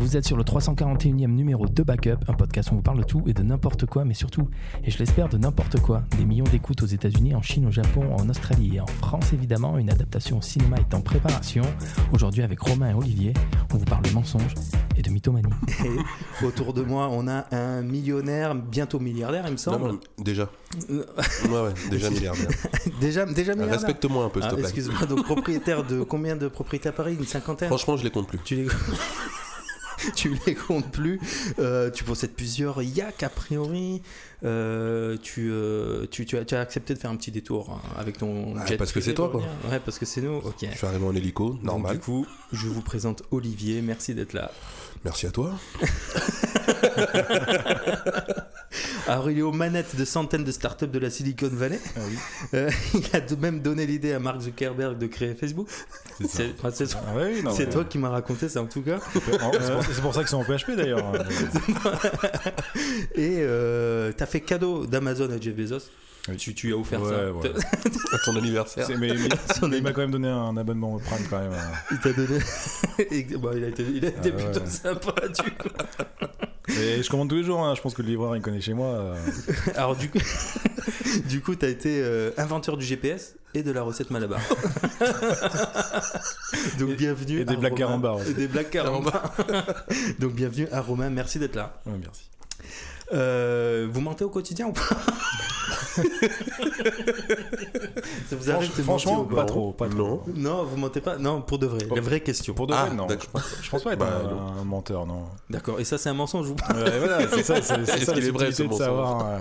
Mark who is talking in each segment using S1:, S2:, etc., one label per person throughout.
S1: Vous êtes sur le 341e numéro de Backup, un podcast où on vous parle de tout et de n'importe quoi, mais surtout, et je l'espère, de n'importe quoi. Des millions d'écoutes aux États-Unis, en Chine, au Japon, en Australie et en France évidemment. Une adaptation au cinéma est en préparation. Aujourd'hui avec Romain et Olivier, on vous parle de mensonges et de mythomanie.
S2: Et autour de moi, on a un millionnaire, bientôt milliardaire, il me semble.
S3: Non, déjà. ouais, ouais, déjà milliardaire.
S2: déjà, déjà milliardaire.
S3: Respecte-moi un peu, s'il
S2: Ah,
S3: te plaît.
S2: Excuse-moi, donc propriétaire de combien de propriétés à Paris? Une cinquantaine?
S3: Franchement, je les compte plus.
S2: Tu les tu les comptes plus. Euh, tu possèdes plusieurs yachts a priori. Euh, tu, euh, tu, tu, as, tu as accepté de faire un petit détour hein, avec ton jet
S3: parce que c'est toi, quoi.
S2: Ouais, parce que c'est nous. Ok.
S3: Je suis arrivé en hélico,
S2: Donc,
S3: normal.
S2: du coup, je vous présente Olivier. Merci d'être là.
S3: Merci à toi.
S2: Aurélio Manette de centaines de startups de la Silicon Valley.
S3: Ah
S2: Euh, il a de même donné l'idée à Mark Zuckerberg de créer Facebook. C'est
S4: Ah oui,
S2: toi qui m'as raconté ça en tout cas.
S4: C'est pour, c'est pour ça qu'ils sont en PHP d'ailleurs.
S2: Et euh, t'as fait cadeau d'Amazon à Jeff Bezos.
S4: Oui.
S2: Tu, as offert
S4: Ouais,
S2: ça.
S4: ouais.
S3: À ton anniversaire.
S4: Mais, il m'a quand même donné un abonnement au Prime quand même.
S2: Il t'a donné. Bon, il a été, il a été
S4: Ah ouais.
S2: plutôt sympa du coup.
S4: Et je commande tous les jours, hein. je pense que le livreur il connaît chez moi. euh.
S2: Alors du coup, du coup, t'as été euh, inventeur du GPS et de la recette Malabar. Donc
S4: Et-
S2: bienvenue.
S4: et des
S2: à
S4: blagues
S2: Romain.
S4: carambars.
S2: Et des blagues carambars. Donc bienvenue à Romain. Merci d'être là.
S4: Ouais, merci.
S2: Euh, vous mentez au quotidien ou pas Ça vous arrive de
S4: Franchement,
S2: mentir ou
S4: pas trop, pas trop.
S3: Non.
S2: Non, vous mentez pas. Non, pour de vrai. La vraie question.
S4: Pour de
S3: Ah,
S4: vrai, non.
S3: d'accord.
S4: Je pense pas être
S3: Bah,
S4: un, un menteur, non.
S2: D'accord. Et ça, c'est un mensonge ou pas
S4: Ouais, voilà, c'est ça, c'est c'est
S3: Est-ce
S4: ça
S3: qu'il est vrai, ce
S4: de
S3: mensonge
S4: savoir. euh.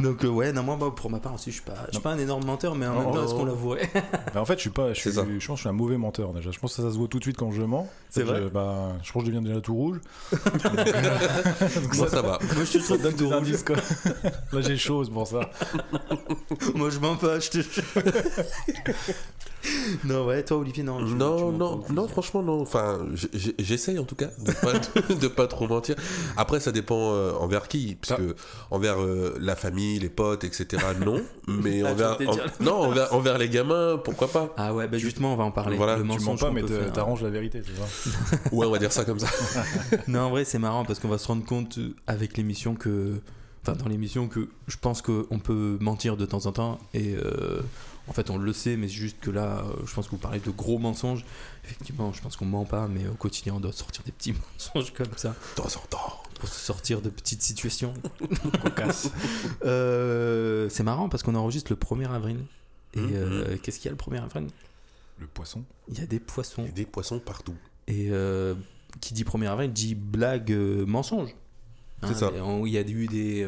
S2: Donc euh, ouais, non moi bah, pour ma part aussi je suis pas, je suis pas un énorme menteur mais en même
S4: Non,
S2: temps est-ce
S3: non.
S2: qu'on l'avouerait
S4: Mais en fait, je suis pas, je suis,
S3: C'est ça.
S4: je pense que je suis un mauvais menteur déjà. Je pense que ça se voit tout de suite quand je mens.
S2: C'est
S4: Je-
S2: vrai?
S4: bah, je pense que je deviens déjà tout rouge.
S3: Moi, ça va.
S2: Moi je te
S4: Ça
S2: trouve
S4: donne des
S2: plutôt rouge.
S4: indices quoi. Là, j'ai chaud c'est pour ça.
S2: Moi je te jure. non ouais, toi Olivier non. tu-
S3: Non, non, non, franchement, non. Enfin, j'essaye en tout cas de pas, de, pas trop mentir. Après, ça dépend euh, envers qui, parce que envers euh, la famille, les potes, etc. Non, mais
S2: Ah,
S3: envers, en- non, envers, envers les gamins, pourquoi pas
S2: Ah ouais, bah justement on va en parler.
S3: Voilà,
S2: le
S3: tu
S4: Tu mens pas, mais
S2: faire.
S4: t'arranges la vérité, c'est ça.
S3: Ouais, on va dire ça comme ça.
S2: Non en vrai c'est marrant parce qu'on va se rendre compte euh, avec l'émission que, enfin dans l'émission que je pense qu'on peut mentir de temps en temps et euh, en fait on le sait mais c'est juste que là euh, je pense que vous parlez de gros mensonges. Effectivement je pense qu'on ment pas mais au quotidien on doit sortir des petits mensonges comme ça.
S3: De temps en temps.
S2: pour se sortir de petites situations. Euh, c'est marrant parce qu'on enregistre le 1er avril. Et
S3: Mhm.
S2: euh, qu'est-ce qu'il y a le 1er avril?
S4: Le poisson.
S2: Il y a des poissons.
S3: Il y a des poissons partout.
S2: Et euh, qui dit 1er avril dit blague mensonge.
S3: C'est ça.
S2: et on- Il y a eu des.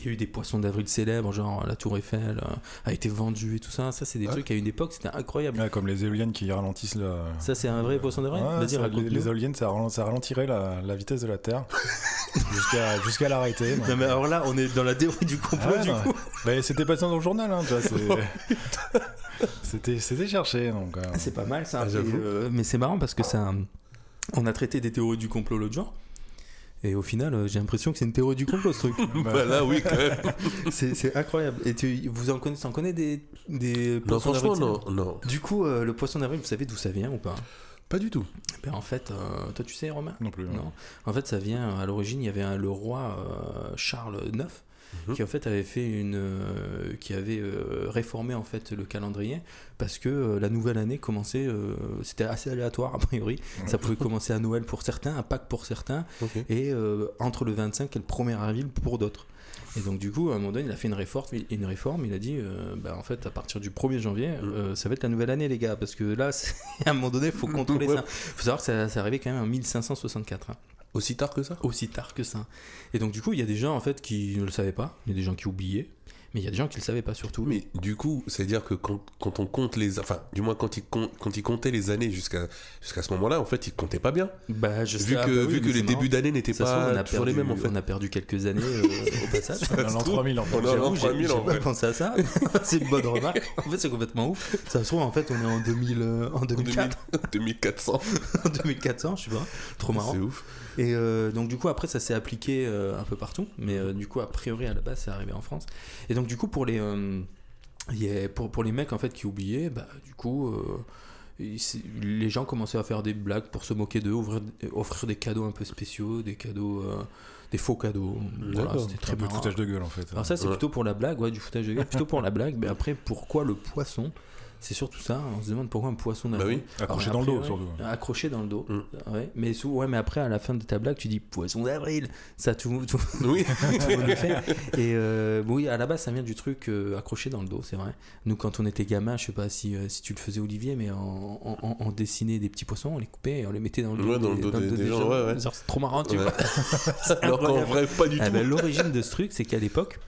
S2: Il y a eu des poissons d'avril célèbres, genre la Tour Eiffel euh, a été vendue et tout ça. Ça, c'est des
S3: Ouais.
S2: trucs à une époque, c'était incroyable.
S4: Ouais, comme les éoliennes qui ralentissent la.
S2: Ça, c'est un vrai poisson d'avril
S4: Ouais, ça, les, les éoliennes, ça, ralent- ça ralentirait la, la vitesse de la Terre jusqu'à jusqu'à l'arrêter.
S2: Non, mais alors là, on est dans la théorie du complot,
S4: Ah ouais,
S2: du
S4: non.
S2: coup.
S4: Bah, c'était pas ça dans le journal, hein, c'était cherché. Donc, euh,
S2: C'est pas mal ça.
S3: Ah,
S2: euh, mais c'est marrant parce que ça. On a traité des théories du complot l'autre jour. Et au final, euh, j'ai l'impression que c'est une théorie du complot ce truc.
S4: bah,
S3: là, oui, quand même.
S2: c'est incroyable. Et tu, vous en connaissez, t'en connais des, des
S3: Non,
S2: poissons
S3: franchement,
S2: d'avril
S3: non, non.
S2: Du coup, euh, le poisson d'avril, vous savez d'où ça vient ou pas?
S3: Pas du tout.
S2: ben, En fait, euh, toi tu sais Romain?
S4: Non plus. hein.
S2: Non. En fait, ça vient à l'origine. Il y avait un- le roi euh, Charles IX
S3: Mhm.
S2: qui en fait avait fait une, euh, qui avait euh, réformé en fait le calendrier parce que euh, la nouvelle année commençait, c'était assez aléatoire a priori. Ça pouvait commencer à Noël pour certains, à Pâques pour certains, et entre le 25 et le 1er avril pour d'autres. Et donc du coup, à un moment donné, il a fait une réforme. Une réforme. Il a dit, euh, bah, en fait, à partir du 1er janvier, euh, ça va être la nouvelle année, les gars, parce que là, à un moment donné, il faut contrôler
S3: Ouais.
S2: ça. Il faut savoir que ça, ça arrivait quand même en 1564. hein
S3: Aussi tard que ça
S2: aussi tard que ça. Et donc du coup, il y a des gens en fait qui ne le savaient pas, il y a des gens qui oubliaient, mais il y a des gens qui le savaient pas surtout.
S3: Mais du coup, c'est-à-dire que quand, quand on compte les... Enfin, du moins quand il, compte, quand il comptait les années jusqu'à jusqu'à ce moment-là, en fait, il comptait pas bien.
S2: bah, je
S3: Vu
S2: sais-
S3: que,
S2: ah, bah oui,
S3: vu que les
S2: marrant.
S3: débuts d'année n'étaient pas
S2: on a
S3: toujours
S2: perdu,
S3: les mêmes, en fait.
S2: On a perdu quelques années euh, au passage.
S4: On est en 3000 en fait.
S3: On est en
S2: J'avoue, j'ai
S3: 3000
S2: j'ai
S3: en
S2: pas pensé à ça. c'est une bonne remarque. En fait, c'est complètement ouf. Ça se trouve, en fait, on est en 2000, euh, en 2004,
S3: 2400.
S2: en 2400, je sais pas. Trop marrant.
S3: C'est ouf.
S2: Et euh, donc du coup après ça s'est appliqué euh, un peu partout, mais euh, du coup a priori à la base c'est arrivé en France. Et donc du coup pour les pour, pour les mecs en fait qui oubliaient, bah du coup les gens commençaient à faire des blagues pour se moquer d'eux, offrir des cadeaux un peu spéciaux, des cadeaux, euh, des faux cadeaux. Voilà, c'était très
S4: un peu de foutage de gueule en fait.
S2: Alors ça c'est
S3: Ouais.
S2: plutôt pour la blague, ouais, du foutage de gueule, plutôt pour la blague. Mais après, pourquoi le poisson C'est surtout ça. On se demande pourquoi un poisson
S3: Bah
S2: d'avril.
S3: oui.
S4: Accroché
S2: Alors,
S4: dans le dos
S2: ouais,
S4: surtout.
S2: Accroché dans le dos.
S3: Mm.
S2: Ouais. Mais sous, ouais, mais après à la fin de ta blague, tu dis poisson d'avril. Ça tout, tout,
S3: Oui.
S2: tout le fait. Et euh, oui, à la base, ça vient du truc euh, accroché dans le dos, c'est vrai. Nous, quand on était gamin, je sais pas si, euh, si tu le faisais, Olivier, mais on, on- on- on dessinait des petits poissons, on les coupait et on les mettait dans le dos,
S3: Ouais, dans le dos des- des gens, ouais, ouais.
S2: C'est trop marrant, tu vois.
S3: Alors qu'en vrai, pas du
S2: Eh
S3: tout.
S2: ben, L'origine de ce truc, c'est qu'à l'époque,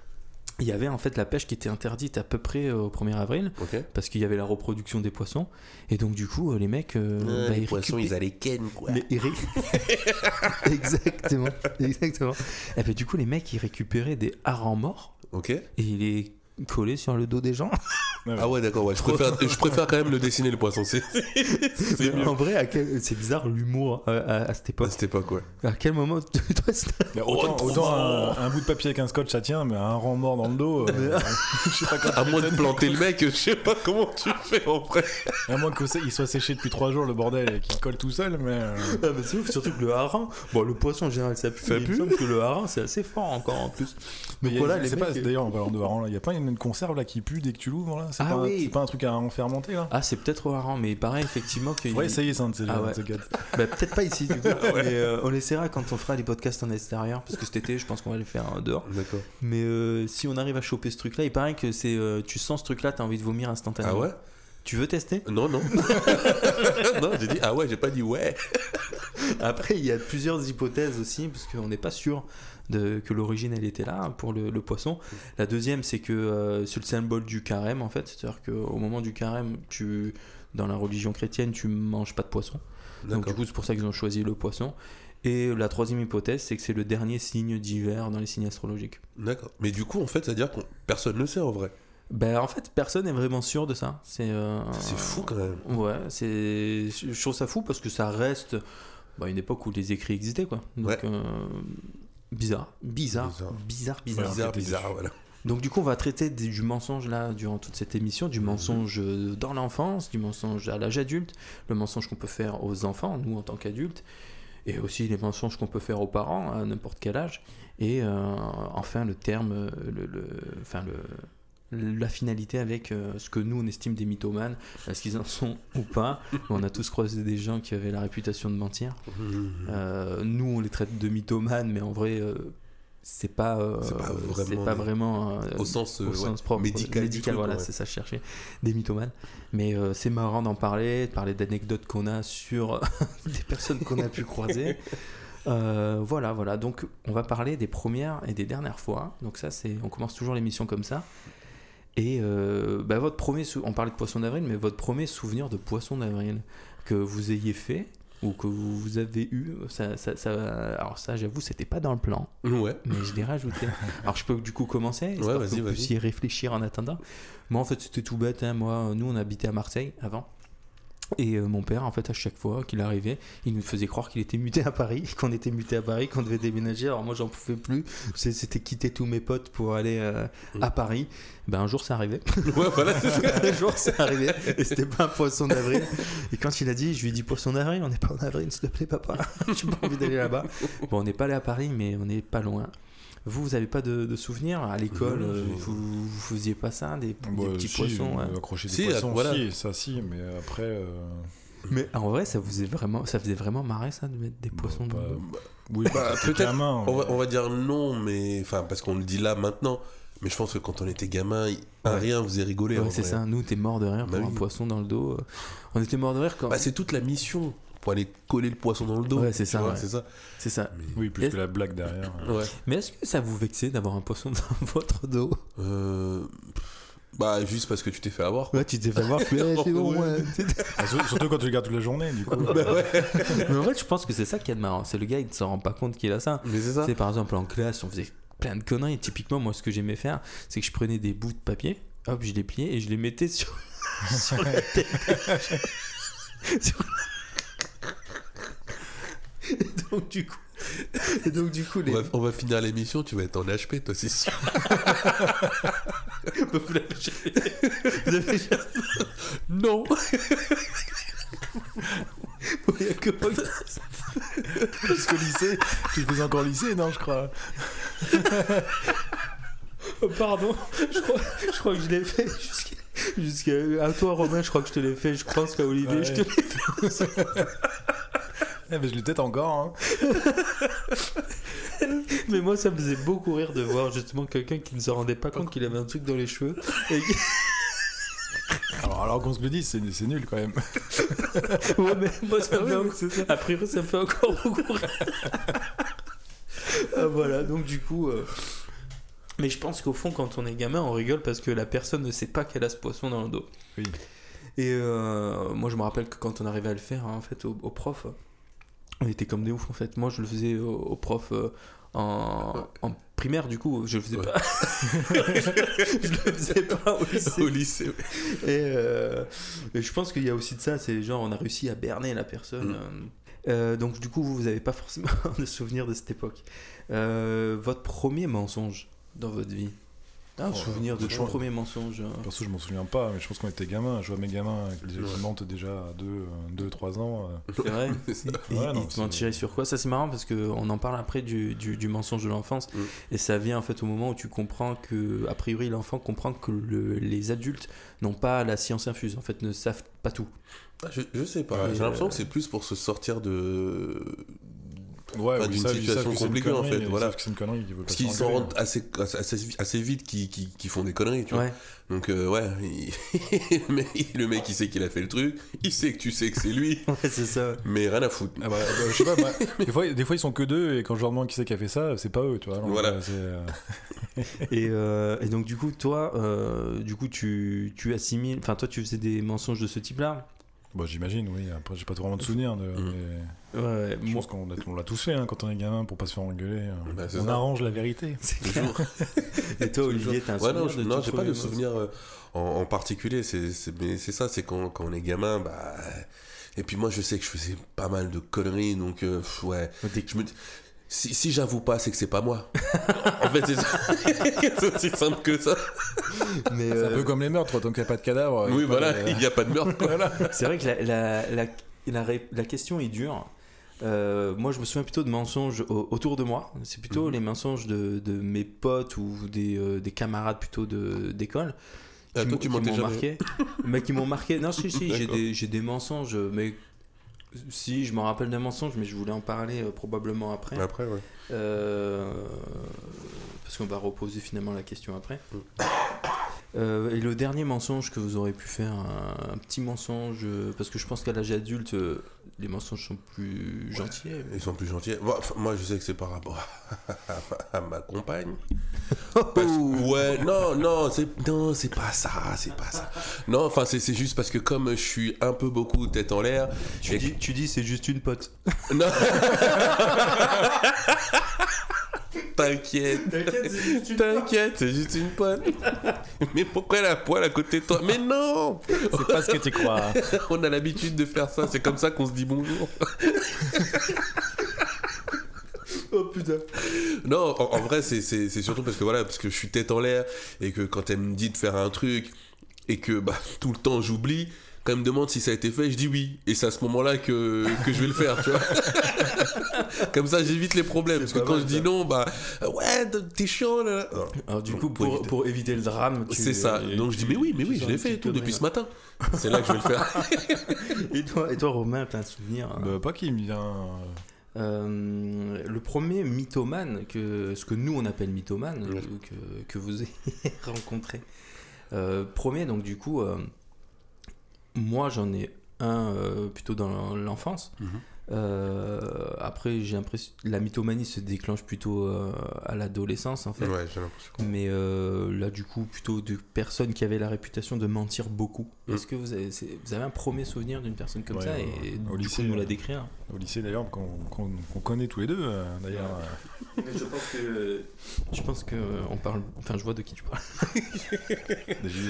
S2: il y avait en fait la pêche qui était interdite à peu près euh, au 1er avril parce qu'il y avait la reproduction des poissons. Et donc du coup euh, les mecs euh, bah,
S3: les
S2: ils
S3: poissons,
S2: récupé-
S3: ils allaient ken, quoi.
S2: les- exactement. Exactement. Et ben, du coup les mecs ils récupéraient des harengs morts.
S3: Ok.
S2: et ils les collaient sur le dos des gens
S3: Ah ouais, d'accord, ouais. Je préfère, je préfère quand même le dessiner, le poisson. C'est c'est mieux.
S2: en vrai à quel- c'est bizarre l'humour à, à- à cette
S3: À
S2: époque
S3: cette époque, ouais.
S2: à quel moment toi
S4: Mais autant
S3: trop
S4: autant un, un bout de papier avec un scotch ça tient, mais un rang mort dans le dos. euh, je sais pas quand
S3: À moins de planter le mec, je sais pas comment tu fais en vrai.
S4: À moins qu'il soit séché depuis 3 jours le bordel et qu'il colle tout seul, mais. euh,
S2: Ah, mais c'est ouf, surtout que le hareng, bon, le poisson en général ça pue,
S3: Ça
S2: mais il me
S3: pue.
S2: semble que le hareng c'est assez fort encore en plus.
S4: Mais
S2: Donc voilà, les
S4: c'est pas,
S2: mecs-
S4: d'ailleurs, en parlant de hareng, là, il y a pas une, une conserve là qui pue dès que tu l'ouvres là C'est
S2: Ah
S4: pas,
S2: oui.
S4: pas un truc à en fermenter là
S2: Ah, c'est peut-être au mais il paraît effectivement qu'il.
S4: Ouais, ça y est, c'est un de ces
S2: Ah ouais. Bah, peut-être pas ici du coup. mais, euh, on essaiera quand on fera les podcasts en extérieur, parce que cet été, je pense qu'on va les faire euh, dehors.
S3: D'accord.
S2: Mais euh, si on arrive à choper ce truc-là, il paraît que c'est. euh, tu sens ce truc-là, t'as envie de vomir
S3: Ah
S2: instantanément.
S3: ouais?
S2: Tu veux tester?
S3: Non, non. non, j'ai dit ah ouais, j'ai pas dit ouais.
S2: Après, il y a plusieurs hypothèses aussi, parce qu'on n'est pas sûr de, que l'origine elle était là pour le, le poisson. La deuxième, c'est que euh, c'est le symbole du carême en fait, c'est-à-dire qu'au moment du carême, tu, dans la religion chrétienne, tu manges pas de poisson. Donc du coup, c'est pour ça qu'ils ont choisi le poisson. Et la troisième hypothèse, c'est que c'est le dernier signe d'hiver dans les signes astrologiques.
S3: D'accord. Mais du coup, en fait, c'est-à-dire que personne ne sait en vrai.
S2: Ben en fait, personne n'est vraiment sûr de ça. C'est euh,
S3: fou quand même.
S2: Ouais, c'est je trouve ça fou parce que ça reste bah, une époque où les écrits existaient quoi. Donc
S3: Ouais.
S2: euh, bizarre, bizarre,
S3: Bizarre.
S2: bizarre, bizarre.
S3: Bizarre, bizarre, voilà.
S2: Donc du coup, on va traiter du du mensonge là durant toute cette émission, du mensonge euh, dans l'enfance, du mensonge à l'âge adulte, le mensonge qu'on peut faire aux enfants, nous en tant qu'adultes, et aussi les mensonges qu'on peut faire aux parents à n'importe quel âge, et euh, enfin le terme, euh, le, le- enfin le la finalité avec euh, ce que nous on estime des mythomanes, est-ce qu'ils en sont ou pas On a tous croisé des gens qui avaient la réputation de mentir. Euh, nous, on les traite de mythomanes, mais en vrai, euh, c'est pas, euh,
S3: C'est pas vraiment
S2: pas
S3: des-
S2: vraiment euh,
S3: Au sens, euh,
S2: au
S3: ouais,
S2: sens propre,
S3: médical. truc,
S2: voilà,
S3: ouais.
S2: c'est ça, je cherchais des mythomanes. Mais euh, c'est marrant d'en parler, de parler d'anecdotes qu'on a sur des personnes qu'on a pu croiser. Euh, voilà, voilà. Donc, on va parler des premières et des dernières fois. Donc ça, c'est, on commence toujours l'émission comme ça. Et euh, bah, votre premier, sou- on parlait de poisson d'avril, mais votre premier souvenir de poisson d'avril que vous ayez fait ou que vous avez eu, ça, ça, ça- alors ça, j'avoue, c'était pas dans le plan,
S3: Ouais.
S2: mais je l'ai rajouté. Alors je peux du coup commencer, histoire
S3: vas-y,
S2: que vous
S3: vas-y.
S2: puissiez réfléchir en attendant. Moi, en fait, c'était tout bête. hein. Moi, nous, on habitait à Marseille avant. Et euh, mon père, en fait, à chaque fois qu'il arrivait, il nous faisait croire qu'il était muté à Paris, qu'on était muté à Paris, qu'on devait déménager. Alors moi, j'en pouvais plus. C'est- C'était quitter tous mes potes pour aller euh, à Paris. Ben un jour, ça arrivait.
S3: Ouais, voilà, c'est
S2: un jour, ça arrivait. Et c'était pas un poisson d'avril. Et quand il a dit, je lui ai dit poisson d'avril, on n'est pas en avril, s'il te plaît, papa. J'ai pas envie d'aller là-bas. Bon, on n'est pas allé à Paris, mais on n'est pas loin. Vous, vous avez pas de, de souvenirs à l'école euh, vous, vous faisiez pas ça, des, des
S4: Bah,
S2: petits
S4: si,
S2: poissons ouais.
S4: euh, Accrocher des
S3: Si,
S4: poissons,
S3: voilà.
S4: si, ça si, mais après. euh,
S2: Mais en vrai, ça vous faisait vraiment, ça faisait vraiment marrer ça de mettre des poissons
S4: pas-
S2: dans le-
S4: Oui,
S3: Bah, peut-être,
S4: gamin,
S3: On va,
S4: ouais.
S3: on va dire non, mais enfin parce qu'on le dit là maintenant. Mais je pense que quand on était gamin, un
S2: Ouais.
S3: rien vous est rigolé.
S2: Ouais, c'est
S3: vrai.
S2: ça. Nous, t'es mort de rire pour
S3: Bah
S2: un
S3: oui.
S2: poisson dans le dos. On était mort de rire quand.
S3: Bah, c'est toute la mission pour aller coller le poisson dans le dos.
S2: Ouais, c'est ça, ouais.
S3: C'est ça.
S2: C'est ça.
S4: Oui, plus que la blague derrière.
S3: Ouais.
S2: Mais est-ce que ça vous vexait d'avoir un poisson dans votre dos?
S3: Euh, Bah juste parce que tu t'es fait avoir.
S2: Ouais, tu t'es fait voir. mais, c'est bon,
S3: Ouais.
S4: Ah, sur- Surtout quand tu le gardes toute la journée, du coup.
S3: Bah ouais.
S2: Mais en fait, je pense que c'est ça qui est de marrant. C'est le gars, il ne s'en rend pas compte qu'il a ça.
S3: Mais c'est ça.
S2: Tu sais, par exemple, en classe, on faisait plein de conneries. Typiquement, moi, ce que j'aimais faire, c'est que je prenais des bouts de papier, hop, je les pliais et je les mettais sur, sur la tête. Sur- donc, du coup, et donc, du coup les...
S3: On va, on va finir l'émission, tu vas être en HP, toi, c'est sûr.
S2: Vous l'avez jamais-
S3: Non
S2: il y a que moi
S4: Parce qu'au lycée, tu faisais encore lycée, non, je crois.
S2: Oh, Pardon, je crois, je crois que je l'ai fait jusqu'à. Jusqu'à- à toi, Romain, je crois que je te l'ai fait. Je pense qu'à Olivier,
S4: Ouais.
S2: je te l'ai fait.
S4: Eh ben, je l'ai peut-être encore. Hein.
S2: Mais moi, ça me faisait beaucoup rire de voir justement quelqu'un qui ne se rendait pas compte qu'il avait un truc dans les cheveux. Et
S4: Alors, alors qu'on se le dise, c'est c'est nul quand même.
S2: Ouais, mais moi, ça me fait
S4: Ah oui,
S2: encore-. A priori, ça me fait encore beaucoup rire. Ah, voilà, donc du coup. euh, Mais je pense qu'au fond, quand on est gamin, on rigole parce que la personne ne sait pas qu'elle a ce poisson dans le dos.
S4: Oui.
S2: Et euh, moi, je me rappelle que quand on arrivait à le faire, hein, en fait, au, au prof, on était comme des oufs, en fait. Moi, je le faisais au, au prof euh, en, en primaire, du coup, je le faisais
S3: Ouais.
S2: pas. je le faisais pas au lycée.
S3: Au lycée. ouais.
S2: Et, euh, et je pense qu'il y a aussi de ça, c'est genre on a réussi à berner la personne.
S3: Mm.
S2: euh. Donc du coup, vous, vous avez pas forcément de souvenirs de cette époque. Euh, votre premier mensonge? Dans votre vie Un
S4: Oh,
S2: souvenir de ton premier mensonge hein.
S4: Perso, je m'en souviens pas, mais je pense qu'on était gamins. Je vois mes gamins qui
S3: Ouais.
S4: mentent déjà à 2-3 ans. euh.
S2: C'est vrai
S4: Ouais,
S2: ils te
S4: c'est-
S2: mentiraient sur quoi? Ça c'est marrant parce qu'on en parle après du, du, du mensonge de l'enfance
S3: Mm.
S2: et ça vient en fait au moment où tu comprends que, a priori, l'enfant comprend que le- les adultes n'ont pas la science infuse, en fait, ne savent pas tout.
S3: Ah, Je, je sais pas.
S2: Ouais,
S3: J'ai l'impression
S2: euh,
S3: que c'est plus pour se sortir de.
S4: Ouais,
S3: d'une situation
S4: savent que c'est une
S3: compliquée, en
S4: connerie,
S3: fait, voilà.
S4: c'est une connerie.
S3: Parce qu'ils
S4: se
S3: s'en rendent assez, assez, assez vite qu'ils qu'ils- qu'ils font des conneries, tu vois.
S2: Ouais.
S3: Donc, euh, ouais, il- le mec- le mec, il sait qu'il a fait le truc, il sait que tu sais que c'est lui,
S2: Ouais, c'est ça.
S3: mais rien à foutre.
S4: Ah bah, bah, je sais pas, moi, des, fois, des fois ils sont que deux et quand je leur demande qui c'est qui a fait ça, c'est pas eux, tu vois. donc,
S3: Voilà.
S4: euh, euh,
S2: Et, euh, et donc du coup, toi, euh, du coup, tu, tu assimiles, enfin toi, tu faisais des mensonges de ce type-là?
S4: Bah, j'imagine, oui. Après, j'ai pas vraiment de souvenirs. De, mais
S2: Ouais, ouais,
S4: je
S2: moi,
S4: pense qu'on l'a- on l'a tous fait hein, quand on est gamin pour pas se faire engueuler. euh,
S3: Bah,
S4: on
S3: ça.
S4: arrange la vérité.
S2: c'est clair. Et toi, Olivier, t'as un
S3: Ouais,
S2: souvenir
S3: non, j'ai pas de souvenir euh, en, en particulier. C'est, c'est, mais c'est ça, c'est quand, quand on est gamin, bah. Et puis moi, je sais que je faisais pas mal de conneries, donc euh, ouais. Je me si, si j'avoue pas, c'est que c'est pas moi. en fait, c'est ça. c'est aussi simple que ça.
S2: Mais
S4: C'est un
S2: euh,
S4: peu comme les meurtres, tant qu'il n'y a pas de cadavre.
S3: oui, voilà,
S4: de-
S3: il n'y a pas de meurtre.
S4: Voilà.
S2: c'est vrai que la, la, la, la ré- la question est dure. Euh, moi, je me souviens plutôt de mensonges au- autour de moi. C'est plutôt
S3: Mhm.
S2: les mensonges de, de mes potes ou des, euh, des camarades plutôt de- d'école.
S3: Ah,
S2: qui
S3: toi,
S2: m'ont-
S3: tu
S2: m'ont marqué. mais qui m'ont marqué. Non, si, si, j'ai des, j'ai des mensonges, mais si, je me rappelle d'un mensonge, mais je voulais en parler euh, probablement après.
S3: Après, ouais.
S2: Euh, parce qu'on va reposer finalement la question après.
S3: Mm.
S2: Euh, et le dernier mensonge que vous aurez pu faire, un, un petit mensonge, parce que je pense qu'à l'âge adulte, les mensonges sont plus gentils.
S3: Ils sont plus gentils. Bon, moi, je sais que c'est par rapport à ma, à ma compagne. Parce- ouais, non, non, c'est non, c'est pas ça, c'est pas ça. Non, enfin, c'est c'est juste parce que comme je suis un peu beaucoup tête en l'air.
S2: Tu
S3: et
S2: dis, tu dis c'est juste une pote.
S3: Non. T'inquiète. T'inquiète, c'est juste une pote. Mais pourquoi elle a poil à côté de toi? Mais non
S4: C'est pas ce que tu crois.
S3: On a l'habitude de faire ça, c'est comme ça qu'on se dit bonjour.
S2: Oh putain.
S3: Non, en, en vrai, c'est surtout parce que voilà, parce que je suis tête en l'air et que quand elle me dit de faire un truc et que bah, tout le temps j'oublie, quand elle me demande si ça a été fait, je dis oui. Et c'est à ce moment-là que, que je vais le faire, tu vois. Comme ça, j'évite les problèmes. Parce que quand
S2: mal,
S3: je dis
S2: ça.
S3: non, bah ouais, t'es chiant là. Non.
S2: Alors du coup,
S3: pour
S2: pour,
S3: éviter.
S2: le drame,
S3: C'est ça. Donc je dis mais oui, mais oui, je l'ai fait et tout depuis ce matin. C'est là que je vais le faire.
S2: Et toi, et toi Romain, t'as un souvenir hein
S4: Bah, pas qui me vient.
S2: Euh, le premier mythomane, que, ce que nous on appelle mythomane,
S3: Ouais.
S2: que, que vous ayez rencontré. Euh, premier, donc du coup, euh, moi j'en ai un euh, plutôt dans l'enfance.
S3: Mhm.
S2: Euh, après, j'ai l'impression la mythomanie se déclenche plutôt euh, à l'adolescence en fait.
S3: Ouais, j'ai l'impression.
S2: Mais euh, là, du coup, plutôt de personnes qui avaient la réputation de mentir beaucoup.
S3: Mm.
S2: Est-ce que vous avez, c'est- vous avez un premier souvenir d'une personne comme
S4: Ouais,
S2: ça et.
S4: Au
S2: du
S4: lycée,
S2: coup nous la décrire?
S4: Au lycée d'ailleurs, qu'on connaît tous les deux. euh, D'ailleurs,
S2: je pense que. Je pense que. On parle. Enfin, je vois de qui tu parles.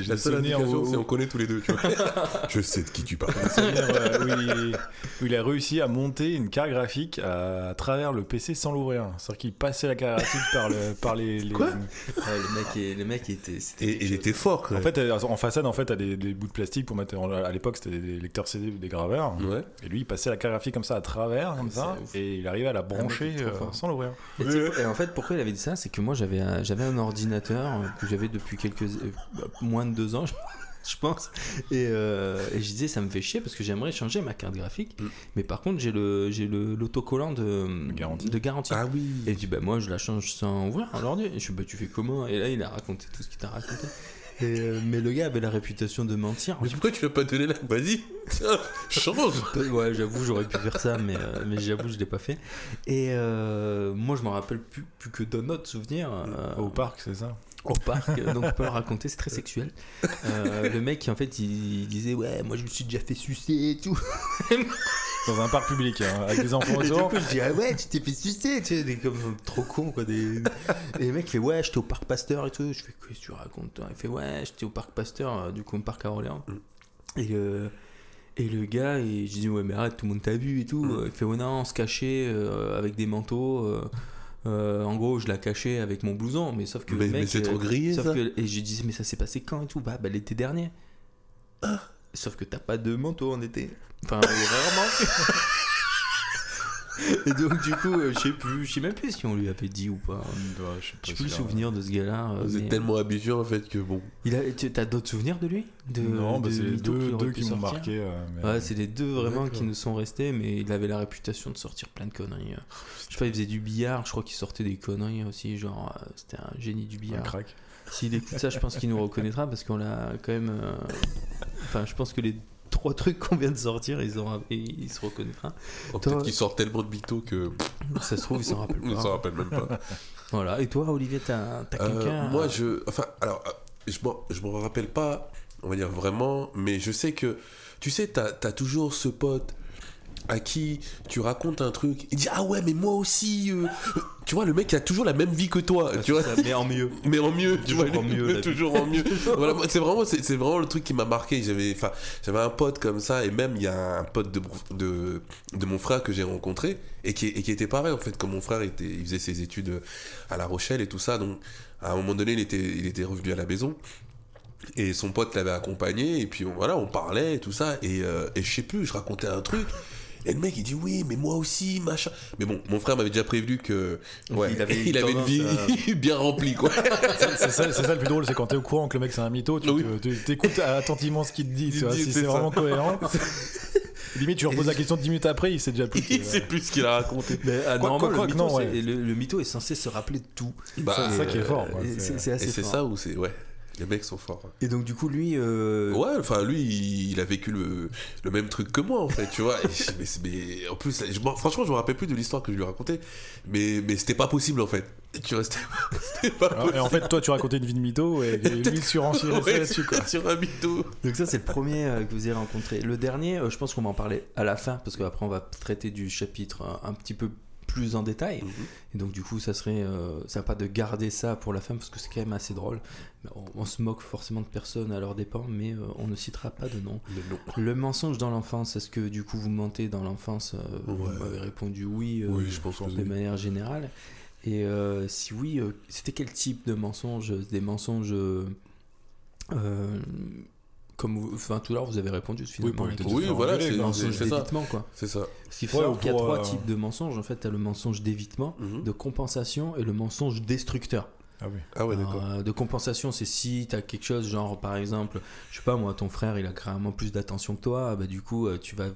S3: La seule
S4: où,
S3: c'est on connaît tous les deux, tu vois. je sais de qui tu parles.
S4: euh, il, où il a réussi à monter une carte graphique à, à travers le PC sans l'ouvrir. C'est-à-dire qu'il passait la carte graphique par, le, par les. les-
S3: Quoi
S2: Ouais, le mec, est- le mec était. c'était
S3: Et il était fort, quand
S4: En fait, euh, en façade, en fait, t'as des, des bouts de plastique pour mettre. À l'époque, c'était des lecteurs CD ou des graveurs.
S3: Ouais.
S4: Et lui, il passait la carte graphique comme ça à travers, comme ça, et il arrivait à la brancher
S2: trop
S4: euh, sans l'ouvrir.
S2: Et, en fait, pourquoi il avait dit ça? C'est que moi, j'avais un, ordinateur euh, que j'avais depuis quelques euh, bah, moins de deux ans, je pense. Et, euh, et je disais, ça me fait chier parce que j'aimerais changer ma carte graphique.
S3: Mm.
S2: Mais par contre, j'ai le, j'ai le, l'autocollant de,
S4: De garantie.
S2: de garantie.
S3: Ah oui.
S2: Et il dit, bah moi, je la change sans ouvrir l'ordi. Et je suis, bah tu fais comment? Et là, il a raconté tout ce qu'il t'a raconté. Et, euh, mais le gars avait la réputation de mentir.
S3: Mais pourquoi tu l'as pas donné là Vas-y, change.
S2: Ouais, j'avoue, j'aurais pu faire ça, mais, euh, mais j'avoue, je l'ai pas fait. Et euh, moi, je me rappelle plus, plus que d'un autre souvenir.
S4: Au parc, c'est ça
S2: au parc, euh, donc on peut le raconter, c'est très sexuel. Euh, le mec, en fait, il, il disait Ouais, moi je me suis déjà fait sucer et tout.
S4: Dans un parc public, hein, avec des enfants
S2: Et du
S4: autour.
S2: coup, je dis Ah ouais, tu t'es fait sucer, tu sais, des comme trop con quoi. Des... Et le mec il fait Ouais, j'étais au parc Pasteur et tout. Je fais Qu'est-ce que tu racontes toi? Il fait Ouais, j'étais au parc Pasteur, euh, du coup, au parc à Orléans.
S3: Mm.
S2: Et le. Et le gars, et je dis ouais mais arrête, tout le monde t'a vu et tout.
S3: Mm.
S2: Il fait ouais non, on se cachait euh, avec des manteaux. euh, euh, en gros, je la cachais avec mon blouson, mais sauf que
S3: Mais, c'est
S2: euh,
S3: trop grillé,
S2: Sauf
S3: ça.
S2: que, et je disais, mais ça s'est passé quand et tout? Bah, bah l'été dernier.
S3: Ah.
S2: Sauf que t'as pas de manteau en été. Enfin, rarement. Et donc, du coup, euh, je sais plus, je sais même plus si on lui avait dit ou pas.
S4: Ouais, je sais
S2: plus le souvenir de ce gars-là. euh,
S3: Vous êtes tellement habitué en fait que bon.
S2: Il a, tu as d'autres souvenirs de lui? De,
S4: Non, bah,
S2: de
S4: c'est les
S2: mythos
S4: deux,
S2: qu'il aurait
S4: deux
S2: pu
S4: qui m'ont
S2: sortir?
S4: marqué. euh, mais-
S2: Ouais, c'est les deux vraiment
S3: D'accord.
S2: qui nous sont restés, mais il avait la réputation de sortir plein de conneries. euh. Je sais pas, il faisait du billard, je crois qu'il sortait des conneries aussi, genre euh, c'était un génie du
S4: un
S2: billard.
S4: crack.
S2: S'il écoute ça, je pense qu'il nous reconnaîtra parce qu'on l'a quand même. euh, Enfin, je pense que les trois trucs qu'on vient de sortir, ils ont... et il se reconnaîtra.
S3: Oh,
S2: Toi-
S3: Peut-être qu'il sort tellement de mythos que
S2: Ça se trouve, il s'en rappelle
S3: on ne s'en
S2: pas.
S3: rappelle même pas.
S2: Voilà. Et toi, Olivier, t'as t'as
S3: Euh,
S2: quelqu'un
S3: moi, je. Enfin, alors, euh, je m'en- je me rappelle pas, on va dire vraiment, mais je sais que. Tu sais, t'as as toujours ce pote à qui tu racontes un truc, il dit Ah ouais, mais moi aussi. euh, Tu vois, le mec, a toujours la même vie que toi. tu vois
S2: ça, mais en mieux.
S3: mais en mieux, tu
S2: Toujours
S3: vois,
S2: en mieux,
S3: toujours en mieux. voilà, c'est vraiment, c'est c'est vraiment le truc qui m'a marqué. J'avais, enfin, j'avais un pote comme ça, et même il y a un pote de, de, de mon frère que j'ai rencontré et qui, et qui était pareil en fait, comme mon frère était, il faisait ses études à La Rochelle et tout ça, donc à un moment donné, il était, il était revenu à la maison. Et son pote l'avait accompagné, et puis on- voilà, on parlait et tout ça, et, euh, et je sais plus, je racontais un truc, et le mec il dit oui, mais moi aussi, machin. Mais bon, mon frère m'avait déjà prévenu que ouais,
S2: Il avait une
S3: il avait une vie bien remplie, quoi.
S4: C'est ça, c'est ça le plus drôle, c'est quand t'es au courant que le mec c'est un mytho, tu
S3: Oui.
S4: t'écoutes attentivement ce qu'il te dit,
S3: Il
S4: tu vois,
S3: dit,
S4: si
S3: c'est
S4: vraiment cohérent. Limite, tu lui reposes la question 10 minutes après, il sait déjà plus.
S3: il sait plus ce qu'il a raconté.
S2: Mais ah,
S4: Quoi- quoi-
S2: le,
S4: quoi
S2: mytho,
S4: non, ouais.
S2: le, le mytho est censé se rappeler de tout.
S3: Bah,
S4: c'est ça qui est
S3: euh,
S4: fort.
S2: Et
S4: c'est-
S3: Et ça où c'est ouais, les mecs sont forts.
S2: Et donc du coup lui, euh,
S3: Ouais, enfin lui, il, il a vécu le, le même truc que moi en fait, tu vois. Et mais, en plus, je m'en- franchement, je me rappelle plus de l'histoire que je lui racontais, mais mais c'était pas possible en fait. Tu restais, pas
S4: Alors, et en fait, toi, tu racontais une vie de mytho et lui, il surenchérirait
S3: Ouais,
S4: là-dessus, quoi.
S3: sur un mytho.
S2: donc ça c'est le premier euh, que vous avez rencontré. Le dernier, euh, je pense qu'on va en parler à la fin parce qu'après on va traiter du chapitre euh, un petit peu plus en détail.
S3: Mhm.
S2: Et donc du coup ça serait, euh, pas de garder ça pour la fin parce que c'est quand même assez drôle. On, on se moque forcément de personnes à leur dépens, mais euh, on ne citera pas de nom. Le mensonge dans l'enfance, est-ce que du coup vous mentez dans l'enfance euh, Vous m'avez répondu oui,
S3: Oui, je pense
S2: de
S3: oui.
S2: manière générale. Et si oui, c'était quel type de mensonge? Des mensonges euh, comme vous, enfin tout à l'heure vous avez répondu finalement.
S3: Oui,
S4: faire
S3: voilà, c'est
S2: d'évitement quoi.
S3: C'est ça.
S2: Ce qu'il faut
S4: Ouais,
S2: savoir
S4: ou
S2: qu'il y a trois
S4: euh,
S2: types de mensonges. En fait, tu as le mensonge d'évitement,
S3: Mhm.
S2: de compensation et le mensonge destructeur.
S4: Ah oui.
S3: Ah ouais, d'accord.
S2: Euh, de compensation, c'est si tu as quelque chose, genre par exemple, je sais pas moi, ton frère il a carrément plus d'attention que toi, bah, du coup euh, tu vas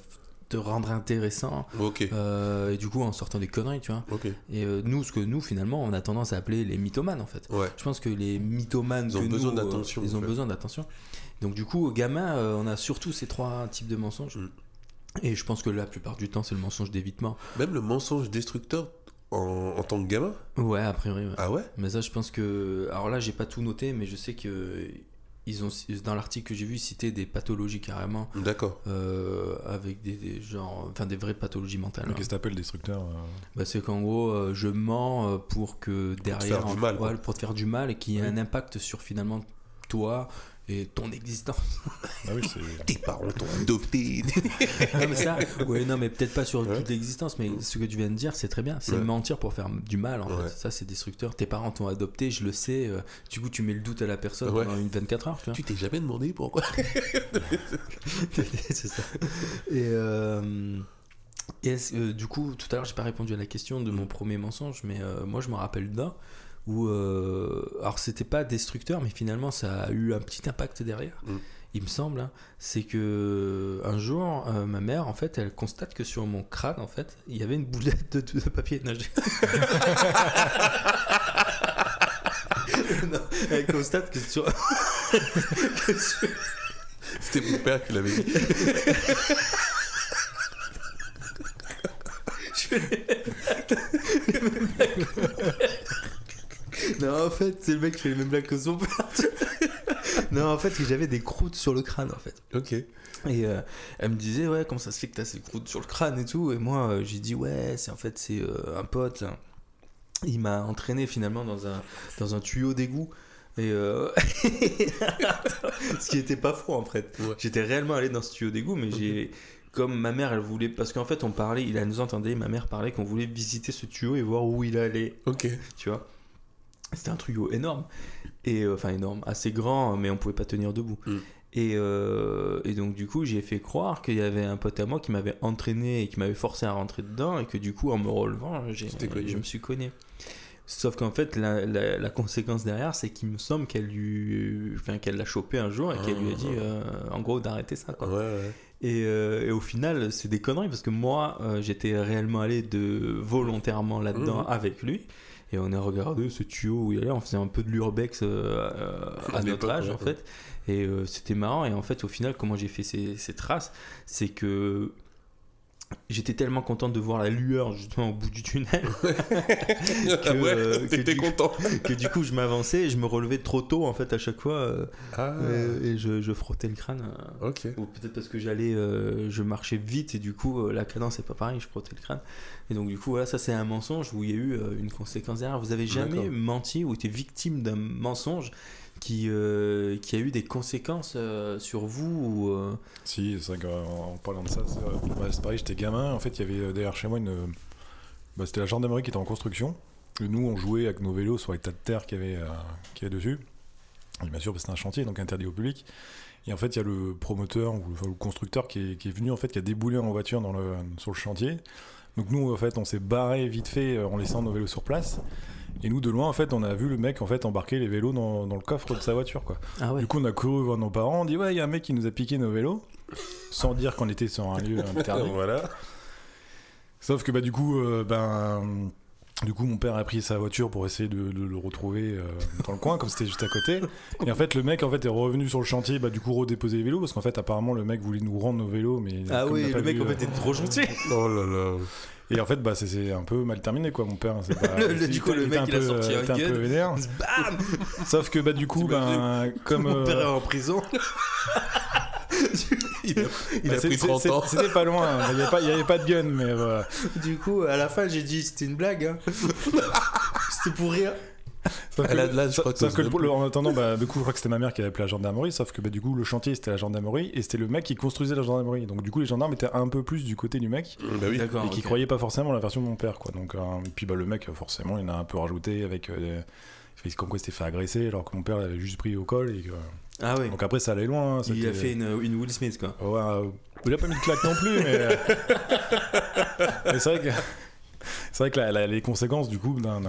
S2: te rendre intéressant
S3: Ok.
S2: euh, et du coup en sortant des conneries, tu vois.
S3: Ok.
S2: Et euh, nous, ce que nous finalement on a tendance à appeler les mythomanes en fait.
S3: Ouais.
S2: Je pense que les mythomanes,
S3: Ils ont
S2: que
S3: besoin
S2: euh,
S3: d'attention,
S2: ils ont
S3: fait.
S2: besoin d'attention. Donc du coup, gamin, euh, on a surtout ces trois types de mensonges.
S3: Mm.
S2: Et je pense que la plupart du temps, c'est le mensonge d'évitement.
S3: Même le mensonge destructeur en, en tant que gamin?
S2: Ouais, a priori. ouais.
S3: Ah ouais?
S2: Mais ça, je pense que. Alors là, j'ai pas tout noté, mais je sais que. ils ont dans l'article que j'ai vu cité des pathologies carrément
S3: D'accord.
S2: euh, avec des, des genres enfin des vraies pathologies mentales.
S4: Mais
S2: hein.
S4: Qu'est-ce que t'appelles destructeur euh,
S2: Bah, c'est qu'en gros euh, je mens pour que derrière
S3: faire du mal,
S2: ouais, pour te faire du mal et qu'il y ait
S4: Oui.
S2: un impact sur finalement toi et ton existence.
S4: Ah oui.
S3: Tes parents t'ont adopté.
S2: non mais ça, ouais non mais peut-être pas sur
S3: Ouais.
S2: toute l'existence, mais ce que tu viens de dire c'est très bien. C'est
S3: Ouais.
S2: mentir pour faire du mal en
S3: Ouais.
S2: fait. Ça c'est destructeur. Tes parents t'ont adopté, je le sais. euh, du coup tu mets le doute à la personne
S3: Ouais.
S2: pendant une 24 heures. Tu
S3: t'es jamais demandé pourquoi
S2: c'est ça. Et, euh, et euh, du coup, tout à l'heure, j'ai pas répondu à la question de mon premier mensonge, mais euh, moi, je me rappelle d'un où, euh, alors, c'était pas destructeur, mais finalement, ça a eu un petit impact derrière.
S3: Mm.
S2: Il me semble, hein. c'est que un jour, euh, ma mère, en fait, elle constate que sur mon crâne, en fait, il y avait une boulette de, de papier nager. Non, elle constate que sur, que sur-
S3: C'était mon père qui l'avait dit.
S2: Je fais les. Non, en fait, c'est le mec qui fait les mêmes blagues que son père. non, en fait, j'avais des croûtes sur le crâne, en fait.
S3: Ok.
S2: Et euh, elle me disait, ouais, comment ça se fait que t'as ces croûtes sur le crâne et tout. Et moi, euh, j'ai dit, ouais, c'est en fait, c'est euh, un pote. Il m'a entraîné finalement dans un, dans un tuyau d'égout. Et euh, ce qui était pas faux en fait.
S3: Ouais.
S2: J'étais réellement allé dans ce tuyau d'égout, mais j'ai. Comme ma mère, elle voulait. Parce qu'en fait, on parlait, il nous entendait, ma mère parlait qu'on voulait visiter ce tuyau et voir où il allait
S3: Ok.
S2: tu vois? C'était un tuyau énorme, et euh, enfin énorme, assez grand, mais on pouvait pas tenir debout.
S3: Mm.
S2: Et, euh, et donc du coup, j'ai fait croire qu'il y avait un pote à moi qui m'avait entraîné et qui m'avait forcé à rentrer dedans, et que du coup, en me relevant, j'ai- je me suis cogné. Sauf qu'en fait, la, la- la conséquence derrière, c'est qu'il me semble qu'elle lui, enfin qu'elle l'a chopé un jour et qu'elle lui a dit, euh, en gros, d'arrêter ça. Quoi.
S3: Ouais, ouais.
S2: Et, euh, et au final, c'est des conneries parce que moi, euh, j'étais réellement allé de volontairement là-dedans
S3: Mhm.
S2: avec lui. Et on a regardé ce tuyau où il allait, on faisait un peu de l'urbex euh, à, notre âge
S3: ouais,
S2: en fait. Et c'était marrant. Et en fait, au final, comment j'ai fait ces, ces traces, c'est que j'étais tellement content de voir la lueur justement au bout du tunnel
S3: Que,
S2: euh,
S3: ouais,
S2: que
S3: t'étais
S2: du-
S3: content.
S2: que du coup je m'avançais et je me relevais trop tôt en fait à chaque fois euh,
S3: Ah,
S2: euh, et je, je frottais le crâne. euh,
S3: ok.
S2: ou peut-être parce que j'allais, euh, je marchais vite et du coup euh, la cadence c'est pas pareil, je frottais le crâne. Et donc du coup voilà, ça c'est un mensonge où il y a eu euh, une conséquence derrière. Vous avez jamais
S3: D'accord.
S2: menti ou été victime d'un mensonge qui, euh, qui a eu des conséquences euh, sur vous ou, euh,
S4: Si, c'est vrai qu'en en parlant de ça, c'est c'est pareil, j'étais gamin. En fait, il y avait derrière chez moi une. bah, C'était la gendarmerie qui était en construction. Nous, on jouait avec nos vélos sur les tas de terre qu'il y avait, qu'il y dessus. Bien sûr, c'était un chantier, donc interdit au public. Et en fait, il y a le promoteur ou le constructeur qui est, qui est venu, en fait, qui a déboulé en voiture sur le chantier. Donc nous, en fait, on s'est barré vite fait en laissant nos vélos sur place. Et nous, de loin, en fait, on a vu le mec en fait embarquer les vélos dans, dans le coffre de sa voiture, quoi.
S2: Ah ouais.
S4: Du coup, on a couru voir nos parents, on dit ouais, il y a un mec qui nous a piqué nos vélos, sans dire qu'on était sur un lieu interdit.
S3: voilà.
S4: Sauf que bah du coup, euh, ben du coup, mon père a pris sa voiture pour essayer de, de le retrouver euh, dans le coin, comme c'était juste à côté. Et en fait, le mec en fait est revenu sur le chantier, bah du coup redéposer les vélos, parce qu'en fait apparemment le mec voulait nous rendre nos vélos, mais
S2: Ah
S4: il
S2: oui, le mec
S4: vu,
S2: en
S4: euh,
S2: fait était trop gentil.
S3: Oh là là.
S4: Et en fait, bah c'est- c'est un peu mal terminé quoi, mon père. pas-
S2: Le- le-
S4: il
S2: du coup, le
S4: il
S2: mec, il a
S4: peu,
S2: sorti
S4: euh,
S2: un
S4: était un
S2: gun.
S4: peu vénère.
S2: Bam
S4: Sauf que bah du coup, ben comme
S2: Mon père est
S4: euh,
S2: en prison.
S3: Il a, il
S4: bah,
S3: a
S4: c'est-
S3: pris
S4: c'est-
S3: 30
S4: c'est-
S3: ans.
S4: C'était pas loin, hein. il n'y avait, pas- avait de gun, mais voilà.
S2: Du coup, à la fin, j'ai dit c'était une blague. hein. c'était pour rire.
S4: Sauf que-
S3: je crois
S4: Sauf le- en attendant, bah, du coup, je crois que c'était ma mère qui avait appelé la gendarmerie, sauf que bah, du coup, le chantier c'était la gendarmerie et c'était le mec qui construisait la gendarmerie. Donc, du coup, les gendarmes étaient un peu plus du côté du mec
S3: Bah oui.
S2: D'accord.
S4: et qui croyaient pas forcément la version de mon père, quoi. Donc, euh, et puis, bah, le mec, forcément, il en a un peu rajouté avec. Euh, comme quoi il s'était fait agresser alors que mon père l'avait juste pris au col. Et que-
S2: Ah oui.
S4: Donc, après, ça allait loin. hein,
S2: Il a fait une, une Will Smith quoi.
S4: Ouais, euh, il a pas mis de claque non plus, mais. euh, mais c'est vrai que. C'est vrai que la- la- les conséquences, du coup, d'un.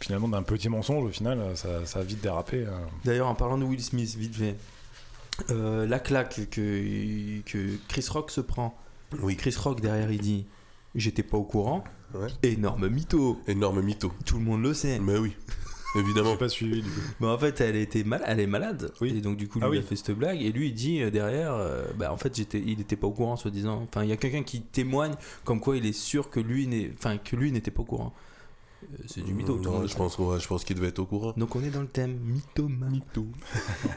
S4: Finalement, d'un petit mensonge, au final, ça, ça a vite dérapé. euh.
S2: D'ailleurs, en parlant de Will Smith, vite fait, euh, la claque que, que Chris Rock se prend.
S3: Oui.
S2: Chris Rock derrière, il dit J'étais pas au courant.
S3: Ouais.
S2: Énorme mytho.
S3: Énorme mytho.
S2: Tout le monde le sait.
S3: Mais oui. Évidemment.
S4: pas suivi, du coup.
S2: Mais en fait, elle était mal, elle est malade.
S4: Oui.
S2: Et donc du coup, lui
S4: Ah
S2: il a fait cette blague et lui il dit euh, derrière, euh, bah en fait j'étais, il était pas au courant, soi disant. Enfin, il y a quelqu'un qui témoigne comme quoi il est sûr que lui n'est, enfin que lui n'était pas au courant. Euh, C'est du mytho.
S3: Non,
S2: monde
S3: je pense, ouais, je pense qu'il devait être au courant.
S2: Donc on est dans le thème mythomane.
S3: Mytho.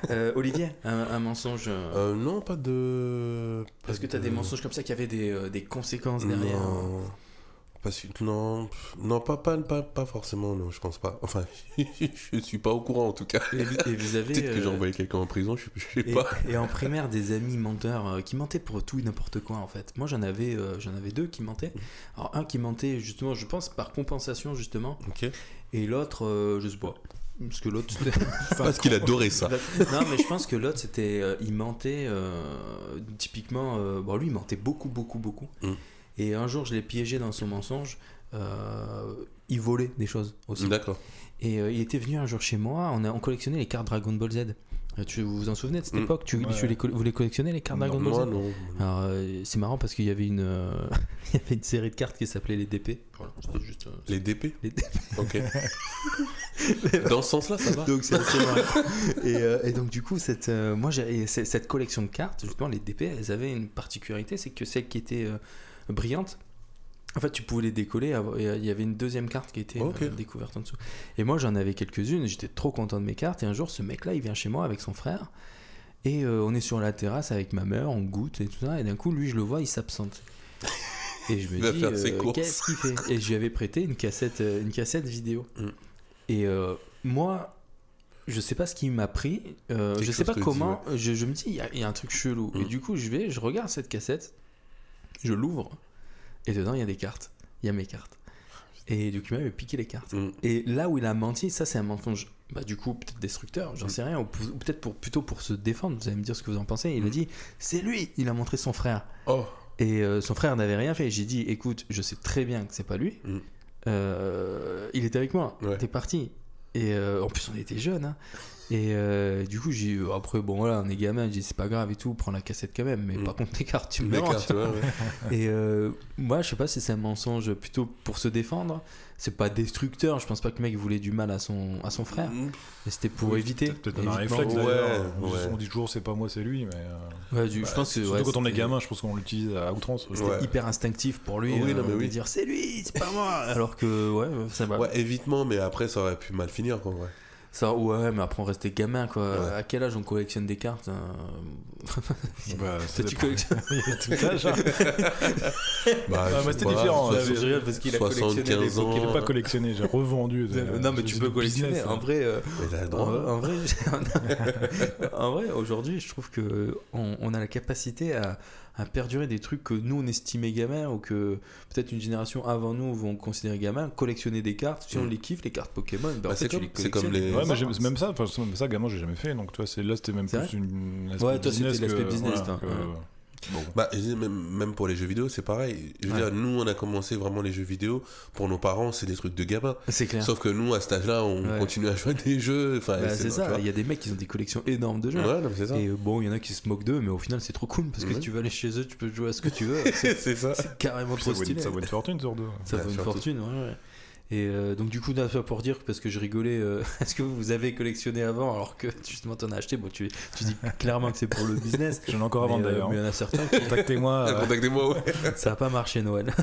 S2: Olivier, un, un mensonge.
S3: non, pas de.
S2: Parce que t'as des
S3: de-
S2: mensonges comme ça qui avaient des, des conséquences derrière?
S3: Non. Non, non pas, pas, pas, pas forcément, non, je pense pas. Enfin, je suis pas au courant en tout cas.
S2: Et, et vous avez.
S3: Peut-être que j'ai
S2: euh,
S3: envoyé quelqu'un en prison, je, je sais
S2: et,
S3: pas.
S2: et en primaire, des amis menteurs euh, qui mentaient pour tout et n'importe quoi en fait. Moi j'en avais, euh, j'en avais deux qui mentaient. Alors un qui mentait justement, je pense par compensation justement,
S3: Ok.
S2: et l'autre, euh, je sais pas. Parce que l'autre,
S3: Parce qu'il adorait ça.
S2: non, mais je pense que l'autre, c'était. il mentait. typiquement. bon, lui, il mentait beaucoup, beaucoup, beaucoup.
S3: Mm.
S2: Et un jour, je l'ai piégé dans son mensonge. euh, il volait des choses aussi.
S3: D'accord.
S2: Et euh, il était venu un jour chez moi. On, a, on collectionnait les cartes Dragon Ball Z. Euh, Tu vous vous en souvenez de cette
S3: Mm.
S2: époque? Tu,
S4: Ouais.
S2: tu les, Vous les collectionnez, les cartes Dragon Ball
S3: Moi,
S2: Z?
S3: Non.
S2: Alors, euh, c'est marrant parce qu'il y avait une, euh, il y avait une série de cartes qui s'appelait les DP. Voilà, c'était juste. euh,
S3: Les DP
S2: les DP.
S3: Ok. Dans ce sens-là, ça va
S2: Donc c'est assez marrant. et, euh, et donc du coup, cette, euh, moi, cette collection de cartes, justement, les DP, elles avaient une particularité, c'est que celles qui étaient brillantes, en fait, tu pouvais les décoller. euh, Il y avait une deuxième carte qui était euh, découverte en dessous. Et moi, j'en avais quelques-unes. J'étais trop content de mes cartes. Et un jour, ce mec-là, il vient chez moi avec son frère. Et euh, on est sur la terrasse avec ma mère, on goûte et tout ça. Et d'un coup, lui, je le vois, il s'absente. Et je me dis, euh, qu'est-ce qu'il fait? Et je lui avais prêté une cassette, une cassette vidéo.
S3: Mm.
S2: Et euh, moi, je sais pas ce qui m'a pris. je sais pas
S3: dit,
S2: comment. Je, je me dis, il y, a- il y a un truc chelou. Et
S3: Mm.
S2: du coup, je vais, je regarde cette cassette, je l'ouvre, et dedans, il y a des cartes. Il y a mes cartes. Et du coup, il m'a piqué les cartes.
S3: Mm.
S2: Et là où il a menti, ça c'est un mensonge, bah, du coup peut-être destructeur,
S3: Mm.
S2: j'en sais rien, ou, peut-être pour, plutôt pour se défendre, vous allez me dire ce que vous en pensez. Il a
S3: Mm.
S2: dit, c'est lui, il a montré son frère.
S3: Oh,
S2: Et euh, son frère n'avait rien fait. J'ai dit, écoute, je sais très bien que c'est pas lui.
S3: Mm.
S2: Euh, il était avec moi,
S3: Ouais.
S2: t'es parti. Et euh, en plus, on était jeunes. hein. Et euh, du coup, j'ai eu- après, bon voilà, on est gamin, j'ai dit, c'est pas grave et tout, prends la cassette quand même, mais
S3: Mm.
S2: par contre, tes cartes, tu me
S3: les cartes, ouais, ouais.
S2: Et euh, moi, je sais pas si c'est un mensonge plutôt pour se défendre. C'est pas destructeur. Je pense pas que le mec voulait du mal à son, à son frère.
S3: Mm.
S2: Mais c'était pour
S4: Oui,
S2: éviter.
S4: Peut-être un réflexe
S3: Ouais.
S4: On dit toujours c'est pas moi, c'est lui, mais. euh,
S2: Ouais, du- je pense que
S4: Surtout
S2: ouais,
S4: quand on est gamin, je pense qu'on l'utilise à outrance.
S2: C'était
S3: Ouais.
S2: hyper instinctif pour lui
S3: Oui,
S2: euh,
S3: non, mais
S2: de
S3: oui.
S2: dire c'est lui, c'est pas moi. Alors que ouais, ça va.
S3: Ouais, évitement, mais après, ça aurait pu mal finir, quoi. Ouais.
S2: Ça, ouais, mais après on restait gamin quoi.
S3: Ouais.
S2: À quel âge on collectionne des cartes hein
S4: Bah,
S2: tu collectionnes
S4: tout âge, hein.
S3: Bah,
S4: Ah, c'était différent,
S3: soix-
S4: là,
S2: Je regarde parce qu'il a collectionné
S3: 75 ans.
S2: Pokémon.
S4: pas collectionné, j'ai revendu.
S2: Euh, Non, mais tu peux collectionner.
S4: business,
S2: En
S4: hein.
S2: vrai, euh,
S3: Mais il a le
S2: En,
S3: droit.
S2: en vrai, en vrai, aujourd'hui, je trouve que on, on a la capacité à, à perdurer des trucs que nous on estimait gamins ou que peut-être une génération avant nous vont considérer gamins. Collectionner des cartes, si on
S3: Mm.
S2: les kiffe, les cartes Pokémon, bah,
S3: Bah,
S2: en fait,
S3: c'est
S2: tu
S3: comme-
S2: les
S3: comme
S4: Ouais, mais même ça, enfin, même ça, gamin, j'ai jamais fait. Donc, toi, c'est là, c'était même plus une. aspect
S2: Ouais, toi, c'était
S4: business
S2: l'aspect
S4: que-
S2: business,
S4: voilà,
S2: toi,
S4: que-
S2: ouais.
S4: Bon.
S3: Bah, même, même pour les jeux vidéo, c'est pareil. Je veux
S2: Ouais.
S3: dire, nous, on a commencé vraiment les jeux vidéo. Pour nos parents, c'est des trucs de gamins.
S2: C'est clair.
S3: Sauf que nous, à cet âge-là, on
S2: Ouais.
S3: continue à jouer à des jeux. Enfin,
S2: Bah, c'est ça. Il y a des mecs qui ont des collections énormes de jeux.
S3: Ouais, non, mais c'est ça.
S2: Et euh, bon, il y en a qui se moquent d'eux, mais au final, c'est trop cool parce que
S3: Ouais.
S2: si tu vas aller chez eux, tu peux jouer à ce que tu veux. C'est
S3: c'est ça.
S2: c'est carrément
S4: Puis ça,
S2: trop
S4: vaut une,
S2: stylé.
S4: ça vaut une fortune sur deux.
S2: Ça
S3: Ouais,
S2: vaut une fortune, ouais, ouais. Et euh, donc du coup, pour dire, parce que je rigolais, euh, est-ce que vous avez collectionné avant alors que justement t'en as acheté? Bon, tu, tu dis clairement que c'est pour le business.
S4: J'en ai encore
S2: mais, euh,
S4: d'ailleurs.
S2: mais il y en a certains qui
S4: Contactez-moi. euh,
S3: Contactez-moi, ouais.
S2: ça n'a pas marché Noël.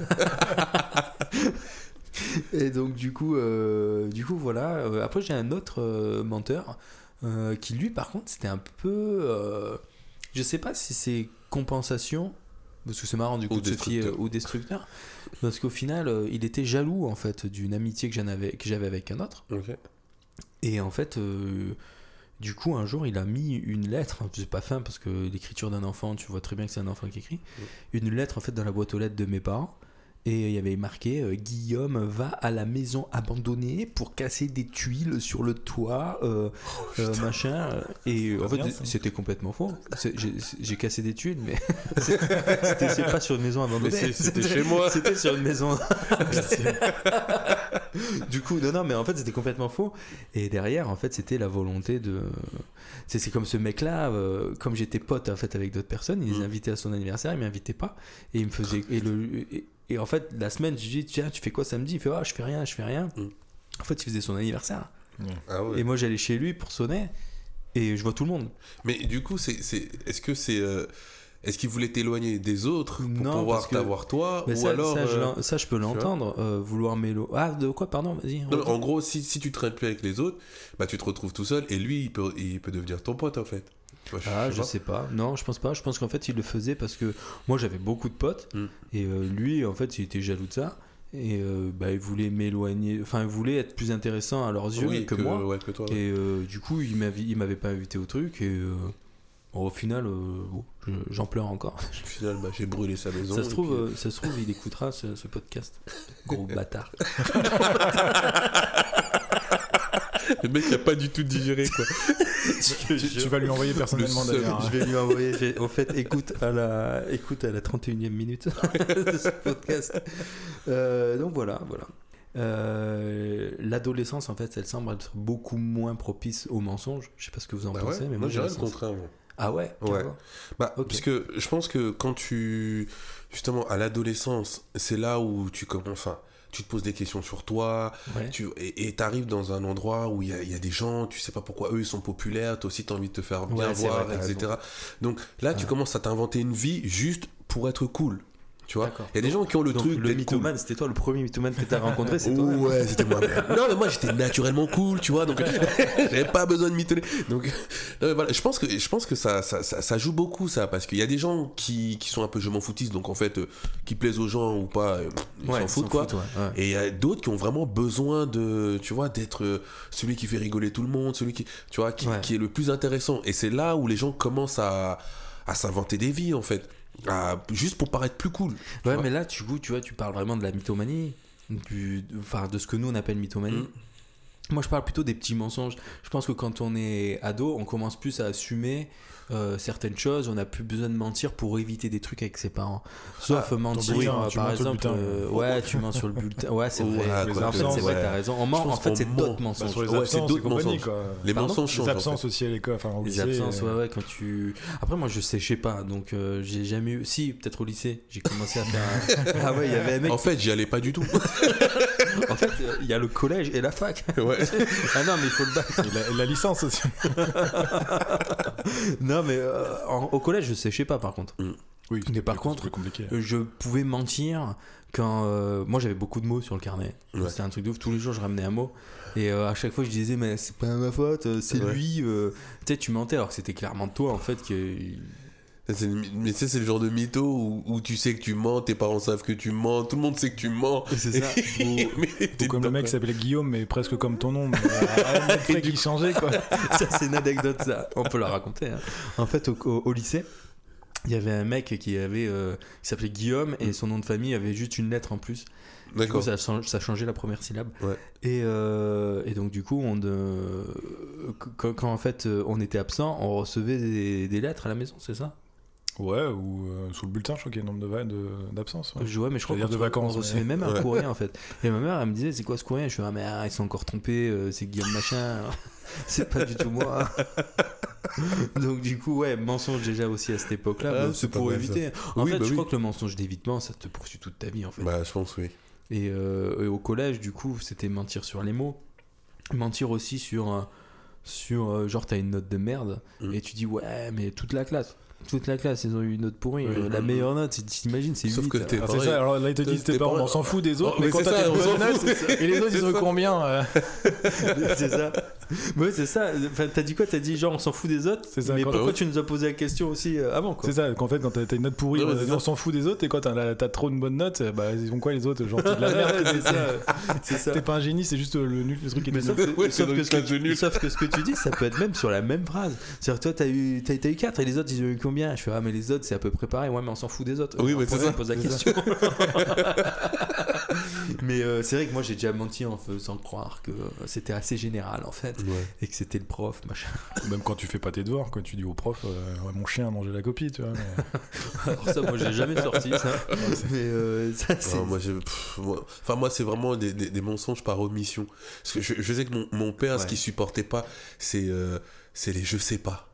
S2: Et donc du coup, euh, du coup voilà. Après j'ai un autre euh, menteur euh, qui lui par contre c'était un peu, euh, je sais pas si c'est compensation parce que c'est marrant du coup
S3: Ou
S2: de se fier au destructeur. Parce qu'au final euh, il était jaloux en fait d'une amitié que j'avais avec un autre. Et en fait euh, du coup un jour il a mis une lettre enfin, c'est pas fin parce que l'écriture d'un enfant tu vois très bien que c'est un enfant qui écrit une lettre en fait dans la boîte aux lettres de mes parents et il y avait marqué euh, Guillaume va à la maison abandonnée pour casser des tuiles sur le toit euh, euh, machin. Et en fait c'était complètement faux. J'ai cassé des tuiles mais c'était pas sur une maison abandonnée.
S3: C'était chez moi.
S2: c'était sur une maison. Du coup non non mais en fait c'était complètement faux. Et derrière en fait c'était la volonté de c'est comme ce mec là comme j'étais pote en fait avec d'autres personnes il les
S3: Mm.
S2: invitait à son anniversaire il m'invitait pas. Et il me faisait et le et, et en fait la semaine je lui dis tiens tu fais quoi samedi? Il fait ah je fais rien je fais rien
S3: Mm.
S2: en fait il faisait son anniversaire
S3: Ah ouais.
S2: et moi j'allais chez lui pour sonner et je vois tout le monde
S3: Mais du coup, c'est, c'est, est-ce que c'est, euh, Est-ce qu'il voulait t'éloigner des autres pour
S2: Non,
S3: pouvoir
S2: que-
S3: t'avoir toi
S2: Mais
S3: Ou
S2: ça,
S3: alors.
S2: ça, je,
S3: euh,
S2: ça, je peux l'entendre, euh, vouloir mélo. Ah, de quoi, pardon, vas-y.
S3: non, en gros, si, si tu traînes plus avec les autres, bah tu te retrouves tout seul et lui, il peut, il peut devenir ton pote en fait. Moi,
S2: Ah, je
S3: pas.
S2: sais pas. Non, je pense pas. Je pense qu'en fait, il le faisait parce que moi, j'avais beaucoup de potes.
S3: Mm.
S2: Et euh, lui, en fait, il était jaloux de ça. Et euh, bah, il voulait m'éloigner. Enfin, il voulait être plus intéressant à leurs yeux
S3: Oui,
S2: que, moi.
S3: ouais, que toi. ouais.
S2: Et euh, du coup, il m'avait, il m'avait pas invité au truc. Et bon, au final, bon, je- j'en pleure encore.
S3: Au final, bah, j'ai brûlé sa maison.
S2: ça, se trouve,
S3: puis-
S2: ça se trouve, il écoutera ce, ce podcast. Gros bâtard.
S3: Le mec il a pas du tout digéré quoi.
S4: Tu, tu vas lui envoyer personnellement d'ailleurs. hein.
S2: Je vais lui envoyer. j'ai- Au fait, écoute à la, écoute à la 31e minute de ce podcast. Euh, donc voilà, voilà. Euh, L'adolescence, en fait, elle semble être beaucoup moins propice aux mensonges. Je sais pas ce que vous en
S3: Bah
S2: pensez,
S3: ouais,
S2: mais
S3: moi
S2: moi
S3: j'ai
S2: le
S3: contraire. moi.
S2: Ah ouais.
S3: Ouais. Bah, parce que je pense que quand tu. Justement, à l'adolescence, c'est là où tu commences. Enfin, tu te poses des questions sur toi.
S2: Ouais.
S3: Tu, et tu arrives dans un endroit où il y a, il y a des gens, tu sais pas pourquoi eux ils sont populaires, toi aussi tu as envie de te faire bien
S2: Ouais,
S3: voir,
S2: vrai,
S3: etc. Donc là, tu commences à t'inventer une vie juste pour être cool. Tu vois. Il y a des gens qui ont le
S2: Donc,
S3: truc
S2: le
S3: d'être cool.
S2: mythomane, c'était toi le premier mythomane que t'as rencontré, c'est toi.
S3: Ouais, c'était moi-même. non, mais moi j'étais naturellement cool, tu vois, donc j'avais pas besoin de mitonner. Donc, non, mais voilà, je pense que, je pense que ça, ça, ça, ça joue beaucoup, ça, parce qu'il y a des gens qui, qui sont un peu je m'en foutistes, donc en fait, euh, qui plaisent aux gens ou pas, euh, ils
S2: Ouais,
S3: s'en foutent, quoi.
S2: ouais, ouais.
S3: Et il y a d'autres qui ont vraiment besoin de, tu vois, d'être euh, celui qui fait rigoler tout le monde, celui qui, tu vois, qui, qui est le plus intéressant. Et c'est là où les gens commencent à, à s'inventer des vies, en fait. Juste pour paraître plus cool.
S2: Ouais,
S3: vois.
S2: mais là, tu vois, tu parles vraiment de la mythomanie, du, enfin, de ce que nous on appelle mythomanie.
S3: Mm.
S2: Moi, je parle plutôt des petits mensonges. Je pense que quand on est ado, on commence plus à assumer euh, certaines choses. On n'a plus besoin de mentir pour éviter des trucs avec ses parents. Sauf
S4: Ah,
S2: mentir, euh,
S4: tu
S2: par exemple. euh, ouais, tu mens sur le bulletin. Ouais, c'est
S3: Ouais,
S2: vrai.
S3: quoi,
S2: Les
S4: les
S2: absences, c'est vrai,
S3: ouais.
S2: t'as raison. On
S3: Je
S2: ment, en fait, c'est d'autres
S4: Bah,
S2: mensonges.
S4: sur les
S3: Ouais, d'autres mensonges.
S4: quoi.
S3: Les
S2: Pardon
S3: mensonges
S4: Les
S3: changent. en
S4: absences
S3: fait.
S4: aussi à l'école, enfin au
S2: Les
S4: lycée.
S2: absences,
S4: euh,
S2: ouais, ouais, quand tu. Après, moi, je séchais pas, donc euh, j'ai jamais eu. Si, peut-être au lycée, j'ai commencé à faire. ah ouais, il y avait un mec.
S3: En fait, j'y allais pas du tout.
S2: En fait, il y a le collège et la fac.
S3: ouais.
S2: ah non, mais il faut le bac.
S4: et la licence aussi.
S2: Non, mais euh, en- au collège, je séchais pas, par contre.
S4: Oui,
S2: Mais par contre,
S4: compliqué.
S2: Je pouvais mentir quand. euh, moi, j'avais beaucoup de mots sur le carnet.
S3: Ouais.
S2: C'était un truc de ouf. Tous les jours, je ramenais un mot. Et euh, à chaque fois, je disais, mais c'est pas ma faute, euh, c'est
S3: Ouais.
S2: lui. euh. Tu sais, tu mentais alors que c'était clairement toi, en fait. Que...
S3: Ça, Mais tu sais, c'est le genre de mytho où, où tu sais que tu mens, tes parents savent que tu mens, tout le monde sait que tu mens.
S2: C'est ça.
S3: Mais
S4: Ou
S3: t'es
S4: comme le mec s'appelait Guillaume, mais presque comme ton nom. mais, euh, rien de fait qu'il changeait, quoi.
S2: ça, c'est une anecdote, ça. On peut la raconter. hein. En fait, au, au- au lycée, il y avait un mec qui avait, euh, qui s'appelait Guillaume et son nom de famille avait juste une lettre en plus.
S3: D'accord.
S2: ça, change- ça changeait la première syllabe.
S3: Ouais.
S2: Et, euh, et donc, du coup, on, euh, quand, quand, en fait on était absent, on recevait des, des lettres à la maison, c'est ça?
S4: Ouais, ou euh, sous le bulletin, je crois qu'il y a un nombre de va- de- d'absences. ouais.
S2: Je ouais, mais je crois
S4: de vacances,
S2: on recevait
S4: mais-
S2: même un
S3: Ouais.
S2: courrier en fait. Et ma mère, elle me disait, c'est quoi ce courrier? Je suis ah, mais ah, ils sont encore trompés, euh, c'est Guillaume machin. c'est pas du tout moi. Donc du coup, ouais, mensonge déjà aussi à cette époque-là,
S3: Ah,
S2: bah,
S3: c'est
S2: pour éviter. En
S3: Oui,
S2: fait,
S3: bah
S2: je
S3: oui.
S2: crois que le mensonge d'évitement, ça te poursuit toute ta vie en fait.
S3: Bah, je pense, oui.
S2: Et, euh, et au collège, du coup, c'était mentir sur les mots, mentir aussi sur, euh, sur genre t'as une note de merde
S3: Mm.
S2: et tu dis ouais, mais toute la classe. Toute la classe, ils ont eu une note pourrie.
S3: Oui.
S2: Euh, La meilleure note, t'imagines, c'est
S3: Sauf
S2: 8.
S3: que t'es-
S4: Ah, c'est ça, alors là ils te disent tes parents, on s'en fout des autres,
S3: Oh,
S4: mais
S3: mais
S4: quand
S3: c'est
S4: t'as
S3: ça,
S4: tes notes, et les autres ils ont
S3: ça.
S4: combien euh,
S2: c'est ça. Ouais, c'est ça. Enfin, t'as dit quoi? T'as dit genre on s'en fout des autres?
S4: C'est ça,
S2: Mais pourquoi
S3: Ouais.
S2: tu nous as posé la question aussi euh, avant
S4: C'est ça, qu'en fait quand t'as une note pourrie, on s'en fout des autres, et quand t'as trop une bonne note, bah ils font quoi les autres Genre t'es de la merde,
S2: c'est ça.
S4: T'es pas un génie, c'est juste le, nul, le truc qui est
S2: sauf,
S4: nul.
S2: que, sauf ce que tu, sauf dis, ça peut être même sur la même phrase. C'est-à-dire, toi, t'as eu, t'as, t'as eu 4 et les autres, ils ont eu combien Je fais, ah, mais les autres, c'est à peu près pareil. Ouais, mais on s'en fout des autres.
S3: Oui, mais c'est ça,
S2: pose la question. mais euh, c'est vrai que moi, j'ai déjà menti en faisant croire que c'était assez général, en fait.
S3: Ouais.
S2: Et que c'était le prof, machin.
S4: Même quand tu fais pas tes devoirs, quand tu dis au prof, euh, Ouais, mon chien a mangé la copie, tu vois. mais-
S2: Alors, ça, moi, j'ai jamais sorti ça. mais euh, ça, c'est.
S3: Non, moi, j'ai- pff, moi- Enfin, moi, c'est vraiment des, des- des mensonges par omission. Parce que je, je sais que mon, mon père, ce qu'il supportait pas, c'est euh, c'est les je sais pas.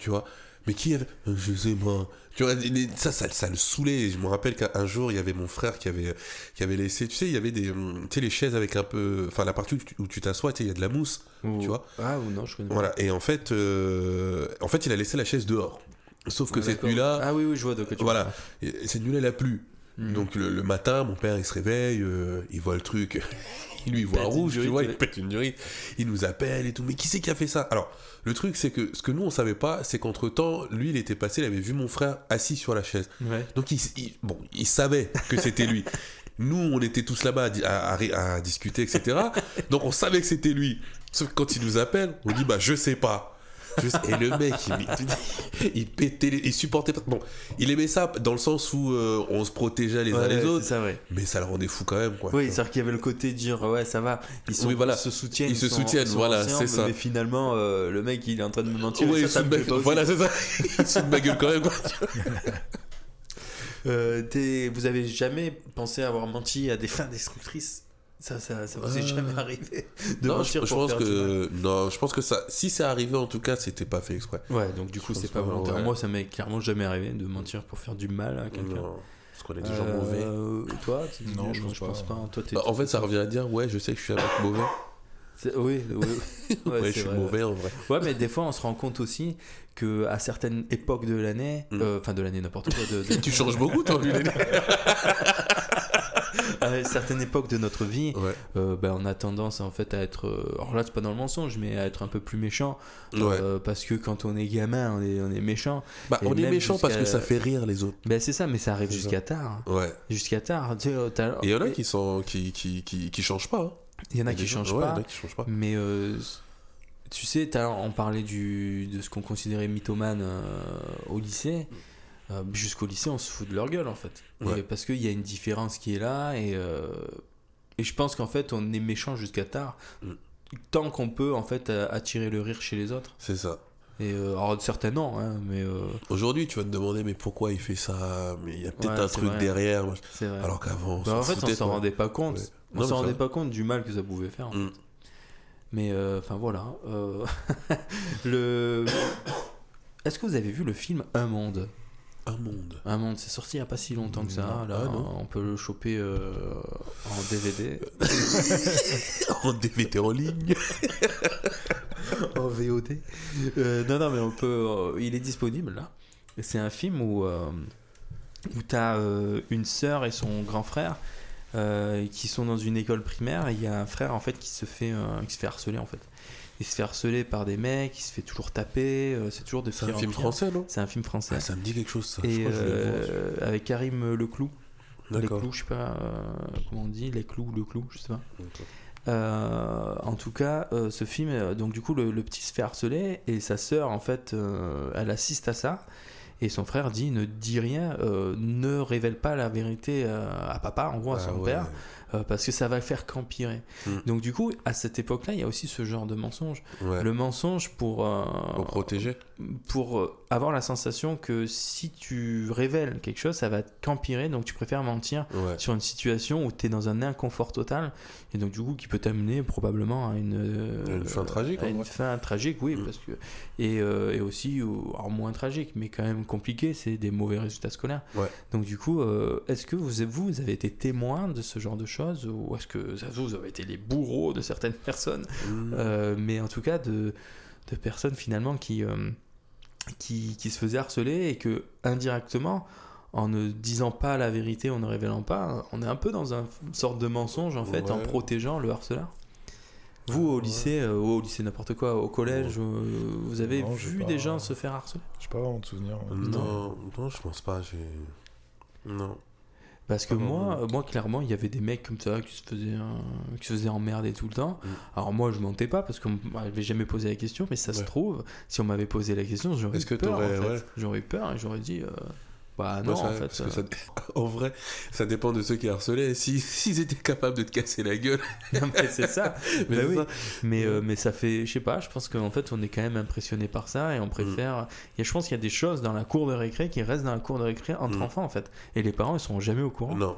S3: Tu vois Mais qui avait. euh, Je sais pas. Tu vois, ça, ça, ça le saoulait. Je me rappelle qu'un jour, il y avait mon frère qui avait, qui avait laissé. Tu sais, il y avait des. hum, Tu sais, les chaises avec un peu. Enfin, la partie où tu- t'assois, tu sais, il y a de la mousse.
S2: Ou-
S3: tu vois
S2: Ah, ou non, je connais pas.
S3: Voilà. Et en fait, euh, en fait, il a laissé la chaise dehors. Sauf que
S2: Ah,
S3: cette
S2: d'accord.
S3: nuit-là,
S2: Ah oui, oui, je vois de quoi tu
S3: voilà, cette nuit-là, il a plu.
S2: Mhm.
S3: Donc le, le matin, mon père, il se réveille, euh, il voit le truc, il lui voit rouge, tu il pète une durite, il nous appelle et tout. Mais qui c'est qui a fait ça? Alors, le truc, c'est que ce que nous, on savait pas, c'est qu'entre temps, lui, il était passé, il avait vu mon frère assis sur la chaise.
S2: Ouais.
S3: Donc, il, il- bon, il savait que c'était lui. Nous, on était tous là-bas à, di- à- à- à discuter, etc. Donc, on savait que c'était lui. Sauf que quand il nous appelle, on dit, bah, je sais pas. Et le mec, il, il pétait, les- il supportait pas. Bon, il aimait ça dans le sens où euh, on se protégeait les uns les
S2: ouais,
S3: autres,
S2: C'est ça, ouais.
S3: mais ça le rendait fou quand même, quoi.
S2: Oui, c'est-à-dire qu'il y avait le côté de dire ouais ça va, ils, sont,
S3: Oui, voilà.
S2: ils se soutiennent,
S3: Ils se
S2: sont-
S3: soutiennent, voilà, c'est ça.
S2: Mais finalement, euh, le mec il est en train de me mentir.
S3: Oui,
S2: ça, ça me
S3: voilà, c'est ça. Il se de ma gueule quand même, quoi.
S2: Euh, vous avez jamais pensé avoir menti à des fins destructrices Ça, ça, ça vous est
S3: Euh,
S2: jamais arrivé de
S3: Non,
S2: mentir
S3: je, je
S2: pour
S3: pense
S2: faire du mal
S3: que non, je pense que ça, si c'est arrivé en tout cas, c'était pas fait exprès.
S2: Ouais, donc du coup c'est pas volontaire.
S3: ouais.
S2: Moi ça m'est clairement jamais arrivé de mentir pour faire du mal à quelqu'un.
S3: Parce qu'on est des gens mauvais.
S2: Euh, toi tu dis-
S4: Non, je pense
S2: je pense
S4: pas.
S2: pas. Toi, t'es-
S3: Bah, en fait, ça revient à dire, ouais, je sais que je suis un mec mauvais.
S2: Oui, oui.
S3: Ouais,
S2: Ouais,
S3: je suis
S2: vrai.
S3: mauvais en vrai.
S2: Ouais, mais des fois, on se rend compte aussi que à certaines époques de l'année,
S3: Mm.
S2: euh, enfin de l'année n'importe quoi, de, de-
S3: Tu changes beaucoup, toi, Lulé.
S2: à certaines époques de notre vie,
S3: Ouais.
S2: euh, ben, on a tendance en fait à être, euh, alors là c'est pas dans le mensonge, mais à être un peu plus méchant,
S3: Ouais.
S2: euh, parce que quand on est gamin, on est, on est méchant.
S3: Bah, on est méchant parce que ça fait rire les autres.
S2: Ben c'est ça, mais ça arrive jusqu'à tard,
S3: Ouais.
S2: jusqu'à tard.
S3: Il y en a qui sont, qui, qui, qui, qui changent pas. hein.
S2: il y en a qui
S3: gens-
S2: changent
S3: y
S2: pas.
S3: en a qui changent pas.
S2: Mais euh, tu sais, on parlait du, de ce qu'on considérait mythomane euh, au lycée. Euh, Jusqu'au lycée, on se fout de leur gueule en fait. Et
S3: Ouais.
S2: parce qu'il y a une différence qui est là. Et, euh, et je pense qu'en fait, on est méchant jusqu'à tard.
S3: Mm.
S2: Tant qu'on peut en fait euh, attirer le rire chez les autres.
S3: C'est ça.
S2: Et euh, alors certains non, hein, mais euh,
S3: Aujourd'hui, tu vas te demander, mais pourquoi il fait ça? Mais il y a peut-être
S2: Ouais,
S3: un truc
S2: vrai.
S3: derrière.
S2: vrai.
S3: Alors qu'avant, on
S2: Bah,
S3: s'en
S2: en fait, on s'en rendait pas compte.
S3: Ouais.
S2: On s'en rendait pas compte du mal que ça pouvait faire. en
S3: Mm.
S2: fait. Mais euh, enfin voilà. le. Est-ce que vous avez vu le film Un monde?
S3: Un monde.
S2: Un monde, c'est sorti il n'y a pas si longtemps que ça. Là,
S3: Ah, non.
S2: on peut le choper euh, en DVD.
S3: en DVD en ligne.
S2: en VOD. Euh, non, non, mais on peut. euh, il est disponible là. C'est un film où, où tu as une sœur et son grand frère qui sont dans une école primaire. Et il y a un frère en fait qui se fait, qui se fait harceler en fait. Il se fait harceler par des mecs, il se fait toujours taper. euh, c'est toujours de
S3: C'est un film français, non
S2: C'est un film français.
S3: ah, Ça me dit quelque chose, ça. Je
S2: et
S3: crois que je le voir.
S2: euh, avec Karim Leclou. Les clous, je sais pas euh, comment on dit, les clous, le clou, je sais pas. Euh, en tout cas, euh, ce film, euh, donc du coup, le, le petit se fait harceler et sa sœur, en fait, euh, elle assiste à ça. Et son frère dit ne dis rien, euh, ne révèle pas la vérité euh, à papa, en gros à
S3: Ah
S2: son
S3: ouais.
S2: père, euh, parce que ça va faire qu'empirer.
S3: Mm.
S2: Donc du coup, à cette époque-là, il y a aussi ce genre de mensonge.
S3: Ouais.
S2: Le mensonge pour, euh,
S3: Pour protéger.
S2: Pour euh, avoir la sensation que si tu révèles quelque chose, ça va qu'empirer, donc tu préfères mentir
S3: Ouais.
S2: sur une situation où tu es dans un inconfort total et donc du coup qui peut t'amener probablement à une, euh,
S3: Une fin tragique,
S2: à une fin tragique oui
S3: Mm.
S2: parce que et, euh, et aussi alors moins tragique mais quand même compliqué c'est des mauvais résultats scolaires
S3: Ouais.
S2: donc du coup euh, est-ce que vous, vous avez été témoin de ce genre de choses ou est-ce que vous avez été les bourreaux de certaines personnes
S3: Mm.
S2: euh, mais en tout cas de, de personnes finalement qui, euh, qui, qui se faisaient harceler et que indirectement, en ne disant pas la vérité, en ne révélant pas, on est un peu dans un- une sorte de mensonge en fait, en protégeant le harceleur. Vous au
S3: Ouais.
S2: lycée, euh, au lycée n'importe quoi, au collège, euh, vous avez
S4: Non,
S2: vu
S4: pas-
S2: des gens se faire harceler?
S4: J'ai pas vraiment de souvenir.
S3: Non, non, je pense pas. J'ai. Non.
S2: Parce que
S3: Ah,
S2: moi, euh, moi clairement, il y avait des mecs comme ça qui se faisaient, euh, qui se faisaient emmerder tout le temps.
S3: Mm.
S2: Alors moi, je mentais pas parce qu'on m'avait jamais posé la question, mais ça se trouve, si on m'avait posé la question, j'aurais
S3: que
S2: peur. en
S3: t'aurais-
S2: fait.
S3: ouais.
S2: J'aurais eu peur et j'aurais dit, euh, bah non,
S3: ça-
S2: en fait.
S3: parce que ça- en vrai, ça dépend de ceux qui harcelaient. Si- S'ils étaient capables de te casser la gueule.
S2: c'est ça.
S3: Mais
S2: Bah oui.
S3: ça.
S2: Mais, euh, mais ça fait, je sais pas, je pense qu'en fait, on est quand même impressionné par ça et on préfère. Il y a, je pense qu'il y a des choses dans la cour de récré qui restent dans la cour de récré entre
S3: Mm.
S2: enfants en fait. Et les parents, ils sont jamais au courant.
S3: Non.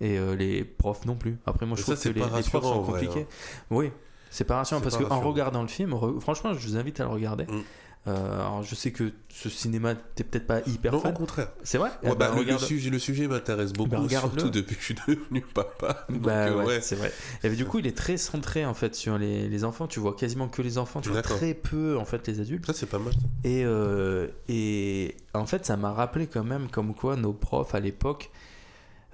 S2: et euh, les profs non plus. Après, moi, je trouve que les, les profs sont
S3: vrai,
S2: compliqués. Oui, c'est pas rassurant parce qu'en regardant le film, re- franchement, je vous invite à le regarder.
S3: Mm.
S2: Euh, alors je sais que ce cinéma, t'es peut-être pas hyper
S3: Non, au
S2: fan.
S3: contraire.
S2: C'est vrai?
S3: Ouais, bah,
S2: ben,
S3: le,
S2: regarde-
S3: le sujet, le sujet m'intéresse beaucoup,
S2: Bah,
S3: surtout depuis que je suis devenu papa. Donc,
S2: Bah
S3: euh,
S2: ouais,
S3: ouais.
S2: c'est vrai. Et du coup, il est très centré en fait sur les, les enfants. Tu vois quasiment que les enfants, tu vois très peu en fait les adultes.
S3: Ça, c'est pas mal.
S2: Et, euh, et en fait, ça m'a rappelé quand même comme quoi nos profs à l'époque,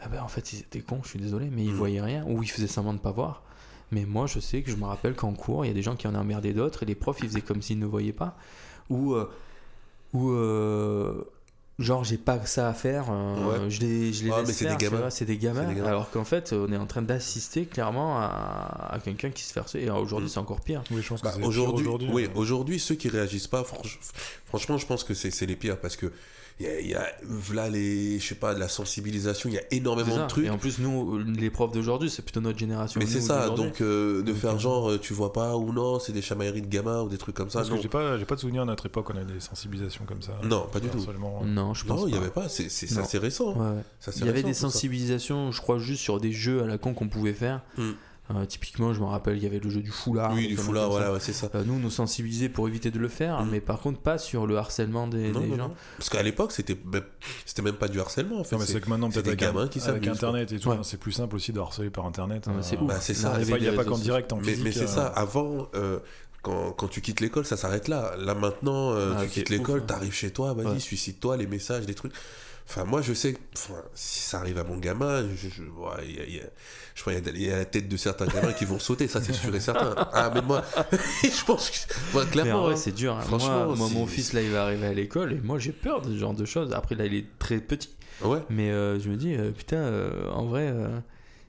S2: ah ben, en fait, ils étaient cons, je suis désolé, mais ils
S3: Mhm.
S2: voyaient rien ou ils faisaient semblant de pas voir. Mais moi, je sais que je me rappelle qu'en cours, il y a des gens qui en emmerdaient d'autres et les profs, ils faisaient comme s'ils ne voyaient pas. Ou, euh, ou euh, genre, j'ai pas ça à faire, euh,
S3: Ouais.
S2: je les, je les
S3: Ouais,
S2: laisse
S3: mais c'est
S2: faire,
S3: des gamins.
S2: c'est des gamins.
S3: C'est des gamins.
S2: Alors qu'en fait, on est en train d'assister clairement à, à quelqu'un qui se fait harceler. Et aujourd'hui,
S3: Mhm.
S2: c'est encore pire.
S4: Oui,
S3: Bah, aujourd'hui, oui,
S4: hein.
S3: aujourd'hui, ceux qui réagissent pas, franch- franchement, je pense que c'est c'est les pires parce que il y a, y a là les, je sais pas, de la sensibilisation, il y a énormément
S2: ça.
S3: de trucs.
S2: Et en plus, nous, les profs d'aujourd'hui, c'est plutôt notre génération.
S3: Mais c'est ça, donc euh, de faire
S2: euh,
S3: genre euh, tu vois pas ou non, c'est des chamailleries de gamins ou des trucs comme ça.
S4: Parce
S3: Non,
S4: que j'ai pas, j'ai pas de souvenir à notre époque, on a des sensibilisations comme ça.
S3: Non, pas du tout.
S2: Non, je pense
S3: non, il y
S2: pas.
S3: avait pas. C'est c'est- ça,
S2: Non.
S3: c'est récent.
S2: Ouais, ouais.
S3: Ça, c'est
S2: Il y avait
S3: récent,
S2: des
S3: ça.
S2: sensibilisations, je crois, juste sur des jeux à la con qu'on pouvait faire.
S3: Hmm.
S2: Euh, typiquement, je me rappelle, il y avait le jeu du foulard.
S3: Oui, du foulard, voilà, ouais, c'est ça.
S2: Euh, nous, nous sensibiliser pour éviter de le faire,
S3: Hmm.
S2: mais par contre, pas sur le harcèlement des,
S3: Non,
S2: des
S3: non,
S2: gens.
S3: non. Parce qu'à l'époque, c'était même, c'était même pas du harcèlement en fait.
S4: Non, mais
S3: c'est-
S4: que maintenant, peut-être
S3: des
S4: avec,
S3: gamins qui
S4: avec Internet et tout,
S2: Ouais.
S4: c'est plus simple aussi de harceler par Internet.
S2: Non, mais c'est
S4: Euh.
S3: Bah, c'est ça.
S4: Il n'y a pas qu'en direct, en
S3: Mais,
S4: physique.
S3: mais c'est
S4: euh,
S3: ça, avant, euh, quand, quand tu quittes l'école, ça s'arrête là. Là maintenant, euh,
S2: Ah,
S3: tu quittes l'école,
S2: hein.
S3: t'arrives chez toi, vas-y,
S2: Ouais.
S3: suicide-toi, les messages, les trucs. Enfin, moi, je sais, enfin, si ça arrive à mon gamin, je, je, ouais, il y a- y a- je crois qu'il y a- il y, a la tête de certains gamins qui vont sauter, ça c'est sûr et certain. Ah, mais moi, je pense que, moi, clairement, hein.
S2: c'est dur. hein.
S3: Franchement,
S2: moi, moi, mon fils, là, il va arriver à l'école et moi, j'ai peur de ce genre de choses. Après, là, il est très petit.
S3: ouais.
S2: Mais euh, je me dis, euh, putain, euh, en vrai,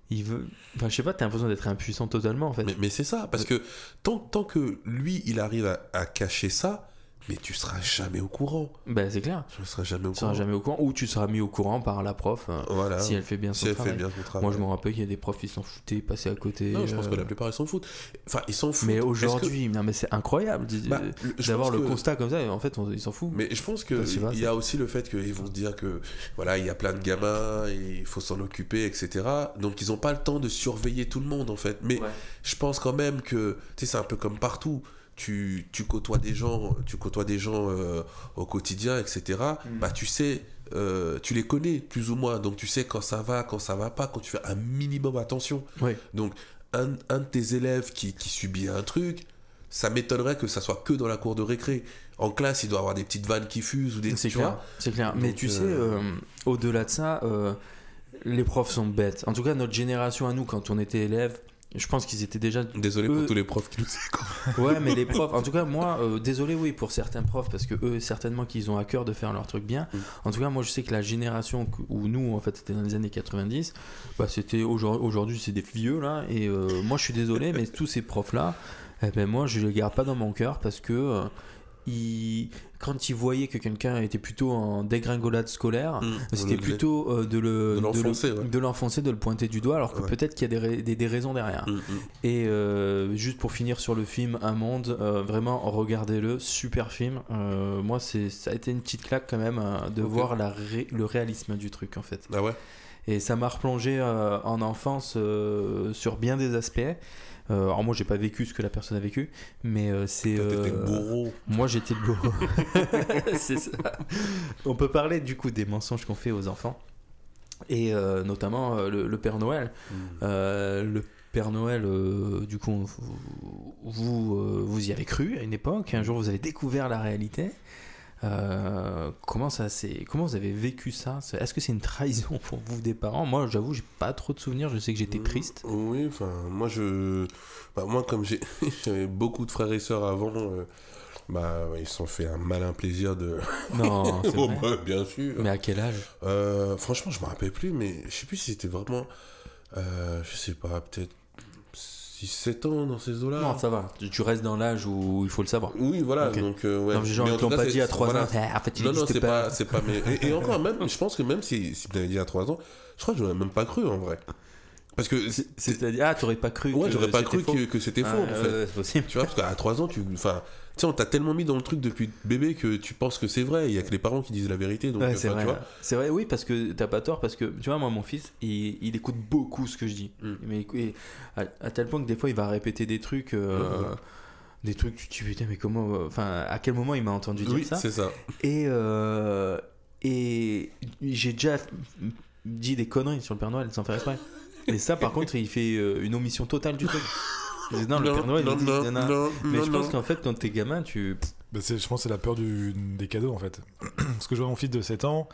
S2: il veut. Enfin, je sais pas, t'as l'impression d'être impuissant totalement, en fait.
S3: Mais, mais c'est ça, parce que tant, tant que lui, il arrive à, à cacher ça, mais tu seras jamais au courant.
S2: Bah, c'est clair.
S3: Tu seras jamais au
S2: Tu seras
S3: courant.
S2: jamais au courant ou tu seras mis au courant par la prof euh,
S3: Voilà.
S2: si elle fait bien son
S3: Si elle
S2: travail.
S3: fait bien son travail.
S2: Moi, je me rappelle qu'il y a des profs qui s'en foutaient, passaient à côté.
S3: Non, je pense
S2: euh,
S3: que la plupart ils s'en foutent. Enfin, ils s'en foutent.
S2: Mais
S3: que-
S2: aujourd'hui, non, mais c'est incroyable
S3: Bah,
S2: d'avoir le
S3: que-
S2: constat comme ça. Et en fait, on, ils s'en foutent.
S3: Mais je pense
S2: tu vas,
S3: qu'il y a aussi le fait qu'ils vont se dire que voilà, il y a plein de gamins, il faut s'en occuper, etc. Donc ils n'ont pas le temps de surveiller tout le monde en fait. Mais
S2: Ouais.
S3: je pense quand même que tu sais, c'est un peu comme partout. Tu, tu côtoies des gens, tu côtoies des gens euh, au quotidien, etc.
S2: Mm.
S3: Bah tu sais, euh, tu les connais plus ou moins, donc tu sais quand ça va, quand ça va pas, quand tu fais un minimum attention. Donc un, un de tes élèves qui, qui subit un truc, ça m'étonnerait que ça soit que dans la cour de récré. En classe, il doit avoir des petites vannes qui fusent ou des
S2: C'est clair. C'est clair. Mais
S3: Donc,
S2: tu
S3: euh,
S2: sais, euh, au-delà de ça, euh, les profs sont bêtes. En tout cas, notre génération à nous, quand on était élèves, je pense qu'ils étaient déjà
S3: Désolé
S2: Eux-
S3: pour tous les profs qui nous écoutent.
S2: Ouais, mais les profs, en tout cas, moi, euh, désolé, oui, pour certains profs, parce que eux, certainement qu'ils ont à cœur de faire leur truc bien.
S3: Mm.
S2: En tout cas, moi, je sais que la génération où nous, en fait, c'était dans les années 90, bah, c'était aujourd- aujourd'hui, c'est des vieux, là, et euh, moi, je suis désolé, mais tous ces profs-là, eh ben, moi, je les garde pas dans mon cœur parce que. euh, ils- quand ils voyaient que quelqu'un était plutôt en dégringolade scolaire, c'était plutôt euh, de le
S3: De l'enfoncer,
S2: de le-
S3: ouais.
S2: de l'enfoncer, de le pointer du doigt, alors que
S3: Ouais.
S2: peut-être qu'il y a des, ra- des- des raisons derrière.
S3: Mm, mm.
S2: Et euh, juste pour finir sur le film Un Monde, euh, vraiment regardez-le, super film. Euh, moi, c'est ça a été une petite claque quand même euh, de voir la ré- le réalisme du truc en fait.
S3: Ah ouais?
S2: Et ça m'a replongé euh, en enfance euh, sur bien des aspects. Euh, alors moi, j'ai pas vécu ce que la personne a vécu, mais euh, c'est. Euh,
S3: le bourreau.
S2: moi, j'étais le bourreau. c'est ça. On peut parler du coup des mensonges qu'on fait aux enfants. Et euh, notamment euh, le, le Père Noël.
S3: Mm.
S2: Euh, le Père Noël, du coup, vous, vous, vous y avez cru à une époque. Un jour, vous avez découvert la réalité. Euh, comment ça c'est comment vous avez vécu ça? Est-ce que c'est une trahison pour vous des parents? Moi, j'avoue, j'ai pas trop de souvenirs. Je sais que j'étais
S3: Mm.
S2: triste.
S3: Oui, enfin, moi, je. Bah, moi, comme j'ai j'avais beaucoup de frères et sœurs avant, euh, bah, ils se sont fait un malin plaisir de.
S2: Non, c'est
S3: Oh,
S2: vrai.
S3: bah, bien sûr.
S2: Mais à quel âge?
S3: Euh, franchement, je me rappelle plus, mais je sais plus si c'était vraiment. euh, je sais pas, peut-être 6-7 ans dans ces eaux-là.
S2: Non, ça va. Tu- Tu restes dans l'âge où il faut le savoir.
S3: Oui, voilà,
S2: Ok.
S3: donc euh, ouais.
S2: non, mais genre,
S3: Mais
S2: ils pas dit à 3
S3: voilà.
S2: ans. Ah, en fait, il
S3: Non, non, c'est
S2: pas.
S3: pas, pas. Mais... Et, et encore, même, je pense que même si, si tu m'avais dit à 3 ans, je crois que j'aurais même pas cru en vrai. Parce que.
S2: C'est- C'est-à-dire, ah, t'aurais pas cru.
S3: Ouais, j'aurais pas cru
S2: faux.
S3: que, que c'était faux
S2: Ah,
S3: en fait.
S2: ouais, c'est possible.
S3: Tu vois, parce qu'à 3 ans, tu. Enfin, tu sais, on t'a tellement mis dans le truc depuis bébé que tu penses que c'est vrai. Il y a que les parents qui disent la vérité. Donc,
S2: Ouais, c'est vrai. C'est vrai, oui, parce que t'as pas tort, parce que tu vois, moi, mon fils, il, il écoute beaucoup ce que je dis.
S3: Mm.
S2: Mais à, à tel point que des fois, il va répéter des trucs. euh, des trucs, tu te dis putain, mais comment. Enfin, à quel moment il m'a entendu dire
S3: Oui,
S2: ça
S3: c'est ça.
S2: Et, euh, et j'ai déjà dit des conneries sur le Père Noël sans faire exprès. Et ça, par contre, il fait euh, une omission totale du truc. Il dit, non, le Père Noël, il
S3: non,
S2: il a.
S3: non,
S2: Mais
S3: non,
S2: je pense qu'en fait, quand t'es gamin, tu.
S4: Bah, c'est- je pense que c'est la peur du- des cadeaux en fait. Parce que je vois mon fils de 7 ans,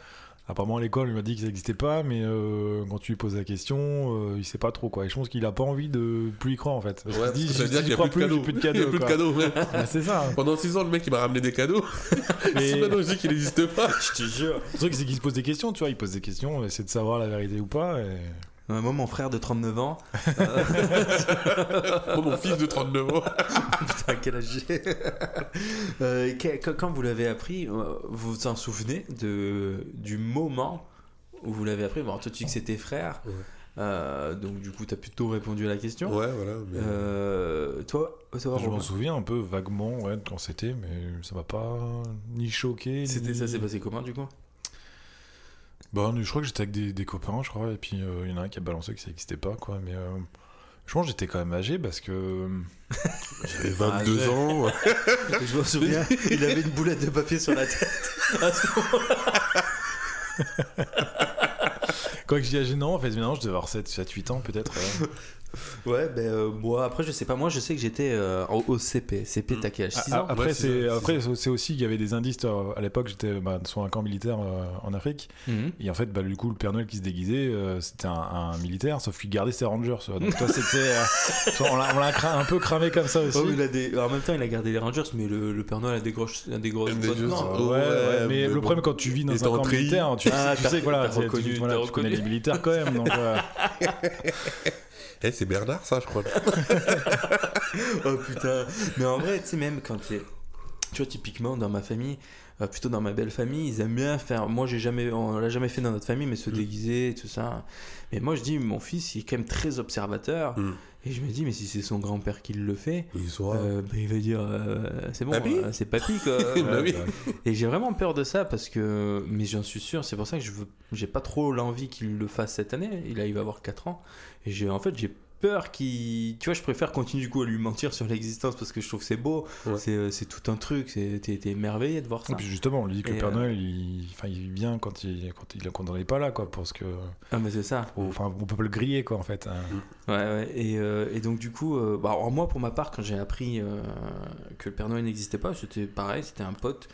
S4: apparemment à l'école il m'a dit que ça n'existait pas, mais euh, quand tu lui poses la question, euh, il sait pas trop quoi. Et je pense qu'il a pas envie de plus y croire en fait. Parce
S3: Ouais,
S4: qu'il dit,
S3: ça veut dire qu'il n'y a plus de cadeaux.
S4: j'ai plus de
S3: Il y a plus de cadeaux. ouais.
S4: Bah, c'est ça.
S3: Pendant 6 ans, le mec il m'a ramené des cadeaux.
S4: Mais-
S3: Si maintenant je dis qu'il n'existe pas.
S2: Je te jure.
S4: Le truc c'est qu'il se pose des questions, tu vois, il pose des questions, essaie de savoir la vérité ou pas. Et...
S2: Moi, mon frère de 39 ans.
S3: Oh, mon fils de 39 ans.
S2: Putain, quel âge j'ai Euh, Quand vous l'avez appris, euh, vous vous en souvenez de, du moment où vous l'avez appris? Bon, toi, tu dis que.
S3: Ouais.
S2: Euh, donc, du coup, tu as plutôt répondu à la question.
S3: Ouais, voilà. mais-
S2: Euh, toi, toi
S4: Je m'en souviens un peu vaguement ouais, quand c'était, mais ça m'a pas ni choqué.
S2: C'était
S4: ni-
S2: ça s'est passé comment du coup?
S4: Bah, je crois que j'étais avec des, des copains, je crois, et puis euh, il y en a un qui a balancé que ça n'existait pas, quoi. Mais euh, je pense que j'étais quand même âgé parce que.
S3: J'avais 22
S2: Ah,
S3: ans.
S2: Je me souviens, il avait une boulette de papier sur la tête. À ce moment-là.
S4: Quoi que je dis âgé, non, en fait, maintenant je devais avoir 7, 7 8 ans peut-être. ouais.
S2: Ouais, ben euh, moi après je sais pas, moi je sais que j'étais euh, au, au CP. CP
S3: Mm.
S2: t'as quel âge 6
S4: Ah,
S2: ans
S4: après,
S3: Ouais, c'est
S4: après aussi qu'il y avait des indices. euh, À l'époque, j'étais bah, sur un camp militaire euh, en Afrique.
S2: Mhm.
S4: Et en fait, bah, du coup, le Père Noël qui se déguisait, euh, c'était un, un militaire, sauf qu'il gardait ses rangers. Donc, toi, c'était. euh, on l'a un peu cramé comme ça aussi.
S2: Oh, il a des... En même temps, il a gardé les Rangers, mais le, le Père Noël a des grosses, a des grosses
S3: Des
S2: noires.
S4: Ouais,
S3: Ouais,
S4: ouais, mais,
S3: mais
S4: le
S3: bon.
S4: problème quand tu vis dans un camp militaire, tu,
S2: Ah,
S4: tu sais, tu, voilà, tu connais
S2: reconnu.
S4: les militaires quand même.
S3: Eh, c'est Bernard, ça, je crois.
S2: oh putain. Mais en vrai, tu sais, même quand t'es. Tu vois, typiquement, dans ma famille, euh, plutôt dans ma belle famille, ils aiment bien faire. Moi, j'ai jamais, on l'a jamais fait dans notre famille, mais se
S3: Mm.
S2: déguiser, tout ça. Mais moi, je dis, mon fils, il est quand même très observateur.
S3: Mm.
S2: Et je me dis, mais si c'est son grand-père qui le fait,
S3: Il
S2: euh, bah, il va dire, euh, c'est bon, euh, c'est papy, quoi.
S3: Bah
S2: Et j'ai vraiment peur de ça parce que, mais j'en suis sûr, c'est pour ça que je veux, j'ai pas trop l'envie qu'il le fasse cette année. Il, a, il va avoir 4 ans. Et j'ai, en fait, j'ai peur qu'il. Tu vois, je préfère continuer du coup à lui mentir sur l'existence parce que je trouve que c'est beau.
S3: Ouais.
S2: C'est, euh, c'est tout un truc. C'est, t'es, t'es émerveillé de voir ça.
S4: Et puis justement, on lui dit que
S2: Et,
S4: le Père
S2: euh,
S4: Noël, il, enfin, il vient quand il, quand il, quand on n'est pas là, quoi, parce que,
S2: Ah, mais c'est ça.
S4: enfin, on peut pas le griller, quoi, en fait. hein.
S2: Ouais, ouais. Et, euh, et donc, du coup, euh, bah, alors, moi, pour ma part, quand j'ai appris que le Père Noël n'existait pas, c'était pareil, c'était un pote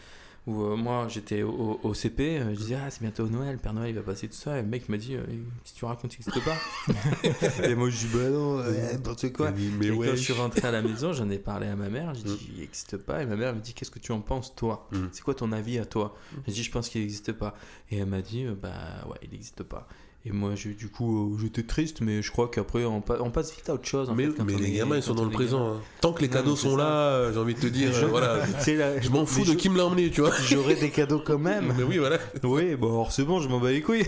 S2: où euh, moi j'étais au, au CP, euh, je disais, ah, c'est bientôt Noël, Père Noël il va passer tout ça. Et le mec m'a dit, euh, si tu racontes, il n'existe pas. et moi, je dis, bah non, n'importe quoi.
S3: Mais
S2: et quand je suis rentré à la maison, j'en ai parlé à ma mère, j'ai dit, il n'existe pas. Et ma mère me dit, qu'est-ce que tu en penses, toi?
S3: Mm.
S2: C'est quoi ton avis à toi? J'ai dit, je pense qu'il n'existe pas. Et elle m'a dit, bah ouais, il n'existe pas. Et moi, j'ai- du coup, euh, j'étais triste, mais je crois qu'après, on, pa- on passe vite à autre chose. en
S3: Mais,
S2: fait, quand
S3: mais
S2: on
S3: les
S2: est-
S3: gamins, ils sont dans le
S2: est
S3: présent. hein. Tant que les
S2: Non,
S3: cadeaux
S2: mais
S3: sont là, euh, j'ai envie de te dire,
S2: Je-
S3: euh, voilà.
S2: la-
S3: Je m'en fous
S2: mais
S3: de
S2: je-
S3: qui me l'a emmené, tu vois.
S2: J'aurai des cadeaux quand même.
S3: Mais oui, voilà.
S2: Oui, bon, alors c'est bon, je m'en bats les couilles.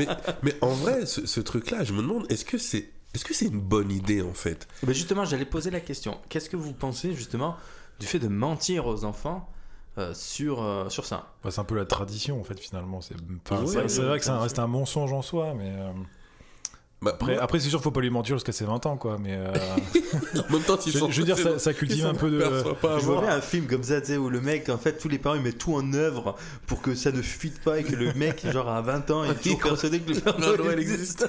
S3: mais, mais en vrai, ce, ce truc-là, je me demande, est-ce que c'est est-ce que c'est une bonne idée en fait?
S2: Ben justement, j'allais poser la question. Qu'est-ce que vous pensez justement du fait de mentir aux enfants euh, sur, euh, sur ça
S4: Bah, c'est un peu la tradition, en fait, finalement. C'est enfin,
S3: ouais,
S4: vrai que ça reste un mensonge en soi, mais.
S3: Bah,
S4: Après, après c'est sûr, faut pas lui mentir jusqu'à ses 20 ans, quoi. Mais euh,
S3: En même temps,
S4: je,
S3: sont-
S4: je veux dire, ça, cultive un peu de.
S3: pas
S2: Je bien un film comme ça, tu sais, où le mec, en fait, tous les parents, ils mettent tout en œuvre pour que ça ne fuite pas et que le mec, genre à 20 ans, il est toujours persuadé que le Père
S3: Noël
S2: Noël
S3: existe.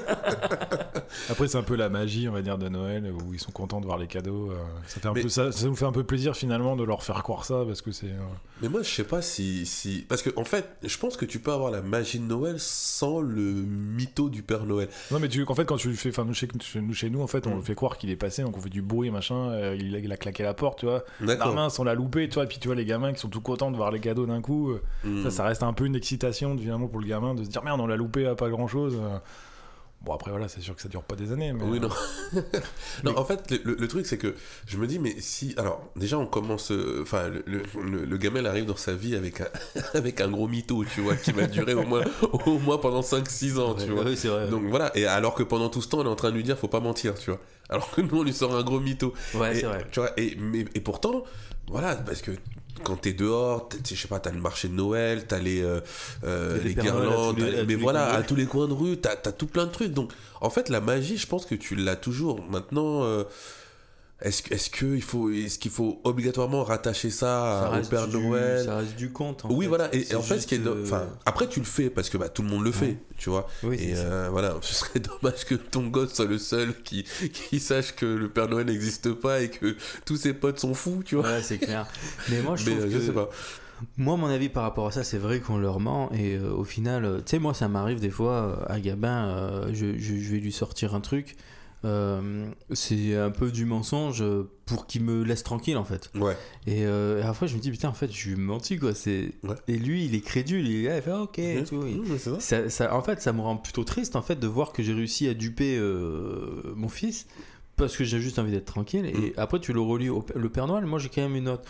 S4: Après, c'est un peu la magie, on va dire, de Noël, où ils sont contents de voir les cadeaux. euh, ça, fait un
S3: Mais-
S4: peu, ça, ça nous fait un peu plaisir, finalement, de leur faire croire ça, parce que c'est. euh,
S3: Mais moi, je sais pas si, si. Parce que, en fait, je pense que tu peux avoir la magie de Noël sans le mytho du Père Noël.
S4: Non, mais tu, fait, quand tu le fais, enfin, nous chez, nous, chez nous, en fait, on
S3: Mm.
S4: le fait croire qu'il est passé, donc on fait du bruit, machin, euh, il, a, il a claqué la porte, tu vois. Ah mince, on l'a loupé, tu vois, et puis tu vois les gamins qui sont tout contents de voir les cadeaux d'un coup. euh,
S3: Hmm.
S4: Ça, ça reste un peu une excitation, finalement, pour le gamin, de se dire merde, on l'a loupé à pas grand chose. Bon, après, voilà, c'est sûr que ça dure pas des années, mais.
S3: Oui, non. non, en fait, le, truc, c'est que je me dis, mais si. Alors, déjà, on commence. euh, Enfin, le, le, le- le gamin, il arrive dans sa vie avec un, avec un gros mytho, tu vois, qui va durer au moins, au moins pendant 5-6 ans, tu vois.
S2: Oui, c'est vrai.
S3: Donc voilà, et alors que pendant tout ce temps, on est en train de lui dire, faut pas mentir, tu vois. Alors que nous, on lui sort un gros mytho.
S2: ouais,
S3: et,
S2: c'est vrai.
S3: Tu vois, et, mais, et pourtant, voilà, parce que quand t'es dehors, t'es- je sais pas, t'as le marché de Noël, t'as les, euh, euh, les guirlandes,
S2: les-
S3: mais voilà, à tous les coins de rue, t'as as tout plein de trucs. Donc, en fait, la magie, je pense que tu l'as toujours. Maintenant, euh, Est-ce que- est-ce que il faut, est-ce qu'il faut obligatoirement rattacher ça,
S2: Ça
S3: au Père
S2: du-
S3: Noël
S2: Ça reste du conte. en
S3: Oui,
S2: fait.
S3: voilà. Et, en fait, ce qui est,
S2: juste,
S3: do- enfin,
S2: euh,
S3: après tu le fais parce que bah, tout le monde le fait, tu vois.
S2: oui,
S3: Et euh, voilà, ce serait dommage que ton gosse soit le seul qui, qui sache que le Père Noël n'existe pas et que tous ses potes sont fous, tu vois.
S2: Ouais, c'est clair. Mais moi, je trouve que...
S3: je sais pas.
S2: Moi, mon avis par rapport à ça, c'est vrai qu'on leur ment. Et euh, au final, euh, tu sais, moi, ça m'arrive des fois euh, à Gabin, je, je- je vais lui sortir un truc. Euh, c'est un peu du mensonge pour qu'il me laisse tranquille en fait.
S3: Ouais.
S2: Et, euh, et après, je me dis, putain, en fait, je lui menti quoi. C'est...
S3: Ouais.
S2: Et lui, il est crédule. Il, est fait, ah, ok. tout. Il-
S3: Mmh, ça.
S2: ça, ça- en fait, ça me rend plutôt triste en fait de voir que j'ai réussi à duper euh, mon fils parce que j'ai juste envie d'être tranquille. Et
S3: Mm.
S2: après, tu le relis au le Père Noël. Moi, j'ai quand même une note.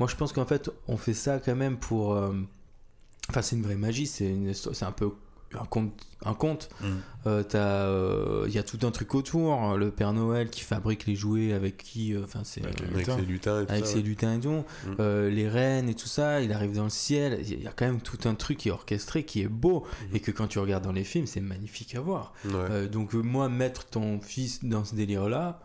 S2: Moi, je pense qu'en fait, on fait ça quand même pour. Enfin, c'est une vraie magie. C'est une histoire- c'est un peu un conte. Un conte.
S3: Mm.
S2: Euh, t'as, euh, Il y a tout un truc autour. Le Père Noël qui fabrique les jouets avec qui. euh, Enfin, c'est.
S4: Avec
S2: euh,
S3: ses lutins et tout
S2: avec
S3: ça.
S2: ses
S3: ouais.
S2: lutins et tout,
S3: Mm.
S2: euh, les reines et tout ça, il arrive dans le ciel, il y a quand même tout un truc qui est orchestré, qui est beau,
S3: Mhm.
S2: et que quand tu regardes dans les films, c'est magnifique à voir.
S3: Ouais.
S2: Euh, donc moi, mettre ton fils dans ce délire-là,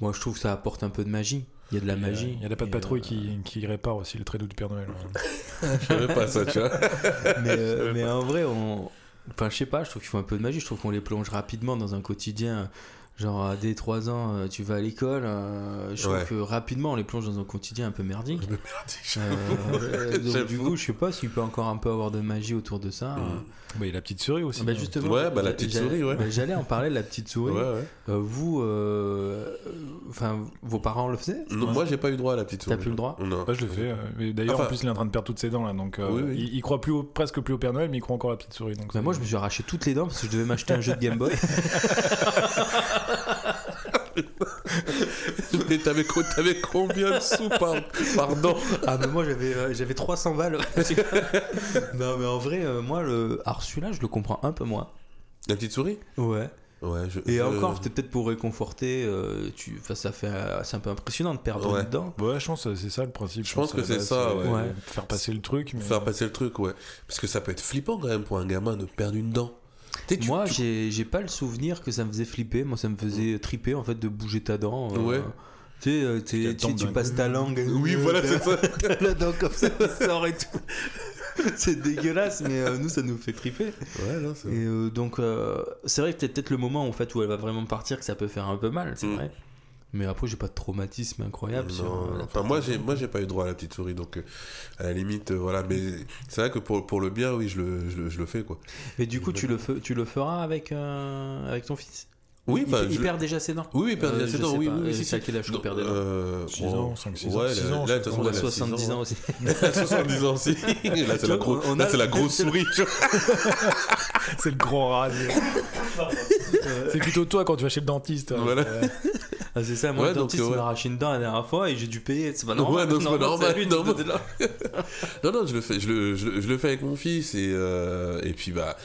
S2: moi je trouve que ça apporte un peu de magie. Il y a de la
S4: a-
S2: magie.
S4: Il y a la patte patrouille
S2: euh,
S4: qui, qui répare aussi le traîneau du Père Noël. hein.
S3: Je savais pas ça, tu vois.
S2: mais, euh, mais en vrai, on... enfin, je sais pas, je trouve qu'il faut un peu de magie. Je trouve qu'on les plonge rapidement dans un quotidien. Genre, à dès 3 ans, euh, tu vas à l'école. euh, je trouve
S3: Ouais.
S2: que rapidement, on les plonge dans un quotidien un peu merdique.
S3: Mais
S2: Euh, euh, donc, du coup, je sais pas s'il peut encore un peu avoir de magie autour de ça.
S3: Mm.
S2: euh.
S4: Bah, il y a la petite souris aussi.
S2: Bah,
S4: hein.
S2: justement,
S3: Ouais, bah, la petite
S2: j'allais-
S3: souris, ouais.
S2: bah, J'allais en parler de la petite souris.
S3: Ouais, ouais.
S2: Euh, vous, euh, enfin, vos parents le faisaient?
S3: Non, moi, j'ai pas eu droit à la petite souris.
S2: T'as plus le droit?
S3: Non.
S4: Bah, je le fais. euh, mais D'ailleurs,
S3: Enfin-
S4: en plus, il est en train de perdre toutes ses dents là. Donc, euh,
S3: Oui, oui.
S4: Il, il croit plus au- presque plus au Père Noël, mais il croit encore à la petite souris. Donc
S2: Bah, moi, je me suis arraché toutes les dents parce que je devais m'acheter un jeu de Game Boy.
S3: Mais t'avais t'avais combien de sous par, pardon
S2: ah, mais moi, j'avais euh, j'avais 300 balles. non, mais en vrai, euh, moi, le... alors celui-là, je le comprends un peu moins.
S3: La petite souris?
S2: Ouais.
S3: Ouais, je.
S2: Et
S3: je-
S2: encore, c'était peut-être pour réconforter. euh, tu... enfin, ça fait, c'est un peu impressionnant de perdre
S3: Ouais.
S2: une dent.
S4: Ouais, je pense que c'est ça le principe.
S3: Je pense que c'est ça, ouais.
S2: Ouais.
S4: Faire passer le truc. Mais...
S3: Faire passer le truc, ouais. Parce que ça peut être flippant quand même pour un gamin de perdre une dent. Tu
S2: Moi,
S3: tu-
S2: j'ai j'ai pas le souvenir que ça me faisait flipper. Moi, ça me faisait triper en fait de bouger ta dent. euh,
S3: Ouais.
S2: Tu sais, euh, tu, passes ta langue.
S3: Oui, voilà, c'est ça.
S2: La dent comme ça qui sort et tout. c'est dégueulasse, mais euh, nous, ça nous fait triper.
S3: Ouais, non, c'est
S2: Et euh, donc, euh, c'est vrai que c'est peut-être le moment en fait où elle va vraiment partir que ça peut faire un peu mal, c'est
S3: Mm.
S2: vrai. Mais après, j'ai pas de traumatisme incroyable.
S3: Non,
S2: euh,
S3: enfin, moi j'ai moi j'ai pas eu droit à la petite souris donc euh, à la limite euh, voilà mais c'est vrai que pour, pour le bien oui je le, je le, je le fais quoi
S2: Mais du coup, tu le, fais- tu le feras avec, euh, avec ton fils?
S3: Oui
S2: Il,
S3: enfin,
S2: il
S3: je-
S2: perd déjà ses dents
S3: oui il perd déjà ses dents oui oui, oui
S2: c'est à quel âge qu'on perd des dents?
S3: Euh,
S4: Six
S3: bon,
S4: ans, cinq, six ans.
S3: ouais
S4: ans,
S3: là, de toute
S2: On
S3: façon,
S2: a
S3: elle a six
S2: 70 ans aussi.
S3: ans 70 ans aussi là c'est la, gros-
S2: On a-
S3: là, c'est la grosse souris tu vois.
S4: C'est le grand radier. c'est plutôt toi quand tu vas chez le dentiste. hein.
S3: Voilà.
S4: Euh,
S2: Ah, c'est ça, moi
S3: Ouais,
S2: le
S3: donc,
S2: dentiste
S3: ouais.
S2: m'a arraché une dent la dernière fois et j'ai dû payer. C'est pas normal.
S3: Ouais, non, c'est pas normal,
S2: de
S3: non,
S2: de
S3: non je le fais je le, je, le- je le fais avec mon fils et euh, et puis bah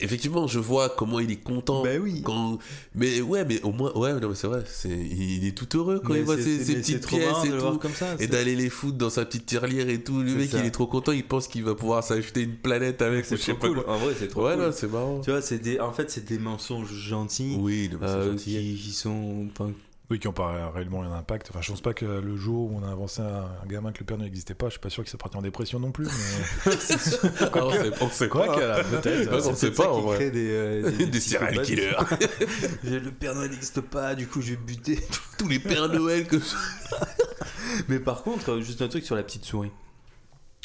S3: effectivement je vois comment il est content
S2: Bah oui.
S3: quand mais ouais mais au moins ouais non mais c'est vrai c'est il est tout heureux quand
S2: Mais
S3: il voit ses, ses petites pièces et
S2: de
S3: tout
S2: comme ça.
S3: et d'aller les foutre dans sa petite tirelière et tout. Le
S2: C'est
S3: mec,
S2: ça.
S3: il est trop content, il pense qu'il va pouvoir s'acheter une planète avec
S2: C'est trop cool.
S3: quoi.
S2: En vrai, c'est trop
S3: Ouais,
S2: cool.
S3: non, c'est marrant.
S2: Tu vois, c'est des, en fait, c'est des mensonges gentils
S3: Oui, c'est
S2: euh, qui, qui sont. enfin,
S4: Oui, qui n'ont pas réellement un impact. Enfin, je pense pas que le jour où on a avancé un, gamin que le père n'existait pas, je suis pas sûr qu'il s'est parti en dépression non plus. Mais...
S3: Ah, on sait- on sait
S4: Quoi
S3: pas.
S4: qu'elle a peut-être.
S3: Ouais, on sait
S2: ça
S3: pas, en vrai.
S2: crée des, euh, des,
S3: Des serial killers.
S2: Le Père Noël n'existe pas, du coup je vais buter.
S3: Tous les Pères Noël que
S2: Mais par contre, euh, juste un truc sur la petite souris.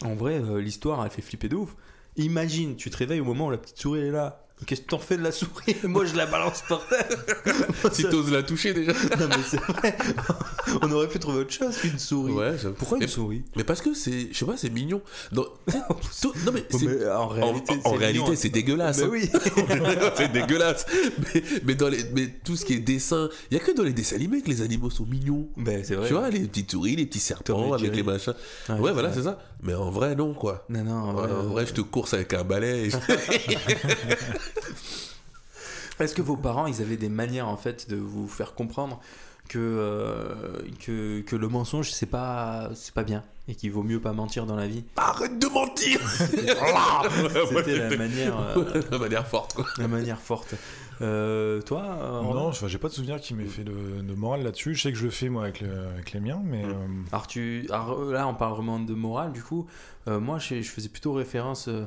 S2: En vrai, euh, l'histoire elle fait flipper de ouf. Imagine, tu te réveilles au moment où la petite souris est là. Qu'est-ce que t'en fais de la souris Moi je la balance par terre.
S3: si t'oses la toucher déjà.
S2: Non mais c'est vrai. On aurait pu trouver autre chose qu'une souris.
S3: Ouais.
S2: Pourquoi une
S3: Mais-
S2: souris
S3: Mais parce que c'est, je sais pas, c'est mignon. Non, tout- mais,
S2: en
S3: en,
S2: réalité,
S3: en
S2: c'est
S3: réalité,
S2: mignon.
S3: c'est dégueulasse.
S2: Mais oui.
S3: c'est dégueulasse. Mais, mais dans les, mais tout ce qui est dessin, il y a que dans les dessins animés que les animaux sont mignons.
S2: Ben c'est vrai.
S3: Tu vois, les petites souris, les petits serpents avec les machins. Ouais, voilà, c'est ça. Mais en vrai, non, quoi.
S2: Non non. en vrai,
S3: en
S2: euh,
S3: vrai, je te course avec un balai. et je-
S2: Est-ce que vos parents, ils avaient des manières en fait de vous faire comprendre que euh, que, que le mensonge c'est pas c'est pas bien et qu'il vaut mieux pas mentir dans la vie?
S3: Arrête de mentir
S2: C'était la manière euh,
S3: La manière forte, quoi.
S2: la manière forte. Euh, toi euh,
S4: Non, enfin, j'ai pas de souvenir qui m'ait fait de, de morale là-dessus. Je sais que je le fais moi avec, le- avec les miens, mais
S3: Mm.
S4: euh,
S2: Alors, tu, alors, là, on parle vraiment de morale, du coup. Euh, moi, je, je faisais plutôt référence euh,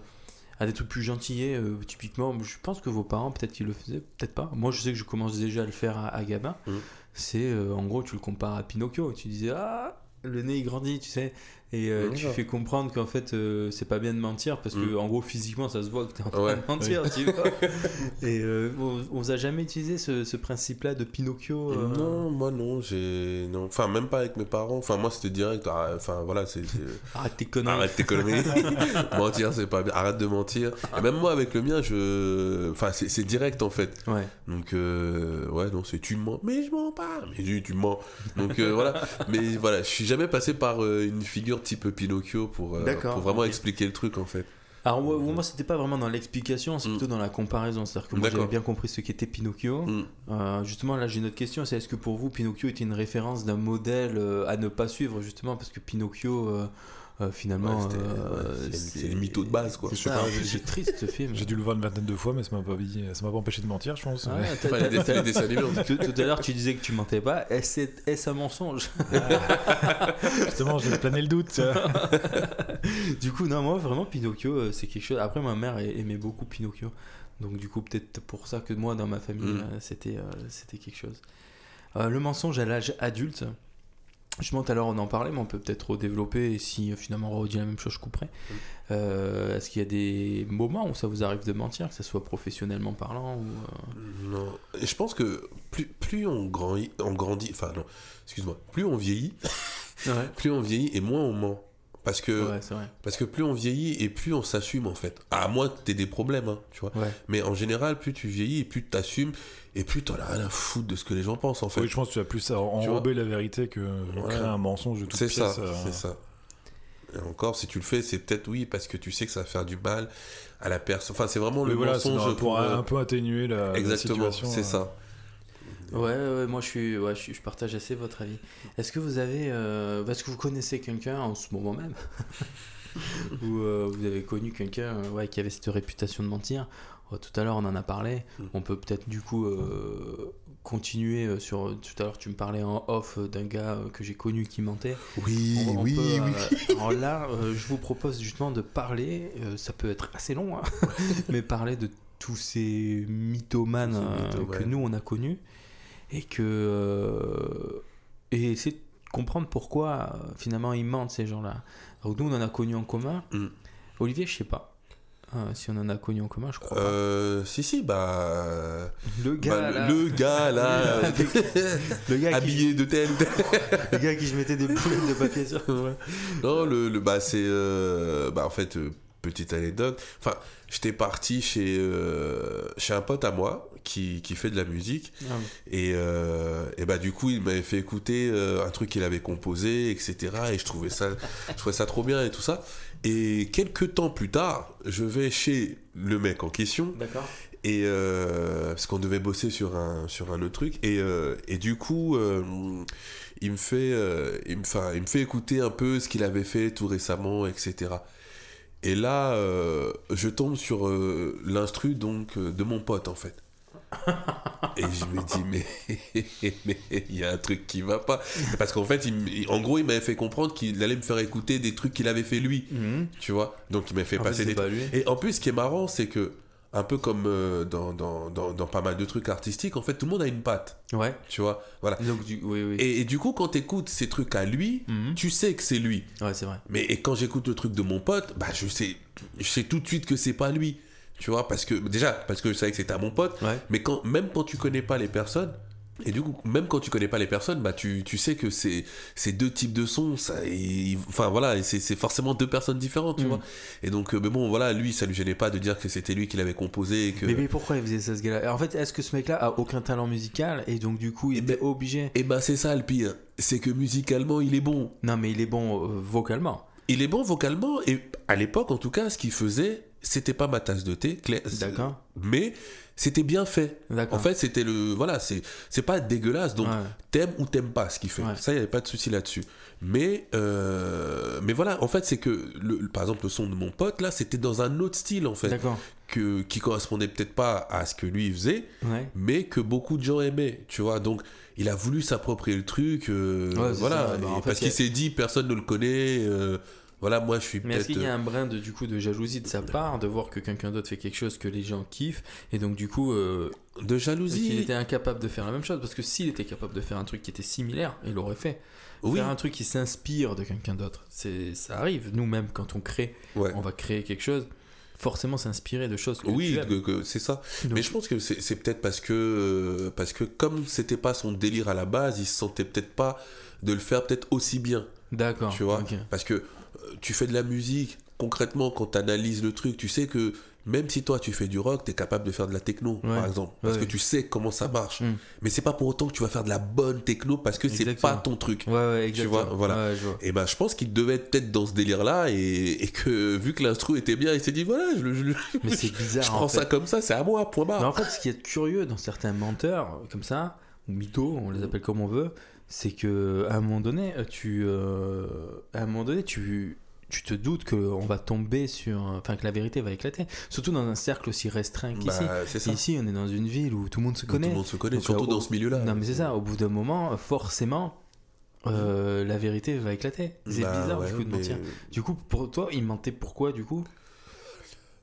S2: à des trucs plus gentillets. euh, typiquement, je pense que vos parents, peut-être qu'ils le faisaient, peut-être pas. Moi, je sais que je commence déjà à le faire à, à gamin.
S3: Mhm.
S2: C'est, euh, en gros, tu le compares à Pinocchio. Tu disais, ah, le nez, il grandit, tu sais. Et euh, tu fais comprendre qu'en fait, euh, c'est pas bien de mentir parce que,
S3: Mhm.
S2: en gros, physiquement, ça se voit que t'es en train
S3: Ouais.
S2: de mentir, tu vois. Et euh, on, on vous a jamais utilisé ce, ce principe-là de Pinocchio
S3: Non, moi non, j'ai. Non. Enfin, même pas avec mes parents. Enfin, moi c'était direct. ah, Enfin, voilà, c'est.
S2: Arrête tes conneries.
S3: Arrête tes conneries. mentir, c'est pas bien. Arrête de mentir. Et même moi, avec le mien, je. Enfin, c'est direct en fait.
S2: Ouais.
S3: Donc, ouais, non, c'est tu mens. Mais je mens pas. Mais oui, tu mens. Donc, voilà. Mais voilà, je suis jamais passé par une figure type Pinocchio pour, euh, pour vraiment expliquer le truc en fait.
S2: Alors moi, moi c'était pas vraiment dans l'explication, c'est
S3: Mm.
S2: plutôt dans la comparaison. C'est-à-dire que moi j'avais bien compris ce qu'était Pinocchio.
S3: Mm.
S2: Euh, justement là j'ai une autre question, c'est est-ce que pour vous Pinocchio était une référence d'un modèle euh, à ne pas suivre justement parce que Pinocchio euh, finalement
S3: Ouais,
S2: euh,
S3: c'est- les mythos de base, quoi.
S2: C'est
S3: j'ai-
S2: c'est triste ce film.
S4: j'ai dû le voir une vingtaine de fois, mais ça m'a pas, dit- ça m'a pas empêché de mentir, je pense.
S2: Ah, tout, tout à l'heure tu disais que tu mentais pas, est-ce un mensonge
S4: Justement, j'ai plané le doute.
S2: Du coup non moi vraiment Pinocchio euh, c'est quelque chose. Après ma mère aimait beaucoup Pinocchio, donc du coup peut-être pour ça que moi dans ma famille
S3: Mm.
S2: c'était euh, c'était quelque chose. Euh, le mensonge à l'âge adulte. Justement, tout à l'heure on en parlait, mais on peut peut-être redévelopper. Et si euh, finalement on redit la même chose, je couperai. Euh, Est-ce qu'il y a des moments où ça vous arrive de mentir, que ce soit professionnellement parlant ou euh,
S3: Non. Et je pense que plus, plus on, grandit, on grandit, enfin non, excuse-moi, plus on vieillit,
S2: Ouais,
S3: plus on vieillit et moins on ment. Parce que,
S2: ouais
S3: parce que plus on vieillit et plus on s'assume en fait. À moins que t'aies des problèmes, hein, tu vois.
S2: Ouais.
S3: Mais en général, plus tu vieillis et plus tu t'assumes et plus t'en as rien à foutre de ce que les gens pensent en fait.
S4: Oui, je pense que tu as plus à enrober la vérité que
S3: Voilà.
S4: créer un mensonge de toute
S3: c'est
S4: pièce.
S3: ça,
S4: euh,
S3: c'est ça. Et encore, si tu le fais, c'est peut-être oui, parce que tu sais que ça va faire du mal à la personne. Enfin, c'est vraiment
S4: oui,
S3: le
S4: voilà, c'est
S3: mensonge
S4: pour
S3: euh,
S4: un peu atténuer la, la
S3: Exactement,
S4: situation.
S3: c'est
S4: euh.
S3: ça.
S2: Ouais, ouais, moi je suis, ouais, je, suis- je partage assez votre avis. Est-ce que vous avez, euh, est-ce que vous connaissez quelqu'un en ce moment même, ou euh, vous avez connu quelqu'un, ouais, qui avait cette réputation de mentir Tout à l'heure on en a parlé.
S3: Mm.
S2: On peut peut-être du coup euh, continuer euh, sur. Tout à l'heure tu me parlais en off euh, d'un gars que j'ai connu qui mentait.
S3: Oui,
S2: On- on
S3: oui,
S2: peut,
S3: oui.
S2: euh, alors là, euh, je vous propose justement de parler, ça peut être assez long, hein, mais parler de tous ces mythomanes que
S3: ouais.
S2: nous on a connus et que et essayer de comprendre pourquoi finalement ils mentent ces gens-là. Donc nous on en a connu en commun.
S3: Mm.
S2: Olivier, je sais pas. Euh, si on en a connu en commun, je crois. pas.
S3: Euh, si, si, bah.
S2: Le gars,
S3: bah,
S2: là,
S3: le gars là,
S2: le gars qui,
S3: habillé de tel.
S2: le gars qui je mettais des boulettes de papier sur.
S3: non, le, le bah c'est euh, bah en fait euh, petite anecdote. Enfin, j'étais parti chez euh, chez un pote à moi qui, qui fait de la musique
S2: Ah,
S3: et, euh, et bah du coup il m'avait fait écouter euh, un truc qu'il avait composé etc et je trouvais ça je trouvais ça trop bien et tout ça et quelques temps plus tard je vais chez le mec en question.
S2: D'accord.
S3: et euh, parce qu'on devait bosser sur un sur un autre truc. Et, euh, et du coup euh, il me fait euh, il me il me fait écouter un peu ce qu'il avait fait tout récemment etc et là euh, je tombe sur euh, l'instru donc de mon pote en fait et je me dis mais mais il y a un truc qui va pas parce qu'en fait il en gros il m'avait fait comprendre qu'il allait me faire écouter des trucs qu'il avait fait lui
S2: Mhm.
S3: tu vois? Donc il m'a fait
S2: En
S3: passer des
S2: pas lui.
S3: et en plus, ce qui est marrant, c'est que, un peu comme euh, dans, dans, dans, dans pas mal de trucs artistiques, en fait, tout le monde a une patte,
S2: Ouais.
S3: tu vois? Voilà.
S2: Donc du, oui, oui.
S3: Et, et du coup, quand tu écoutes ces trucs à lui,
S2: Mhm.
S3: tu sais que c'est lui.
S2: Ouais, c'est vrai.
S3: Mais et quand j'écoute le truc de mon pote, bah, je sais, je sais tout de suite que c'est pas lui. Tu vois, parce que, déjà, parce que je savais que c'était à mon pote,
S2: Ouais.
S3: mais quand, même quand tu connais pas les personnes, et du coup, même quand tu connais pas les personnes, bah, tu, tu sais que c'est c'est deux types de sons, ça, et- enfin voilà, c'est forcément deux personnes différentes, tu
S2: Mm.
S3: vois. Et donc, euh, mais bon, voilà, lui, ça lui gênait pas de dire que c'était lui qui l'avait composé et que.
S2: Mais, mais pourquoi il faisait ça ce gars-là? En fait, est-ce que ce mec-là a aucun talent musical et donc du coup il
S3: Eh
S2: était
S3: ben-
S2: obligé?
S3: Et bah, c'est ça le pire, c'est que musicalement, il est bon.
S2: Non, mais il est bon euh, vocalement.
S3: Il est bon vocalement, et à l'époque, en tout cas, ce qu'il faisait, c'était pas ma tasse de thé, clair-
S2: D'accord.
S3: mais c'était bien fait. En fait, c'était le. Voilà, c'est c'est pas dégueulasse. Donc,
S2: Ouais.
S3: t'aimes ou t'aimes pas ce qu'il fait.
S2: Ouais.
S3: Ça, il n'y avait pas de souci là-dessus. Mais, euh, mais voilà, en fait, c'est que, le, par exemple, le son de mon pote, là, c'était dans un autre style, en fait,
S2: D'accord.
S3: que, qui correspondait peut-être pas à ce que lui faisait,
S2: Ouais.
S3: mais que beaucoup de gens aimaient, tu vois. Donc, il a voulu s'approprier le truc, euh, voilà.
S2: Bah,
S3: parce qu'il s'est dit, personne ne le connaît, euh, voilà, moi, je suis
S2: Mais est-ce qu'il y a un brin de, du coup, de jalousie de sa part de voir que quelqu'un d'autre fait quelque chose que les gens kiffent et donc du coup euh,
S3: euh, de
S2: qu'il
S3: jalousie.
S2: était incapable de faire la même chose? Parce que s'il était capable de faire un truc qui était similaire, il l'aurait fait.
S3: Oui,
S2: Faire un truc qui s'inspire de quelqu'un d'autre, c'est ça arrive. Nous-mêmes, quand on crée,
S3: ouais.
S2: on va créer quelque chose, forcément s'inspirer de choses que
S3: Oui, c'est ça.
S2: Donc,
S3: Mais je pense que c'est c'est peut-être parce que euh, parce que comme c'était pas son délire à la base, il se sentait peut-être pas de le faire peut-être aussi bien,
S2: D'accord.
S3: tu vois? Parce que euh, tu fais de la musique, concrètement quand tu analyses le truc, tu sais que même si toi tu fais du rock, tu es capable de faire de la techno
S2: Ouais.
S3: par exemple parce
S2: Ouais,
S3: que tu sais comment ça marche.
S2: Mm.
S3: Mais c'est pas pour autant que tu vas faire de la bonne techno parce que c'est pas ton truc.
S2: Ouais, ouais, exactement.
S3: vois, voilà.
S2: Je vois.
S3: Et ben je pense qu'il devait être peut-être dans ce délire là et, et que vu que l'instru était bien, il s'est dit voilà, je, le- je
S2: Mais c'est bizarre.
S3: je
S2: en
S3: prends
S2: fait.
S3: ça comme ça, c'est à moi, point barre.
S2: Mais en fait, ce qui est curieux dans certains menteurs, comme ça, ou mythos, on les appelle comme on veut, c'est que à un moment donné, tu, euh, à un moment donné, tu, tu te doutes qu'on va tomber sur, enfin que la vérité va éclater. Surtout dans un cercle aussi restreint qu'ici.
S3: Bah, ça.
S2: Ici, on est dans une ville où tout le monde se
S3: Tout
S2: connaît.
S3: le monde se connaît,
S2: Donc,
S3: surtout
S2: euh,
S3: dans ce milieu-là.
S2: Non, mais c'est ça. Au bout d'un moment, forcément, euh, la vérité va éclater. C'est
S3: Bah,
S2: bizarre
S3: ouais,
S2: du coup de
S3: mais-
S2: mentir. Du coup, pour toi, il mentait pourquoi du coup?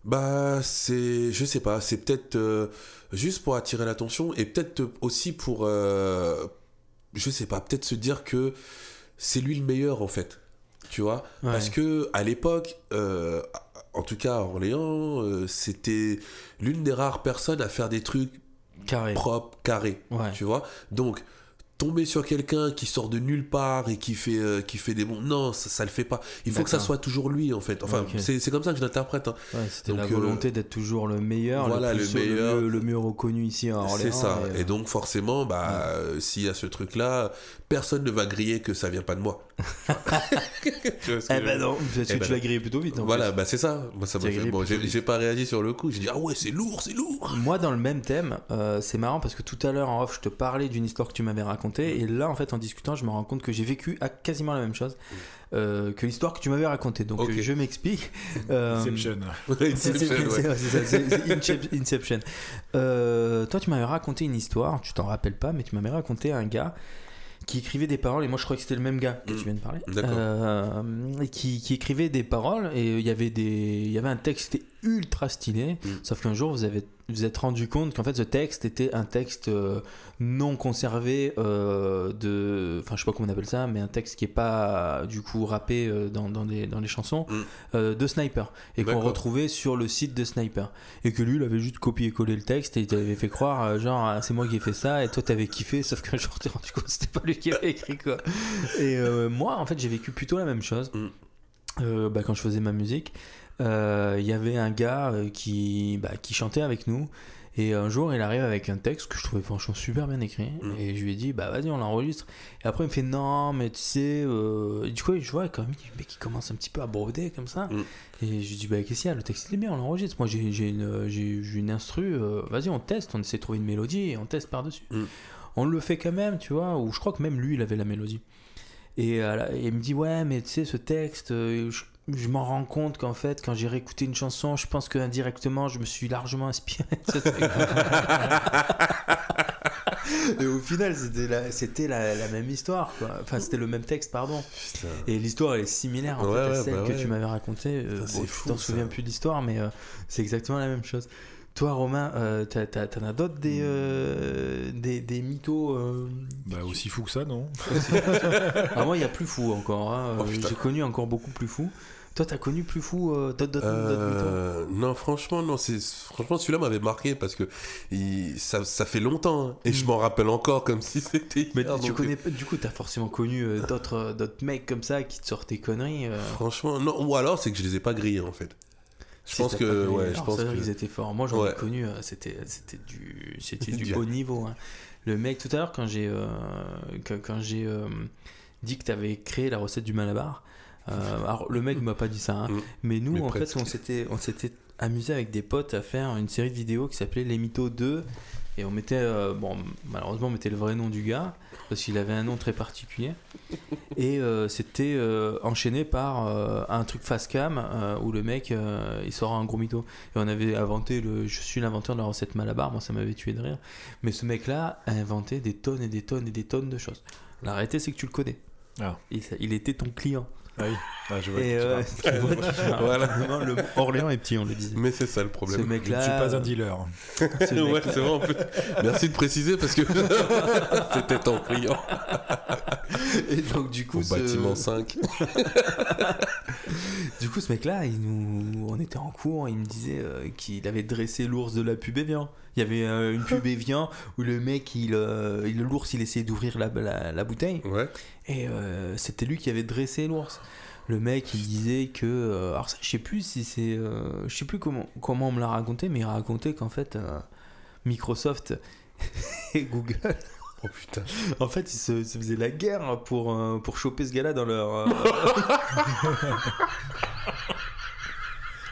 S3: Bah, c'est. Je sais pas, c'est peut-être euh, juste pour attirer l'attention et peut-être aussi pour. euh, je sais pas, peut-être se dire que c'est lui le meilleur en fait. Tu vois?
S2: Ouais.
S3: Parce que à l'époque, euh, en tout cas à Orléans, euh, c'était l'une des rares personnes à faire des trucs
S2: Carré.
S3: propres, carrés.
S2: Ouais.
S3: Tu vois? Donc, tomber sur quelqu'un qui sort de nulle part et qui fait, euh, qui fait des bons. Non, ça, ça le fait pas. Il faut que ça soit toujours lui, en fait. Enfin, c'est c'est comme ça que je l'interprète. hein.
S2: Ouais, c'était la
S3: euh,
S2: volonté d'être toujours le meilleur,
S3: voilà,
S2: le,
S3: le
S2: plus-
S3: meilleur.
S2: le mieux, le mieux reconnu ici à Orléans.
S3: C'est ça.
S2: et, euh,
S3: Et donc, forcément, bah, s'il y a ce truc-là, personne ne va griller que ça vient pas de moi. Tu vois ce que
S2: Eh ben non, parce que
S3: Eh ben
S2: tu l'as grillé plutôt vite. en
S3: Voilà, bah c'est ça. Moi, ça m'a fait- bon, j'ai pas réagi sur le coup. J'ai dit, ah ouais, c'est lourd, c'est lourd.
S2: plus. Moi, dans le même thème, euh, c'est marrant parce que tout à l'heure en off, je te parlais d'une histoire que tu m'avais racontée, et là, en fait, en discutant, je me rends compte que j'ai vécu à quasiment la même chose euh, que l'histoire que tu m'avais racontée. Donc,
S3: Ok.
S2: euh, je m'explique. Euh,
S4: Inception.
S3: Inception.
S2: Euh, toi, tu m'avais raconté une histoire, tu t'en rappelles pas, mais tu m'avais raconté un gars qui écrivait des paroles, et moi je crois que c'était le même gars que
S3: Mm.
S2: tu viens de parler. Euh, qui, qui écrivait des paroles, et il y avait, des, il y avait un texte qui était ultra stylé,
S3: Mm.
S2: sauf qu'un jour vous avez vous êtes rendu compte qu'en fait ce texte était un texte euh, non conservé euh, de enfin je sais pas comment on appelle ça mais un texte qui est pas du coup rappé euh, dans, dans, les, dans les chansons
S3: Mm.
S2: de Sniper. Et qu'on retrouvait sur le site de Sniper. Et que lui il avait juste copié-collé le texte et il t'avait fait croire genre ah, c'est moi qui ai fait ça et toi t'avais kiffé sauf qu'un jour t'es rendu compte que c'était pas lui qui avait écrit quoi. Et moi en fait j'ai vécu plutôt la même chose.
S3: Mm.
S2: bah, quand je faisais ma musique il y avait un gars euh, qui, bah, qui chantait avec nous. Et un jour il arrive avec un texte que je trouvais franchement super bien écrit.
S3: Mm.
S2: et je lui ai dit bah vas-y on l'enregistre. Et après il me fait non mais tu sais euh... du coup je vois quand même mais qui commence un petit peu à broder comme ça.
S3: Mm.
S2: et je lui dis bah qu'est-ce qu'il y a? Le texte il est bien on l'enregistre. Moi j'ai une, une instru euh, vas-y on teste. On essaie de trouver une mélodie et on teste par dessus
S3: Mm.
S2: on le fait quand même tu vois ou je crois que même lui il avait la mélodie. Et, euh, il me dit ouais mais tu sais ce texte euh, je, je m'en rends compte qu'en fait quand j'ai réécouté une chanson je pense que indirectement je me suis largement inspiré de ce truc et au final c'était la, c'était la, la même histoire quoi. enfin c'était le même texte pardon
S3: Putain.
S2: et l'histoire elle est similaire en
S3: Ouais,
S2: fait, à
S3: ouais,
S2: celle
S3: bah
S2: que
S3: ouais.
S2: tu m'avais racontée euh, bon,
S3: fou,
S2: tu t'en souviens plus de l'histoire mais euh, c'est exactement la même chose toi Romain euh, t'as- t'as- t'en as d'autres des, euh, des, des mythos euh,
S4: Bah aussi fou que ça, non?
S2: Ah, moi, il y a plus fou encore. hein.
S3: Oh.
S2: J'ai connu encore beaucoup plus fou. Toi, t'as connu plus fou euh,
S3: Euh, non, franchement, non. C'est franchement celui-là m'avait marqué parce que il- ça, ça fait longtemps hein, et je m'en rappelle encore comme si c'était.
S2: Mais
S3: hier,
S2: tu
S3: donc,
S2: connais pas, du coup, t'as forcément connu euh, d'autres euh, d'autres mecs comme ça qui te sortent des conneries. euh.
S3: Franchement, non. Ou alors c'est que je les ai pas grillés en fait. Je
S2: Si
S3: pense que,
S2: connu.
S3: ouais, je pense que.
S2: qu'ils étaient forts. Moi, j'en ai connu, euh, c'était c'était du, c'était du haut niveau. hein. Le mec, tout à l'heure, quand j'ai euh, quand, quand j'ai euh, dit que t'avais créé la recette du malabar, euh, alors le mec m'a pas dit ça, hein,
S3: Mm.
S2: mais nous,
S3: Mais
S2: en fait, on s'était on s'était amusé avec des potes à faire une série de vidéos qui s'appelait Les Mythos 2. Et on mettait, euh, bon, malheureusement, on mettait le vrai nom du gars, parce qu'il avait un nom très particulier. Et euh, c'était euh, enchaîné par euh, un truc face cam euh, où le mec euh, il sort un gros mytho. Et on avait inventé le. Je suis l'inventeur de la recette Malabar, moi ça m'avait tué de rire. Mais ce mec-là a inventé des tonnes et des tonnes et des tonnes de choses. La réalité, c'est que tu le connais.
S4: Ah.
S2: Il, il était ton client.
S4: Ah oui, ah, je vois.
S2: Et euh, tu vois.
S3: Voilà.
S2: Le Orléans est petit, on le disait.
S3: Mais c'est ça le
S2: Ce
S3: problème.
S4: Je ne
S2: mec-là.
S4: suis pas un dealer.
S2: ce
S3: ouais, c'est vrai. en plus. Merci de préciser parce que c'était ton client
S2: Et donc, du coup,
S3: au
S2: ce...
S3: bâtiment 5.
S2: du coup, ce mec-là, il nous... on était en cours, il me disait euh, qu'il avait dressé l'ours de la pub Evian. Il y avait euh, une pub Evian où le mec, il, euh, il- l'ours, il essayait d'ouvrir la, la, la bouteille.
S3: Ouais.
S2: Et euh, c'était lui qui avait dressé l'ours. Le mec, il disait que. euh, alors, ça, je sais plus si c'est. euh, je sais plus comment, comment on me l'a raconté, mais il racontait qu'en fait, euh, Microsoft et Google,
S3: Oh putain.
S2: en fait, ils se, se faisaient la guerre pour, euh, pour choper ce gars-là dans leur.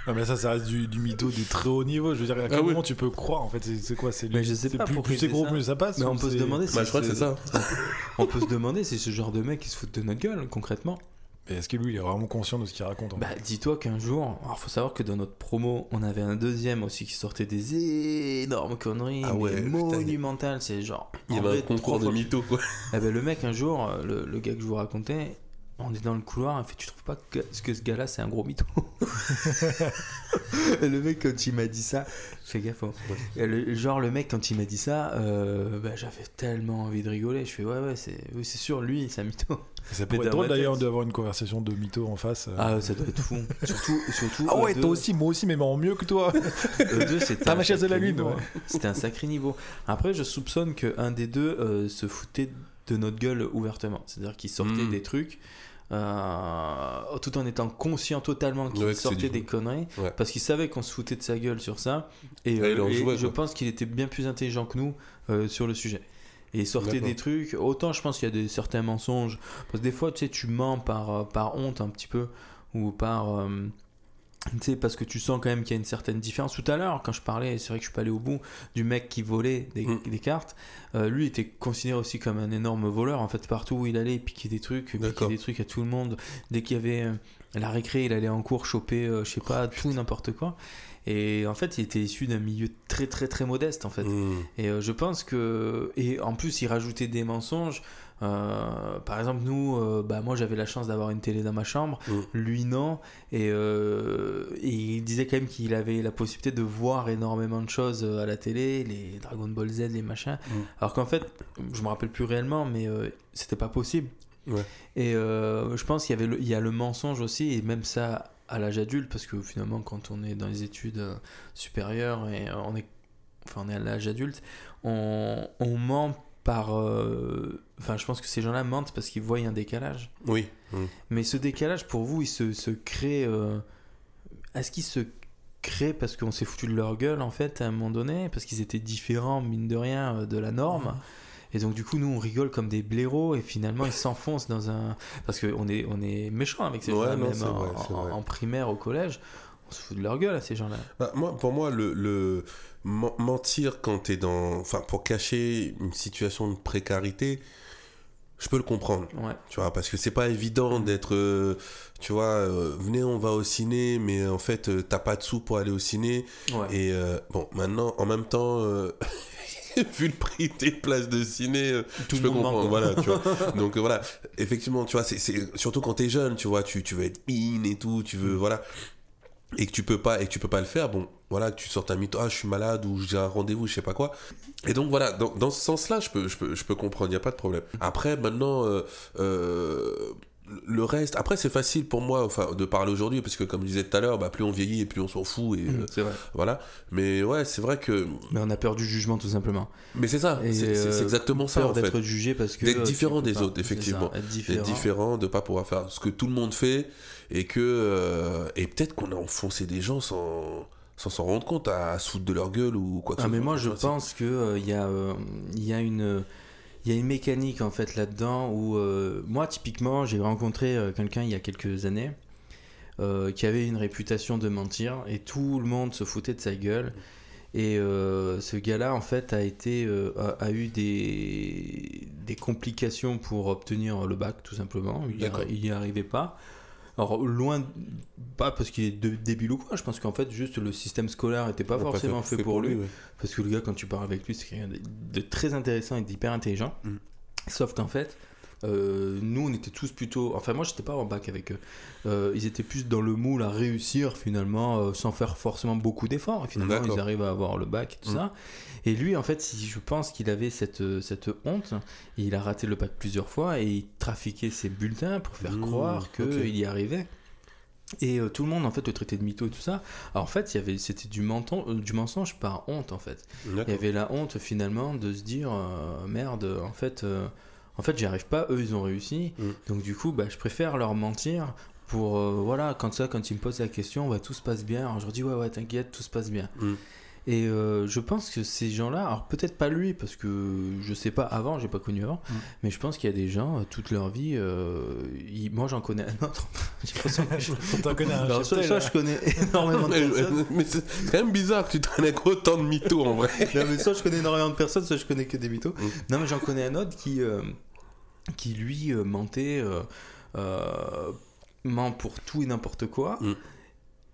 S4: Non, mais ça, ça reste du, du mytho du très haut niveau. Je veux dire, à quel
S3: Ah oui.
S4: moment tu peux croire En fait, c'est quoi C'est
S2: Mais je sais
S4: c'est
S2: pas
S4: plus, c'est gros,
S2: ça.
S4: plus ça passe
S2: mais on peut se demander si
S3: Bah, je crois que c'est ça.
S2: On peut se demander si ce genre de mec qui se fout de notre gueule, concrètement.
S4: Mais est-ce que lui, il est vraiment conscient de ce qu'il raconte en
S2: Bah, dis-toi qu'un jour, alors faut savoir que dans notre promo, on avait un deuxième aussi qui sortait des énormes conneries,
S3: Ah ouais,
S2: monumentales. C'est genre.
S3: Il y avait un concours de
S2: fois
S3: mythos quoi.
S2: Eh ben, le mec, un jour, euh, le, le gars que je vous racontais, on est dans le couloir, il fait Tu trouves pas que, que ce gars-là, c'est un gros mytho le mec, quand il m'a dit ça, fais gaffe. hein. Le- genre, le mec, quand il m'a dit ça, euh, bah, j'avais tellement envie de rigoler. Je fais Ouais, ouais, c'est oui, sûr, lui, c'est un mytho.
S4: Ça pourrait être drôle d'ailleurs d'avoir une conversation de mytho en face. euh.
S2: Ah, ça doit être fou. surtout, surtout.
S4: Ah ouais,
S2: eux
S4: toi aussi, moi aussi, mais en mieux que toi.
S2: eux deux, c'était
S4: ma chaise de la
S2: sacré
S4: lune,
S2: niveau,
S4: ouais.
S2: C'était un sacré niveau. Après, je soupçonne qu'un des deux euh, se foutait de notre gueule ouvertement. C'est-à-dire qu'il sortait
S3: Mm.
S2: des trucs. Euh, tout en étant conscient totalement qu'il
S3: Ouais,
S2: sortait des conneries
S3: Ouais.
S2: parce qu'il savait qu'on se foutait de sa gueule sur ça. Et,
S3: Ouais, il
S2: euh,
S3: en
S2: et
S3: jouait,
S2: je pense qu'il était bien plus intelligent que nous euh, sur le sujet. Et il sortait des trucs. Autant je pense qu'il y a des certains mensonges. Parce que des fois tu sais tu mens par, par honte un petit peu ou par sais, parce que tu sens quand même qu'il y a une certaine différence. Tout à l'heure, quand je parlais, c'est vrai que je suis pas allé au bout du mec qui volait des,
S3: Mm.
S2: des cartes. euh, lui était considéré aussi comme un énorme voleur. En fait, partout où il allait, il piquait des trucs, il piquait des trucs à tout le monde. Dès qu'il y avait euh, la récré, il allait en cours choper, euh, je sais pas, tout n'importe quoi. Et en fait, il était issu d'un milieu très très très modeste en fait.
S3: Mmh.
S2: Et je pense que. Et en plus, il rajoutait des mensonges. Euh, par exemple, nous, euh, bah, moi j'avais la chance d'avoir une télé dans ma chambre,
S3: Mm.
S2: lui non. Et, euh, et il disait quand même qu'il avait la possibilité de voir énormément de choses à la télé, les Dragon Ball Z, les machins.
S3: Mm.
S2: Alors qu'en fait, je me rappelle plus réellement, mais c'était pas possible.
S3: Ouais.
S2: Et je pense qu'il y, avait le, il y a le mensonge aussi, et même ça à l'âge adulte, parce que finalement, quand on est dans les études supérieures et on est, enfin, on est à l'âge adulte, on, on ment par. euh, Enfin, je pense que ces gens-là mentent parce qu'ils voient un décalage.
S3: Oui. Mmh.
S2: Mais ce décalage, pour vous, il se, se crée. euh, Est-ce qu'il se crée parce qu'on s'est foutu de leur gueule, en fait, à un moment donné? Parce qu'ils étaient différents, mine de rien, euh, de la norme et donc, du coup, nous, on rigole comme des blaireaux, et finalement, ils s'enfoncent dans un. Parce qu'on est, on est méchants avec ces
S3: Ouais,
S2: gens-là, même en,
S3: vrai, c'est
S2: en-
S3: vrai.
S2: en primaire, au collège. On se fout de leur gueule à ces gens-là.
S3: Bah, moi, pour moi, le, le mentir quand t'es dans, enfin, pour cacher une situation de précarité, je peux le comprendre.
S2: Ouais.
S3: Tu vois, parce que c'est pas évident d'être, euh, tu vois, euh, venez, on va au ciné, mais en fait, euh, t'as pas de sous pour aller au ciné.
S2: Ouais.
S3: Et bon, maintenant, en même temps, vu le prix des places de ciné,
S2: Tout
S3: je
S2: le
S3: peux comprendre. Voilà, tu vois. Donc voilà, effectivement, tu vois, c'est- surtout quand t'es jeune, tu vois, tu, tu veux être in et tout, tu
S2: Mm.
S3: veux, voilà, et que tu peux pas le faire. Bon, voilà, tu sortes un mytho, ah, je suis malade ou j'ai un rendez-vous, je sais pas quoi. Et donc voilà, dans, ce sens-là, je peux, je peux, je peux comprendre, il y a pas de problème. Après, maintenant. euh, euh, le reste, après c'est facile pour moi enfin, de parler aujourd'hui parce que comme je disais tout à l'heure, bah, plus on vieillit et plus on s'en fout et
S2: Mm,
S3: euh,
S2: c'est vrai.
S3: voilà. Mais ouais, c'est vrai que
S2: Mais on a peur du jugement, tout simplement.
S3: mais c'est ça,
S2: Et,
S3: c'est c'est- c'est
S2: euh,
S3: exactement ça
S2: peur d'être jugé parce que.
S3: D'être
S2: euh,
S3: différent des
S2: pas.
S3: autres,
S2: C'est ça,
S3: effectivement.
S2: Être
S3: D'être
S2: différent.
S3: différent, de pas pouvoir faire ce que tout le monde fait et que euh, et peut-être qu'on a enfoncé des gens sans sans s'en rendre compte à, à se foutre de leur gueule ou quoi que
S2: Ah
S3: ce
S2: mais
S3: soit.
S2: moi je pense que euh, il y a euh, il y a une il y a une mécanique en fait là-dedans où euh, moi typiquement j'ai rencontré euh, quelqu'un il y a quelques années euh, qui avait une réputation de mentir et tout le monde se foutait de sa gueule. Et ce gars-là, en fait, a, été, a, a eu des, des complications pour obtenir le bac, tout simplement. Il n'y arrivait pas. Alors, loin, pas parce qu'il est de- débile ou quoi, je pense qu'en fait, juste le système scolaire n'était pas forcément fait, pour lui.
S3: ouais.
S2: Parce que le gars, quand tu parles avec lui, c'est quelqu'un de, de très intéressant et d'hyper intelligent.
S3: Mm.
S2: Sauf qu'en fait, euh, nous, on était tous plutôt. Enfin, moi, j'étais pas en bac avec eux. Euh, ils étaient plus dans le moule à réussir finalement, euh, sans faire forcément beaucoup d'efforts. Et finalement, ils arrivent à avoir le bac et tout
S3: Mm.
S2: ça. Et lui, en fait, si je pense qu'il avait cette, cette honte, il a raté le bac plusieurs fois et il trafiquait ses bulletins pour faire
S3: Mm,
S2: croire qu'il y arrivait. Et euh, tout le monde en fait le traitait de mytho et tout ça. Alors, en fait, il y avait c'était du, menton- euh, du mensonge par honte en fait. Il y avait la honte finalement de se dire euh, merde, en fait, en fait, j'y arrive pas. Eux, ils ont réussi.
S3: Mm.
S2: Donc du coup, bah, je préfère leur mentir pour euh, voilà, quand ça, quand ils me posent la question, bah, tout se passe bien. Alors, je leur dis ouais, ouais, t'inquiète, tout se passe bien.
S3: Mm.
S2: Et euh, je pense que ces gens-là, alors peut-être pas lui, parce que je sais pas avant, j'ai pas connu avant,
S4: Mm.
S2: mais je pense qu'il y a des gens, euh, toute leur vie, euh, ils- moi j'en connais un autre.
S4: T'en connais un
S2: Alors, soit, je connais énormément de
S3: Mais,
S2: personnes,
S3: mais c'est c'est quand même bizarre que tu traînes avec autant de mythos en vrai.
S2: non, mais soit je connais énormément de personnes, soit je connais que des mythos.
S3: Mm.
S2: Non, mais j'en connais un autre qui, euh, qui lui, euh, mentait, euh, euh, ment pour tout et n'importe quoi.
S3: Mm.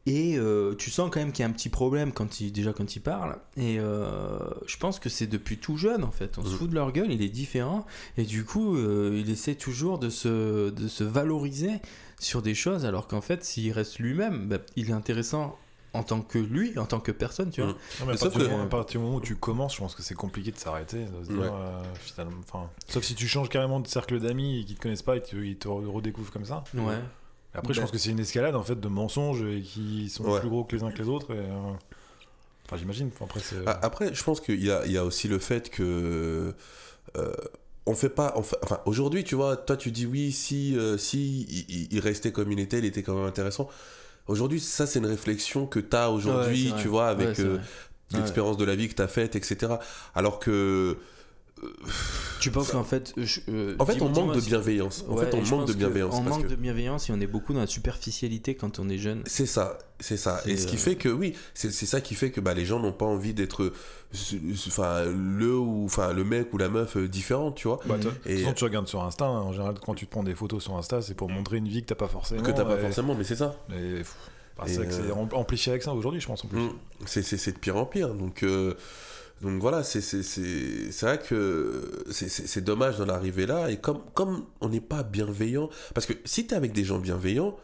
S2: Et euh, tu sens quand même qu'il y a un petit problème quand il, déjà quand il parle. Et euh, je pense que c'est depuis tout jeune en fait. On se
S3: Mm.
S2: fout de leur gueule, il est différent. Et du coup, euh, il essaie toujours de se, de se valoriser sur des choses alors qu'en fait, s'il reste lui-même, bah, il est intéressant en tant que lui, en tant que personne, tu vois.
S3: Mm.
S4: Non, mais à,
S3: Sauf
S4: partir
S3: que-
S4: moment, à partir du moment où tu commences, je pense que c'est compliqué de s'arrêter.
S3: Ouais.
S4: euh, finalement, sauf si tu changes carrément de cercle d'amis et qu'ils te connaissent pas et qu'ils te redécouvrent comme ça.
S2: Ouais.
S4: Après, je
S2: Ben-
S4: pense que c'est une escalade en fait de mensonges et qui sont
S3: Ouais.
S4: plus gros que les uns que les autres. et, euh, Enfin, j'imagine. Enfin, Après,
S3: je pense qu'il y a, il y a aussi le fait que. euh, on fait pas. on fait- enfin, aujourd'hui, tu vois, toi, tu dis oui, si, euh, si il, restait comme il était, il était quand même intéressant. Aujourd'hui, ça, c'est une réflexion que tu as aujourd'hui, tu vois, avec
S2: Ouais,
S3: euh, l'expérience de la vie que tu as faite, etc. Alors que.
S2: Tu penses qu'en fait, je- euh,
S3: En fait, on manque de bienveillance. En fait, on manque de bienveillance.
S2: On manque
S3: que-
S2: de bienveillance et on est beaucoup dans la superficialité quand on est jeune.
S3: C'est ça, c'est ça. Et ce qui
S2: euh,
S3: fait que, oui, c'est c'est ça qui fait que bah, les gens n'ont pas envie d'être enfin, le, ou, enfin, le mec ou la meuf euh, différente, tu vois.
S4: Bah, toi,
S3: Et-
S4: façon, tu regardes sur Insta, hein, en général, quand tu te prends des photos sur Insta, c'est pour montrer une vie que t'as pas forcément.
S3: que t'as pas
S4: et-
S3: forcément, mais c'est ça.
S4: bah, c'est
S3: euh,
S4: amplifié avec ça aujourd'hui, je pense en plus.
S3: Mm. C'est c'est- c'est de pire en pire. Donc, euh, donc voilà, c'est c'est- c'est- c'est vrai que c'est- c'est c'est dommage d'en arriver là. Et comme, comme on n'est pas bienveillant, parce que si t'es avec des gens bienveillants,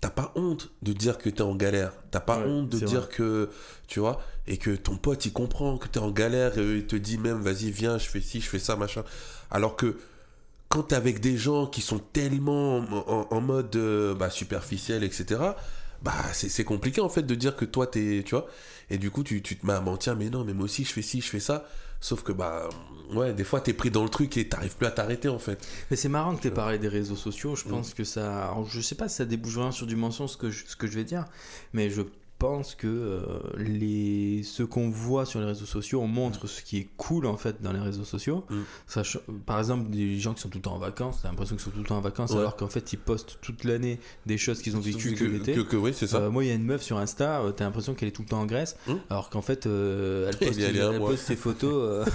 S3: t'as pas honte de dire que t'es en galère. T'as pas
S2: Ouais,
S3: honte de dire
S2: vrai.
S3: que, tu vois, et que ton pote il comprend que t'es en galère et il te dit même, vas-y, viens, je fais ci, je fais ça, machin. Alors que quand t'es avec des gens qui sont tellement en, en- en mode euh, bah, superficiel, etc., bah c'est c'est compliqué en fait de dire que toi t'es, tu vois, et du coup tu, tu te mets à mentir, mais non, mais moi aussi je fais ci, je fais ça, sauf que bah ouais, des fois t'es pris dans le truc et t'arrives plus à t'arrêter en fait.
S2: Mais c'est marrant que tu aies parlé des réseaux sociaux. Je pense que ça. je sais pas si ça débouche vraiment sur du mensonge ce que je, ce que je vais dire, mais je pense que euh, les ce qu'on voit sur les réseaux sociaux, on montre ce qui est cool en fait dans les réseaux sociaux.
S3: Mm.
S2: Par exemple, des gens qui sont tout le temps en vacances, t'as l'impression qu'ils sont tout le temps en vacances,
S3: Ouais.
S2: alors qu'en fait ils postent toute l'année des choses qu'ils ont vécues que, l'été.
S3: que, que oui, c'est ça.
S2: Euh, moi, il y a une meuf sur Insta, euh, t'as l'impression qu'elle est tout le temps en Grèce,
S3: Hmm.
S2: alors qu'en fait, euh, elle, poste, elle ses photos.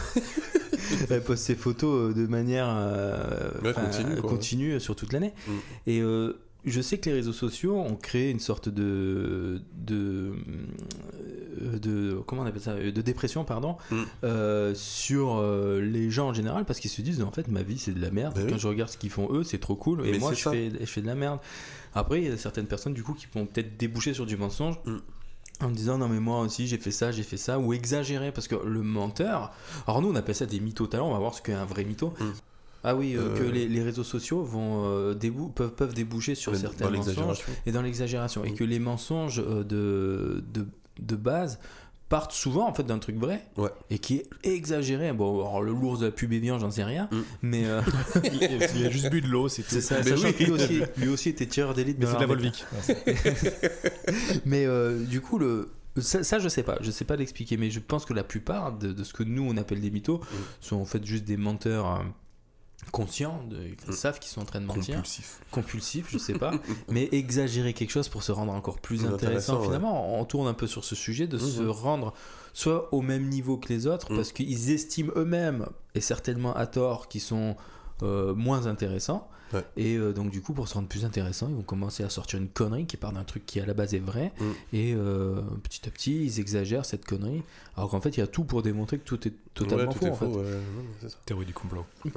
S2: elle poste ses photos de manière
S3: continue,
S2: sur toute l'année. Et euh, je sais que les réseaux sociaux ont créé une sorte de de, euh, de comment on appelle ça de dépression pardon
S3: Mm.
S2: euh, sur euh, les gens en général parce qu'ils se disent en fait ma vie c'est de la merde
S3: Ben
S2: quand
S3: oui.
S2: je regarde ce qu'ils font eux c'est trop cool et
S3: Mais
S2: moi je
S3: ça.
S2: fais, je fais de la merde après il y a certaines personnes du coup qui vont peut-être déboucher sur du mensonge
S3: Mm.
S2: en me disant non mais moi aussi j'ai fait ça j'ai fait ça ou exagérer parce que le menteur alors nous on appelle ça des mythos talents on va voir ce qu'est un vrai mytho
S3: Mm.
S2: Ah oui euh,
S3: Euh,
S2: que les, les réseaux sociaux vont euh, débou- peuvent, peuvent déboucher sur
S3: Dans
S2: certains mensonges
S3: l'exagération.
S2: et dans l'exagération et
S3: Mm.
S2: que les mensonges euh, de, de, de base partent souvent en fait d'un truc vrai
S3: Ouais.
S2: et qui est exagéré bon alors le l'ours de la pub Evian j'en sais rien
S3: Mm.
S2: mais euh,
S4: il, il a juste bu de l'eau, c'est tout.
S2: ça
S3: Mais oui.
S2: lui aussi, lui aussi était tireur d'élite
S4: Mais c'est de la. Volvic.
S2: mais euh, du coup le ça, ça, je sais pas, je sais pas l'expliquer, mais je pense que la plupart de, de ce que nous on appelle des mythos
S3: Mm.
S2: sont en fait juste des menteurs euh, conscients, de, ils savent qu'ils sont en train de mentir,
S3: Compulsif.
S2: compulsifs, je sais pas, mais exagérer quelque chose pour se rendre encore plus intéressant.
S3: ouais.
S2: Finalement, on tourne un peu sur ce sujet de se
S3: Mhm.
S2: rendre soit au même niveau que les autres, parce qu'ils estiment eux-mêmes, et certainement à tort, qu'ils sont euh, moins intéressants.
S3: Ouais.
S2: Et euh, donc du coup, pour se rendre plus intéressant, ils vont commencer à sortir une connerie qui part d'un truc qui à la base est vrai.
S3: Mhm.
S2: Et euh, petit à petit, ils exagèrent cette connerie. Alors qu'en fait, il y a tout pour démontrer que tout est totalement
S3: Ouais, tout
S2: faux.
S3: est
S2: en fait.
S3: ouais, non, ça.
S4: Théorie du complot.
S2: Thé-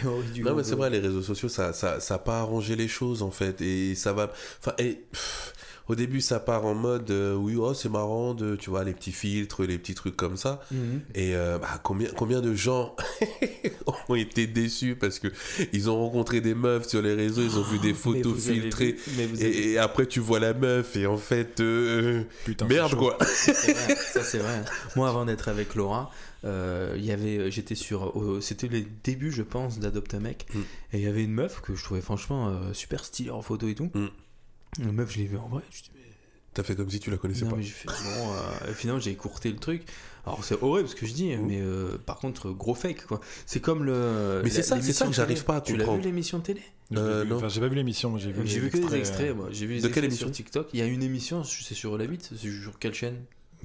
S2: Théorie du
S3: Non, mais c'est vrai, les réseaux sociaux, ça, ça, ça a pas arrangé les choses, en fait. Et ça va. Enfin, et. pff, au début, ça part en mode euh, oui, oh, c'est marrant, de, tu vois, les petits filtres, les petits trucs comme ça.
S2: Mhm.
S3: Et euh, bah, combien, combien de gens ont été déçus parce que ils ont rencontré des meufs sur les réseaux, ils ont vu des photos filtrées.
S2: avez-
S3: Et, et après, tu vois la meuf, et en fait, euh,
S4: Putain,
S3: merde quoi.
S2: Vrai, ça c'est vrai. Moi, avant d'être avec Laura, euh, il y avait, j'étais sur, euh, c'était les débuts, je pense, d'Adopte un mec,
S3: Mm.
S2: et il y avait une meuf que je trouvais franchement euh, super stylée en photo et tout.
S3: Mm.
S2: La meuf, je l'ai vue en vrai. Je dis, mais
S3: T'as fait comme si tu la connaissais
S2: non,
S3: pas.
S2: mais j'ai fait, bon, euh, et finalement, j'ai écourté le truc. Alors, c'est horrible ce que je dis, mais euh, par contre, gros fake quoi. C'est comme le.
S3: Mais c'est ça- c'est ça que j'arrive pas à
S2: Tu l'as vu
S3: comprendre.
S2: l'émission de télé
S3: Euh,
S4: vu.
S3: non.
S4: Enfin, j'ai pas vu l'émission, mais j'ai vu.
S2: J'ai vu que des
S4: extraits, euh,
S2: moi. J'ai vu des
S3: De quelle
S2: extraits sur
S3: émission
S2: TikTok. Il y a une émission, c'est sur la 8, c'est sur quelle chaîne?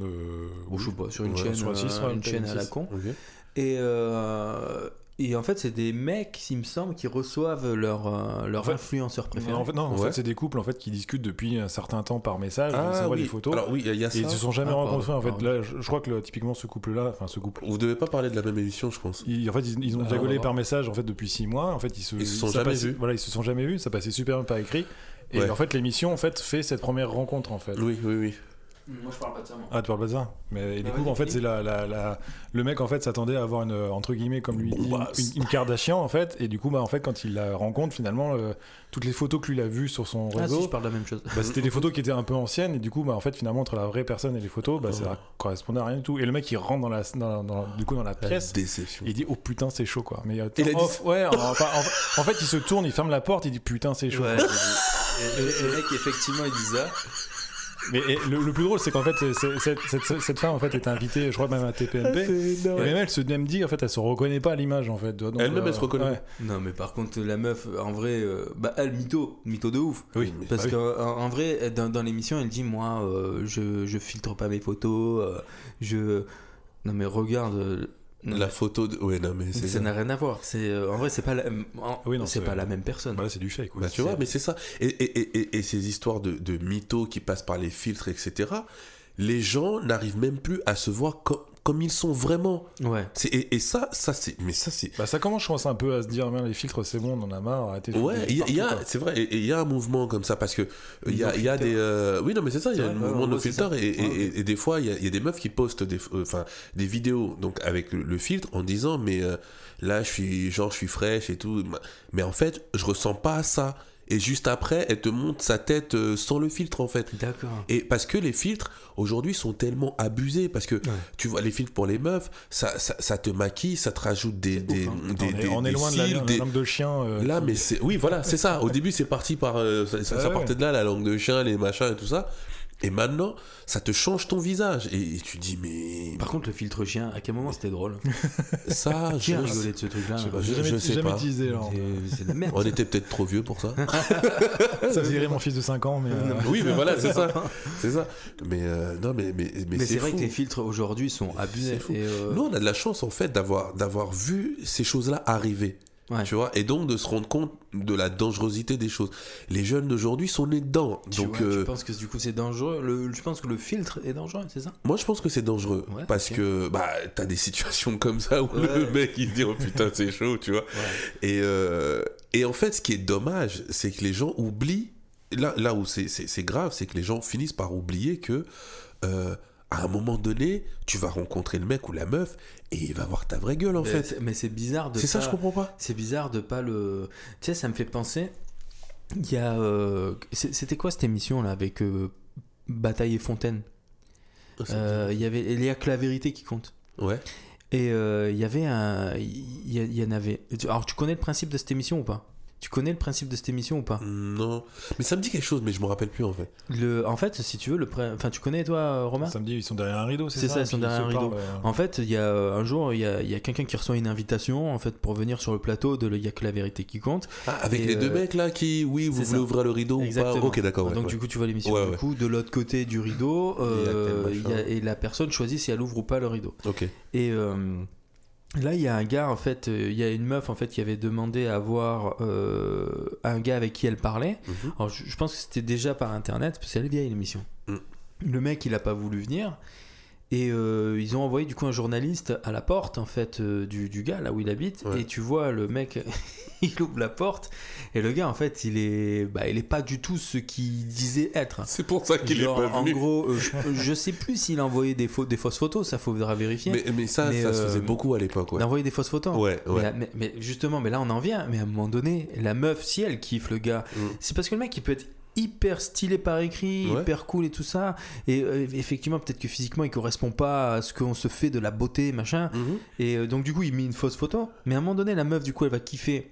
S4: Euh,
S2: Ou je sais pas, sur une
S3: Ouais,
S2: chaîne,
S4: sur la 6,
S2: euh,
S4: ouais,
S2: une chaîne à la
S4: 6.
S2: con. Et, euh, et en fait, c'est des mecs, il me semble, qui reçoivent leur, euh, leur
S4: En fait-
S2: influenceur préféré.
S4: Non, en fait, non, en
S3: Ouais.
S4: fait, c'est des couples en fait qui discutent depuis un certain temps par message, ils
S3: Ah
S4: s'envoient
S3: oui,
S4: des photos.
S3: alors oui, il y a- y, a
S4: et
S3: ça.
S4: ils se sont jamais
S2: Ah,
S4: rencontrés en fait.
S2: pardon.
S4: Là, je, je crois que le- typiquement ce couple-là, enfin ce couple,
S3: Vous devez pas parler de la même émission, je pense.
S4: ils, en fait, ils, ils ont
S2: Ah,
S4: par message en fait depuis six mois. En fait, ils se,
S3: Ils se sont jamais
S4: passait-
S3: vus.
S4: Voilà, ils se sont jamais vus. Ça passait super bien par écrit. Et
S3: Ouais.
S4: en fait, l'émission en fait fait cette première rencontre en fait.
S3: Oui, oui, oui.
S2: Moi, je parle pas de ça, moi.
S4: Ah, tu parles pas de ça Mais et du
S2: Ah,
S4: coup, en fait, c'est la, la, la- le mec en fait s'attendait à avoir une entre guillemets comme lui dit
S3: Bah,
S4: une, une Kardashian en fait. Et du coup, bah en fait, quand il la rencontre, finalement, euh, toutes les photos que lui a vues sur son
S2: Ah,
S4: réseau,
S2: si, je parle de la même chose.
S4: bah, c'était des photos qui étaient un peu anciennes. Et du coup, bah en fait, finalement, entre la vraie personne et les photos, bah ça correspondait à rien du tout. Et le mec, il rentre dans la, dans, dans- du coup dans la
S3: La
S4: pièce.
S3: déception.
S4: Et il dit oh putain c'est chaud quoi mais euh,
S3: Il a dit
S4: ouais en, enfin, en- en fait il se tourne il ferme la porte il dit putain c'est chaud
S2: Ouais, et- et le mec, effectivement, il dit ça.
S4: Mais et le, le plus drôle c'est qu'en fait cette, cette, cette femme en fait est invitée je crois même à TPMP et même elle se même dit en fait elle se reconnaît pas à l'image en fait
S3: Elle-même,
S4: euh,
S3: elle se reconnaît
S4: ouais.
S2: Non, mais par contre, la meuf, en vrai, euh, bah, elle, mytho, mytho de ouf.
S4: oui
S2: Parce
S4: bah
S2: qu'en en vrai, dans, dans l'émission, elle dit Moi, euh, je, je filtre pas mes photos, euh, je. Non, mais regarde. Non,
S3: La photo de. Ouais, non, mais
S2: ça
S3: ça.
S2: n'a rien à voir. C'est euh, en vrai, c'est pas la, en-
S4: Oui, non,
S2: c'est pas la même personne.
S4: Bah c'est du fake ouais.
S3: Bah, tu vois, mais c'est ça. Et, et, et, et- et ces histoires de, de mythos qui passent par les filtres, etc., les gens n'arrivent même plus à se voir comme, comme ils sont vraiment.
S2: Ouais.
S3: C'est- Et, et ça, ça c'est. Mais ça, c'est.
S4: bah ça commence je pense un peu à se dire merde, les filtres c'est bon on en a marre arrêtez de
S3: Ouais, c'est vrai, il y a un mouvement comme ça parce que il y a, y a
S2: filter.
S3: des, euh, oui non mais c'est ça, il y a un mouvement
S2: en
S3: de
S2: ça.
S3: et, et-
S2: Ouais,
S3: et- et des fois il y, a, il y a des meufs qui postent des, euh, enfin des vidéos donc avec le, le filtre en disant mais euh, là je suis genre je suis fraîche et tout, mais en fait je ressens pas ça et juste après elle te montre sa tête euh, sans le filtre en fait.
S2: D'accord.
S3: Et parce que les filtres aujourd'hui sont tellement abusés parce que tu vois les filtres pour les meufs ça, ça, ça te maquille, ça te rajoute des des,
S2: ouf, hein.
S3: des,
S4: on
S3: des-
S4: on est
S3: des
S4: loin de la,
S3: cils,
S4: la
S3: des-
S4: langue de chien euh,
S3: Là, mais c'est. Oui, voilà, c'est ça. Au début, c'est parti par. euh, ça ça-
S4: Ouais,
S3: partait de là, la langue de chien, les machins et tout ça. Et maintenant, ça te change ton visage. Et, et tu dis, mais.
S2: Par contre, le filtre chien, à quel moment c'était drôle
S3: Ça,
S2: Qui
S3: je,
S2: a rigolé de ce truc-là
S3: je sais pas, je- sais
S4: jamais
S3: pas.
S4: utilisé alors.
S2: C'est c'est de la merde.
S3: On était peut-être trop vieux pour ça.
S4: ça faisait rire mon fils de 5 ans mais euh,
S3: oui, mais voilà, c'est ça. C'est ça. Mais euh, non, mais, mais, mais,
S2: Mais c'est vrai
S3: fou.
S2: que les filtres aujourd'hui sont abusés.
S3: C'est fou.
S2: Et, euh,
S3: Nous, on a de la chance, en fait, d'avoir, d'avoir vu ces choses-là arriver.
S2: Ouais.
S3: Tu vois, et donc de se rendre compte de la dangerosité des choses. Les jeunes d'aujourd'hui sont nés dedans.
S2: Tu
S3: donc,
S2: vois,
S3: euh,
S2: tu penses que du coup c'est dangereux? Le, Je pense que le filtre est dangereux, c'est ça?
S3: Moi, je pense que c'est dangereux
S2: Ouais,
S3: parce que bah t'as des situations comme ça où
S2: Ouais.
S3: le mec il se dit oh putain c'est chaud, tu vois. Et euh, et en fait, ce qui est dommage, c'est que les gens oublient. Là, là où c'est grave, c'est que les gens finissent par oublier que euh, à un moment donné, tu vas rencontrer le mec ou la meuf et il va voir ta vraie gueule en
S2: Mais
S3: fait.
S2: Mais c'est bizarre de
S3: C'est ça, je comprends pas.
S2: C'est bizarre de pas le. Tu sais, ça me fait penser. Il y a. euh, C'était quoi cette émission là avec euh, Bataille et Fontaine? Euh, Il y avait il y a que la vérité qui compte.
S3: Ouais.
S2: Et il y avait un. Il y, il y en avait. Alors, tu connais le principe de cette émission ou pas? Tu connais le principe de cette émission ou pas
S3: Non. Mais ça me dit quelque chose, mais je me rappelle plus en fait.
S2: le, En fait, si tu veux, le enfin, tu connais toi, euh, Romain
S4: Samedi, ils sont derrière un rideau, c'est
S2: C'est
S4: ça
S2: ça, ils
S4: et
S2: sont derrière un rideau.
S4: parlent, euh,
S2: En fait, il y a euh, un jour, il y a, il y a quelqu'un qui reçoit une invitation en fait pour venir sur le plateau de Il y a que la vérité qui compte.
S3: Ah, avec
S2: Et,
S3: les deux mecs là qui, oui, vous voulez
S2: ça.
S3: ouvrir le rideau ou pas Ok, d'accord. ouais,
S2: Donc
S3: ouais.
S2: du coup, tu vois l'émission.
S3: Ouais,
S2: du coup, de l'autre côté du rideau,
S3: Il y a
S2: euh,
S3: tel
S2: il y a-
S3: machin.
S2: et la personne choisit si elle ouvre ou pas le rideau.
S3: Ok.
S2: Et euh, là, il y a un gars, en fait, euh, il y a une meuf, en fait, qui avait demandé à voir euh, un gars avec qui elle parlait.
S3: Mhm.
S2: Alors, je, je pense que c'était déjà par internet, parce qu'elle est vieille l'émission.
S3: Mm.
S2: Le mec, il a pas voulu venir. Et euh, ils ont envoyé du coup un journaliste à la porte en fait euh, du, du gars là où il habite
S3: Ouais.
S2: et tu vois le mec il ouvre la porte et le gars en fait il est bah, il est pas du tout ce qu'il disait être
S3: C'est pour ça qu'il est pas
S2: en
S3: venu.
S2: gros euh, je, je sais plus s'il a envoyé des, faux, des fausses photos ça faudra vérifier
S3: mais, mais ça,
S2: Mais,
S3: ça se
S2: euh,
S3: faisait beaucoup à l'époque, ouais.
S2: il a envoyé des fausses photos
S3: Ouais,
S2: mais,
S3: ouais.
S2: mais- mais justement, mais là on en vient. Mais à un moment donné, la meuf, si elle kiffe le gars,
S3: Mm.
S2: c'est parce que le mec il peut être hyper stylé par écrit,
S3: Ouais.
S2: hyper cool et tout ça. Et euh, effectivement, peut-être que physiquement il correspond pas à ce qu'on se fait de la beauté, machin.
S3: Mhm.
S2: Et euh, donc du coup, il met une fausse photo. Mais à un moment donné, la meuf, du coup, elle va kiffer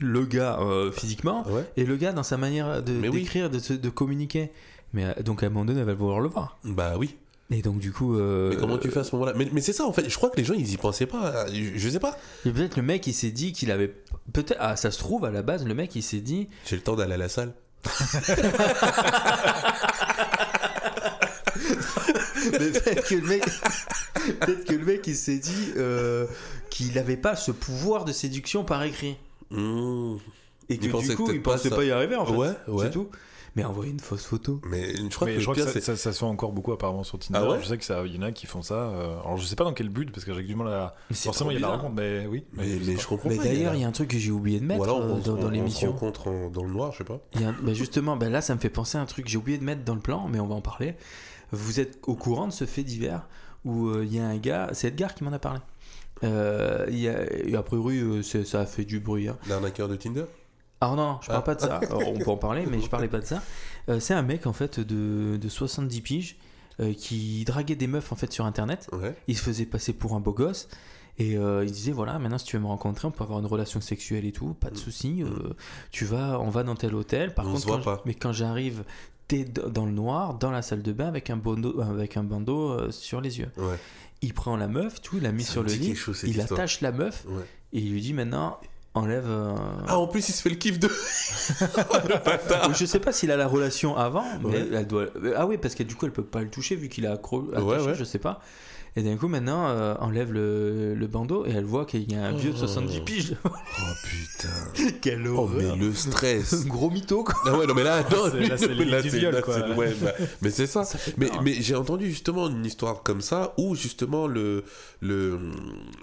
S2: le gars euh, physiquement
S3: Ouais.
S2: et le gars dans sa manière de-
S3: Mais oui.
S2: d'écrire, de, communiquer. Mais euh, donc à un moment donné, elle va vouloir le voir.
S3: Bah oui.
S2: Et donc du coup, euh,
S3: Mais comment tu fais à ce moment-là? Mais, mais c'est ça en fait. Je crois que les gens ils y pensaient pas. Je, je sais pas.
S2: et peut-être le mec il s'est dit qu'il avait peut-être ah ça se trouve à la base le mec il s'est dit
S3: J'ai le temps d'aller à la salle.
S2: Mais peut-être que le mec, peut-être que le mec, il s'est dit euh, qu'il n'avait pas ce pouvoir de séduction par écrit.
S3: Mmh.
S2: Et que du coup,
S3: peut-être
S2: il
S3: pas
S2: pensait
S3: ça.
S2: pas y arriver en fait.
S3: Ouais, ouais.
S2: C'est tout. Mais envoyer une fausse photo.
S3: Mais je crois
S4: mais
S3: que
S4: je ça,
S3: c'est.
S4: ça- ça se fait encore beaucoup apparemment sur Tinder.
S3: Ah ouais
S4: je sais que ça, il y en a qui font ça. euh, alors je sais pas dans quel but parce que j'ai du mal à. Forcément, il y a la rencontre, mais oui.
S3: Mais,
S4: je
S3: mais comprends
S2: Mais
S3: pas.
S2: d'ailleurs, il y a un truc que j'ai oublié de mettre
S3: Ou alors
S2: euh,
S3: on,
S2: dans, dans
S3: on se
S2: l'émission.
S3: rencontre en- dans le noir, je sais pas.
S2: Il y a un- bah, justement, bah, là, ça me fait penser à un truc que j'ai oublié de mettre dans le plan, mais on va en parler. Vous êtes au courant de ce fait divers où euh, il y a un gars, c'est Edgar qui m'en a parlé. Euh, y a, et a priori, euh, ça a fait du bruit. hein.
S3: L'arnaqueur de Tinder?
S2: Alors non, non, je parle
S3: Ah.
S2: pas de ça. Alors, on peut en parler, mais je parlais pas de ça. Euh, c'est un mec en fait de, de 70 piges euh, qui draguait des meufs en fait sur internet.
S3: Ouais.
S2: Il se faisait passer pour un beau gosse et euh, il disait voilà maintenant si tu veux me rencontrer on peut avoir une relation sexuelle et tout, pas de souci. euh, tu vas, on va dans tel hôtel. Par
S3: On
S2: contre,
S3: se voit
S2: quand
S3: pas.
S2: je- mais quand j'arrive, t'es dans le noir, dans la salle de bain avec un bandeau, avec un bandeau euh, sur les yeux.
S3: Ouais.
S2: Il prend la meuf, tout, il la
S3: Ça
S2: sur le lit,
S3: chose,
S2: il
S3: histoire.
S2: attache la meuf
S3: Ouais.
S2: et il lui dit maintenant enlève. euh,
S3: Ah, en plus, il se fait le kiff de. le bâtard.
S2: je sais pas s'il a la relation avant, mais
S3: Ouais.
S2: elle doit. Ah oui, parce que du coup, elle peut pas le toucher vu qu'il a accro. attaché,
S3: Ouais, ouais.
S2: Je sais pas. Et d'un coup, maintenant, euh, enlève le, le bandeau et elle voit qu'il y a un vieux de 70 piges.
S3: Oh putain.
S2: Quelle
S3: Oh, mais
S2: horreur.
S3: le stress.
S2: Gros mytho, quoi.
S3: Ah ouais, non, mais là, non,
S4: c'est- là, c'est
S3: ouais, bah, mais c'est ça. Mais, mais j'ai entendu justement une histoire comme ça où justement le, le,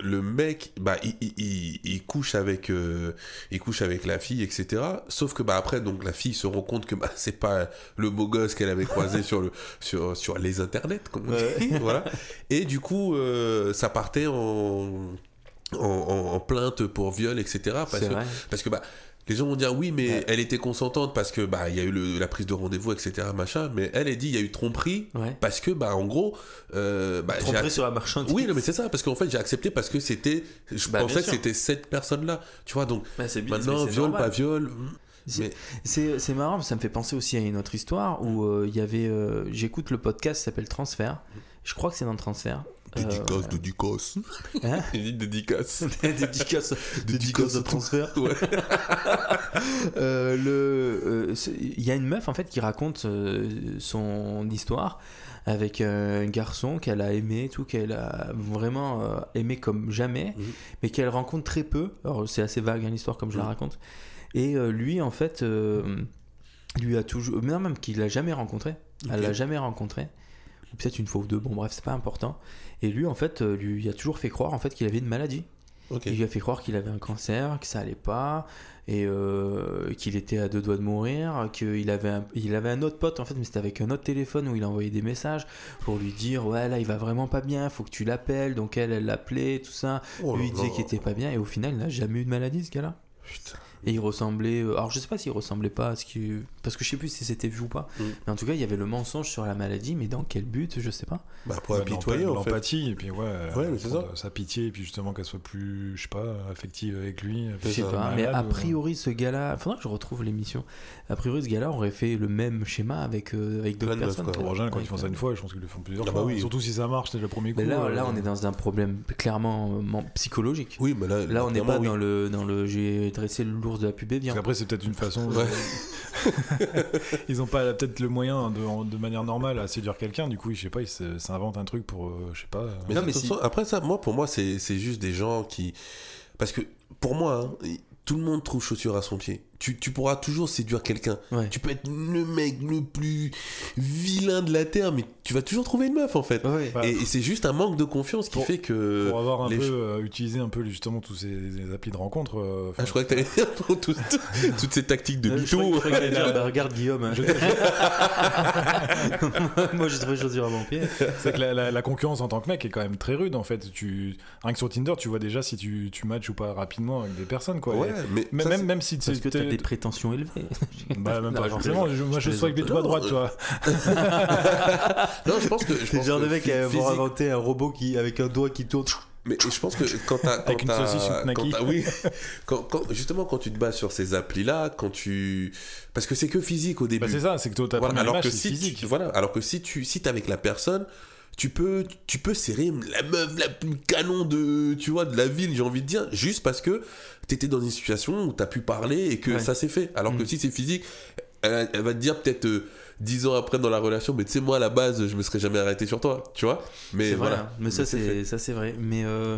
S3: le mec, bah, il, il, il- il couche avec, euh, il couche avec la fille, etc. Sauf que bah, après, donc, la fille se rend compte que bah, c'est pas le beau gosse qu'elle avait croisé sur, le, sur, sur les internets, comme on dit. voilà. Et du coup, euh, ça partait en, en, en- en plainte pour viol, etc. Parce que,
S2: vrai.
S3: parce que bah, les gens vont dire oui, mais
S2: Ouais.
S3: elle était consentante parce que bah il y a eu le- la prise de rendez-vous, etc. Machin. Mais elle a dit il y a eu tromperie
S2: Ouais.
S3: parce que bah en gros, euh, bah,
S2: Tromperie
S3: ac-
S2: sur la marchandise.
S3: oui, non, mais c'est ça parce qu'en fait j'ai accepté parce que c'était, je
S2: Bah,
S3: pensais que c'était cette personne-là. Tu vois donc
S2: Bah, bien,
S3: maintenant viol
S2: normal.
S3: pas viol.
S2: C'est-
S3: Mais
S2: C'est marrant, ça me fait penser aussi à une autre histoire où euh, il y avait. euh, J'écoute le podcast qui s'appelle Transfert. Je crois que c'est dans le transfert. Euh,
S3: dédicace, dédicace.
S2: Hein
S3: Il dit dédicace.
S2: dédicace, dédicace de transfert.
S3: Ouais.
S2: Euh, le, euh, il y a une meuf en fait qui raconte euh, son histoire avec un garçon qu'elle a aimé, tout qu'elle a vraiment aimé comme jamais,
S3: Mhm.
S2: mais qu'elle rencontre très peu. Alors c'est assez vague hein, l'histoire comme je la
S3: Mhm.
S2: raconte. Et lui en fait, lui a toujours, non même qu'il l'a jamais rencontré. Elle
S3: Ok.
S2: l'a jamais rencontré. Ou peut-être une fois ou deux. Bon bref c'est pas important. Et lui en fait, euh, lui a toujours fait croire en fait qu'il avait une maladie. Il lui a fait croire qu'il avait un cancer, que ça allait pas, et euh, qu'il était à deux doigts de mourir, qu'il avait un, il avait un autre pote en fait, mais c'était avec un autre téléphone où il envoyait des messages pour lui dire ouais là il va vraiment pas bien, faut que tu l'appelles. Donc elle, elle l'appelait, tout ça.
S3: Oh
S2: lui il disait qu'il était pas bien, et au final il n'a jamais eu de maladie ce gars-là.
S3: Putain.
S2: Et il ressemblait. euh, alors je sais pas s'il ressemblait pas à ce qui. Parce que je sais plus si c'était vu ou pas.
S3: Mm.
S2: Mais en tout cas, il y avait le mensonge sur la maladie, mais dans quel but Je sais pas.
S3: Bah, pour apitoyer, fait.
S4: L'empathie, et puis ouais,
S3: Ouais, mais ça.
S4: sa pitié, et puis justement qu'elle soit plus, je sais pas, affective avec lui.
S2: Je sais pas.
S4: malade,
S2: Mais a
S4: ou-
S2: priori, ce gars-là. Faudra que je retrouve l'émission. A priori, ce gars-là aurait fait le même schéma avec, euh, avec d'autres personnes.
S3: quoi.
S4: Rogin, quand ils font ça
S2: euh,
S4: une fois, je pense qu'ils le font plusieurs
S3: Ah
S4: fois.
S3: bah oui.
S4: Surtout si ça marche, c'est le premier coup.
S2: Mais là, là,
S4: euh,
S2: on est dans un problème clairement euh, men- psychologique.
S3: Oui, mais là,
S2: Là, on n'est pas dans le, dans le j'ai dressé l'ours de la pub et
S4: Parce
S2: viens.
S4: qu'après, c'est peut-être une façon. Ils ont pas peut-être le moyen de, de manière normale à séduire quelqu'un. Du coup, je sais pas, ils s'inventent un truc pour, euh, je sais pas. euh,
S3: Mais,
S2: Non,
S3: de
S2: mais
S3: toute
S2: si-
S3: façon, après ça, moi, pour moi, c'est c'est juste des gens qui. Parce que pour moi, hein, tout le monde trouve chaussure à son pied. Tu, tu pourras toujours séduire quelqu'un.
S2: Ouais.
S3: Tu peux être le mec le plus vilain de la terre, mais tu vas toujours trouver une meuf en fait.
S2: Ouais.
S4: Bah,
S3: et et c'est juste un manque de confiance qui
S4: pour-
S3: fait que.
S4: pour avoir un
S3: les
S4: peu euh, utilisé un peu justement tous ces, ces applis de rencontre. euh,
S3: Ah, je croyais que t'allais dire pour tout- tout- toutes ces tactiques de
S2: Euh, je
S3: mytho.
S2: je bah, regarde Guillaume. hein. Moi j'ai trouvé chaussures à mon pied.
S4: C'est que la, la- la concurrence en tant que mec est quand même très rude en fait. Tu, rien que sur Tinder, tu vois déjà si tu, tu matches ou pas rapidement avec des personnes quoi.
S3: Ouais,
S4: Et
S3: mais
S4: même,
S3: ça,
S4: même, si
S2: t'as des prétentions élevées.
S4: Bah, même
S2: Non,
S4: pas
S2: je
S4: forcément. Je- moi, je,
S2: Je
S4: swipe les
S2: plaisante.
S4: doigts à droite, tu vois.
S3: Non, je pense que. je
S2: C'est le genre de mec à avoir
S3: physique-
S2: inventé un robot qui, avec un doigt qui tourne.
S3: Mais je pense que quand t'as. quand
S4: Avec une saucisse, une
S3: quand Oui. Quand, quand- justement, quand tu te bases sur ces applis-là, quand tu. Parce que c'est que physique au début.
S4: Bah, c'est ça, c'est que toi, ta
S3: Voilà, alors que si
S4: physique.
S3: tu, voilà, alors que si tu si t'es avec la personne, tu peux tu peux serrer la meuf la plus canon de tu vois de la ville, j'ai envie de dire, juste parce que t'étais dans une situation où t'as pu parler et que
S2: Ouais.
S3: ça s'est fait. Alors que
S2: Mm.
S3: si c'est physique, elle, elle va te dire peut-être euh, dix ans après dans la relation, mais tu sais moi à la base je me serais jamais arrêté sur toi, tu vois. Mais
S2: vrai,
S3: voilà.
S2: hein. mais ça
S3: Mais c'est
S2: c'est ça c'est vrai. Mais euh, euh,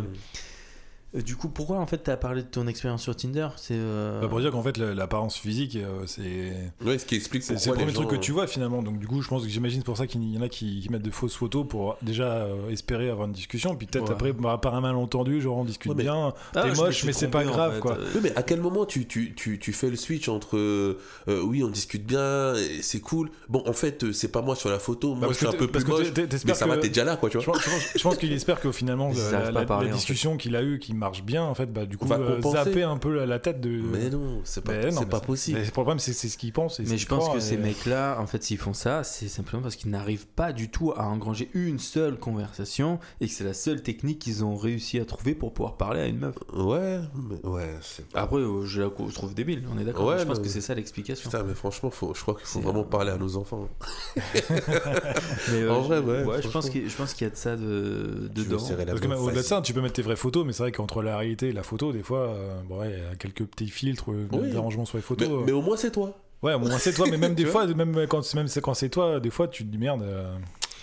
S2: du coup, pourquoi en fait t'as parlé de ton expérience sur Tinder C'est euh,
S4: Bah, pour dire qu'en fait, l'apparence physique, euh, c'est.
S3: Ouais, ce qui explique
S4: C'est le premier truc que tu vois finalement, donc du coup je pense que j'imagine c'est pour ça qu'il y en a qui, qui mettent de fausses photos pour déjà euh, espérer avoir une discussion, puis peut-être
S2: Ouais.
S4: après bah, par un malentendu, genre on discute
S3: Ouais, mais-
S4: bien,
S2: Ah,
S4: t'es moche mais c'est pas
S2: en
S4: grave
S2: fait.
S4: quoi.
S2: Euh,
S3: Oui, mais à quel moment tu, tu, tu, tu fais le switch entre euh, euh, oui, on discute bien, c'est cool. Bon, en fait, euh, c'est pas moi sur la photo, moi
S4: Bah,
S3: je suis un
S4: que
S3: peu plus
S4: que
S3: moche, mais
S4: t'espères
S3: ça va,
S4: que-
S3: t'es déjà là, quoi, tu
S4: Je
S3: vois.
S4: pense, je pense- qu'il espère qu'au finalement la, discussion qu'il a eue qui marche bien en fait bah du coup
S3: Va
S4: euh, zapper un peu la, la tête de
S3: Mais non, c'est pas,
S4: Mais non,
S3: c'est
S4: mais
S3: pas possible.
S4: mais le problème c'est c'est ce qu'ils pensent
S2: Mais je pense
S4: croient,
S2: que ces mecs-là, en fait, s'ils font ça, c'est simplement parce qu'ils n'arrivent pas du tout à engranger une seule conversation et que c'est la seule technique qu'ils ont réussi à trouver pour pouvoir parler à une meuf.
S3: Ouais, mais ouais, c'est pas.
S2: Après, euh, je la trouve débile, on est d'accord.
S3: Ouais,
S2: je pense que c'est ça l'explication.
S3: Putain, mais franchement, faut, je crois qu'il faut
S2: C'est,
S3: vraiment parler à nos enfants.
S2: Mais, euh,
S3: En
S2: je-
S3: vrai, ouais,
S2: je pense
S3: franchement.
S2: qu'il je pense qu'il y a de ça de, dedans.
S4: Parce que au-delà de ça, tu peux mettre tes vraies photos, mais c'est vrai qu'entre la réalité et la photo, des fois, euh, bon, ouais, il y a quelques petits filtres, euh,
S3: Oui.
S4: des arrangements sur les photos.
S3: Mais,
S4: euh.
S3: mais au moins, c'est toi.
S4: Ouais, bon, moi, c'est toi, mais même des fois, même quand, même c'est- quand c'est toi, des fois, tu te dis merde, euh,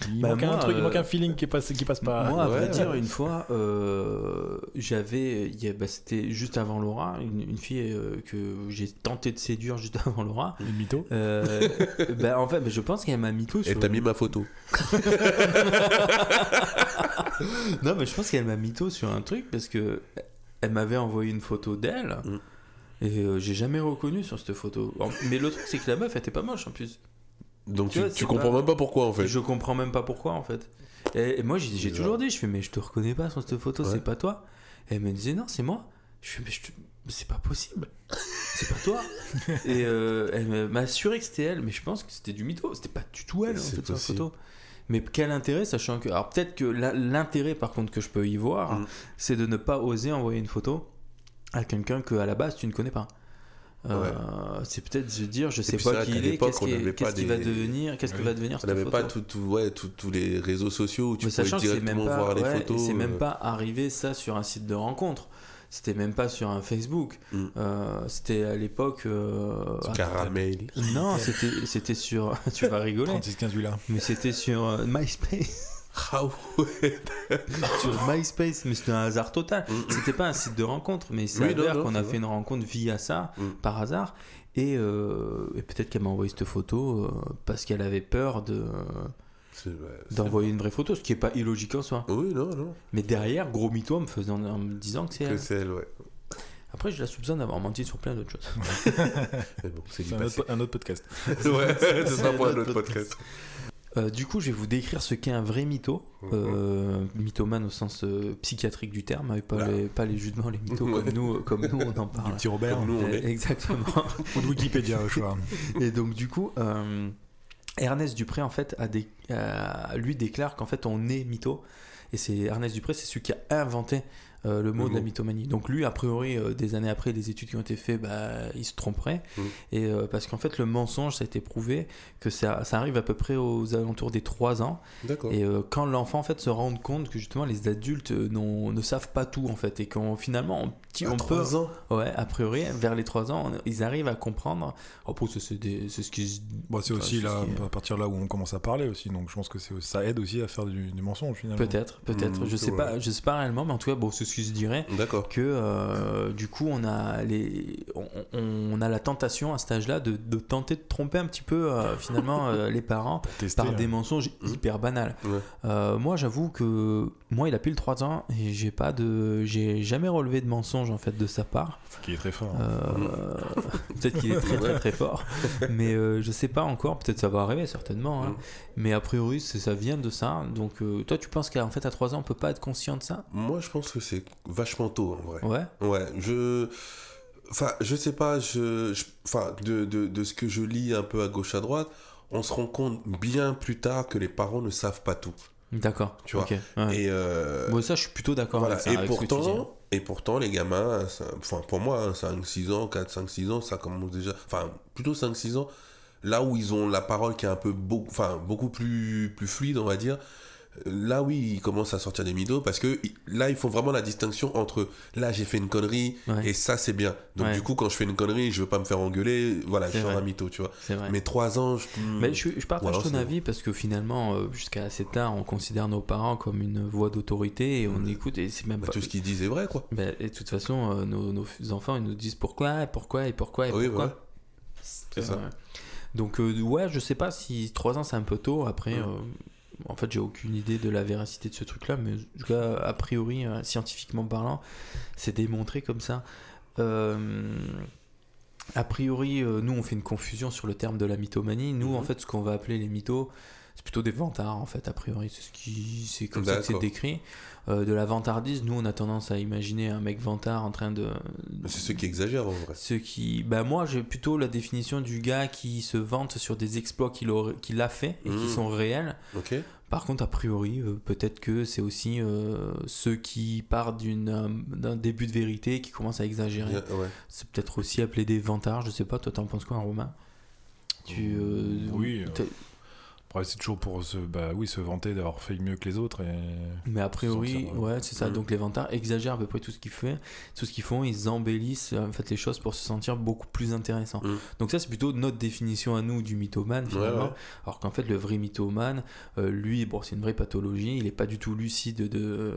S4: il,
S2: Bah,
S4: manque
S2: moi,
S4: un truc, il
S2: euh,
S4: manque un feeling qui passe, qui passe pas.
S2: Moi, à vrai
S3: ouais.
S2: dire, une fois, euh, j'avais, bah, c'était juste avant Laura, une, une fille euh, que j'ai tenté de séduire juste avant Laura.
S4: Mythos.
S2: Euh, bah, en fait, bah, je pense qu'elle m'a tout
S3: Et t'as mis ma photo.
S2: Non, mais je pense qu'elle m'a mytho sur un truc parce que elle m'avait envoyé une photo d'elle
S3: Mm.
S2: et euh, j'ai jamais reconnu sur cette photo. Mais le truc, c'est que la meuf, elle était pas moche en plus.
S3: Donc
S2: Tu
S3: tu,
S2: vois,
S3: tu
S2: c'est
S3: comprends
S2: pas-
S3: même pas pourquoi, en fait.
S2: Je comprends même pas pourquoi en fait. Et, et moi, j'ai toujours dit, je fais, mais je te reconnais pas sur cette photo,
S3: Ouais.
S2: c'est pas toi. Et elle me disait, non, c'est moi. Je fais, mais je te- mais c'est pas possible. C'est pas toi. et euh, elle m'a assuré que c'était elle, mais je pense que c'était du mytho. C'était pas du tout elle en fait, sur la photo. Mais quel intérêt, sachant que. Alors peut-être que l'intérêt par contre que je peux y voir,
S3: Mm.
S2: c'est de ne pas oser envoyer une photo à quelqu'un que à la base tu ne connais pas. Euh, C'est peut-être se dire, je sais pas qui il est,
S3: l'époque,
S2: qu'est-ce
S3: pas
S2: qu'est-ce qui va devenir, qu'est-ce que
S4: Oui.
S2: va devenir
S3: On n'avait pas tout, tout- ouais, tout- tous les réseaux sociaux où tu
S2: Mais
S3: pouvais
S2: sachant que c'est même
S3: directement
S2: pas,
S3: voir les
S2: ouais,
S3: photos.
S2: c'est même
S3: euh,
S2: pas arrivé ça sur un site de rencontre. C'était même pas sur un Facebook.
S3: Mm.
S2: Euh, c'était à l'époque.
S3: caramel.
S2: non, c'était c'était sur. tu vas rigoler.
S4: 36-15 là.
S2: Mais c'était sur euh, MySpace.
S3: Ah ouais.
S2: sur MySpace, mais c'était un hasard total.
S3: Mm.
S2: C'était pas un site de rencontre, mais c'est
S3: Oui, non,
S2: qu'on a fait
S3: vrai.
S2: une rencontre via ça,
S3: Mm.
S2: par hasard. Et, euh, et peut-être qu'elle m'a envoyé cette photo euh, parce qu'elle avait peur de d'envoyer une vraie photo, ce qui est pas illogique en soi.
S3: Oui, non, non.
S2: Mais derrière, gros mytho en me faisant en me disant que c'est
S3: Que
S2: elle.
S3: c'est elle, ouais.
S2: Après, je la soupçonne d'avoir menti sur plein d'autres choses.
S3: Bon, c'est
S4: un autre, un autre podcast.
S3: Ouais, ce sera pour un autre podcast.
S2: Euh, du coup, je vais vous décrire ce qu'est un vrai mytho.
S3: Mhm.
S2: Euh, mythomane au sens euh, psychiatrique du terme, et pas,
S3: Voilà.
S2: les, pas les justement les mythos
S3: Ouais.
S2: comme, nous, comme nous, on en
S4: Du
S2: parle.
S4: petit Robert.
S3: Comme nous, on est.
S2: Exactement.
S4: Ou de Wikipédia, au choix.
S2: Et donc du coup, euh, Ernest Dupré en fait a lui déclare qu'en fait on est mytho. Et c'est Ernest Dupré, c'est celui qui a inventé euh, le mot
S3: Le
S2: de la mythomanie. Donc lui, a priori, euh, des années après, des études qui ont été faites, bah, il se tromperait.
S3: Mhm.
S2: Et euh, parce qu'en fait, le mensonge, ça a été prouvé que ça, ça arrive à peu près aux alentours des 3 ans. Et quand l'enfant en fait se rend compte que justement les adultes ne savent pas tout en fait et qu'on finalement on, petit-
S3: À
S2: on peut
S3: trois ans.
S2: ouais a priori vers les 3 ans on- ils arrivent à comprendre après ça, c'est c'est ce qui
S4: Bon, c'est
S2: Enfin,
S4: aussi
S2: c'est
S4: là,
S2: qui
S4: à partir de là où on commence à parler aussi. Donc je pense que c'est- ça aide aussi à faire du, du mensonge finalement.
S2: peut-être peut-être
S3: Mhm,
S2: je sais
S3: ouais.
S2: pas je sais pas réellement mais en tout cas bon c'est se dirait
S3: D'accord.
S2: que euh, du coup on a les on, on a la tentation à cet âge-là de, de tenter de tromper un petit peu euh, finalement euh, les parents par
S4: hein.
S2: des mensonges hyper banals.
S3: Ouais.
S2: Moi, j'avoue que moi, il a pile 3 ans et j'ai pas de, j'ai jamais relevé de mensonge en fait de sa part.
S4: Qui est très fort.
S2: Euh, peut-être qu'il est très très très fort, mais je sais pas encore. Peut-être ça va arriver certainement. hein.
S3: Mm.
S2: Mais a priori, ça vient de ça. Donc, toi, tu penses qu'en fait à 3 ans, on peut pas être conscient de ça?
S3: Moi, je pense que c'est vachement tôt, en vrai.
S2: Ouais.
S3: Ouais, je. Enfin, je sais pas, je. je- Enfin, de, de, de ce que je lis un peu à gauche à droite, on se rend compte bien plus tard que les parents ne savent pas tout.
S2: D'accord.
S3: Tu vois.
S2: Ok, ouais.
S3: Et. euh,
S2: Bon, ça, je suis plutôt d'accord.
S3: voilà.
S2: avec ça,
S3: et,
S2: avec
S3: pourtant, et pourtant, les gamins, ça- enfin, pour moi, 5-6 ans, 4-5-6 ans, ça commence déjà. Enfin, plutôt 5-6 ans, là où ils ont la parole qui est un peu beau, enfin, beaucoup plus, plus fluide, on va dire. Là, oui, ils commencent à sortir des mythos parce que là, ils font vraiment la distinction entre là, j'ai fait une connerie
S2: Ouais.
S3: et ça, c'est bien. Donc,
S2: Ouais.
S3: du coup, quand je fais une connerie, je veux pas me faire engueuler. Voilà, je suis un mytho, tu vois. Mais 3 ans, je.
S2: Mais je, je partage
S3: Voilà,
S2: ton avis parce que finalement, euh, jusqu'à assez tard, on considère nos parents comme une voix d'autorité et on écoute et c'est même
S3: Bah,
S2: pas.
S3: tout ce qu'ils disent est vrai, quoi.
S2: Ben, et de toute façon, euh, nos, nos enfants, ils nous disent pourquoi, et pourquoi, et pourquoi, et
S3: Oui,
S2: pourquoi.
S3: voilà. C'est ça.
S2: Donc, euh, ouais, je sais pas si 3 ans c'est un peu tôt. Après,
S3: Mm.
S2: euh, en fait, j'ai aucune idée de la véracité de ce truc-là, mais en tout cas, a priori, euh, scientifiquement parlant, c'est démontré comme ça. Euh, a priori, euh, nous, on fait une confusion sur le terme de la mythomanie. Nous, en
S3: Mhm.
S2: fait, ce qu'on va appeler les mythos, c'est plutôt des vantards, en fait, a priori. C'est ce qui, c'est comme ça que c'est décrit. Euh, de la vantardise, nous, on a tendance à imaginer un mec vantard en train de,
S3: Mais C'est ceux qui exagèrent, en vrai.
S2: ce qui, bah moi j'ai plutôt la définition du gars qui se vante sur des exploits qu'il a fait et qui
S3: Mhm.
S2: sont réels.
S3: Ok
S2: Par contre, a priori, euh, peut-être que c'est aussi euh, ceux qui partent d'une, euh, d'un début de vérité qui commencent à exagérer.
S3: Ouais.
S2: C'est peut-être aussi appelé des vantards. Je sais pas. Toi, t'en penses quoi, Romain? Tu, euh,
S4: Oui, Après, c'est toujours pour se, bah, oui, se vanter d'avoir fait mieux que les autres. Et...
S2: Mais a priori,
S4: sentir,
S2: ouais, c'est ça. Donc les vantards exagèrent à peu près tout ce qu'ils font. Tout ce qu'ils font, ils embellissent en fait les choses pour se sentir beaucoup plus intéressants.
S3: Mm.
S2: Donc ça, c'est plutôt notre définition à nous du mythomane finalement.
S3: Ouais, ouais.
S2: Alors qu'en fait, le vrai mythomane, euh, lui, bon, c'est une vraie pathologie. Il n'est pas du tout lucide de,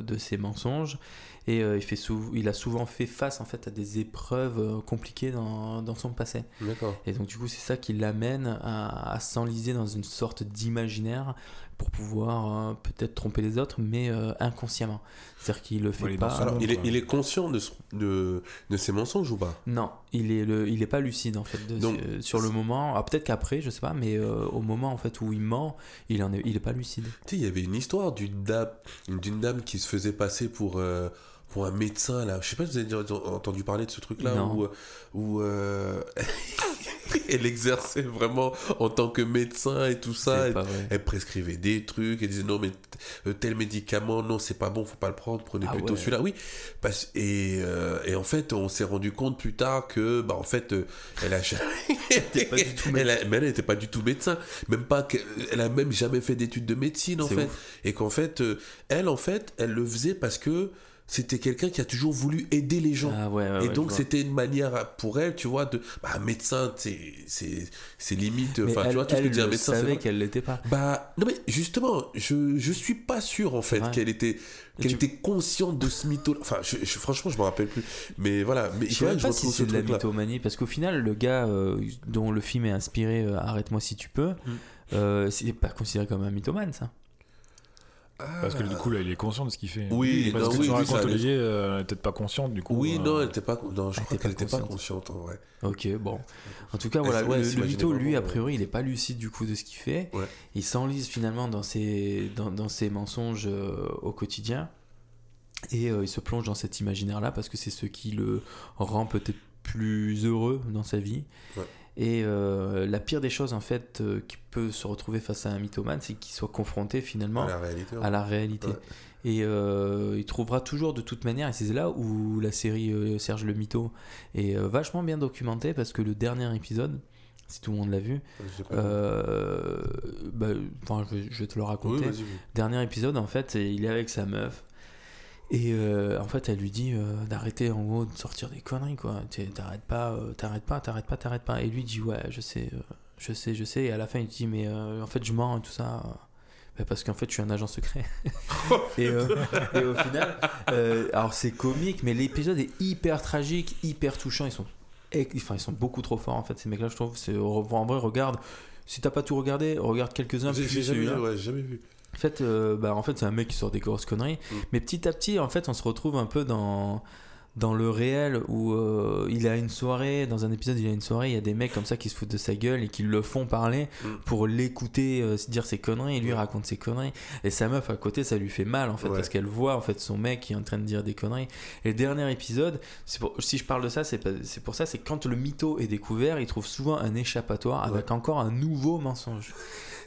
S2: de ses mensonges et euh, il, fait sou- il a souvent fait face en fait à des épreuves euh, compliquées dans, dans son passé. Et donc du coup, c'est ça qui l'amène à, à s'enliser dans une sorte d'imaginaire pour pouvoir euh, peut-être tromper les autres, mais inconsciemment. C'est-à-dire qu'il le fait
S4: Ouais, il
S2: pas.
S3: Alors, il est, il est conscient de, ce- de, de ses mensonges ou pas?
S2: Non, il est le, il est pas lucide en fait de-
S3: Donc,
S2: sur le moment. Ah, peut-être qu'après, je sais pas, mais au moment en fait où il ment, il en est, il est pas lucide.
S3: Tu sais, il y avait une histoire d'une dame, d'une dame qui se faisait passer pour, pour un médecin, là. Je sais pas si vous avez déjà entendu parler de ce truc-là,
S2: Non.
S3: où, où euh, elle exerçait vraiment en tant que médecin et tout ça. Elle prescrivait des trucs, elle disait non mais euh, tel médicament, non c'est pas bon, faut pas le prendre, prenez
S2: Ah
S3: plutôt
S2: ouais.
S3: celui-là. Oui, parce, et, euh, et en fait on s'est rendu compte plus tard que bah en fait euh, elle a jamais-
S2: pas du tout
S3: elle a- mais elle n'était pas du tout médecin, même pas que- elle a même jamais fait d'études de médecine en fait,
S2: ouf.
S3: et qu'en fait euh, elle en fait elle le faisait parce que c'était quelqu'un qui a toujours voulu aider les gens.
S2: Ah ouais, ouais,
S3: Et
S2: ouais,
S3: donc c'était une manière pour elle, tu vois, de bah médecin, c'est c'est c'est limite. Enfin, tu vois tout ce que dit un médecin, c'est
S2: savait qu'elle l'était pas.
S3: Bah non mais justement, je je suis pas sûr en fait qu'elle était
S2: Et
S3: qu'elle
S2: tu-
S3: était consciente de ce mytho. Enfin, je, je- franchement, je me rappelle plus. Mais voilà, mais
S2: Je sais pas si
S3: retrouve ce
S2: c'est de la mythomanie, parce qu'au final, le gars euh, dont le film est inspiré, euh, Arrête-moi si tu peux,
S3: Mm.
S2: euh, c'est pas considéré comme un mythomane, ça.
S4: Parce que du coup, là, il est conscient de ce qu'il fait.
S3: Oui,
S4: parce
S3: non,
S4: que
S3: oui,
S4: tu
S3: lui,
S4: racontes, Olivier, euh, elle peut-être pas consciente, du coup.
S3: Oui,
S4: euh,
S3: non, elle était pas. Non, je
S2: Elle
S3: crois
S2: était
S3: qu'elle
S2: pas
S3: était pas
S2: consciente.
S3: consciente en vrai.
S2: Ok, bon. En tout cas, voilà,
S3: ouais,
S2: le, lui, a priori, il est pas lucide du coup de ce qu'il fait.
S3: Ouais.
S2: Il s'enlise finalement dans ses, dans, dans ses mensonges euh, au quotidien. Et euh, il se plonge dans cet imaginaire-là parce que c'est ce qui le rend peut-être plus heureux dans sa vie.
S3: Ouais.
S2: Et euh, la pire des choses, en fait, euh, qui peut se retrouver face à un mythomane, c'est qu'il soit confronté finalement
S3: À la réalité.
S2: à la réalité.
S3: Ouais.
S2: Et euh, il trouvera toujours de toute manière, et c'est là où la série Serge le Mytho est vachement bien documentée parce que le dernier épisode, si tout le monde l'a vu, bah, je, vais- je vais te le raconter.
S3: oui.
S2: dernier épisode, en fait, il est avec sa meuf. Et euh, en fait, elle lui dit euh, d'arrêter en gros de sortir des conneries, quoi. T'es- T'arrêtes pas, euh, t'arrêtes pas, t'arrêtes pas, t'arrêtes pas. Et lui dit ouais, je sais, je sais, je sais. Et à la fin, il dit mais en fait, je mens et tout ça. Bah, parce qu'en fait, je suis un agent secret. et, euh, et au final, alors c'est comique, mais l'épisode est hyper tragique, hyper touchant. Ils sont, enfin, ils sont beaucoup trop forts en fait. Ces mecs-là, je trouve. C'est en vrai, regarde. Si t'as pas tout regardé, regarde quelques-uns.
S3: J'ai jamais ouais, jamais vu.
S2: En fait, euh, bah, en fait c'est un mec qui sort des grosses conneries.
S3: Mm.
S2: Mais petit à petit, en fait, on se retrouve un peu dans, dans le réel où euh, il a une soirée. Dans un épisode, il a une soirée. Il y a des mecs comme ça qui se foutent de sa gueule et qui le font parler
S3: Mm.
S2: pour l'écouter euh, dire ses conneries. Et lui raconte ses conneries. Et sa meuf à côté, ça lui fait mal en fait
S3: Ouais.
S2: parce qu'elle voit en fait son mec qui est en train de dire des conneries. Et le dernier épisode, pour, si je parle de ça, c'est pour ça, c'est quand le mytho est découvert, il trouve souvent un échappatoire avec encore un nouveau mensonge.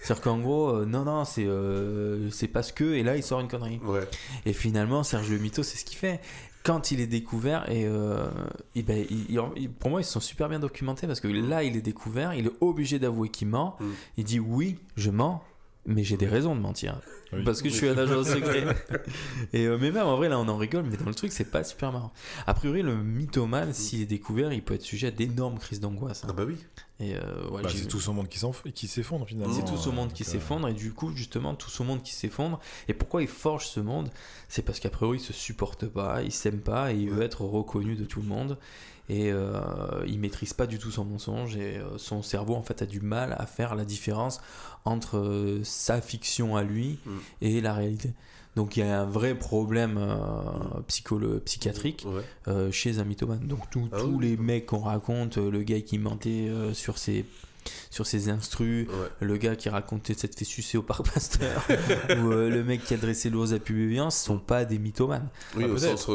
S2: C'est-à-dire qu'en gros, euh, non, non, c'est euh, c'est parce que, et là, il sort une connerie.
S3: Ouais.
S2: Et finalement, Serge Le Mito, c'est ce qu'il fait. Quand il est découvert, et, euh, et ben, il- il- il- pour moi, ils sont super bien documentés parce que là, il est découvert, il est obligé d'avouer qu'il ment.
S3: Mm.
S2: Il dit oui, je mens, mais j'ai des raisons de mentir.
S4: Oui.
S2: Parce que je suis un agent secret. et, euh, mais même en vrai, là, on en rigole, mais dans le truc, c'est pas super marrant. A priori, le mythomane, s'il est découvert, il peut être sujet à d'énormes crises d'angoisse. hein.
S3: Ah bah oui.
S2: Et euh, ouais,
S4: Bah, c'est tout son monde qui qui s'effondre finalement.
S2: c'est tout ce monde qui
S4: euh,
S2: s'effondre et du coup justement tout ce monde qui s'effondre et pourquoi il forge ce monde? C'est parce qu'a priori il se supporte pas il s'aime pas et il veut être reconnu de tout le monde et euh, il maîtrise pas du tout son mensonge et euh, son cerveau en fait a du mal à faire la différence entre euh, sa fiction à lui
S3: Mm.
S2: et la réalité donc il y a un vrai problème euh, psycholo- psychiatrique
S3: Ouais.
S2: euh, chez un mythomane. Donc tous
S3: Ah
S2: tous
S3: oui.
S2: les mecs qu'on raconte, le gars qui mentait euh, sur ses sur ses instrus,
S3: Ouais.
S2: le gars qui racontait s'être fait sucer au parc Pasteur, ou euh, le mec qui adressait l'ose à Pubéviance, sont pas des mythomanes.
S3: Oui, au
S4: peut-être,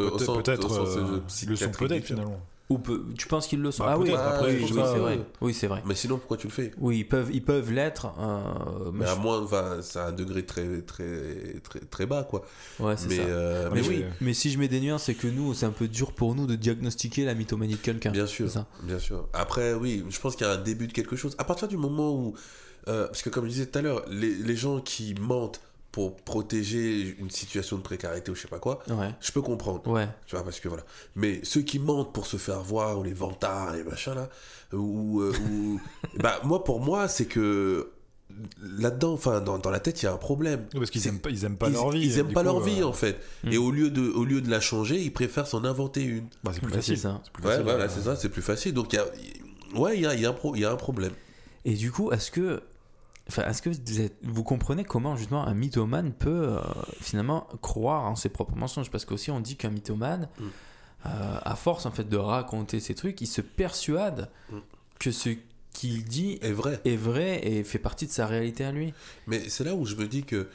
S4: peut-être,
S3: au sens,
S4: euh, le sont
S3: psychiatrique
S4: peut-être finalement.
S2: Ou peu- tu penses qu'ils le sont
S4: Bah,
S2: Ah oui,
S3: après,
S2: oui, c'est vrai. Oui, c'est vrai.
S3: Mais sinon, pourquoi tu le fais?
S2: Oui, ils peuvent, ils peuvent l'être. euh,
S3: Mais
S2: mais
S3: à moins, enfin, c'est un degré très, très, très, très bas, quoi.
S2: ouais, c'est
S3: Mais,
S2: ça.
S3: euh,
S2: mais
S3: mais
S2: oui, mais si je mets des nuances, c'est que nous, c'est un peu dur pour nous de diagnostiquer la mythomanie de quelqu'un.
S3: bien sûr,
S2: ça.
S3: bien sûr. Après, oui, je pense qu'il y a un début de quelque chose. À partir du moment où, euh, parce que comme je disais tout à l'heure, les, les gens qui mentent pour protéger une situation de précarité ou je sais pas quoi,
S2: Ouais.
S3: je peux comprendre.
S2: Ouais.
S3: Tu vois, parce que voilà. Mais ceux qui mentent pour se faire voir, ou les vantards, les machins là, ou. euh, ou- bah, moi, pour moi, c'est que là-dedans, enfin, dans, dans la tête, il y a un problème.
S4: Parce qu'ils aiment pas, ils aiment pas
S3: ils,
S4: leur vie.
S3: Ils aiment pas
S4: coup,
S3: leur vie,
S4: euh,
S3: en fait.
S2: Mm.
S3: Et au lieu, de, au lieu de la changer, ils préfèrent s'en inventer une.
S4: bah, c'est plus facile.
S2: ça.
S4: C'est plus
S3: Ouais,
S4: facile,
S3: voilà,
S4: euh,
S3: c'est ça, c'est plus facile. Donc, il y a. Ouais, il y a, il y, a un pro- il y a un problème.
S2: Et du coup, est-ce que, enfin, est-ce que vous, êtes- vous comprenez comment justement un mythomane peut euh, finalement croire en ses propres mensonges? Parce qu'aussi on dit qu'un mythomane,
S3: Mm.
S2: euh, à force en fait de raconter ces trucs, il se persuade
S3: Mm.
S2: que ce qu'il dit
S3: est vrai.
S2: est vrai et fait partie de sa réalité à lui.
S3: Mais c'est là où je me dis que.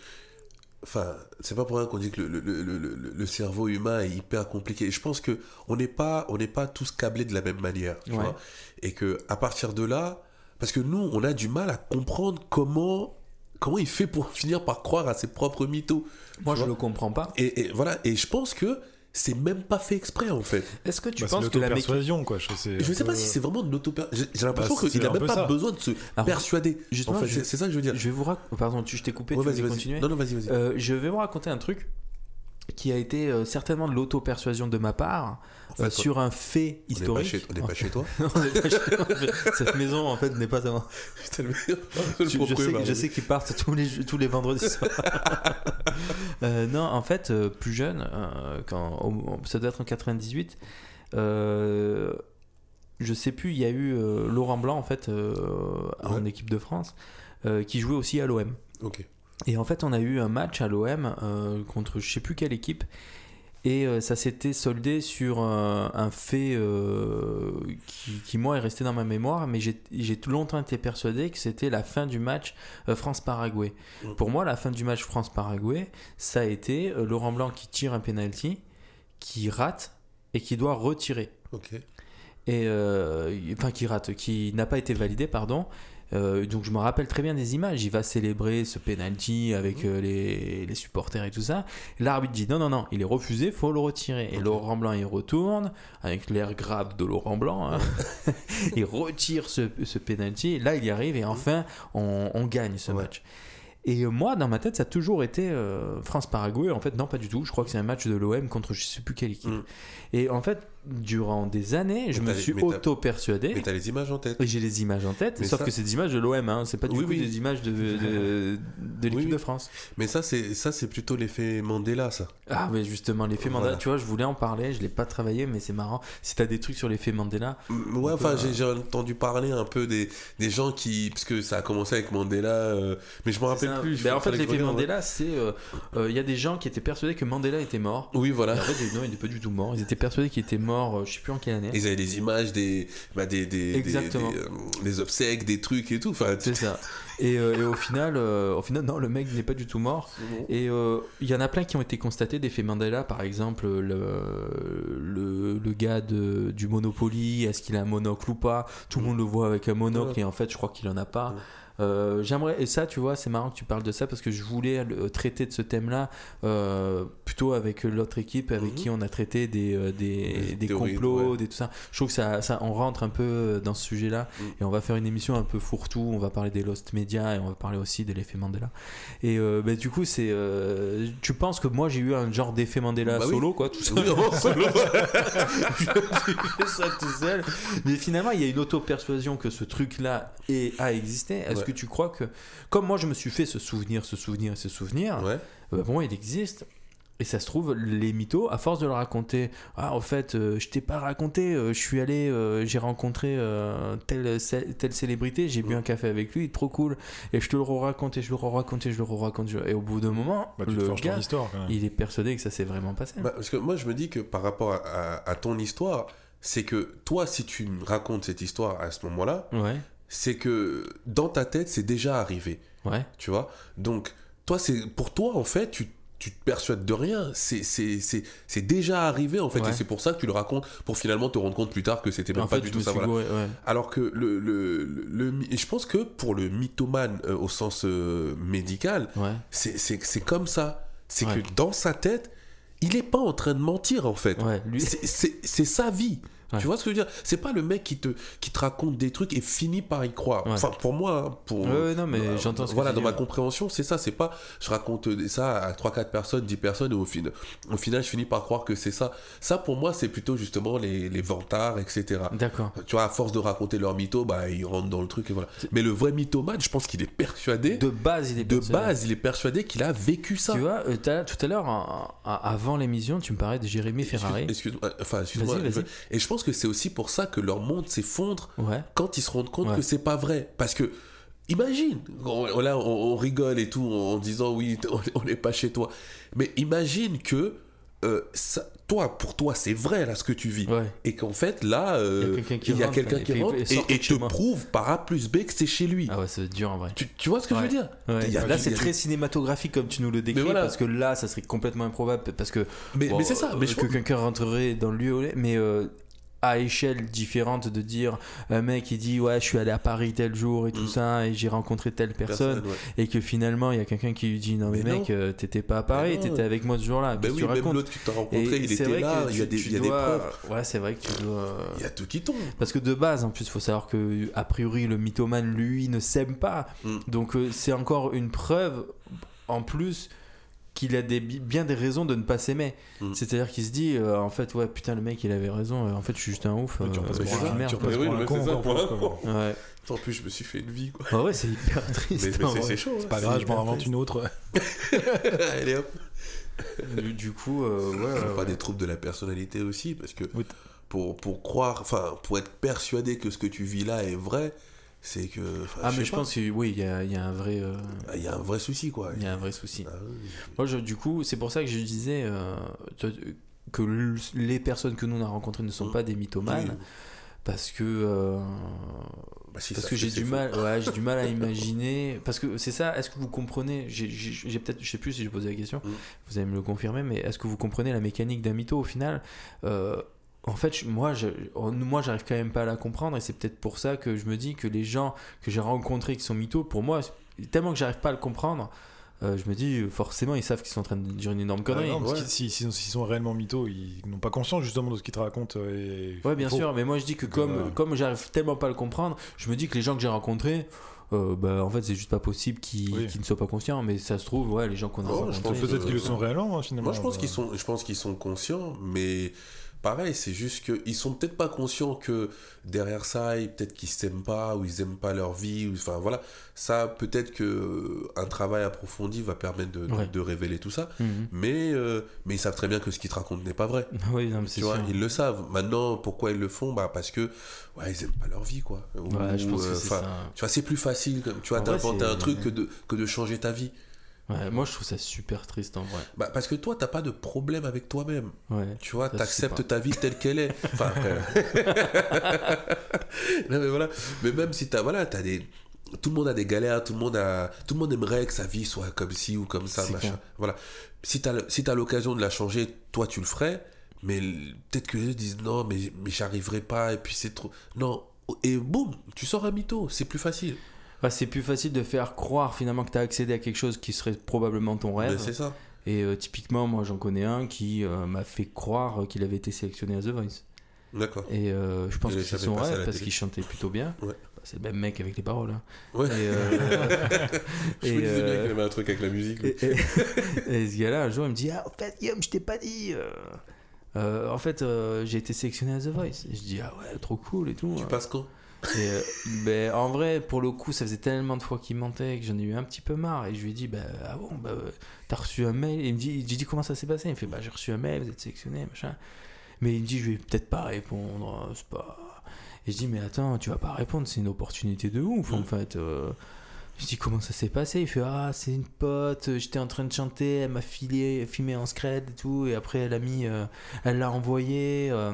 S3: Enfin, c'est pas pour rien qu'on dit que le, le, le, le, cerveau humain est hyper compliqué. Je pense que on n'est pas, on n'est pas tous câblés de la même manière. Tu
S2: Ouais.
S3: vois? Et que à partir de là, parce que nous, on a du mal à comprendre comment, comment il fait pour finir par croire à ses propres mythos.
S2: Moi, je
S3: vois
S2: le comprends pas.
S3: Et, et voilà. Et je pense que c'est même pas fait exprès en fait.
S2: Est-ce que tu
S4: bah, c'est
S2: penses que la
S4: l'auto-persuasion, quoi. Je, sais,
S3: Je sais pas si c'est vraiment de l'auto. J'ai j'ai l'impression
S4: Bah,
S3: qu'il a même pas
S4: ça.
S3: besoin de se
S2: Alors,
S3: persuader.
S2: justement,
S3: en fait,
S2: je-
S3: c'est ça que je veux dire.
S2: Je vais vous raconter. Pardon, tu, je t'ai coupé.
S3: Ouais,
S2: tu
S3: vas-y, Non, non, vas-y, vas-y.
S2: Euh, je vais vous raconter un truc qui a été euh, certainement de l'auto-persuasion de ma part
S3: En fait,
S2: euh, sur un fait historique.
S3: on n'est pas chez toi.
S2: Cette maison en fait n'est pas
S3: meilleur.
S2: Je, je sais, je qu'ils partent tous les, tous les vendredis soirs. Euh, non, en fait, plus jeune, quand, ça doit être en 98, euh, je sais plus, il y a eu Laurent Blanc en fait en équipe de France qui jouait aussi à l'OM.
S3: Ok.
S2: Et en fait, on a eu un match à l'OM euh, contre je sais plus quelle équipe. Et euh, ça s'était soldé sur un, un fait euh, qui, qui, moi, est resté dans ma mémoire. Mais j'ai longtemps été persuadé que c'était la fin du match euh, France-Paraguay.
S3: Mhm.
S2: Pour moi, la fin du match France-Paraguay, ça a été euh, Laurent Blanc qui tire un penalty, qui rate et qui doit retirer
S3: Ok.
S2: et euh, enfin qui rate, qui n'a pas été validé, pardon. Euh, donc je me rappelle très bien des images. Il va célébrer ce penalty avec euh, les, les supporters et tout ça. L'arbitre dit non, non, non, il est refusé, faut le retirer. Et. Laurent Blanc il retourne avec l'air grave de Laurent Blanc. hein. il retire ce, ce penalty. Là il y arrive et enfin on, on gagne ce
S3: Ouais.
S2: match. Et euh, moi, dans ma tête, ça a toujours été euh, France-Paraguay. En fait, non, pas du tout. Je crois que c'est un match de l'OM contre je sais plus quelle équipe.
S3: Mm.
S2: Et en fait, durant des années, je
S3: Mais
S2: me suis
S3: mais
S2: auto-persuadé.
S3: Mais t'as les images en tête.
S2: J'ai les images en tête,
S3: Mais
S2: sauf
S3: ça-
S2: que c'est des images de l'OM, hein, c'est pas du
S3: Oui, oui.
S2: des images de, de, de l'équipe
S3: Oui,
S2: de France.
S3: Mais ça, c'est ça, c'est plutôt l'effet Mandela, ça.
S2: Ah, mais justement, l'effet
S3: Voilà.
S2: Mandela, tu vois, je voulais en parler, je l'ai pas travaillé, mais c'est marrant. Si t'as des trucs sur l'effet Mandela,
S3: Ouais, enfin,
S2: euh,
S3: j'ai entendu parler un peu des, des gens qui. Parce que ça a commencé avec Mandela, euh, mais je me rappelle
S2: ça.
S3: plus.
S2: Ben, en fait, l'effet
S3: ouais.
S2: Mandela, c'est. euh, euh, Il y a des gens qui étaient persuadés que Mandela était mort.
S3: Oui,
S2: Et
S3: voilà.
S2: en fait, non, il n'est pas du tout mort. Ils étaient persuadés qu'il était mort, euh, je sais plus en quelle année.
S3: Ils avaient des images, des, bah, des, des, des-
S2: Exactement.
S3: des, euh, des obsèques, des trucs et tout. Enfin,
S2: C'est ça. Et, euh, et au final, euh, au final, non, le mec n'est pas du tout mort. Et il y en a plein qui ont été constatés d'effets Mandela, par exemple le, le, le gars de, du Monopoly, est-ce qu'il a un monocle ou pas? Tout le
S3: Mm.
S2: monde le voit avec un monocle
S3: Ouais.
S2: et en fait je crois qu'il en a pas.
S3: Mm.
S2: Euh, J'aimerais, et ça tu vois, c'est marrant que tu parles de ça parce que je voulais euh, traiter de ce thème-là euh, plutôt avec l'autre équipe avec
S3: Mhm.
S2: qui on a traité des, des,
S3: Des
S2: complots,
S3: ouais.
S2: des tout ça. Je trouve que ça, ça, on rentre un peu dans ce sujet-là
S3: Mm.
S2: et on va faire une émission un peu fourre-tout. On va parler des Lost Media et on va parler aussi de l'effet Mandela. Et euh, bah, du coup, c'est, tu penses que moi j'ai eu un genre d'effet Mandela
S3: Bah oui.
S2: solo, quoi, tout.
S3: Oui, en solo.
S2: je fais ça tout seul. Mais finalement, il y a une auto-persuasion que ce truc-là a existé. Est-ce
S3: Ouais.
S2: que tu crois que, comme moi je me suis fait ce souvenir, ce souvenir et ce souvenir,
S3: Ouais.
S2: euh, pour moi il existe. Et ça se trouve, les mythos, à force de le raconter, ah en fait, euh, je t'ai pas raconté, euh, je suis allé, euh, j'ai rencontré euh, telle, telle célébrité, j'ai bu un café avec lui, trop cool, et je te le raconte, je le raconte, je le raconte. Et au bout d'un moment,
S4: Bah, tu te
S2: le gars,
S4: histoire
S2: il est persuadé que ça s'est vraiment passé.
S3: Bah, parce que moi, je me dis que par rapport à, à- à ton histoire, c'est que toi, si tu me racontes cette histoire à ce moment-là,
S2: Ouais,
S3: c'est que dans ta tête, c'est déjà arrivé.
S2: ouais.
S3: Tu vois? Donc, toi, c'est pour toi, en fait, tu, tu te persuades de rien. C'est- déjà arrivé, en fait.
S2: Ouais.
S3: Et c'est pour ça que tu le racontes, pour finalement te rendre compte plus tard que c'était même
S2: En
S3: pas
S2: fait,
S3: du tout ça. Voilà.
S2: ouais.
S3: Alors que le, le, le, le my- et je pense que pour le mythomane euh, au sens euh, médical,
S2: Ouais.
S3: c'est comme ça. C'est que dans sa tête, il est pas en train de mentir, en fait. C'est sa vie.
S2: Ouais.
S3: Tu vois ce que je veux dire? C'est pas le mec qui te, qui te raconte des trucs et finit par y croire.
S2: Ouais.
S3: Enfin, pour moi, hein, pour,
S2: ouais, non, mais
S3: euh,
S2: j'entends
S3: Voilà, dans
S2: dis,
S3: ma
S2: ouais.
S3: compréhension, c'est ça. C'est pas je raconte ça à 3-4 personnes, 10 personnes, et au, fin, au final, je finis par croire que c'est ça. Ça, pour moi, c'est plutôt justement les, les vantards, etc.
S2: D'accord.
S3: Tu vois, à force de raconter leur mytho, bah, ils rentrent dans le truc et voilà. Mais le vrai mythomane, je pense qu'il est persuadé.
S2: De base, il est
S3: De
S2: persuadé.
S3: base, il est persuadé qu'il a vécu ça.
S2: Tu vois, euh, tout à l'heure, avant l'émission, tu me parlais de Jérémy Ferrari.
S3: Excuse- Excuse-moi, enfin, excuse-moi. Et je pense que c'est aussi pour ça que leur monde s'effondre
S2: Ouais.
S3: quand ils se rendent compte
S2: Ouais.
S3: que c'est pas vrai. Parce que, imagine, on- là, on, on rigole et tout en disant oui, on- n'est pas chez toi. Mais imagine que euh, ça- toi, pour toi, c'est vrai là ce que tu vis.
S2: Ouais.
S3: Et qu'en fait, là, euh,
S2: Il y a quelqu'un qui rentre,
S3: quelqu'un
S2: et
S3: qui
S2: puis-
S3: rentre
S2: et
S3: et, et te prouve par A plus B que c'est chez lui.
S2: Ah ouais, c'est dur en vrai.
S3: Tu, tu vois ce que je veux dire?
S2: Ouais.
S3: Il y a-
S2: là, c'est très
S3: des-
S2: cinématographique comme tu nous le décris,
S3: Mais voilà.
S2: parce que là, ça serait complètement improbable, parce que
S3: Mais,
S2: bon,
S3: mais c'est ça. Mais
S2: euh,
S3: je
S2: que quelqu'un rentrerait dans le lieu, mais euh, à échelle différente de dire un mec qui dit ouais, je suis allé à Paris tel jour et tout
S3: Mm.
S2: ça, et j'ai rencontré telle personne,
S3: personne, ouais.
S2: et que finalement il y a quelqu'un qui lui dit non mais, mec, euh, t'étais pas à Paris, t'étais avec moi ce jour-là.
S3: Ben
S2: qu'est-ce que
S3: oui,
S2: tu
S3: même
S2: racontes
S3: l'autre que tu as
S2: Et
S3: rencontré, il était
S2: vrai
S3: là,
S2: que
S3: il y a
S2: tu-
S3: des, il y a des
S2: dois-
S3: preuves.
S2: Ouais, c'est vrai que tu dois.
S3: Il y a tout qui tombe.
S2: Parce que de base, en plus, il faut savoir que a priori le mythomane, lui, ne s'aime pas.
S3: Mm.
S2: Donc euh, c'est encore une preuve, en plus, qu'il a des, bi- bien des raisons de ne pas s'aimer.
S3: Mm.
S2: C'est-à-dire qu'il se dit, euh, en fait, ouais, putain, le mec, il avait raison. euh, en fait, je suis juste un ouf.
S4: Ouais, tu
S2: euh,
S4: repasses
S3: pour un-
S4: tu repasses
S3: Mais
S4: pour
S3: oui,
S4: un encore plus,
S3: je me suis fait une vie, quoi.
S2: Ouais, ouais, c'est hyper triste.
S3: Mais, mais
S2: en
S3: c'est- chaud.
S4: C'est pas
S3: hein,
S4: grave, je m'en invente une autre.
S3: Allez hop.
S2: Du, du coup, euh, ouais, ouais,
S3: pas
S2: ouais.
S3: des troubles de la personnalité aussi, parce que
S4: Oui.
S3: pour, pour croire, enfin, pour être persuadé que ce que tu vis là est vrai, c'est que.
S2: Ah,
S3: je
S2: mais je
S3: pas.
S2: pense que oui, il y a, y a un vrai. euh,
S3: Ah, Il y a un vrai souci, quoi.
S2: Il y a un vrai souci.
S3: Ah oui.
S2: Moi, je- du coup, c'est pour ça que je disais euh, que les personnes que nous on a rencontrées ne sont
S3: Mm.
S2: pas des mythomanes.
S3: Oui.
S2: Parce que, euh,
S3: Bah, si,
S2: parce que j'ai du
S3: faux.
S2: mal, ouais, j'ai du mal à imaginer. Parce que c'est ça. Est-ce que vous comprenez J'ai peut-être, je sais plus si j'ai posé la question.
S3: Mm.
S2: Vous allez me le confirmer, mais est-ce que vous comprenez la mécanique d'un mytho au final? En fait, je- moi, je, moi, j'arrive quand même pas à la comprendre, et c'est peut-être pour ça que je me dis que les gens que j'ai rencontrés qui sont mythos, pour moi, tellement que j'arrive pas à le comprendre. euh, je me dis, forcément, ils savent qu'ils sont en train de dire une énorme
S4: Ah
S2: connerie.
S4: non, parce
S3: ouais.
S4: si- S'ils sont réellement mythos, ils n'ont pas conscience justement de ce qu'ils te racontent. euh, Et
S2: Ouais, bien
S4: faut-
S2: sûr, mais moi je dis que comme,
S4: euh,
S2: comme j'arrive tellement pas à le comprendre, je me dis que les gens que j'ai rencontrés, euh, bah, en fait, c'est juste pas possible qu'ils
S4: Oui.
S2: ne soient pas conscients, mais ça se trouve, ouais, les gens qu'on a
S3: Oh, je
S2: rencontrés.
S3: pense
S4: Peut-être qu'ils le sont réellement, hein, finalement.
S3: Moi, je pense
S4: Bah,
S3: qu'ils sont, je pense qu'ils sont conscients, mais pareil, c'est juste qu'ils sont peut-être pas conscients que derrière ça, peut-être qu'ils s'aiment pas ou ils aiment pas leur vie. Ou, enfin voilà, ça peut-être que euh, un travail approfondi va permettre de, de-
S2: Ouais.
S3: de révéler tout ça.
S2: Mhm.
S3: Mais euh, mais ils savent très bien que ce qu'ils te racontent n'est pas vrai.
S2: Oui, non, mais c'est
S3: Tu vois,
S2: sûr.
S3: ils le savent. Maintenant, pourquoi ils le font? Bah parce que ouais, ils aiment pas leur vie, quoi. Ou,
S2: Ouais, je pense
S3: euh,
S2: que ça.
S3: Tu vois, c'est plus facile, comme- tu vois, d'inventer un truc que de, que de changer ta vie.
S2: Ouais, moi, je trouve ça super triste en vrai.
S3: Bah, parce que toi, t'as pas de problème avec toi-même.
S2: Ouais.
S3: Tu vois, t'acceptes ta vie telle qu'elle est. Enfin, après- non, mais voilà. Mais même si t'as, voilà, t'as des. Tout le monde a des galères, tout le monde a, tout le monde aimerait que sa vie soit comme ci ou comme ça, machin.
S2: clair.
S3: Voilà. Si t'as, si t'as l'occasion de la changer, toi tu le ferais. Mais peut-être que les autres disent non, mais, mais j'arriverai pas et puis c'est trop. Non. Et boum, tu sors un mytho, c'est plus facile.
S2: Bah, c'est plus facile de faire croire finalement que tu as accédé à quelque chose qui serait probablement ton rêve.
S3: c'est ça.
S2: Et euh, typiquement, moi j'en connais un qui euh, m'a fait croire qu'il avait été sélectionné à The Voice.
S3: D'accord.
S2: Et euh, je pense
S3: Et
S2: que c'est son rêve parce qu'il chantait plutôt bien.
S3: Ouais.
S2: Bah, c'est le même mec avec les paroles. hein.
S3: Ouais.
S2: Et,
S3: Je me
S2: et,
S3: disais bien qu'il avait un truc avec la musique.
S2: Et, ce gars-là, un jour, il me dit Ah, en fait, Guillaume, je t'ai pas dit. en fait, j'ai été sélectionné à The Voice. Et je dis Ah ouais, trop cool et tout.
S3: Tu passes quand
S2: Et, euh, ben, en vrai, pour le coup, ça faisait tellement de fois qu'il mentait que j'en ai eu un petit peu marre. Et je lui ai dit bah, Ah bon, bah, t'as reçu un mail? Et il me dit, j'ai dit Comment ça s'est passé? Il me fait Bah, j'ai reçu un mail, vous êtes sélectionné, machin. Mais il me dit Je vais peut-être pas répondre. C'est pas. Et je dis Mais attends, tu vas pas répondre, c'est une opportunité de ouf en
S3: Mm.
S2: fait. euh. Je dis comment ça s'est passé? Il fait ah c'est une pote, j'étais en train de chanter, elle m'a filé, filmé en scred et tout, et après elle a mis, euh, elle l'a envoyé. euh,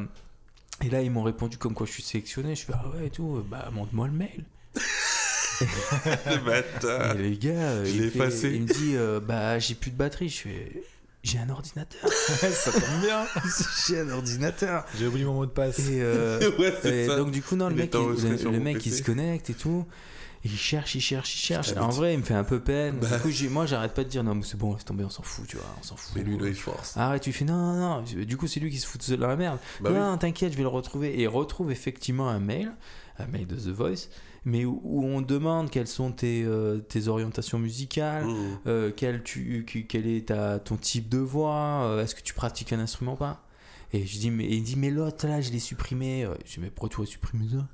S2: et là ils m'ont répondu comme quoi je suis sélectionné. Je fais ah ouais et tout, euh, bah montre-moi le mail.
S3: Le bâtard.
S2: Et les gars, euh,
S3: je
S2: il, fait-
S3: effacé.
S2: il me dit euh, bah j'ai plus de batterie. Je fais j'ai un ordinateur.
S4: ça tombe bien.
S2: j'ai un ordinateur.
S4: J'ai oublié mon mot de passe.
S2: Et, euh,
S3: ouais,
S2: et
S3: ça.
S2: donc du coup non le mec, il, le, mec il se connecte et tout. Et il cherche, il cherche, il cherche. En vrai, il me fait un peu peine.
S3: Bah.
S2: Du coup, j'ai- moi, j'arrête pas de dire non, mais c'est bon, laisse tomber, on s'en fout, tu vois, on s'en fout.
S3: Mais lui, il force.
S2: Arrête, tu fais non, non, non. Du coup, c'est lui qui se fout dans la merde.
S3: Bah oui.
S2: non, t'inquiète, je vais le retrouver. Et il retrouve effectivement un mail, un mail de The Voice, mais où, où on demande quelles sont tes, euh, tes orientations musicales,
S3: Mmh.
S2: euh, quel, tu, qui- quel est ta, ton type de voix, euh, est-ce que tu pratiques un instrument ou pas? Et je dis mais et il dit mais l'autre là je l'ai supprimé je dis mais pourquoi tu aurais supprimé ça?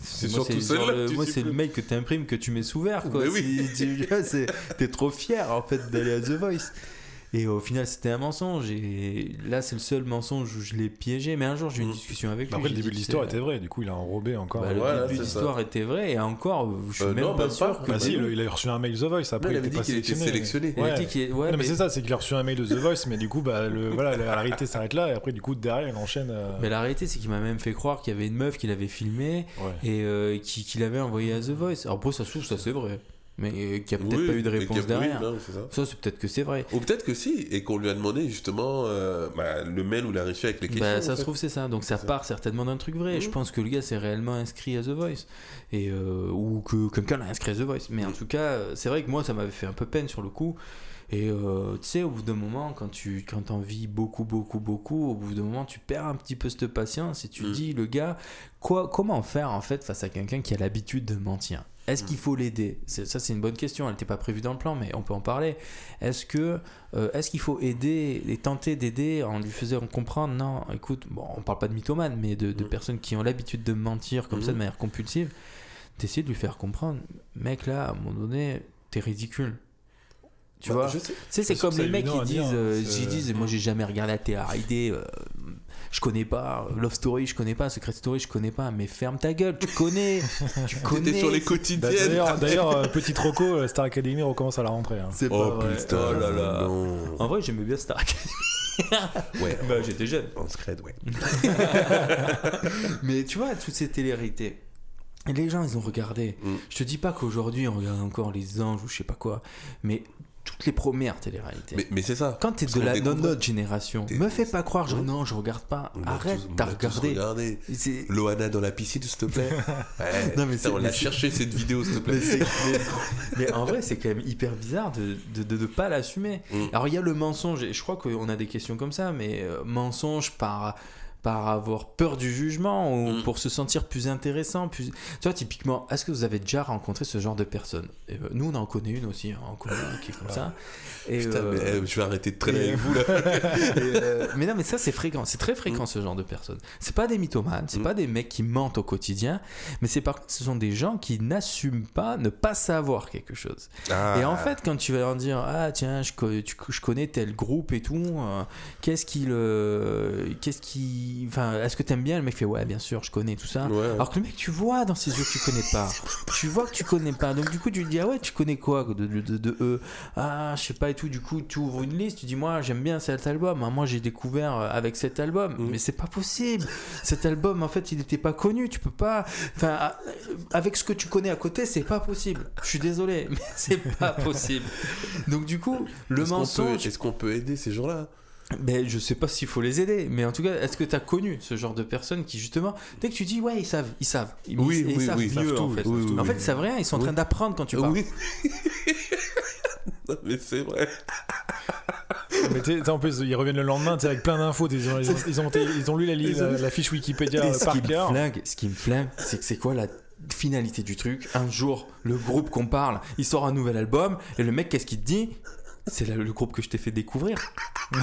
S3: C'est
S2: moi,
S3: surtout celle-là
S2: c'est le mail que tu imprimes que tu mets sous verre quoi.
S3: oui.
S2: T'es trop fier en fait d'aller à The Voice et au final c'était un mensonge et là c'est le seul mensonge où je l'ai piégé mais un jour j'ai eu une
S3: Mm.
S2: discussion avec lui
S4: Après, le début de l'histoire était vrai, du coup, il a enrobé encore.
S2: bah, le
S3: Voilà,
S2: début de l'histoire était vrai et encore je suis
S3: Euh,
S2: même
S3: non,
S2: pas sûr
S3: pas.
S2: que
S4: Bah si, il, il a reçu un mail The Voice, après
S3: Non, il
S4: il
S3: avait
S4: était
S3: dit
S4: pas
S3: qu'il était
S4: sélectionné.
S2: Il dit qu'il ouais,
S4: non, mais,
S2: mais-
S4: c'est ça, c'est qu'il a reçu un mail de The Voice, mais du coup, bah, le, voilà, la, la réalité s'arrête là, et après, du coup, derrière, il enchaîne. euh,
S2: mais la réalité c'est qu'il m'a même fait croire qu'il y avait une meuf qu'il avait filmé
S4: ouais.
S2: et euh, qui, qui l'avait envoyé à The Voice. Alors après ça se trouve ça c'est vrai, mais euh, qu'il n'y a peut-être
S3: Oui,
S2: pas eu de réponse
S3: a- oui,
S2: derrière.
S3: non, c'est ça.
S2: Ça c'est peut-être que c'est vrai.
S3: Ou peut-être que si, et qu'on lui a demandé justement euh, bah, le mail où il a réussi avec les questions.
S2: Bah,
S3: en
S2: ça
S3: fait.
S2: se trouve c'est ça. Donc ça part certainement d'un truc vrai.
S3: Mhm.
S2: Je pense que le gars s'est réellement inscrit à The Voice et euh, ou que quelqu'un l'a inscrit à The Voice. Mais en
S3: Mhm.
S2: tout cas, c'est vrai que moi ça m'avait fait un peu peine sur le coup. Et euh, tu sais, au bout d'un moment, quand tu quand en vis beaucoup, beaucoup, beaucoup, au bout d'un moment, tu perds un petit peu cette patience et tu
S3: Mhm.
S2: dis, le gars, quoi, comment faire en fait face à quelqu'un qui a l'habitude de mentir? Est-ce qu'il
S3: Mhm.
S2: faut l'aider? Ça, c'est une bonne question. Elle n'était pas prévue dans le plan, mais on peut en parler. Est-ce que euh, est-ce qu'il faut aider et tenter d'aider en lui faisant comprendre? Non, écoute, bon, on parle pas de mythomane, mais de, de
S3: Mhm.
S2: personnes qui ont l'habitude de mentir comme ça de
S3: Mhm.
S2: manière compulsive, d'essayer de lui faire comprendre, mec, là, à un moment donné, t'es ridicule. Tu
S3: Bah,
S2: vois? tu sais, c'est comme les mecs qui disent, euh,
S4: c'est-
S2: ils disent, moi j'ai jamais regardé la TRID, euh, je connais pas. Love Story, je connais pas. Secret Story, je connais pas. Mais ferme ta gueule, tu connais. tu connais.
S3: Sur les
S4: Bah,
S3: quotidiennes.
S4: D'ailleurs, d'ailleurs, euh, petit troco, euh, Star Academy recommence à la rentrée. hein.
S2: C'est pas
S3: Oh
S2: vrai.
S3: putain,
S2: Oh là là.
S3: non.
S2: En vrai, j'aimais bien Star Academy.
S3: Ouais,
S2: bah, j'étais jeune.
S3: en scred, ouais.
S2: Mais tu vois, toutes ces téléréalités. Et les gens, ils ont regardé.
S3: Mm.
S2: Je te dis pas qu'aujourd'hui, on regarde encore les anges ou je sais pas quoi. Mais toutes les premières téléréalités.
S3: Mais, mais c'est ça.
S2: Quand t'es de la
S3: découvre-
S2: notre génération, me fais pas croire, non, je regarde pas.
S3: On
S2: Arrête, t'as regardé.
S3: Loana dans la piscine, s'il te plaît. Ouais,
S2: Non, mais
S3: putain, on l'a cherché cette vidéo, s'il te plaît.
S2: Mais, en vrai, c'est quand même hyper bizarre de de, de, de pas l'assumer.
S3: Mm.
S2: Alors, il y a le mensonge, et je crois qu'on a des questions comme ça, mais euh, mensonge par, par avoir peur du jugement ou
S3: Mm.
S2: pour se sentir plus intéressant. Plus... Tu vois, typiquement, est-ce que vous avez déjà rencontré ce genre de personne Et, euh, Nous, on en connaît une aussi, hein, en commun, qui est comme ça. Et,
S3: Putain,
S2: euh,
S3: mais eh, je vais arrêter de traîner avec vous là.
S2: euh, mais non, mais ça c'est fréquent, c'est très fréquent ce genre de personnes. C'est pas des mythomanes, c'est
S3: Mm.
S2: pas des mecs qui mentent au quotidien, mais c'est par contre ce sont des gens qui n'assument pas ne pas savoir quelque chose.
S3: Ah.
S2: Et en fait, quand tu vas leur dire ah tiens je, je connais tel groupe et tout, euh, qu'est-ce qu'il, euh, qu'est-ce qui, enfin est-ce que t'aimes bien Le mec fait ouais bien sûr je connais tout ça.
S3: Ouais.
S2: Alors que le mec, tu vois dans ses yeux que tu connais pas. tu vois que tu connais pas. Donc du coup, tu te dis ah ouais, tu connais quoi de, de, de, de eux? Ah, je sais pas et tout. Du coup, tu ouvres une liste, tu dis moi j'aime bien cet album. Ah, Moi j'ai découvert euh, avec cet album.
S3: Mm.
S2: Mais c'est pas possible. Cet album en fait, il n'était pas connu. Tu peux pas. Enfin, avec ce que tu connais à côté, c'est pas possible. Je suis désolé, mais c'est pas possible. Donc du coup, le mensonge.
S3: Est-ce qu'on peut aider ces gens-là?
S2: Ben, je sais pas s'il faut les aider, mais en tout cas, est-ce que tu as connu ce genre de personnes qui, justement, dès que tu dis, ouais, ils savent, ils savent, ils,
S3: Oui,
S2: ils
S3: oui,
S2: savent
S3: oui, ils
S2: mieux,
S3: savent
S2: en
S3: tout,
S2: fait.
S3: oui, oui,
S2: en fait, ils savent rien, ils sont en train d'apprendre quand tu parles.
S3: Oui. Non, mais c'est vrai.
S4: Mais en plus, ils reviennent le lendemain avec plein d'infos. Ils ont, ils, ont, ils, ont, ils ont lu la, la, la fiche Wikipédia
S2: Et
S4: euh,
S2: ce
S4: par
S2: qui me
S4: cœur.
S2: flingue, ce qui me flingue, c'est que c'est quoi la finalité du truc? Un jour, le groupe qu'on parle, il sort un nouvel album, et le mec, qu'est-ce qu'il te dit? C'est le groupe que je t'ai fait découvrir.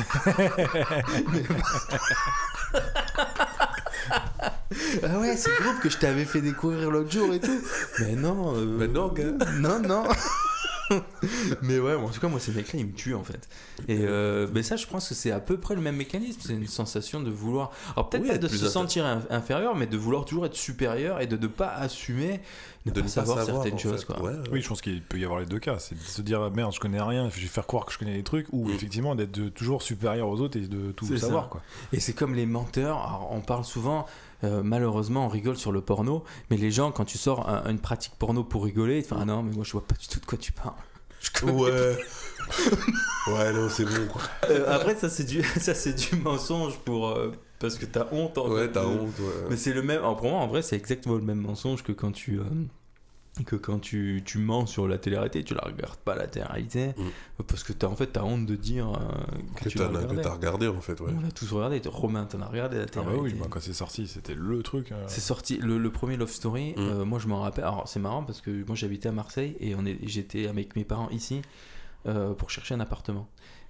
S2: ah ouais, c'est le groupe que je t'avais fait découvrir l'autre jour et tout. Mais non. euh,
S3: Mais non, gars.
S2: Non, non. mais ouais, en tout cas, moi, ces mecs-là, ils me tuent en fait. Et euh, mais ça, je pense que c'est à peu près le même mécanisme. C'est une sensation de vouloir. Alors, peut-être
S3: Oui,
S2: pas de se sentir in- inférieur, mais de vouloir toujours être supérieur et de ne pas assumer,
S3: De
S2: pas
S3: ne pas
S2: savoir,
S3: savoir
S2: certaines choses. Quoi.
S3: Ouais, ouais.
S4: Oui, je pense qu'il peut y avoir les deux cas. C'est de se dire merde, je connais rien, je vais faire croire que je connais des trucs, ou
S3: Mm.
S4: effectivement d'être toujours supérieur aux autres et de tout savoir.
S2: ça.
S4: Quoi.
S2: Et c'est comme les menteurs. Alors, on parle souvent, euh, malheureusement, on rigole sur le porno, mais les gens, quand tu sors un- une pratique porno pour rigoler, font Ah non, mais moi je vois pas du tout de quoi tu parles. Je
S3: Ouais. ouais, non, c'est bon, quoi.
S2: Euh, après, ça c'est du, ça c'est du mensonge pour euh, parce que t'as honte. En
S3: Ouais, t'as honte, ouais.
S2: Mais c'est le même. pour moi, en vrai, c'est exactement le même mensonge que quand tu. Que quand tu, tu mens sur la télé-réalité, tu la regardes pas la télé-réalité
S3: Mm.
S2: parce que t'as en fait t'as honte de dire euh, que,
S3: Que
S2: tu
S3: que
S2: regardé.
S3: t'as regardé, en fait, ouais.
S2: On l'a tous regardé. Romain, t'en as regardé la
S4: Ah bah
S2: télé-réalité.
S4: oui, bah, quand c'est sorti, c'était le truc. euh.
S2: C'est sorti le, le premier Love Story.
S3: Mm.
S2: euh, moi, je m'en rappelle. Alors, c'est marrant parce que moi, j'habitais à Marseille et on est, j'étais avec mes parents ici euh, pour chercher un appartement.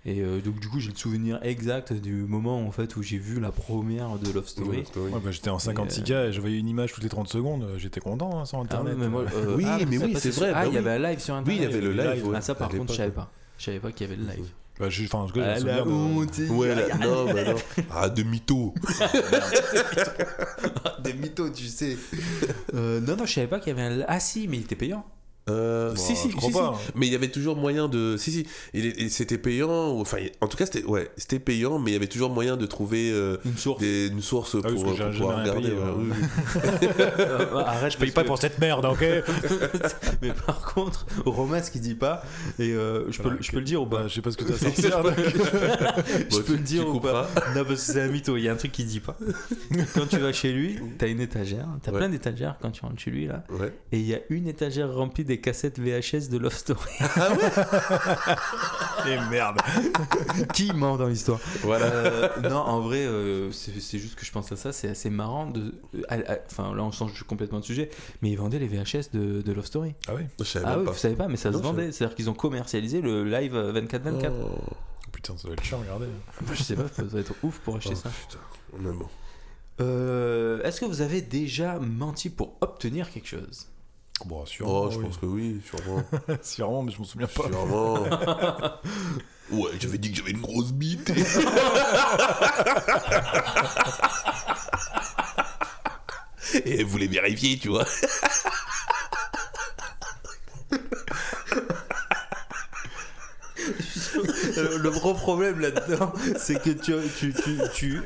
S2: Et euh, donc, du coup, j'ai le souvenir exact du moment en fait où j'ai vu la première de Love Story.
S3: Ouais, Story.
S4: Ouais, bah, j'étais en 56K et je voyais une image toutes les 30 secondes, euh, j'étais content hein, sur
S2: Ah
S4: internet.
S2: mais moi, euh,
S3: Oui,
S2: ah,
S3: mais oui, c'est vrai,
S2: Ah,
S3: bah
S2: il y
S3: oui.
S2: avait un live sur
S3: Oui,
S2: internet.
S3: il y avait le
S4: le
S3: live. ouais,
S2: Ah, ça, par contre, je savais pas. Je savais pas qu'il y avait le live.
S4: Bah, j'ai- enfin, en tout cas, j'ai
S2: Ah, la
S4: de-
S2: honte.
S3: Ouais, là, non, bah non. Ah, de mytho.
S2: Des mythos, tu sais. Euh, non, non, je savais pas qu'il y avait un. Ah, si, mais il était payant.
S3: Euh,
S4: Bon,
S3: si, si,
S4: je crois
S3: si,
S4: pas,
S3: si.
S4: hein.
S3: Mais il y avait toujours moyen de. Si, si. Est- il- c'était payant. ou- Enfin, en tout cas, c'était ouais, c'était payant, mais il y avait toujours moyen de trouver euh,
S2: Une source.
S3: des, une source pour,
S4: j'ai
S3: pour
S4: jamais
S3: pouvoir regarder.
S4: payé,
S3: ouais,
S4: ouais.
S3: oui, oui.
S2: Euh, arrête,
S4: Je paye pas
S2: que-
S4: pour cette merde, ok
S2: Mais par contre, Romain, ce qu'il dit pas, et euh, je, peux,
S4: Voilà,
S2: le- je peux le dire ou pas
S4: Bah, je sais pas ce que t'as sorti.
S2: Je
S3: Bon,
S2: peux le dire ou pas. Non, parce que c'est un mytho, il y a un truc qu'il dit pas. Quand tu vas chez lui, t'as une étagère, t'as
S3: Ouais.
S2: plein d'étagères quand tu rentres chez lui, là, et il y a une étagère remplie des cassettes VHS de Love Story.
S4: Et merde.
S2: Qui ment dans l'histoire?
S3: Voilà.
S2: Euh, Non, en vrai, euh, c'est juste que je pense à ça, c'est assez marrant de. à- Enfin, là, on change complètement de sujet, mais ils vendaient les VHS de, de Love Story.
S4: Ah oui
S3: Je savais
S2: Ah
S3: même
S2: oui,
S3: pas.
S2: vous savez pas, mais ça
S3: Non,
S2: se vendait. C'est-à-dire qu'ils ont commercialisé le live euh, 24-24.
S3: Oh,
S4: Putain, ça doit être chiant, regardez.
S2: Je sais pas, ça doit être ouf pour acheter
S3: oh,
S2: ça.
S3: putain, honnêtement.
S2: Euh, Est-ce que vous avez déjà menti pour obtenir quelque chose?
S4: Bon, sûrement.
S3: Oh, je
S4: oui.
S3: pense que oui, sûrement.
S4: Sûrement, mais je m'en souviens pas.
S3: sûrement. Ouais, j'avais dit que j'avais une grosse bite. Et elle voulait vérifier, tu vois.
S2: Le, le gros problème là-dedans, c'est que tu, tu, tu, tu,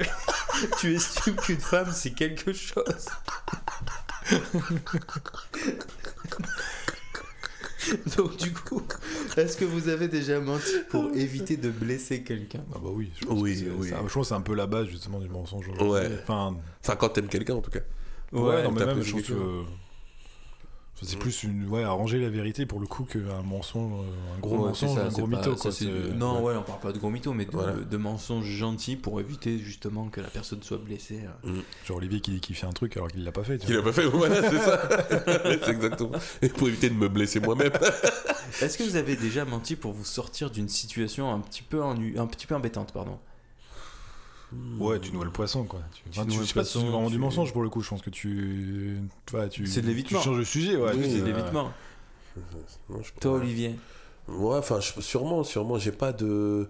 S2: tu estimes qu'une femme, c'est quelque chose. Donc du coup, est-ce que vous avez déjà menti pour éviter de blesser quelqu'un?
S4: Ah bah oui, je pense
S3: Oui,
S4: que c'est-
S3: oui.
S4: ça- je pense c'est un peu la base justement du mensonge.
S3: Ouais.
S4: Enfin,
S3: Enfin, quand t'aimes quelqu'un, en tout cas.
S4: ouais, non, mais même, je pense que. C'est plus une, ouais, arranger la vérité pour le coup qu'un mensonge, euh, un gros
S2: Ouais,
S4: mensonge,
S2: ça,
S4: un gros
S2: pas-
S4: mytho.
S2: ça,
S4: Quoi,
S2: non, ouais. on parle pas de gros mytho, mais de,
S3: Voilà.
S2: de mensonges gentils pour éviter justement que la personne soit blessée.
S4: Genre Olivier qui dit qu'il fait un truc alors qu'il l'a pas fait. tu
S3: Qu'il
S4: vois.
S3: a pas fait, voilà, c'est ça. c'est exactement. Et pour éviter de me blesser moi-même.
S2: Est-ce que vous avez déjà menti pour vous sortir d'une situation un petit peu ennu- un petit peu embêtante, pardon?
S4: Ouais, tu noies le poisson quoi. Tu, tu- je sais pas si c'est vraiment du
S2: tu-
S4: mensonge pour le coup. Je pense que tu, tu, vois, tu,
S2: C'est de
S4: tu
S2: l'évitement.
S4: changes de sujet. Ouais,
S3: Oui,
S4: tu-
S2: C'est de l'évitement. Toi, Olivier
S3: Ouais, enfin, sûrement, sûrement, j'ai pas de.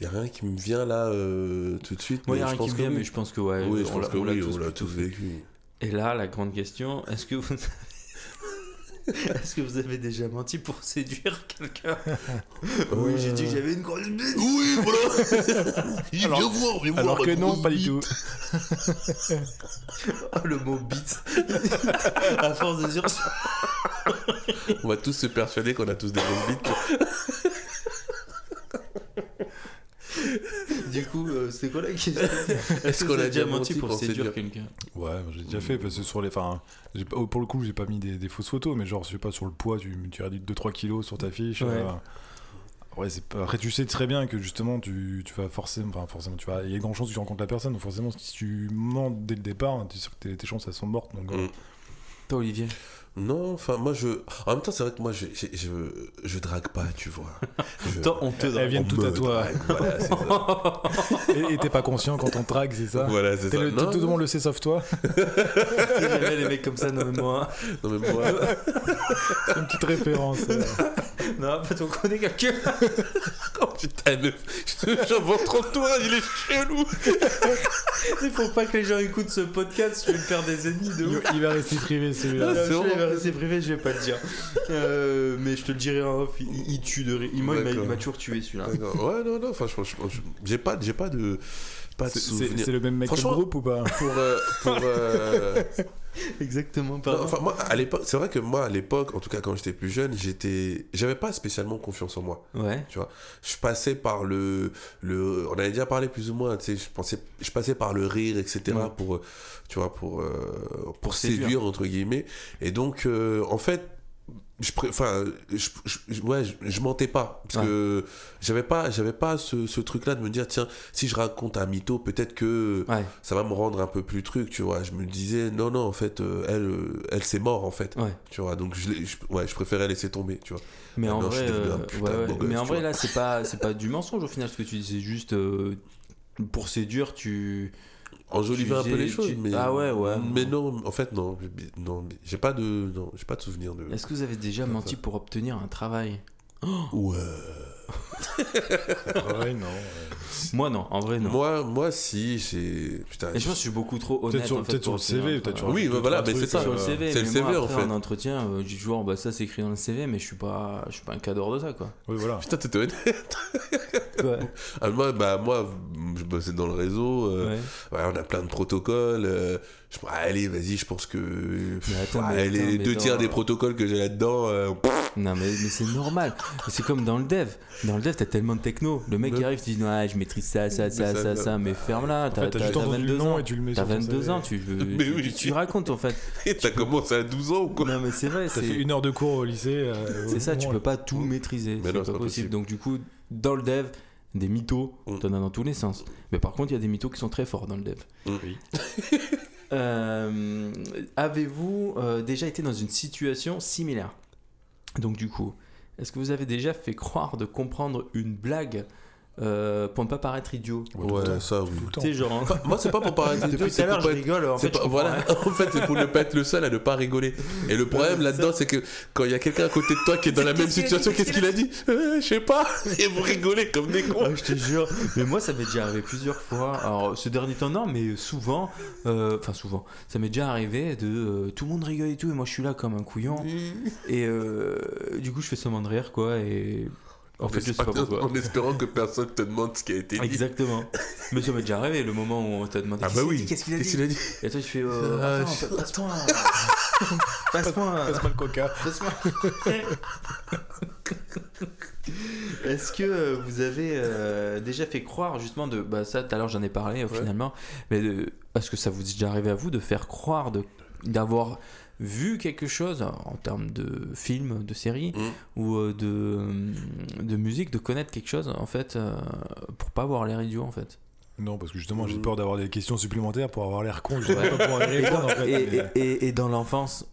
S3: Y a rien qui me vient là euh, tout de suite.
S2: Moi, il
S3: mais
S2: y a rien qui me vient,
S3: oui.
S2: mais je pense que ouais,
S3: Oui, je
S2: on
S3: pense
S2: l'a
S3: que
S2: on l'a
S3: oui,
S2: tous,
S3: on l'a
S2: tous
S3: tous vécu.
S2: Et là, la grande question, est-ce que vous... est-ce que vous avez déjà menti pour séduire quelqu'un Oui, j'ai dit que j'avais une grosse bite.
S3: Oui, voilà Il
S4: Alors-
S3: vient voir, viens voir
S4: Alors
S3: ma
S4: que non, pas du tout.
S2: Oh, le mot bite. à force de dire ça.
S3: On va tous se persuader qu'on a tous des grosses bites.
S2: Du coup, euh, c'était quoi la question Est-ce
S3: qu'on a
S2: déjà menti pour
S3: pour
S2: séduire
S3: séduire
S2: quelqu'un
S4: Ouais, j'ai déjà fait parce que sur les. Enfin, pas- pour le coup, j'ai pas mis des, des fausses photos, mais genre, je sais pas, sur le poids, tu, tu réduis 2-3 kilos sur ta fiche.
S2: Ouais.
S4: euh, Ouais, c'est pas... Après, tu sais très bien que justement, tu, tu vas forcément. Enfin, forcément, tu vas. Il y a grande chance que tu rencontres la personne, donc forcément, si tu mens dès le départ, tu es sûr que tes, tes chances elles sont mortes. Donc, euh,
S3: Mm.
S2: Toi, Olivier?
S3: Non, enfin, moi, je. En même temps, c'est vrai que moi, je, je, je, je drague pas, tu vois. Je-
S2: Toi, on te
S4: Elles
S2: drague.
S4: viennent
S3: on
S4: toutes à toi.
S3: drague, Voilà, c'est ça.
S4: Et t'es pas conscient quand on te drague, c'est ça
S3: Voilà, c'est ça.
S4: le-
S3: Non,
S4: Tout le monde le sait sauf toi.
S2: J'aimais les mecs comme ça, non mais moi.
S3: non, mais moi,
S4: C'est une petite référence. euh.
S2: Non, pas on connaît quelqu'un.
S3: oh putain, le... j'invente trop de toi, il est chelou.
S2: Il faut pas que les gens écoutent ce podcast, je vais me faire des ennemis de ouf.
S4: il va rester privé celui-là.
S3: Ah, c'est
S2: privé, je vais pas le dire. Euh, mais je te le dirai en off, il, il tue de rire. Il- Moi, il m'a- il
S3: D'accord.
S2: m'a toujours tué celui-là.
S3: D'accord. Ouais, non, non, franchement, je- je- j'ai pas, j'ai pas de. Pas de souvenir.
S4: c'est le même mec que le groupe ou pas
S3: Pour. euh, pour euh,
S2: Exactement,
S3: enfin, moi, à l'époque, c'est vrai que moi, à l'époque, en tout cas quand j'étais plus jeune, j'étais. J'avais pas spécialement confiance en moi.
S2: Ouais.
S3: Je passais par le. le on avait déjà parlé plus ou moins, tu sais, je, pensais, je passais par le rire, etc.
S2: Ouais.
S3: pour. euh, Tu vois, pour. euh, pour,
S2: Pour
S3: séduire,
S2: séduire.
S3: entre guillemets. Et donc, euh, en fait. Je, enfin, je, je- ouais, je, je mentais pas parce
S2: Ouais.
S3: que j'avais pas, j'avais pas ce, ce truc-là de me dire tiens, si je raconte un mytho, peut-être que
S2: Ouais,
S3: ça va me rendre un peu plus truc, tu vois. Je me disais, non, non, en fait, euh, elle, euh, elle c'est mort, en fait.
S2: ouais.
S3: Tu vois, donc je, ouais, je préférais laisser tomber, tu vois.
S2: Mais en
S3: Maintenant, je
S2: vrai, euh, mais en vrai là, c'est pas, c'est pas du mensonge au final ce que tu dis, c'est juste euh, pour séduire, tu.
S3: Enjoliver un peu les choses,
S2: tu-
S3: mais.
S2: Ah ouais, ouais.
S3: Mais non, en fait, non. Non, j'ai pas de. Non, j'ai pas de souvenir de.
S2: Est-ce que vous avez déjà menti
S3: ça.
S2: pour obtenir un travail?
S3: Ouais.
S4: Ouais, non. euh,
S2: Moi non, en vrai non.
S3: Moi, moi, si, j'ai. Putain.
S2: Et je pense que je suis beaucoup trop honnête
S4: Peut-être sur,
S2: en fait,
S4: peut-être sur le CV,
S2: un
S4: peut-être
S2: travail.
S3: Oui, bah voilà, mais c'est ça.
S2: sur le
S4: euh,
S2: CV,
S3: c'est
S2: mais
S3: le
S2: moi,
S3: CV, en
S2: après,
S3: fait.
S2: en entretien, euh, je dis toujours bah ça c'est écrit dans le CV, mais je suis pas, je suis pas un cadre de ça quoi.
S4: Oui, voilà.
S3: Putain, t'étais honnête.
S2: Ouais.
S3: Ah, moi, bah, moi, je bossais dans le réseau. euh,
S2: Ouais.
S3: ouais, on a plein de protocoles. euh, je, ah, allez, vas-y, je pense que.
S2: Mais attends,
S3: ah,
S2: mais
S3: les
S2: attends, mais
S3: deux tiers
S2: dans-
S3: des protocoles que j'ai là-dedans. euh,
S2: Non mais, mais c'est normal. C'est comme dans le dev. Dans le dev, t'as tellement de techno. Le mec qui arrive, tu dis ouais, je maîtrise ça, ça, ça,
S3: ça,
S2: ça, mais ferme-la.
S4: En
S2: T'as
S4: fait, t'as
S2: t'as-
S4: juste
S2: t'as
S4: entendu le
S2: 22
S4: nom
S2: ans.
S4: et tu le mets
S2: T'as
S4: sur ton
S2: 22
S4: CV.
S2: ans, tu, veux-
S3: Mais
S2: tu,
S3: oui.
S2: tu- tu racontes en fait.
S3: Et t'as commencé à 12 ans ou quoi?
S2: Non mais c'est vrai,
S4: T'as
S2: c'est
S4: fait une heure de cours au lycée. euh,
S2: c'est ça, tu peux pas tout maîtriser.
S3: Mais
S2: C'est
S3: non,
S2: pas possible. Donc du coup, dans le dev, des mythos,
S3: Mm.
S2: t'en as dans tous les sens. Mais par contre, il y a des mythos qui sont très forts dans le dev.
S4: Oui.
S2: Euh, Avez-vous euh, déjà été dans une situation similaire? Donc du coup, est-ce que vous avez déjà fait croire de comprendre une blague euh, pour ne pas paraître idiot.
S4: Ouais,
S3: Ouais, ça, oui.
S4: Tout le temps.
S2: Tu sais, genre.
S3: Enfin, moi, c'est pas pour paraître idiot,
S2: Depuis tout à l'heure,
S3: pour
S2: je
S3: pas être-
S2: rigole. En
S3: c'est
S2: fait, je
S3: pas-
S2: comprends
S3: voilà, en fait, c'est pour ne pas être le seul à ne pas rigoler. Et le problème là-dedans, c'est que quand il y a quelqu'un à côté de toi qui est dans la même situation, qu'est-ce qu'il a dit Euh, Je sais pas. Et vous rigolez comme des cons.
S2: Ah, je te jure. Mais moi, ça m'est déjà arrivé plusieurs fois. Alors, ce dernier temps, non, mais souvent. euh, Enfin, souvent. Ça m'est déjà arrivé de. tout le monde rigole et tout, et moi, je suis là comme un couillon. Et euh, du coup, je fais seulement de rire, quoi. Et. En fait, je sais pas pourquoi.
S3: En espérant que personne te demande ce qui a été dit.
S2: Exactement. Mais ça m'est déjà arrivé le moment où on t'a demandé
S3: Ah bah
S2: qu'il a
S3: oui.
S2: dit Qu'est-ce qu'il a
S3: Qu'est-ce
S2: dit
S3: qu'il a dit
S2: Et toi, tu fais euh,
S3: Ah,
S2: Attends,
S3: je-
S2: passe-moi. passe-moi.
S4: Passe-moi le coca.
S2: Passe-moi. Est-ce que euh, vous avez euh, déjà fait croire justement de bah ça tout à l'heure j'en ai parlé euh,
S3: Ouais.
S2: finalement mais de- est-ce que ça vous est déjà arrivé à vous de faire croire de d'avoir vu quelque chose en termes de film de série
S3: Mm.
S2: ou euh, de de musique de connaître quelque chose en fait euh, pour pas avoir l'air idiot en fait
S4: Non, parce que justement, j'ai
S3: Mhm.
S4: peur d'avoir des questions supplémentaires pour avoir l'air con. Je vais pas pouvoir y
S2: et,
S4: répondre en fait.
S2: et-
S4: mais-
S2: et- et- et dans l'enfance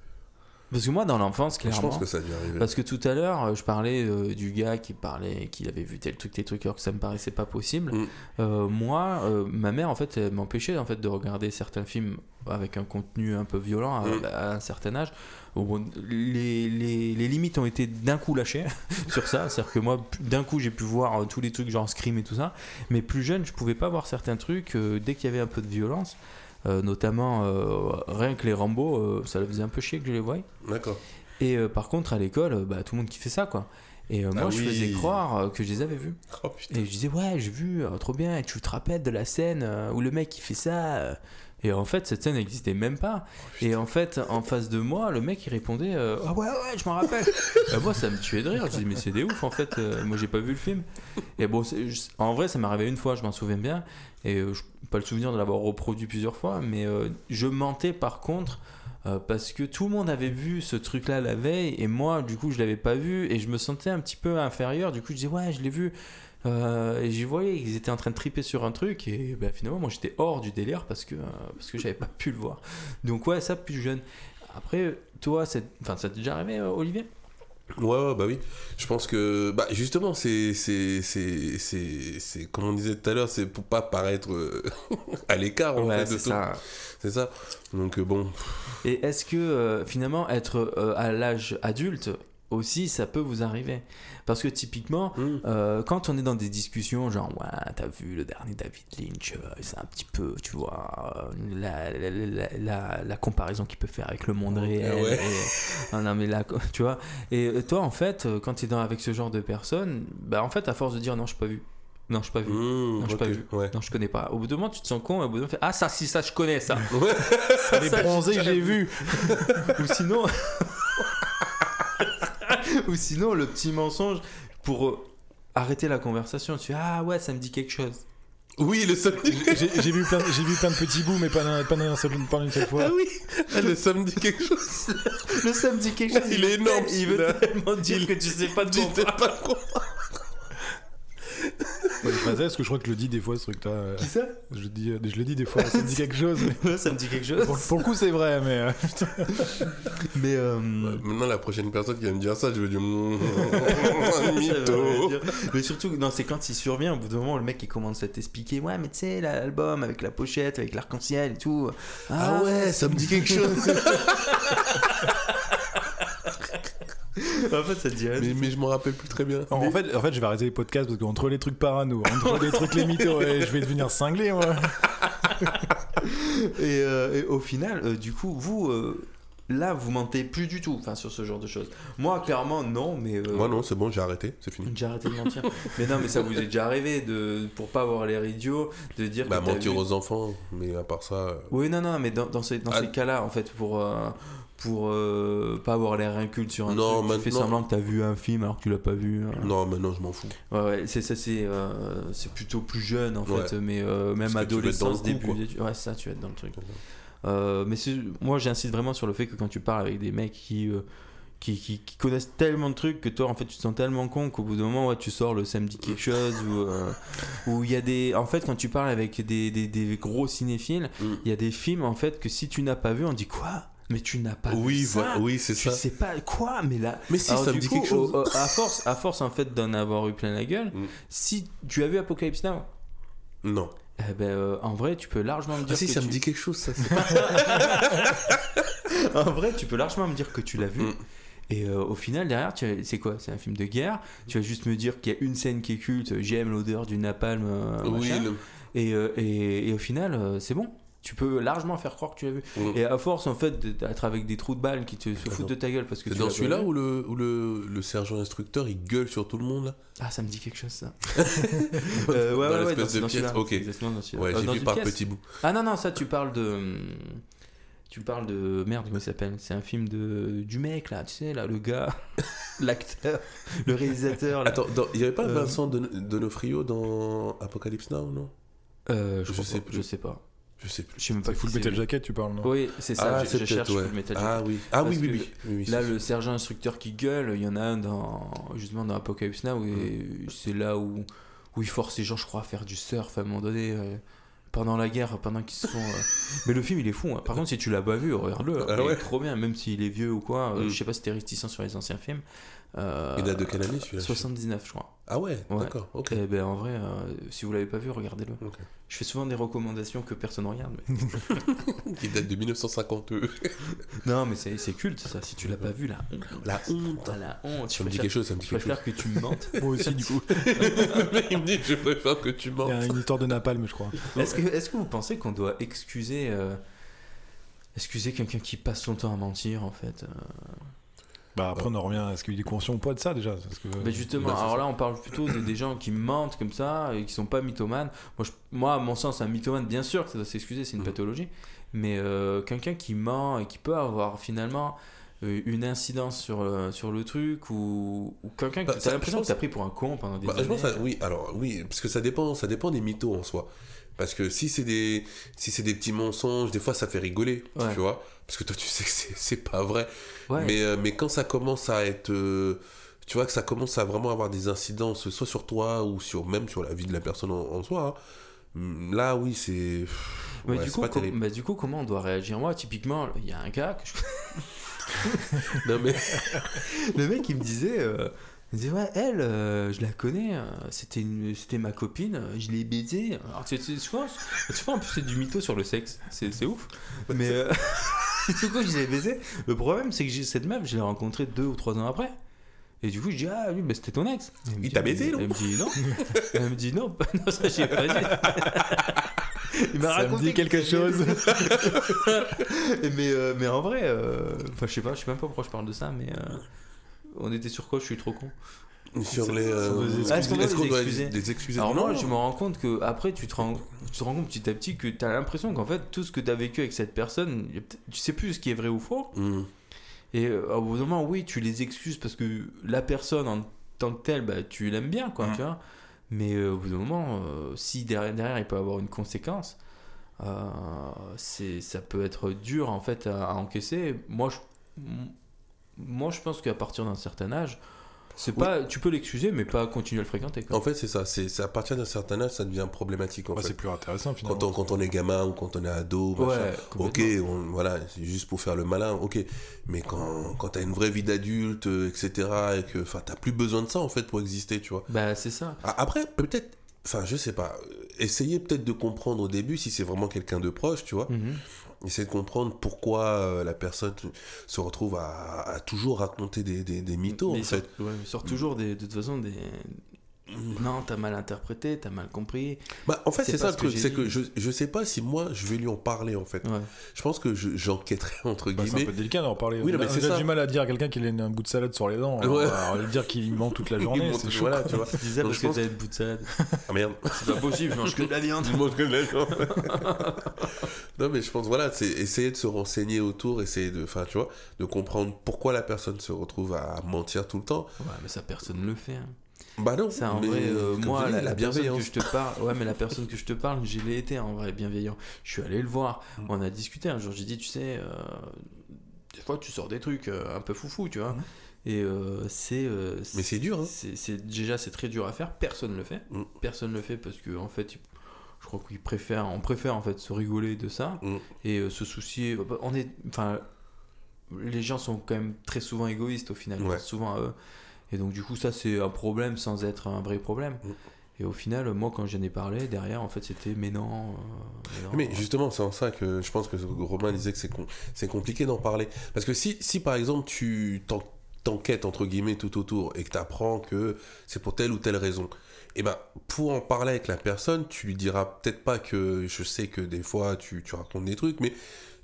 S2: parce que moi dans l'enfance
S3: Je
S2: clairement
S3: pense que ça a dû arriver.
S2: Parce que tout à l'heure, euh, je parlais euh, du gars qui parlait, qu'il avait vu tel truc, tel truc, alors que ça me paraissait pas possible.
S3: Mm.
S2: Euh, moi, euh, ma mère, en fait, elle m'empêchait en fait de regarder certains films avec un contenu un peu violent à,
S3: Mm.
S2: à un certain âge. Bon, les, les, les limites ont été d'un coup lâchées sur ça. C'est-à-dire que moi, d'un coup, j'ai pu voir tous les trucs genre Scream et tout ça. Mais plus jeune, je pouvais pas voir certains trucs dès qu'il y avait un peu de violence. Euh, notamment, euh, rien que les Rambo, euh, ça le faisait un peu chier que je les voie.
S3: D'accord.
S2: Et par contre, à l'école, bah, tout le monde kiffait ça, quoi. Et euh, moi,
S3: Ah
S2: je faisais croire que je les avais vus.
S3: Oh.
S2: Et je disais, ouais, j'ai vu, euh, trop bien. Et tu te rappelles de la scène euh, où le mec, il fait ça. Et en fait, cette scène n'existait même pas. et en fait, en face de moi, le mec, il répondait, ah ouais, ouais, je m'en rappelle. Et moi, ça me tuait de rire. Je disais, mais c'est des ouf, en fait. moi, j'ai pas vu le film. Et bon, en vrai, ça m'est arrivé une fois, je m'en souviens bien. Et je pas le souvenir de l'avoir reproduit plusieurs fois. Mais euh, je mentais, par contre. Euh, parce que tout le monde avait vu ce truc là la veille et moi du coup je l'avais pas vu et je me sentais un petit peu inférieur du coup je disais ouais je l'ai vu Euh, et j'y voyais ils étaient en train de triper sur un truc et bah, finalement moi j'étais hors du délire parce que parce que j'avais pas pu le voir donc ouais ça plus jeune après toi c'est enfin ça t'est déjà arrivé Olivier?
S3: Ouais, ouais, bah oui. Je pense que, bah justement, c'est, c'est, c'est, c'est, c'est, comme on disait tout à l'heure, c'est pour pas paraître euh, à l'écart, en fait, de tout. C'est ça. Donc, euh, bon,
S2: et est-ce que euh, finalement être euh, à l'âge adulte aussi ça peut vous arriver? Parce que typiquement
S3: hmm.
S2: Euh, quand on est dans des discussions, genre, ouais, t'as vu le dernier David Lynch, euh, c'est un petit peu, tu vois, euh, la, la, la, la- la comparaison qu'il peut faire avec le monde réel.
S3: ouais.
S2: et- Ah non, mais là, tu vois. Et toi, en fait, quand t'es dans avec ce genre de personnes, bah, en fait, à force de dire non, je pas vu. Non, je pas vu.
S3: Hmm,
S2: Non, j'ai
S3: ok,
S2: pas vu.
S3: Ouais.
S2: Non, je connais pas. Au bout d'un moment, tu te sens con, et au bout d'un moment, tu fais, ah, ça, si, ça, je connais ça.
S3: Ouais.
S4: Les
S2: Ça,
S4: bronzés,
S2: j'ai
S4: j'ai vu.
S2: Ou sinon. Ou sinon, le petit mensonge pour euh, arrêter la conversation. Tu fais, ah ouais, ça me dit quelque chose.
S3: Oui, le samedi.
S4: J'ai vu, plein- j'ai vu plein de petits bouts, mais pas d'un- pas d'un seul- pas d'une seule fois.
S3: Ah oui, ah, le samedi quelque chose.
S2: Le ça me dit quelque chose.
S3: Il est énorme,
S2: Il veut tellement dire que tu sais pas de
S3: Tu
S2: quoi on
S3: t'es
S2: parle.
S3: pas con.
S4: Ouais, parce que je crois que je le dis des fois, ce truc-là. euh,
S2: Qui ça?
S4: Je, le dis, euh, je le dis des fois, ça me dit quelque chose. Mais
S2: Ça me dit quelque chose.
S4: pour, pour le coup, c'est vrai, mais. euh,
S2: Mais. euh,
S3: Ouais, Maintenant, la prochaine personne qui va me dire ça, je vais dire
S2: ça veut
S3: mytho.
S2: dire- Mais surtout, non, c'est quand il survient, au bout d'un moment, le mec il commence à t'expliquer Ouais, mais tu sais, l'album avec la pochette, avec l'arc-en-ciel et tout.
S3: Ah ouais, ça me dit quelque chose.
S2: En fait, ça te dit rien.
S3: mais, mais je m'en rappelle plus très bien.
S4: En, en fait, en fait, je vais arrêter les podcasts parce qu'entre les trucs parano, entre les trucs les mythos, ouais, je vais devenir cinglé, moi.
S2: Et, euh, et au final, euh, du coup, vous, euh, là, vous mentez plus du tout enfin, sur ce genre de choses. Moi, clairement, non, mais. euh,
S3: Moi, non, c'est bon, j'ai arrêté, c'est fini.
S2: J'ai arrêté de mentir. mais non, mais ça vous est déjà arrivé, de, pour pas avoir l'air idiot, de dire
S3: Bah,
S2: que.
S3: mentir
S2: vu-
S3: aux enfants, mais à part ça. euh,
S2: Oui, non, non, mais dans, dans ces, dans
S3: Ah.
S2: ces cas-là, en fait, pour. Pour euh, pas avoir l'air inculte sur un
S3: Non,
S2: truc, tu fais
S3: maintenant-
S2: semblant que t'as vu un film alors que tu l'as pas vu. euh.
S3: Non, maintenant, je m'en fous.
S2: Ouais, ouais, c'est ça, c'est euh, c'est plutôt plus jeune en
S3: Ouais.
S2: fait, mais même adolescence, début. Ouais, ça, tu vas être dans le truc. Euh, mais moi, j'insiste vraiment sur le fait que quand tu parles avec des mecs qui, euh, qui, qui, qui connaissent tellement de trucs que toi, en fait, tu te sens tellement con qu'au bout d'un moment, ouais, tu sors le samedi quelque chose ou il y a des. En fait, quand tu parles avec des, des, des gros cinéphiles,
S3: Mm.
S2: il y a des films en fait que si tu n'as pas vu, on dit quoi? Mais tu n'as pas
S3: Oui,
S2: vu ça.
S3: oui, c'est
S2: Tu
S3: ça.
S2: sais pas quoi, mais là.
S3: Mais si,
S2: Alors,
S3: ça me dit
S2: coup,
S3: quelque chose.
S2: au- au- à force, à force en fait d'en avoir eu plein la gueule.
S3: Mm.
S2: Si tu as vu Apocalypse Now,
S3: Non.
S2: eh ben, euh, en vrai, tu peux largement me dire
S3: Ah si,
S2: que
S3: ça
S2: tu...
S3: me dit quelque chose, ça.
S2: En vrai, tu peux largement me dire que tu l'as vu.
S3: Mm.
S2: Et euh, au final, derrière, tu c'est quoi? C'est un film de guerre. Tu vas juste me dire qu'il y a une scène qui est culte. J'aime l'odeur du napalm. euh,
S3: Oui, le-
S2: et, euh, et, et au final, euh, c'est bon. Tu peux largement faire croire que tu l'as vu.
S3: Mm.
S2: Et à force, en fait, d'être avec des trous de balles qui te se foutent de ta gueule parce que tu
S3: dans celui-là où le, où le, le sergent instructeur il gueule sur tout le monde là
S2: Ah, ça me dit quelque chose, ça. Euh, ouais,
S3: Dans
S2: ouais, ouais,
S3: l'espèce
S2: dans,
S3: de
S2: dans
S3: pièce, ok.
S2: Exactement dans celui-là.
S3: Ouais,
S2: Euh,
S3: j'ai vu par petits bouts.
S2: Ah non, non, ça, tu parles de. hum, Tu parles de. Merde, comment il s'appelle? C'est un film de du mec, là, tu sais, là, le gars, l'acteur, le réalisateur. Là.
S3: Attends, il y avait pas
S2: Euh.
S3: Vincent Don- Donofrio dans Apocalypse Now, non?
S2: Euh, je,
S3: Je
S2: crois
S3: sais
S2: pas,
S3: plus.
S2: je sais pas.
S3: Je sais plus.
S2: Je sais même pas
S4: Full Metal. Jacket, tu parles, non?
S2: Oui, c'est ça,
S3: Ah,
S2: je,
S3: c'est
S2: je
S3: peut-être,
S2: cherche
S3: ouais.
S2: Full Metal
S3: Ah
S2: Jacket.
S3: oui, ah oui,
S2: Parce
S3: oui, oui, oui, oui,
S2: Là, le sergent instructeur qui gueule, il y en a un dans, justement dans Apocalypse Now, et c'est là où, où il force les gens, je crois, à faire du surf à un moment donné, euh, pendant la guerre, pendant qu'ils se font. euh. Mais le film, il est fou. hein. Par contre, si tu l'as pas vu, regarde-le.
S3: Ah
S2: il
S3: ouais
S2: est trop bien, même s'il est vieux ou quoi. euh,
S3: Mm.
S2: Je sais pas si t'es réticent sur les anciens films. Euh,
S3: Il date de quelle année celui-là?
S2: 79, je crois.
S3: Ah ouais,
S2: Ouais.
S3: d'accord, ok.
S2: Et ben en vrai, euh, si vous l'avez pas vu, regardez-le.
S3: Ok.
S2: Je fais souvent des recommandations que personne regarde. mais-
S3: Qui date de 1952.
S2: non, mais c'est c'est culte ça. Si tu l'as pas vu, la honte.
S3: La honte.
S2: Ah, la honte. Je
S3: Ça me dit
S2: préfère,
S3: quelque chose, ça me dit
S2: je
S3: quelque chose.
S2: préfère que tu me mentes.
S4: Moi aussi, du coup.
S3: il me dit, je préfère que tu
S4: Il y a une histoire de napalm, je crois.
S2: Est-ce que, est que vous pensez qu'on doit excuser, euh, excuser quelqu'un qui passe son temps à mentir en fait euh
S4: Bah après, on en revient à ce qu'il est conscient ou pas de ça déjà. Parce que...
S2: Ben justement,
S3: bah, c'est
S2: alors
S3: ça.
S2: là on parle plutôt des, des gens qui mentent comme ça et qui sont pas mythomanes. Moi, je- moi à mon sens, un mythomane, bien sûr que ça doit s'excuser, c'est une
S3: Mhm.
S2: pathologie, mais euh, quelqu'un qui ment et qui peut avoir finalement euh, une incidence sur, le- sur le truc ou, ou quelqu'un
S3: Bah,
S2: qui
S3: ça,
S2: t'as l'impression que t'as pris pour un con pendant des
S3: Bah, je
S2: années.
S3: pense à- oui, alors oui, parce que ça dépend, ça dépend des mythos en soi. Parce que si c'est des, si c'est des petits mensonges, des fois ça fait rigoler,
S2: Ouais.
S3: tu vois. Parce que toi tu sais que c'est pas vrai.
S2: Ouais.
S3: Mais, euh, mais quand ça commence à être, euh, tu vois que ça commence à vraiment avoir des incidences, soit sur toi ou sur même sur la vie de la personne en, en soi. hein, Là, oui, c'est.
S2: Mais
S3: ouais,
S2: bah, du coup, comment on doit réagir? Moi, typiquement, il y a un que je
S3: Non, mais
S2: Le mec, il me disait, euh, il me disait ouais, elle, euh, je la connais, euh, c'était une- c'était ma copine, euh, je l'ai baisée. Alors, souvent, en plus, c'est du mytho sur le sexe, c'est c'est ouf. Mais euh, du coup, je l'ai baisé. Le problème, c'est que j'ai cette meuf, je l'ai rencontrée deux ou trois ans après. Et du coup, je dis, ah oui, bah, c'était ton ex. Elle me
S3: Il
S2: dit,
S3: t'a baisé, non
S2: Elle me dit, non. Elle me dit, non, non ça, j'ai pas dit. Il m'a
S4: Ça me
S2: raconté
S4: dit quelque chose.
S2: mais, euh, mais en vrai, enfin, je sais pas, je sais même pas pourquoi je parle de ça, mais on était sur quoi? Je suis trop con.
S3: sur les. euh,
S2: excuses.
S3: Est-ce qu'on doit les excuser
S2: Alors
S3: Non,
S2: moi, je me rends compte que après, tu te rends, tu te rends compte petit à petit que tu as l'impression qu'en fait, tout ce que tu as vécu avec cette personne, tu sais plus ce qui est vrai ou faux.
S3: Hmm.
S2: Et euh, au bout d'un moment, oui, tu les excuses parce que la personne en tant que telle, bah, tu l'aimes bien, quoi,
S4: Mm.
S2: tu vois. Mais euh, au bout d'un moment, euh, si derrière, derrière, il peut avoir une conséquence, euh, c'est, ça peut être dur en fait à, à encaisser. Moi, je, moi, je pense qu'à partir d'un certain âge, c'est pas, tu peux l'excuser, mais pas continuer à le fréquenter. Quoi.
S3: En fait, c'est ça. C'est à partir d'un certain âge, ça devient problématique. En
S4: Bah,
S3: fait.
S4: c'est plus intéressant finalement.
S3: Quand on, quand on est gamin ou quand on est ado,
S2: Ouais,
S3: ok, on, voilà, c'est juste pour faire le malin, ok. Mais quand, quand t'as une vraie vie d'adulte, euh, etc., et que enfin, t'as plus besoin de ça en fait pour exister, tu vois.
S2: Bah, c'est ça.
S3: A- Après, peut-être, enfin, je sais pas, euh, essayez peut-être de comprendre au début si c'est vraiment quelqu'un de proche, tu vois.
S2: Mhm.
S3: Essayez de comprendre pourquoi euh, la personne se retrouve à, à toujours raconter des, des, des mythos,
S2: Mais
S3: en fait.
S2: sort, ouais, il sort toujours des, de toute façon des. Non, t'as mal interprété, t'as mal compris.
S3: Bah, en fait,
S2: C'est
S3: ça
S2: ce
S3: le
S2: que
S3: truc, c'est que je, je sais pas si moi je vais lui en parler en fait.
S2: Ouais.
S3: Je pense que je- j'enquêterai entre
S4: Bah, c'est un
S3: guillemets.
S4: peu délicat d'en parler.
S3: Oui, non, mais c'est
S4: du mal à dire à quelqu'un qu'il a un bout de salade sur les dents. Alors,
S3: Ouais.
S4: alors, lui dire qu'il ment toute la journée, c'est chaud.
S3: voilà, tu vois.
S2: Je disais
S3: Donc,
S2: parce que t'as une bout de salade.
S3: Ah merde.
S2: C'est pas possible, je mange que de la viande.
S3: Je mange que de la viande. non, mais je pense, voilà, c'est essayer de se renseigner autour, essayer de, enfin, tu vois, de comprendre pourquoi la personne se retrouve à mentir tout le temps.
S2: Ouais, mais ça, personne ne le fait. hein.
S3: Bah non,
S2: Ça, en
S3: mais
S2: vrai, euh, moi, la, la personne que je te parle, ouais, mais la personne que je te parle, je l'ai été en vrai bienveillant. Je suis allé le voir,
S3: Mm.
S2: on a discuté. Un jour, j'ai dit, tu sais, euh, des fois, tu sors des trucs euh, un peu foufou, tu vois.
S3: Mm.
S2: Et euh, c'est.
S3: Mais c'est dur, hein.
S2: c'est- déjà, c'est très dur à faire. Personne le fait.
S3: Mm.
S2: Personne le fait parce que, en fait, je crois qu'ils préfèrent, on préfère en fait se rigoler de ça
S3: Mm.
S2: et se soucier. bah, On est, enfin, les gens sont quand même très souvent égoïstes au final,
S3: Ouais.
S2: souvent à eux. Et donc, du coup, ça, c'est un problème sans être un vrai problème.
S3: Mm.
S2: Et au final, moi, quand j'en ai parlé, derrière, en fait, c'était mais non. euh, mais non.
S3: Mais justement, c'est en ça que je pense que Romain disait que c'est com- compliqué d'en parler. Parce que si, si par exemple tu t'en- t'enquêtes entre guillemets tout autour et que tu apprends que c'est pour telle ou telle raison, et ben pour en parler avec la personne, tu lui diras peut-être pas que je sais que des fois tu, tu racontes des trucs, mais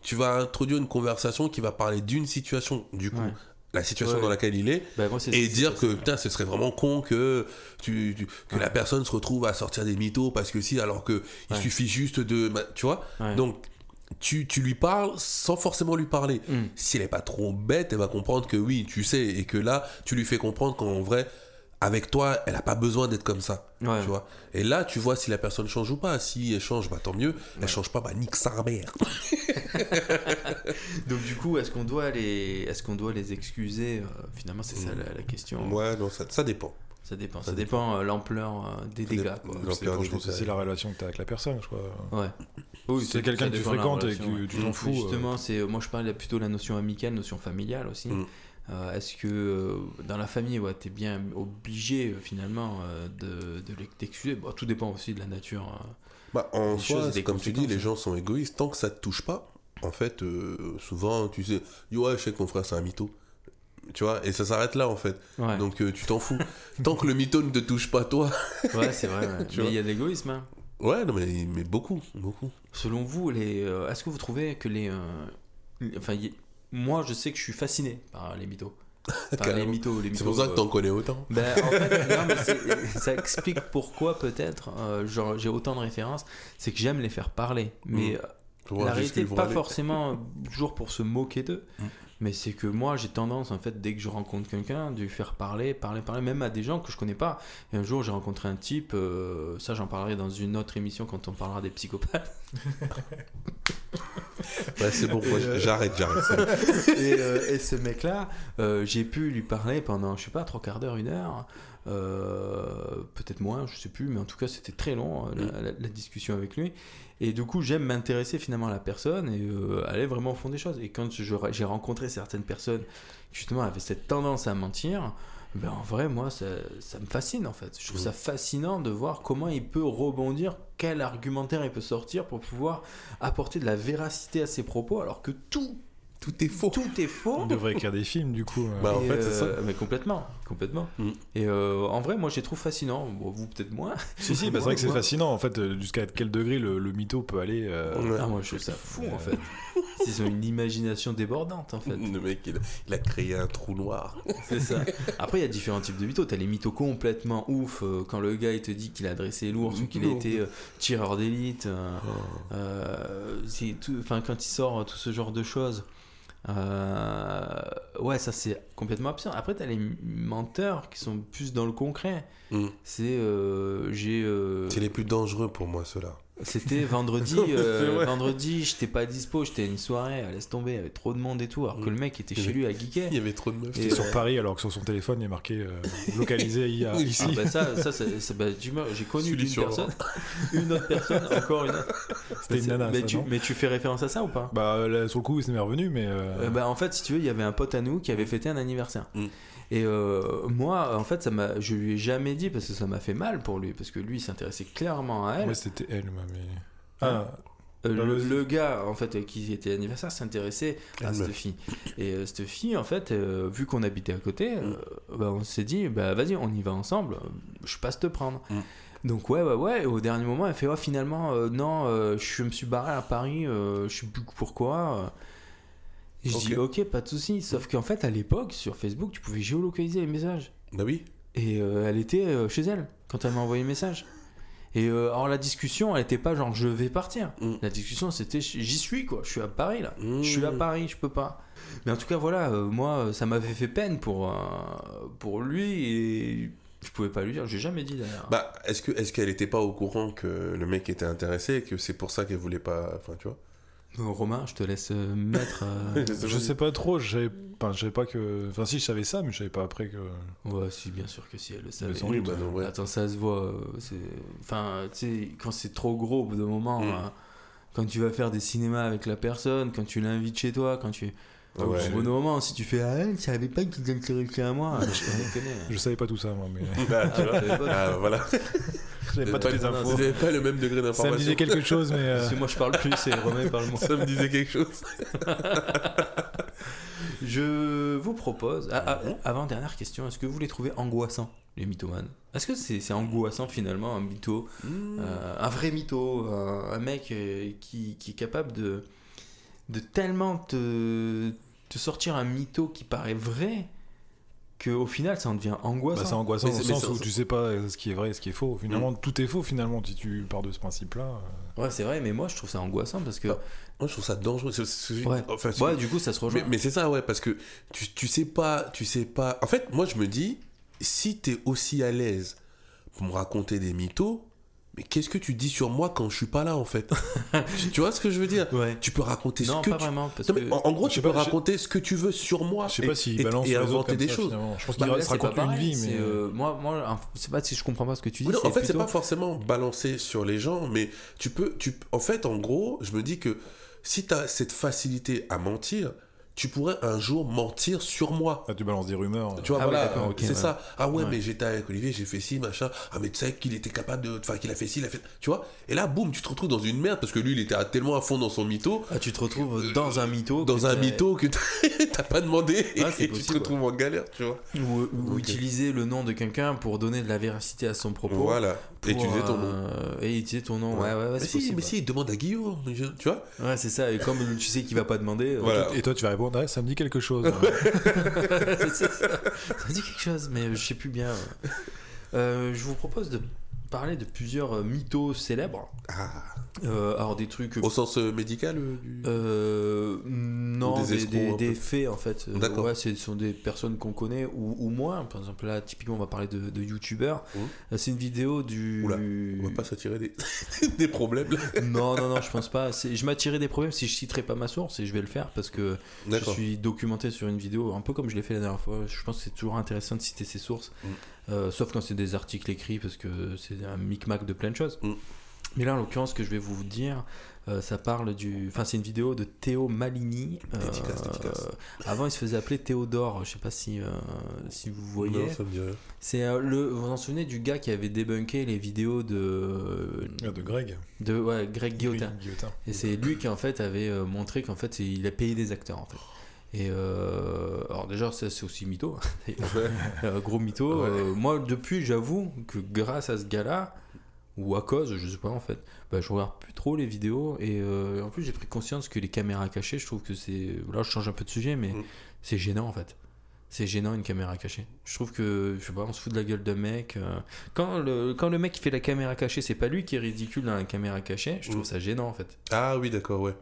S3: tu vas introduire une conversation qui va parler d'une situation, du coup,
S2: Ouais.
S3: La situation
S2: Ouais.
S3: dans laquelle il est,
S2: Bah, moi,
S3: et dire que putain ce serait vraiment con que tu, tu- que
S2: Ouais.
S3: la personne se retrouve à sortir des mythos parce que si alors que il suffit juste de bah, tu vois? Donc tu, tu lui parles sans forcément lui parler
S2: Mm.
S3: si elle est pas trop bête elle va comprendre que oui tu sais et que là tu lui fais comprendre qu'en vrai avec toi elle a pas besoin d'être comme ça
S2: Ouais.
S3: tu vois et là tu vois si la personne change ou pas si elle change bah tant mieux elle change pas bah nique sa mère
S2: Donc du coup, est-ce qu'on doit les, est-ce qu'on doit les excuser euh, Finalement, c'est ça
S3: Mm.
S2: la, la question.
S3: ouais non ça, ça dépend
S2: Ça dépend. Ça,
S3: Ça
S2: dépend euh, l'ampleur euh, des dégâts.
S4: C'est la relation que tu as avec la personne, je crois.
S2: Ouais. Oui,
S4: c'est quelqu'un que tu fréquentes et que
S2: ouais.
S4: tu t'en
S2: Mais
S4: fous. euh,
S2: Justement, c'est moi je parlais plutôt de la notion amicale, notion familiale aussi.
S3: Mm.
S2: Euh, Est-ce que euh, dans la famille, ouais, t'es bien obligé euh, finalement de, de Bon, Tout dépend aussi de la nature. euh.
S3: Bah, en soi, comme tu dis, les
S2: conséquences.
S3: gens sont égoïstes. Tant que ça te touche pas, en fait, souvent, tu sais, ouais, je sais que mon frère, c'est un mytho. Tu vois, et ça s'arrête là, en fait.
S2: Ouais,
S3: Donc, euh, tu t'en fous. Tant que le mytho ne te touche pas, toi.
S2: ouais c'est vrai. ouais.
S3: Tu
S2: Mais il y a de l'égoïsme. hein.
S3: Ouais, non, mais, mais beaucoup, beaucoup.
S2: Selon vous, les, euh, est-ce que vous trouvez que les. euh, enfin, y- moi, je sais que je suis fasciné par les mythos. Par les mythos. les
S3: C'est
S2: mythos,
S3: pour ça que
S2: euh,
S3: t'en connais autant.
S2: Ben, en fait, non, mais c'est- ça explique pourquoi peut-être euh, j'ai autant de références. C'est que j'aime les faire parler. Mais
S3: Mm.
S2: euh,
S3: voir
S2: la réalité, pas
S3: aller.
S2: forcément toujours pour se moquer d'eux.
S3: Mm.
S2: Mais c'est que moi, j'ai tendance, en fait, dès que je rencontre quelqu'un, de lui faire parler, parler, parler, même à des gens que je connais pas. Et un jour, j'ai rencontré un type, euh, ça j'en parlerai dans une autre émission quand on parlera des psychopathes.
S3: Ouais, c'est bon,
S2: euh,
S3: j'arrête, j'arrête.
S2: et, euh, et ce mec-là, euh, j'ai pu lui parler pendant, je sais pas, trois quarts d'heure, une heure, peut-être moins, je sais plus, mais en tout cas, c'était très long euh, la, la- la discussion avec lui. Et du coup, j'aime m'intéresser finalement à la personne et aller vraiment au fond des choses. Et quand j'ai rencontré certaines personnes qui justement avaient cette tendance à mentir, ben en vrai, moi, ça, ça me fascine en fait. Je trouve
S3: Mhm.
S2: ça fascinant de voir comment il peut rebondir, quel argumentaire il peut sortir pour pouvoir apporter de la véracité à ses propos, alors que tout,
S3: Tout est faux.
S2: tout est faux.
S4: On devrait écrire des films, du coup. euh.
S3: Bah, en fait, c'est ça.
S2: euh, Mais complètement, complètement.
S3: Mm.
S2: Et euh, en vrai, moi, je les trouve fascinants. Bon, vous, peut-être moins.
S4: Si, si, bah, c'est vrai que c'est fascinant, en fait, jusqu'à quel degré le, le mytho peut aller. euh,
S3: Ouais.
S2: Ah, moi, je trouve ça fou, en fait. Ils ont une imagination débordante, en fait.
S3: Le mec, il, il a créé un trou noir.
S2: C'est ça. Après, il y a différents types de mythos. T'as les mythos complètement ouf, euh, quand le gars, il te dit qu'il a dressé l'ours ou qu'il a été euh, tireur d'élite. tout, enfin, quand il sort tout ce genre de choses. Euh, ouais, ça c'est complètement absurde. Après, t'as les menteurs qui sont plus dans le concret.
S3: Mm.
S2: C'est euh, j'ai euh,
S3: C'est les plus dangereux pour moi, ceux-là.
S2: C'était vendredi euh, vendredi j'étais pas dispo j'étais à une soirée laisse tomber il y avait trop de monde et tout alors que
S3: Mm.
S2: le mec était chez lui à geeker
S3: Il y avait trop de meufs.
S2: Et,
S4: C'était sur
S2: euh,
S4: Paris, alors que sur son téléphone, il est marqué euh, localisé IA,
S3: Oui,
S4: ici.
S2: Ah bah ça, ça bah, tu me- j'ai connu une personne, une autre personne, encore une autre.
S4: C'était une nana,
S2: mais,
S4: ça,
S2: tu,
S4: non
S2: mais tu fais référence à ça ou pas?
S4: Bah, là, sur le coup, il m'est revenu, mais. euh,
S2: Euh, bah, En fait, si tu veux, il y avait un pote à nous qui avait fêté un anniversaire.
S3: Mm.
S2: Et euh, moi, en fait, ça m'a, je lui ai jamais dit parce que ça m'a fait mal pour lui, parce que lui, il s'intéressait clairement à elle.
S4: Ouais, c'était elle, moi, mais.
S2: Ah.
S4: Ah,
S2: Euh,
S4: Bah,
S2: le, gars en fait qui était anniversaire s'intéressait à
S3: Elle
S2: cette
S3: meuf.
S2: fille et euh, cette fille en fait euh, vu qu'on habitait à côté euh, bah, on s'est dit bah vas-y on y va ensemble je passe te prendre
S3: Mm.
S2: donc ouais ouais ouais et au dernier moment elle fait oh, finalement non je me suis barré à Paris je sais plus pourquoi je dis ok pas de souci sauf qu'en fait à l'époque sur Facebook tu pouvais géolocaliser les messages
S3: Bah oui.
S2: et euh, elle était euh, chez elle quand elle m'a envoyé le message. Et euh, alors la discussion, elle était pas genre je vais partir.
S3: Mm.
S2: La discussion, c'était j'y suis quoi. Je suis à Paris là.
S3: Mm.
S2: Je suis à Paris, je peux pas. Mais en tout cas, voilà, euh, moi, ça m'avait fait peine pour, euh, pour lui et je pouvais pas lui dire. J'ai jamais dit d'ailleurs.
S3: Bah, est-ce que est-ce qu'elle était pas au courant que le mec était intéressé et que c'est pour ça qu'elle voulait pas. Enfin, tu vois?
S2: Euh, Romain, je te laisse euh, mettre. euh,
S4: je sais pas trop, je savais enfin, savais pas que. Enfin, si, je savais ça, mais je savais pas après que.
S2: Ouais, si, bien sûr que si, elle le savait.
S4: sans
S3: Oui,
S4: doute.
S3: bah non, ouais.
S2: Attends, ça se voit. c'est- Enfin, tu sais, quand c'est trop gros au bout d'un moment,
S3: Mm.
S2: hein, quand tu vas faire des cinémas avec la personne, quand tu l'invites chez toi, quand tu.
S3: Ah ouais.
S2: Au bout d'un moment, si tu fais Ah, je savais pas qu'ils intéressaient à moi. je connais.
S4: Je savais pas tout ça, moi, mais
S3: Ah, tu vois Ah, voilà.
S4: j'avais pas
S3: Pas-
S4: toutes les infos.
S3: Vous n'avez pas le même degré
S4: Ça me
S3: d'information.
S4: disait quelque chose, mais. euh,
S2: Parce que moi je parle plus et Romain parle moins.
S3: Ça me disait quelque chose.
S2: Je vous propose, ah, ah, avant dernière question, est-ce que vous les trouvez angoissants, les mythomanes? Est-ce que c'est angoissant finalement, un mytho, euh, un vrai mytho, un, un mec euh, qui, qui est capable de, de tellement te, te sortir un mytho qui paraît vrai qu'au final ça en devient angoissant
S4: Bah, c'est angoissant
S3: Mais
S4: au
S3: mais
S4: sens où tu sais pas ce qui est vrai et ce qui est faux. Finalement, tout est faux, finalement, si tu pars de ce principe-là. euh.
S2: Ouais, c'est vrai, mais moi je trouve ça angoissant parce que.
S3: Ah, Moi, je trouve ça dangereux. C'est- c'est-
S2: Ouais.
S3: enfin, c'est-
S2: Ouais, du coup ça se rejoint.
S3: Mais, mais c'est ça, ouais, parce que tu, tu sais pas, tu sais pas. En fait, moi, je me dis, si t'es aussi à l'aise pour me raconter des mythos, mais qu'est-ce que tu dis sur moi quand je suis pas là, en fait? Tu, vois ce que je veux dire?
S2: Ouais.
S3: Tu peux raconter
S2: Non,
S3: ce que
S2: pas
S3: tu.
S2: vraiment. Parce
S3: Non, mais
S2: que...
S3: en, gros, tu peux
S4: pas, je-
S3: raconter ce que tu veux sur moi.
S4: Je sais
S3: et-
S4: pas s'il
S3: et-
S4: balance
S3: inventer des
S4: ça,
S3: choses.
S4: finalement. Je pense
S2: Bah,
S4: qu'il
S2: là,
S4: se
S2: c'est pas
S4: raconte une vie,
S2: c'est,
S4: mais.
S2: euh, moi, moi, en- c'est pas si je comprends pas ce que tu dis.
S3: Oui, non, en fait, c'est
S2: plutôt-
S3: pas forcément balancer sur les gens, mais tu peux, tu, en fait, en gros, je me dis que si tu as cette facilité à mentir, tu pourrais un jour mentir sur moi.
S4: Ah, tu balances des rumeurs.
S3: Tu vois,
S2: Ah
S3: voilà, c'est
S2: ouais.
S3: ça. Ah ouais,
S2: Ouais.
S3: mais j'étais avec Olivier, j'ai fait ci, machin. Ah, mais tu sais qu'il était capable de. Enfin, qu'il a fait ci, il a fait. Tu vois Et là, boum, tu te retrouves dans une merde parce que lui, il était tellement à fond dans son mytho,
S2: Ah, tu te retrouves dans un mytho.
S3: dans un mytho que t'as- pas demandé et,
S2: Ah,
S3: et tu te
S2: possible,
S3: retrouves en galère, tu vois.
S2: Ou, ou
S3: Ok.
S2: utiliser le nom de quelqu'un pour donner de la véracité à son propos.
S3: Voilà. Et
S2: pour,
S3: tu disais ton nom.
S2: euh, Et utiliser ton nom, ouais, ouais, ouais,
S3: mais
S2: c'est
S3: si,
S2: possible.
S3: mais si, demande à Guillaume, tu vois
S2: Ouais, c'est ça. Et comme tu sais qu'il va pas demander, euh,
S3: Voilà.
S4: Et toi, tu vas ah, ça me dit quelque chose.
S2: c'est ça. Ça dit quelque chose, mais je sais plus bien. Euh, je vous propose de parler de plusieurs euh, mythos célèbres.
S3: Ah.
S2: Euh, alors des trucs.
S3: Au sens euh, médical euh, du-
S2: Euh, non,
S3: Ou des
S2: faits en fait. Euh,
S3: D'accord.
S2: ouais, ce sont des personnes qu'on connaît ou, ou moins. Par exemple, là, typiquement, on va parler de, de youtubeurs. Euh, C'est une vidéo du.
S3: Oula, On va pas s'attirer des... des problèmes.
S2: Non, non, non, je pense pas. Je m'attirerai des problèmes si je citerai pas ma source et je vais le faire parce que je suis documenté sur une vidéo, un peu comme je l'ai fait la dernière fois. Je pense que c'est toujours intéressant de citer ses sources,
S3: Mm.
S2: Euh, sauf quand c'est des articles écrits parce que c'est un micmac de plein de choses.
S3: Mm.
S2: Mais là, en l'occurrence, ce que je vais vous dire, euh, ça parle du. Enfin, c'est une vidéo de Théo Malini. Euh,
S3: Efficace, efficace.
S2: Avant, il se faisait appeler Théodore. Je sais pas si, euh, si vous voyez.
S3: Non, ça me dit rien.
S2: C'est euh, le. Vous vous en souvenez du gars qui avait débunké les vidéos de.
S4: Ah, de Greg.
S2: de ouais, Greg Guillotin.
S4: Guillotin.
S2: Et c'est lui qui en fait avait euh, montré qu'en fait il a payé des acteurs en fait. Et euh, alors déjà c'est aussi mytho, Euh, gros mytho.
S3: Ouais.
S2: Euh, moi depuis j'avoue que grâce à ce gars-là ou à cause, je sais pas en fait, bah, je regarde plus trop les vidéos et euh, en plus j'ai pris conscience que les caméras cachées, je trouve que c'est là je change un peu de sujet mais
S3: Mm.
S2: c'est gênant en fait. C'est gênant une caméra cachée. Je trouve que, je sais pas, on se fout de la gueule d'un mec. Quand, le, quand le mec qui fait la caméra cachée, c'est pas lui qui est ridicule dans la caméra cachée, je trouve
S3: Mm.
S2: ça gênant en fait.
S3: Ah oui, d'accord, ouais.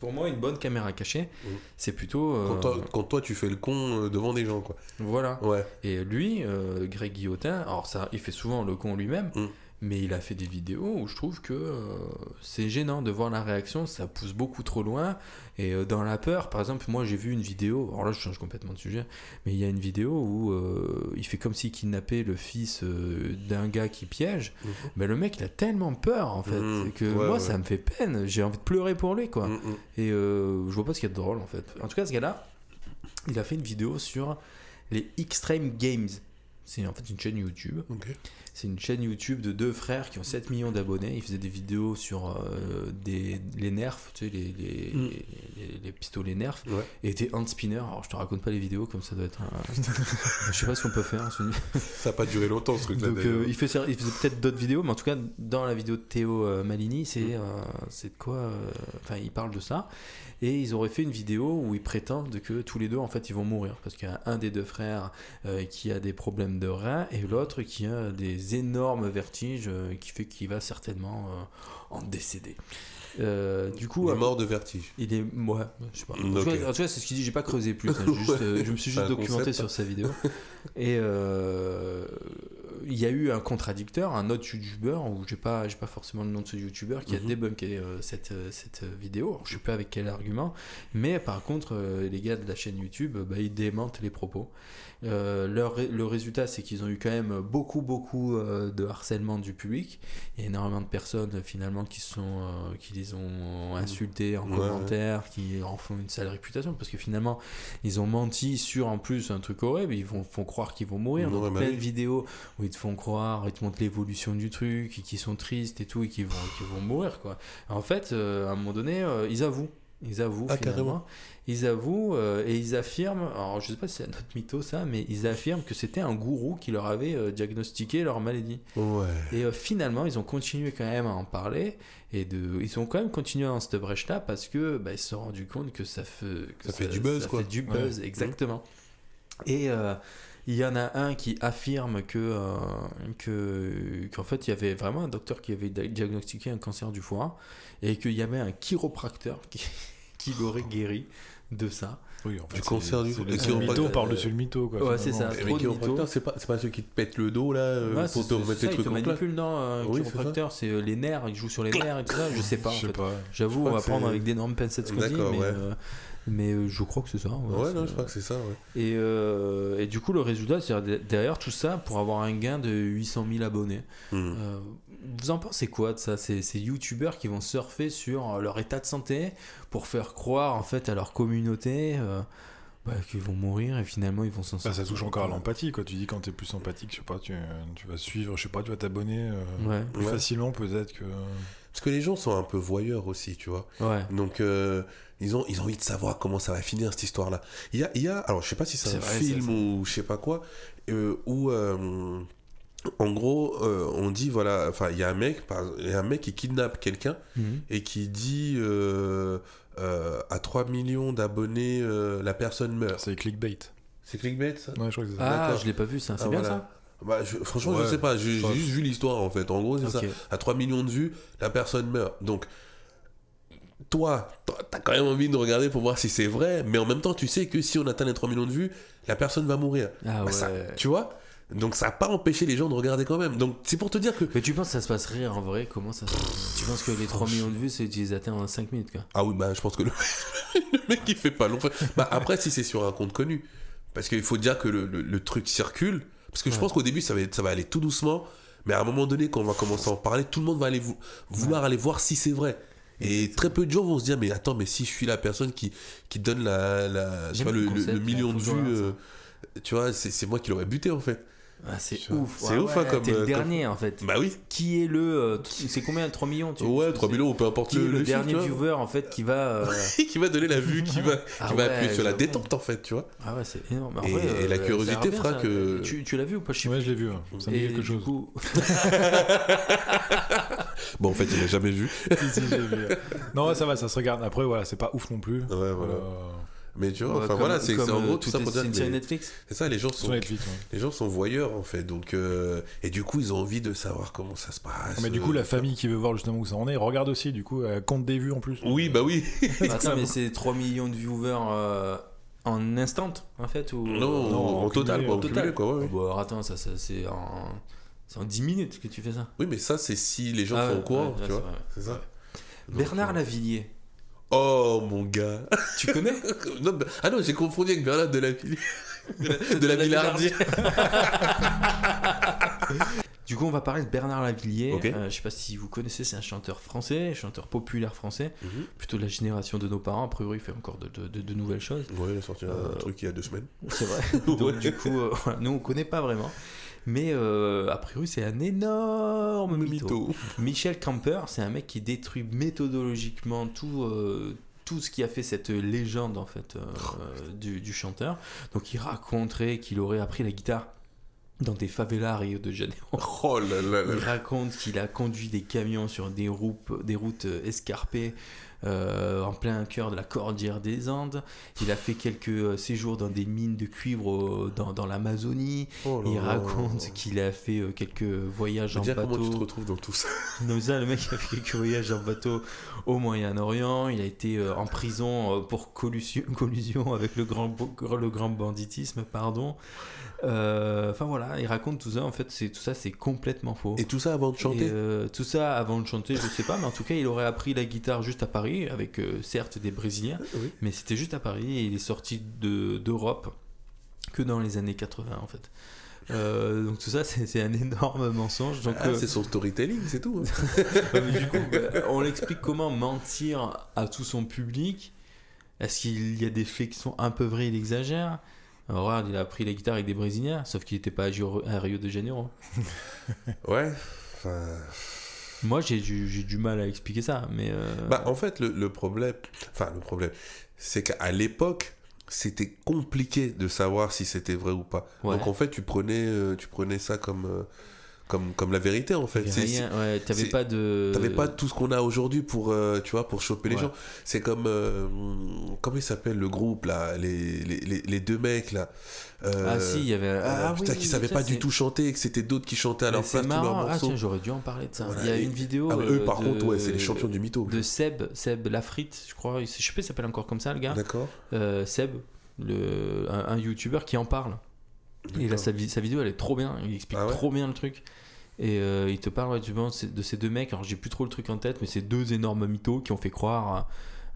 S2: Pour moi, une bonne caméra cachée,
S3: Mm.
S2: c'est plutôt. euh,
S3: Quand, toi, quand toi, tu fais le con euh, devant des gens, quoi.
S2: Voilà.
S3: Ouais.
S2: Et lui, euh, Greg Guillotin, alors ça, il fait souvent le con lui-même,
S3: Mm.
S2: Mais il a fait des vidéos où je trouve que euh, c'est gênant de voir la réaction, ça pousse beaucoup trop loin. Et euh, dans la peur, par exemple, moi j'ai vu une vidéo, alors là je change complètement de sujet, mais il y a une vidéo où euh, il fait comme s'il kidnappait le fils d'un gars qui piège.
S3: Mhm.
S2: Mais le mec, il a tellement peur en fait,
S3: Mhm.
S2: que
S3: Ouais,
S2: moi
S3: ouais.
S2: ça me fait peine, j'ai envie de pleurer pour lui quoi.
S3: Mm.
S2: Et je vois pas ce qu'il y a de drôle en fait. En tout cas, ce gars-là, il a fait une vidéo sur les Extreme Games. C'est en fait une chaîne YouTube. C'est une chaîne YouTube de deux frères qui ont 7 millions d'abonnés. Ils faisaient des vidéos sur euh, des, les nerfs, tu sais, les, les,
S3: Mm.
S2: les- les pistolets nerfs.
S3: Ouais.
S2: Et des hand spinners. Alors je te raconte pas les vidéos comme ça doit être un. je sais pas ce qu'on peut faire. une-
S3: Ça a pas duré longtemps, ce truc-là,
S2: euh, il, fait, il faisait peut-être d'autres vidéos, mais en tout cas, dans la vidéo de Théo euh, Malini, c'est
S3: Mm.
S2: euh, c'est de quoi. Enfin, il parle de ça. Et ils auraient fait une vidéo où ils prétendent que tous les deux, en fait, ils vont mourir. Parce qu'il y a un des deux frères euh, qui a des problèmes de reins et l'autre qui a des énormes vertiges euh, qui fait qu'il va certainement euh, en décéder. Euh, du coup,
S3: Il est mort de vertige.
S2: il est. Ouais, je sais pas. En tout cas- c'est ce qu'il dit. J'ai pas creusé plus. hein. Juste, je me suis juste documenté
S3: concept.
S2: sur sa vidéo. Et euh, il y a eu un contradicteur, un autre youtubeur, où j'ai pas, j'ai pas forcément le nom de ce youtubeur, qui a
S3: Mhm.
S2: débunké euh, cette, euh, cette vidéo. Alors, je sais pas avec quel argument, mais par contre, euh, les gars de la chaîne YouTube, bah, ils démentent les propos. Euh, leur le résultat, c'est qu'ils ont eu quand même beaucoup, beaucoup euh, de harcèlement du public. Il y a énormément de personnes euh, finalement qui, sont, euh, qui les ont insultés en
S3: Ouais,
S2: commentaire, qui en font une sale réputation, parce que finalement, ils ont menti sur en plus un truc horrible. Ils vont, font croire qu'ils vont mourir. Donc,
S3: bah
S2: plein de vidéos où ils te font croire, ils te montrent l'évolution du truc, et qu'ils sont tristes et tout, et qu'ils vont, qu'ils vont mourir. Quoi. En fait, à un moment donné, ils avouent. Ils avouent
S3: Ah, carrément.
S2: Ils avouent euh, et ils affirment, alors je sais pas si c'est un autre mytho ça, mais ils affirment que c'était un gourou qui leur avait euh, diagnostiqué leur maladie.
S3: Ouais.
S2: Et euh, finalement, ils ont continué quand même à en parler et de, ils ont quand même continué dans cette brèche-là parce que bah, ils se sont rendus compte que ça fait, que
S3: Ça fait du buzz,
S2: ça
S3: quoi.
S2: fait du buzz, exactement. Et il y en a un qui affirme que, euh, que qu'en fait il y avait vraiment un docteur qui avait di- diagnostiqué un cancer du foie et qu'il y avait un chiropracteur qui, qui l'aurait guéri de ça.
S4: Oui, en fait,
S3: Du cancer du
S4: le mytho
S2: euh,
S4: par-dessus le mytho. Quoi,
S2: ouais, c'est ça.
S3: Mais chiropracteur, c'est pas, pas ceux qui te pètent le dos là euh,
S2: Ouais,
S3: pour te remettre les trucs en place.
S2: manipule, non Un
S3: Oui,
S2: chiropracteur, c'est euh, les nerfs, il joue sur les nerfs et tout ça, je sais pas. J'avoue, on va prendre avec d'énormes pincettes ce qu'on dit, mais, euh, mais je crois que c'est ça. ouais,
S3: non, je crois que c'est ça, ouais.
S2: et, euh, et du coup, le résultat, c'est derrière tout ça, pour avoir un gain de 800 000 abonnés.
S3: Hmm.
S2: Euh, vous en pensez quoi de ça? Ces, ces youtubeurs qui vont surfer sur euh, leur état de santé pour faire croire en fait à leur communauté euh, bah, qu'ils vont mourir et finalement ils vont s'en
S4: Bah,
S2: sortir.
S4: ça touche encore à l'empathie, quoi. Tu dis quand t'es plus empathique, je sais pas, tu, tu vas suivre, je sais pas, tu vas t'abonner euh,
S2: Ouais,
S4: plus
S3: Ouais.
S4: facilement peut-être que.
S3: Parce que les gens sont un peu voyeurs aussi, tu vois.
S2: ouais.
S3: Donc, euh, ils, ont, ils ont envie de savoir comment ça va finir cette histoire-là. Il y a, il y a alors je sais pas si c'est
S2: C'est
S3: un
S2: vrai,
S3: film ou je sais pas quoi, euh, où euh, en gros euh, on dit voilà, enfin il y a un mec, par- il y a un mec qui kidnappe quelqu'un
S2: Mhm.
S3: et qui dit euh, euh, à 3 millions d'abonnés euh, la personne meurt.
S4: C'est clickbait.
S3: C'est clickbait ça?
S4: Ouais, je crois que c'est ça.
S2: Ah, je l'ai pas vu ça, c'est
S3: Ah,
S2: bien
S3: voilà. Bah, je- franchement, je sais pas, j'ai
S4: ça-
S3: juste vu l'histoire en fait. En gros, c'est
S2: ça
S3: ça. À 3 millions de vues, la personne meurt. Donc, toi, toi, t'as quand même envie de regarder pour voir si c'est vrai, mais en même temps, tu sais que si on atteint les 3 millions de vues, la personne va mourir.
S2: Ah
S3: Bah,
S2: ouais.
S3: ça- tu vois? Donc, ça n'a pas empêché les gens de regarder quand même. Donc, c'est pour te dire que.
S2: Mais tu penses que ça se passerait en vrai? Comment ça se Tu penses que les 3 millions de vues, c'est utilisé en 5 minutes quoi?
S3: Ah oui, bah, je pense que le, le mec, il fait pas long. Bah, après, si c'est sur un compte connu, parce qu'il faut dire que le, le- le truc circule, parce que je
S2: Ouais.
S3: pense qu'au début, ça va, ça va aller tout doucement, mais à un moment donné, quand on va commencer à en parler, tout le monde va aller vou- vouloir aller voir si c'est vrai. Et très peu de gens vont se dire, mais attends, mais si je suis la personne qui, qui donne la, la- le,
S2: concept,
S3: million de vues, euh, tu vois, c'est c'est moi qui l'aurais buté en fait.
S2: Ah, c'est ouf.
S3: c'est ouf, hein, comme,
S2: T'es
S3: euh,
S2: le
S3: comme-
S2: dernier en fait.
S3: Bah oui,
S2: Qui est le. euh, C'est combien 3 millions tu,
S3: ouais,
S2: tu
S3: 3
S2: sais
S3: millions, peu importe
S2: Qui est
S3: le,
S2: le,
S3: le
S2: dernier viewer en fait qui va. euh,
S3: qui va donner la vue, qui va,
S2: Ah
S3: qui va
S2: ouais,
S3: appuyer sur la détente en fait, tu vois.
S2: Ah ouais, c'est énorme. En
S3: Et-
S2: vrai,
S3: et la
S2: euh,
S3: curiosité
S2: bien,
S3: fera que-
S2: Tu, tu l'as vu ou pas je sais
S4: Ouais, je l'ai vu. ouais. Ça me dit quelque
S2: du
S4: chose.
S2: coup,
S3: Bon, en fait, il a jamais vu.
S4: Si, si, j'ai vu. Non, ouais, ça va, ça se regarde. Après, voilà, c'est pas ouf non plus.
S3: Ouais, voilà.
S4: Euh,
S3: Mais tu vois,
S2: ouais,
S3: enfin voilà, c'est en
S2: euh,
S3: gros tout ça pour dire
S2: C'est Netflix
S3: c'est ça, les gens sont,
S4: Netflix. ouais.
S3: les gens sont voyeurs en fait, donc euh, et du coup ils ont envie de savoir comment ça se passe.
S4: Ah, Mais du coup,
S3: euh,
S4: la famille qui veut voir justement où ça en est, regarde aussi, du coup, elle compte des vues en plus.
S3: Oui, bah oui.
S2: Attends, mais c'est 3 millions de viewers euh, en instant en fait ou...
S3: Non,
S4: non,
S3: en,
S4: en
S3: total, quoi,
S4: en
S2: total.
S3: cumulé, quoi. ouais, ouais.
S2: Bon, alors attends, ça, ça c'est en... c'est en 10 minutes que tu fais ça.
S3: Oui, mais ça c'est si les gens
S2: Ah
S3: sont au courant, tu vois.
S2: c'est
S3: ça.
S2: Bernard
S3: euh,
S2: Lavillier.
S3: Oh mon gars.
S2: Tu connais
S3: Non, bah- ah non, j'ai confondu avec Bernard de la Ville. de la, de la
S2: la
S3: Villardier.
S2: Du coup, on va parler de Bernard Lavillier.
S3: Ok.
S2: Euh, je sais pas si vous connaissez, c'est un chanteur français, chanteur populaire français,
S3: Mhm.
S2: plutôt de la génération de nos parents. A priori, il fait encore de, de- de- de nouvelles choses.
S3: Ouais, il a sorti un
S2: Euh,
S3: truc il y a deux semaines.
S2: C'est vrai. Donc,
S3: Ouais.
S2: du coup, euh, nous, on connaît pas vraiment. Mais euh, a priori, c'est un énorme mytho.
S3: Mytho.
S2: Michel Camper, c'est un mec qui détruit méthodologiquement tout, euh, tout ce qui a fait cette légende en fait euh, du, du chanteur. Donc il raconterait qu'il aurait appris la guitare dans des favelas à Rio de Janeiro.
S3: Oh là là là.
S2: Il raconte qu'il a conduit des camions sur des routes, des routes escarpées euh, en plein cœur de la cordillère des Andes. Il a fait quelques euh, séjours dans des mines de cuivre euh, dans, dans l'Amazonie.
S3: Oh
S2: Il raconte qu'il a fait quelques voyages en
S3: Dire comment tu te
S2: bateau.
S3: retrouves dans tout ça.
S2: Ça, le mec a fait quelques voyages en bateau au Moyen-Orient. Il a été en prison pour collusion, collusion avec le grand, le grand banditisme, pardon. Euh, Enfin voilà, il raconte tout ça. En fait, c'est tout ça, c'est complètement faux.
S3: Et tout ça avant de chanter.
S2: Et, euh, tout ça avant de chanter, je sais pas, mais en tout cas, il aurait appris la guitare juste à Paris, avec euh, certes des Brésiliens,
S3: Oui.
S2: mais c'était juste à Paris et il est sorti de- d'Europe que dans les années 80 en fait. Euh, donc tout ça, c'est un énorme mensonge. Donc,
S3: Ah,
S2: euh,
S3: c'est son storytelling, c'est tout. hein.
S2: Du coup, on l'explique comment mentir à tout son public. Est-ce qu'il y a des faits qui sont un peu vrais, il exagère? Regarde, il a appris la guitare avec des Brésiliens, sauf qu'il n'était pas à Rio de Janeiro.
S3: ouais. Enfin,
S2: Moi, j'ai du, j'ai du mal à expliquer ça, mais... euh,
S3: Bah, en fait, le, le problème, enfin, le problème, c'est qu'à l'époque, c'était compliqué de savoir si c'était vrai ou pas.
S2: Ouais.
S3: Donc, en fait, tu prenais, euh, tu prenais ça comme, euh, comme, comme la vérité, en fait.
S2: rien, ouais, t'avais
S3: c'est-
S2: pas de...
S3: T'avais pas tout ce qu'on a aujourd'hui pour, euh, tu vois, pour choper les gens. C'est comme, euh, comment il s'appelle le groupe là, les, les, les, les deux mecs là. Euh,
S2: Ah si, il y avait... Ah,
S3: putain,
S2: oui,
S3: qui savaient pas du tout chanter et que c'était d'autres qui chantaient à leur place tous leurs.
S2: Ah
S3: morceaux.
S2: tiens, j'aurais dû en parler de ça.
S3: Voilà,
S2: il y a
S3: et-
S2: une vidéo...
S3: Ah, eux,
S2: euh,
S3: par
S2: de-
S3: contre, ouais, c'est les champions du mytho.
S2: De Seb, Seb Lafrite, je crois. Je sais pas, il s'appelle encore comme ça, le gars.
S3: D'accord.
S2: Seb, le, un, un youtubeur qui en parle. Et là, sa, vi- sa vidéo, elle est trop bien. Il explique
S3: Ah ouais
S2: trop bien le truc. Et euh, il te parle ouais, du de ces deux mecs. Alors, j'ai plus trop le truc en tête, mais c'est deux énormes mythos qui ont fait croire.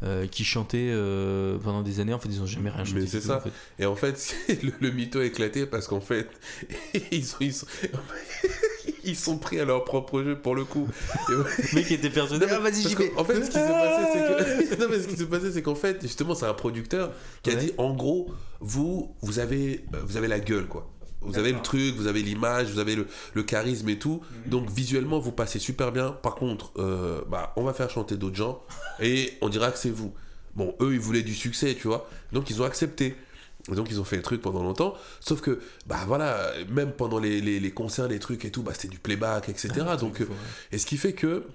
S2: euh, qui chantaient euh, pendant des années. En fait, ils ont jamais rien chanté.
S3: Mais c'est ça.
S2: en fait.
S3: Et en fait, le, le mytho a éclaté parce qu'en fait, ils sont, ils, sont, ils sont pris à leur propre jeu pour le coup.
S2: Le mec était persuadé. Ah, vas-y, j'y vais.
S3: En fait, ce qui s'est passé, c'est que. non, mais ce qui s'est passé, c'est qu'en fait, justement, c'est un producteur qui a dit en gros, vous, vous avez, euh, vous avez la gueule, quoi. Vous avez le truc, vous avez l'image, vous avez le, le charisme et tout.
S2: Mhm.
S3: Donc visuellement, vous passez super bien. Par contre, euh, bah, on va faire chanter d'autres gens et on dira que c'est vous. Bon, eux, ils voulaient du succès, tu vois. Donc ils ont accepté. Et donc ils ont fait le truc pendant longtemps. Sauf que, bah voilà, même pendant les, les, les concerts, les trucs et tout, bah c'était du playback, etc.
S2: Ah,
S3: donc, euh, et ce qui fait que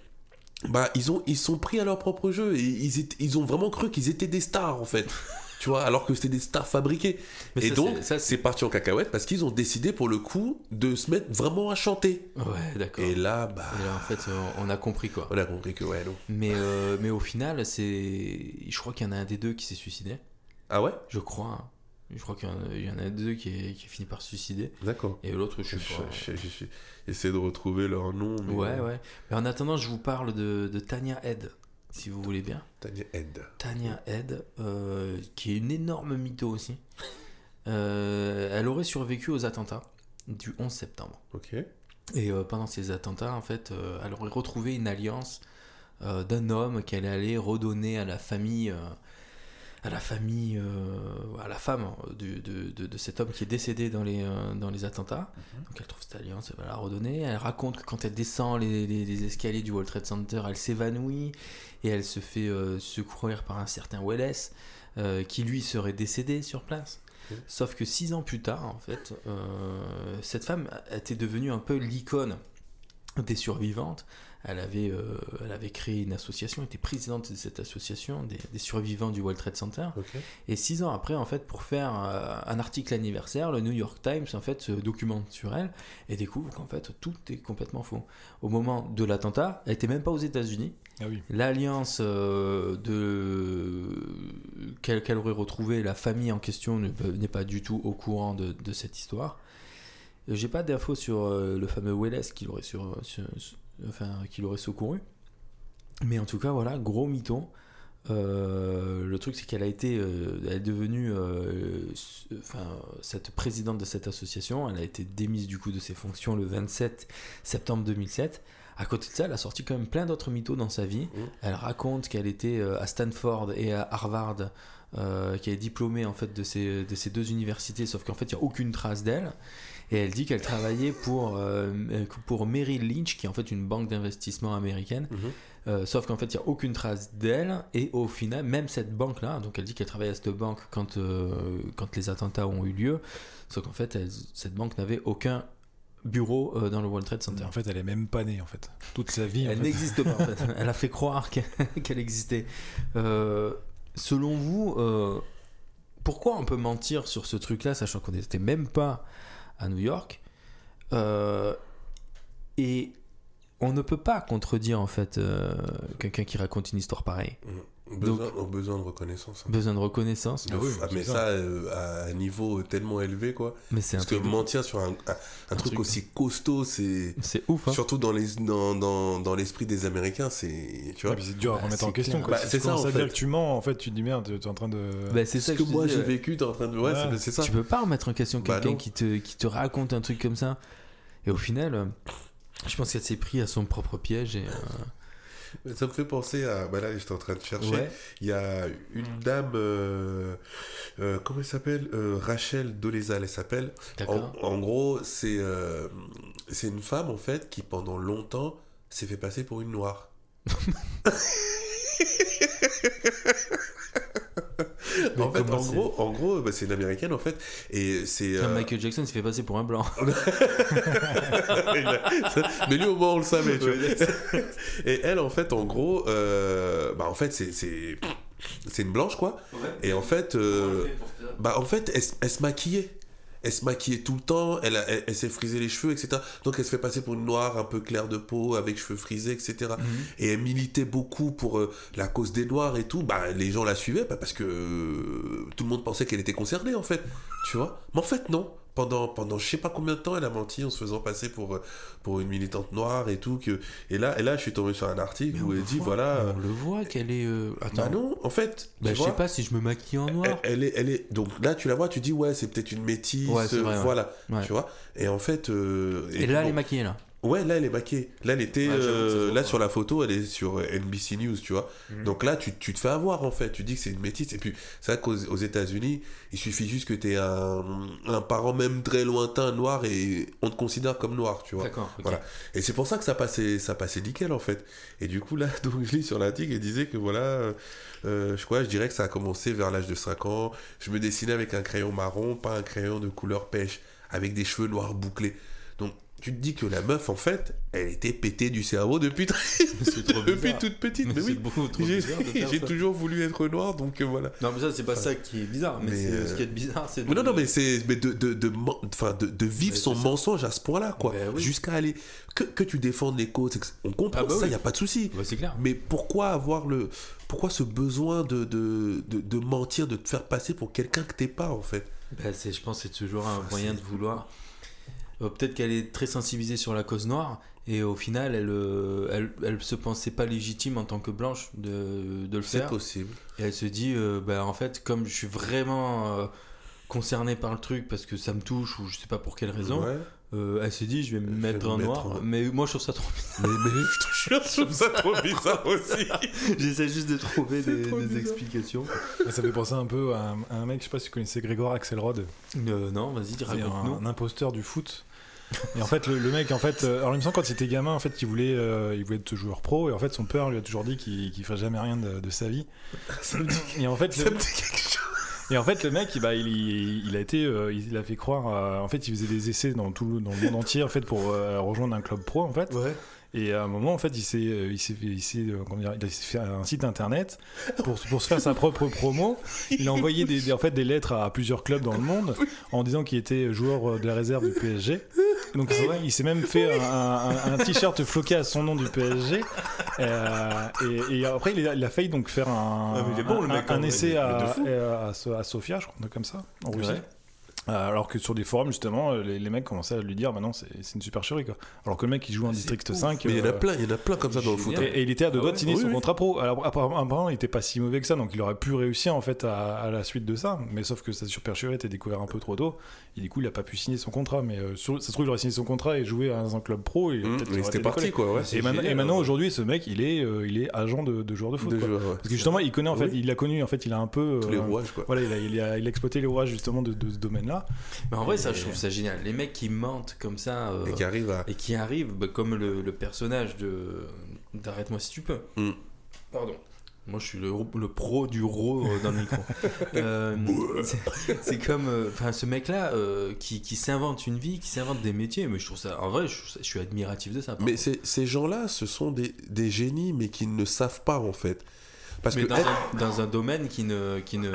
S3: bah ils ont ils sont pris à leur propre jeu et ils étaient- ils ont vraiment cru qu'ils étaient des stars en fait. tu vois, alors que c'était des stars fabriquées.
S2: Mais
S3: et
S2: ça,
S3: donc
S2: c'est- ça,
S3: c'est parti en cacahuète parce qu'ils ont décidé pour le coup de se mettre vraiment à chanter.
S2: Ouais, d'accord.
S3: Et
S2: Et
S3: là bah
S2: là, en fait, euh, on a compris quoi.
S3: on a compris que ouais non.
S2: Mais, euh, mais au final, c'est. Je crois qu'il y en a un des deux qui s'est suicidé.
S3: Ah ouais?
S2: Je crois. hein. Je crois qu'il y en a- y en deux qui, est- qui fini par se suicider.
S3: D'accord.
S2: Et l'autre, je sais pas.
S3: J'essaie de retrouver leur nom. mais-
S2: Ouais, ouais. Mais en attendant, je vous parle de, de Tania Head, si vous voulez bien.
S3: Tania Ed.
S2: Tania Head, euh, qui est une énorme mytho aussi. Euh, elle aurait survécu aux attentats du 11 septembre.
S3: Ok.
S2: Et euh, pendant ces attentats, en fait, euh, elle aurait retrouvé une alliance euh, d'un homme qu'elle allait redonner à la famille, euh, à la famille, euh, à la femme du- de, de- de cet homme qui est décédé dans les, euh, dans les attentats. Donc elle trouve cette alliance, elle va la redonner. Elle raconte que quand elle descend les, les- les escaliers du World Trade Center, elle s'évanouit et elle se fait euh, secourir par un certain Welles, qui lui serait décédé sur place. Sauf que six ans plus tard, en fait, cette femme était devenue un peu l'icône des survivantes. Elle avait, euh, elle avait créé une association, était présidente de cette association des, des survivants du World Trade Center. Et six ans après, en fait, pour faire euh, un article anniversaire, le New York Times, en fait, se documente sur elle et découvre qu'en fait, tout est complètement faux. Au moment de l'attentat, elle était même pas aux États-Unis.
S4: Ah oui.
S2: L'alliance euh, de qu'elle aurait retrouvé, la famille en question ne- n'est pas du tout au courant de, de cette histoire. J'ai pas d'infos sur euh, le fameux Welles qui l'aurait sur, sur- sur- enfin qui l'aurait secouru. Mais en tout cas, voilà, gros mytho. Euh, le truc, c'est qu'elle a été, euh, elle est devenue, euh, enfin, cette présidente de cette association. Elle a été démise du coup de ses fonctions le 27 septembre 2007. À côté de ça, elle a sorti quand même plein d'autres mythos dans sa vie.
S3: Mhm.
S2: Elle raconte qu'elle était à Stanford et à Harvard, qu'elle est diplômée en fait de ces, de ces deux universités, sauf qu'en fait il n'y a aucune trace d'elle. Et elle dit qu'elle travaillait pour, euh, pour Merrill Lynch, qui est en fait une banque d'investissement américaine.
S3: Mhm.
S2: Euh, sauf qu'en fait, il n'y a aucune trace d'elle. Et au final, même cette banque-là, donc elle dit qu'elle travaillait à cette banque quand, euh, quand les attentats ont eu lieu. Sauf qu'en fait, elle- cette banque n'avait aucun bureau euh, dans le World Trade Center.
S4: En fait, elle est même pas née, en fait. Toute sa vie.
S2: Elle n'existe pas en fait. Elle a fait croire qu'elle qu'elle existait. Euh, selon vous, euh, pourquoi on peut mentir sur ce truc-là, sachant qu'on n'était même pas à New York Euh, Et on ne peut pas contredire en fait euh, quelqu'un qui raconte une histoire pareille.
S3: Besoin, ont besoin de reconnaissance. hein.
S2: Besoin de reconnaissance.
S4: Ah oui,
S3: Ah, mais ça, euh, à un niveau tellement élevé, quoi.
S2: Mais c'est un
S3: Parce que mentir sur un, un- un truc
S2: truc-
S3: aussi costaud, c'est.
S2: c'est ouf. hein.
S3: Surtout dans les dans, dans, dans l'esprit des Américains, c'est. Tu vois
S4: puis c'est dur à
S2: Bah,
S4: remettre en question.
S2: clair.
S4: quoi.
S3: Bah, c'est
S4: tu
S3: ça, en
S4: à dire
S3: fait.
S4: que tu mens, en fait, tu te dis merde, t'es en train de.
S2: Bah, c'est ça
S3: Ce
S2: que,
S3: moi j'ai vécu, t'es en train de. Ouais,
S4: Ouais.
S3: c'est- ça.
S2: Tu peux pas remettre en question
S3: Bah
S2: quelqu'un
S3: non.
S2: qui, te, qui te raconte un truc comme ça. Et au final, euh, je pense qu'elle s'est pris à son propre piège. Et, euh,
S3: Ça me fait penser à. Bah là, j'étais en train de chercher.
S2: ouais.
S3: Il y a une dame. euh, euh, comment elle s'appelle Euh, Rachel Dolezal, elle s'appelle.
S2: D'accord.
S3: En, en gros, c'est euh, c'est une femme, en fait, qui pendant longtemps s'est fait passer pour une noire.
S2: Mais
S3: en fait, gros, en gros bah, c'est une américaine en fait, et c'est. Euh,
S2: Michael Jackson s'est fait passer pour un blanc.
S3: mais lui au moins on le savait, tu vois. Et elle en fait, en gros, euh, bah en fait c'est c'est une blanche quoi. Et en fait, euh, bah en fait, elle se maquillait. Elle se maquillait tout le temps, elle, elle, elle s'est frisé les cheveux, etc. Donc elle se fait passer pour une noire un peu claire de peau, avec cheveux frisés, etc.
S2: Mhm.
S3: Et elle militait beaucoup pour euh, la cause des noirs et tout. Bah les gens la suivaient bah, parce que euh, tout le monde pensait qu'elle était concernée en fait. Tu vois? Mais en fait non. Pendant, pendant je sais pas combien de temps elle a menti en se faisant passer pour, euh, pour une militante noire et tout. Que... Et, là, et là je suis tombé sur un article
S2: Mais
S3: où elle
S2: le
S3: dit
S2: voit.
S3: voilà... euh,
S2: On le voit qu'elle est. euh, Attends.
S3: bah non, en fait,
S2: Bah, je sais pas si je me maquille en noir.
S3: elle, elle est, elle est, donc là tu la vois, tu dis ouais c'est peut-être une métisse,
S2: Ouais, c'est vrai,
S3: euh, voilà,
S2: Ouais.
S3: tu vois. Et en fait, euh,
S2: Et, là, elle est maquillée là.
S3: Ouais là elle est maquillée. Là elle était,
S2: Ouais,
S3: euh, là sur la photo elle est sur NBC News, tu vois.
S2: Mhm.
S3: Donc là tu, tu te fais avoir en fait, tu dis que c'est une métisse. Et puis c'est vrai qu'aux aux États-Unis, il suffit juste que tu aies un, un parent même très lointain noir et on te considère comme noir, tu vois.
S2: D'accord.
S3: Voilà. Et c'est pour ça que ça passait, ça passait nickel en fait. Et du coup là, donc je lis sur l'article et disait que voilà, euh, je crois, je dirais que ça a commencé vers l'âge de 5 ans. Je me dessinais avec un crayon marron, pas un crayon de couleur pêche, avec des cheveux noirs bouclés. Donc tu te dis que la meuf en fait, elle était pétée du cerveau depuis, très- depuis toute petite.
S2: Mais
S3: Mais oui, j'ai toujours voulu être noir, donc euh, voilà.
S2: Non, mais ça, c'est pas ça qui est bizarre. Mais,
S3: Mais,
S2: c'est-
S3: euh,
S2: ce qui est bizarre, c'est.
S3: Non, non, mais c'est de, de, de, men- enfin, de, de vivre
S2: Mais
S3: son mensonge à ce point-là, quoi.
S2: Ben oui.
S3: Jusqu'à aller. Que, que tu défendes les causes, on comprend
S2: Ah bah
S3: ça, il
S2: oui.
S3: n'y a pas de souci.
S2: Ouais, c'est clair.
S3: Mais pourquoi avoir le. Pourquoi ce besoin de, de, de, mentir, de te faire passer pour quelqu'un que t'es pas, en fait?
S2: Bah, je pense que c'est toujours un moyen de vouloir. Euh, peut-être qu'elle est très sensibilisée sur la cause noire et au final, elle, euh, elle, elle se pensait pas légitime en tant que blanche de, de le
S3: C'est
S2: faire.
S3: possible.
S2: Et elle se dit, euh, bah, en fait, comme je suis vraiment euh, concerné par le truc parce que ça me touche ou je sais pas pour quelle raison,
S3: Ouais.
S2: euh, elle se dit, je vais me
S3: vais
S2: mettre
S3: me
S2: en
S3: mettre
S2: noir.
S3: en-
S2: Mais moi, je trouve ça trop
S3: Mais, mais je trouve ça trop bizarre aussi.
S2: J'essaie juste de trouver
S3: C'est
S2: des,
S3: bizarre.
S2: explications.
S4: Ça fait penser un peu à un, à un mec, je sais pas si tu connaissais Grégoire Axelrod.
S2: Euh, non, vas-y,
S4: C'est
S2: raconte-nous.
S4: un, un imposteur du foot. Et en fait, le, le mec, en fait, euh, alors il me semble quand il était gamin, en fait, il voulait, euh, il voulait être joueur pro, et en fait, son père lui a toujours dit qu'il ferait jamais rien de, de sa vie. Et en fait,
S3: ça
S4: le,
S3: me dit quelque chose.
S4: et en fait, le mec, il- bah, il, il, il a été, euh, il a fait croire, en fait, il faisait des essais dans tout, le- dans le monde entier, en fait, pour euh, rejoindre un club pro, en fait.
S3: Ouais.
S4: Et à un moment, en fait, il s'est, euh, il s'est, fait- il s'est, euh, comment dire, il fait un site internet pour, pour se faire sa propre promo. Il a envoyé des, des- en fait, des lettres à plusieurs clubs dans le monde en disant qu'il était joueur euh, de la réserve du PSG. Donc il s'est même fait un, un- un t-shirt floqué à son nom du PSG. Euh, et, et après, il a, il a failli donc faire un,
S2: Ah, bon,
S4: un-
S2: mec,
S4: un
S2: vrai,
S4: essai à, à, à- à Sofia, je crois, comme ça, en Russie.
S2: Ouais.
S4: Euh, Alors que sur des forums, justement, euh, les, les mecs commençaient à lui dire, bah non, c'est une supercherie, quoi. Alors que le mec, il joue en
S2: Ah,
S4: District
S2: ouf.
S4: 5.
S3: Mais il y en a
S4: euh,
S3: plein, il y en a plein comme ça dans le foot. hein.
S4: et, et il était à deux
S2: Ah
S4: doigts de signer
S3: Oui,
S4: son
S3: oui.
S4: contrat pro. Alors apparemment, il était pas si mauvais que ça, donc il aurait pu réussir en fait à, à la suite de ça. Mais sauf que sa supercherie était découvert un peu trop tôt. Et du coup, il a pas pu signer son contrat. Mais euh, sur- ça se trouve, il aurait signé son contrat et joué dans un club pro. Et
S3: Mmh, c'était parti, quoi, ouais.
S4: Et, maintenant- et
S2: génial,
S4: maintenant,
S2: ouais.
S4: aujourd'hui, ce mec, il est, euh, il est agent de, de joueur de foot.
S3: De
S4: quoi.
S3: joueurs, ouais.
S4: Parce que justement, il connaît en fait,
S3: Oui.
S4: il a connu, en fait, il a un peu.
S3: Tous les rouages, quoi.
S4: Voilà, il a, il, a, il a exploité les rouages justement de, de ce domaine-là.
S2: Mais en vrai, ça, je trouve ça génial. Les mecs qui mentent comme ça. euh,
S3: Et qui arrive à.
S2: et qui arrive bah, comme le, le personnage de d'arrête-moi si tu peux.
S3: Mm.
S2: Pardon. Moi, je suis le, le pro du ro euh, dans le micro. Euh, c'est- comme euh, enfin, ce mec-là euh, qui, qui s'invente une vie, qui s'invente des métiers. Mais je trouve ça, en vrai, je, trouve ça- je suis admiratif de ça.
S3: Mais ces gens-là, ce sont des, des génies, mais qui ne savent pas en fait. Parce
S2: Mais
S3: que
S2: dans,
S3: être-
S2: un, dans un domaine qui ne, qui ne,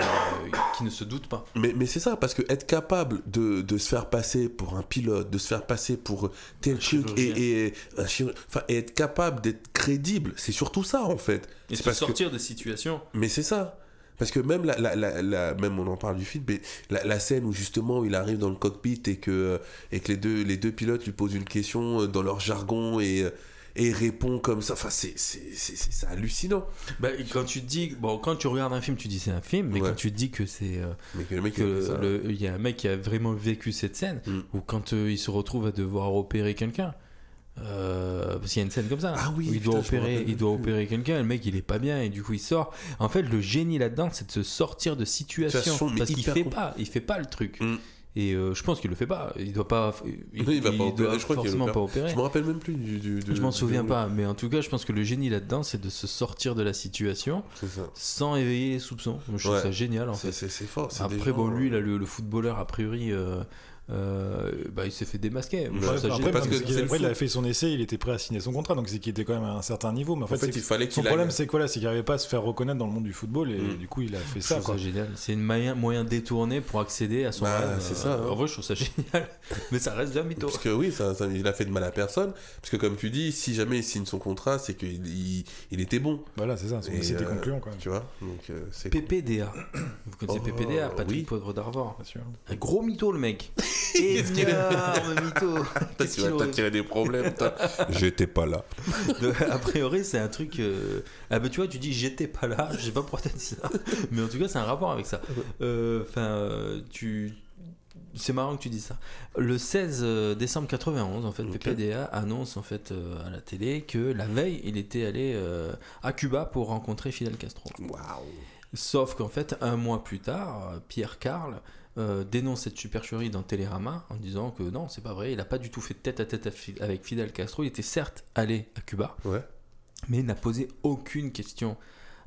S2: qui ne se doute pas.
S3: Mais, mais c'est ça, parce que être capable de, de se faire passer pour un pilote, de se faire passer pour tel truc, et, et, un chirur- enfin, et être capable d'être crédible, c'est surtout ça en fait.
S2: Et
S3: C'est
S2: se
S3: parce que-
S2: sortir de situations.
S3: Mais c'est ça. Parce que même, la, la, la, la- même on en parle du film, mais la, la scène où justement il arrive dans le cockpit et que, et que les, deux, les deux pilotes lui posent une question dans leur jargon et, et répond comme ça, enfin c'est c'est- c'est- c'est- c'est hallucinant.
S2: Bah, quand tu dis, bon, quand tu regardes un film, tu dis c'est un film, mais
S3: Ouais.
S2: quand tu dis que c'est euh,
S3: Mais que le mec il
S2: y a un mec qui a vraiment vécu cette scène,
S3: Mm.
S2: ou quand euh, il se retrouve à devoir opérer quelqu'un. euh, parce qu'il y a une scène comme ça
S3: Ah oui,
S2: où il doit
S3: putain,
S2: opérer, il doit opérer quelqu'un, le mec il est pas bien et du coup il sort. En fait, le génie là-dedans, c'est de se sortir de
S3: Situation,
S2: parce qu'il fait
S3: compl-
S2: pas, il fait pas le truc.
S3: Mm.
S2: Et euh, je pense qu'il le fait pas. Il doit pas. Il,
S3: Oui, il va pas
S2: doit
S3: opérer, je crois
S2: forcément pas opérer.
S3: Je me rappelle même plus du.
S2: Je m'en souviens pas, mais en tout cas, je pense que le génie là-dedans, c'est de se sortir de la situation sans éveiller les soupçons. Je trouve ça génial en fait.
S3: C'est fort.
S2: Après, bon, lui,
S3: euh,
S2: là, le, le footballeur, a priori, euh, euh, bah, il s'est fait démasquer.
S3: Ouais,
S4: après,
S3: parce que
S4: après, il avait fait son essai, il était prêt à signer son contrat, donc c'est qu'il était quand même à un certain niveau. Mais en
S3: En
S4: fait,
S3: il fallait
S4: son problème, c'est quoi là? C'est qu'il n'arrivait pas à se faire reconnaître dans le monde du football, et
S3: Mm.
S4: du coup, il a fait
S2: Je
S4: ça.
S2: C'est un moyen, moyen détourné pour accéder à son
S3: Bah,
S2: rêve.
S3: c'est
S2: Euh,
S3: ça, hein.
S2: En vrai, je trouve ça génial. Mais ça reste un mytho.
S3: Parce que oui, ça, ça- il a fait de mal à personne. Parce que comme tu dis, si jamais il signe son contrat, c'est qu'il il, il était bon.
S4: Voilà, c'est ça. Son
S3: Et,
S4: essai était
S3: euh,
S4: concluant, quoi.
S3: Tu vois Donc euh, c'est.
S2: PPDA. Vous connaissez
S3: Oh,
S2: PPDA Patrick
S3: oui.
S2: Poivre d'Arvor.
S4: Bien sûr.
S2: Un gros mytho, le mec. Énorme mytho. Qu'est-ce
S3: tu vas t'attirer des problèmes, toi. J'étais pas là.
S2: A priori, c'est un truc. euh, Ah bah tu vois, tu dis j'étais pas là, je sais pas pourquoi t'as dit ça, mais en tout cas, c'est un rapport avec ça. Euh, Enfin, euh, tu. C'est marrant que tu dis ça. Le 16 décembre 91, en fait,
S3: Ok.
S2: PPDA annonce en fait euh, à la télé que la veille, il était allé euh, à Cuba pour rencontrer Fidel Castro.
S3: Waouh.
S2: Sauf qu'en fait, un mois plus tard, Pierre Carl euh, dénonce cette supercherie dans Télérama en disant que non, c'est pas vrai, il n'a pas du tout fait tête à tête avec Fidel Castro. Il était certes allé à Cuba,
S3: Ouais.
S2: mais il n'a posé aucune question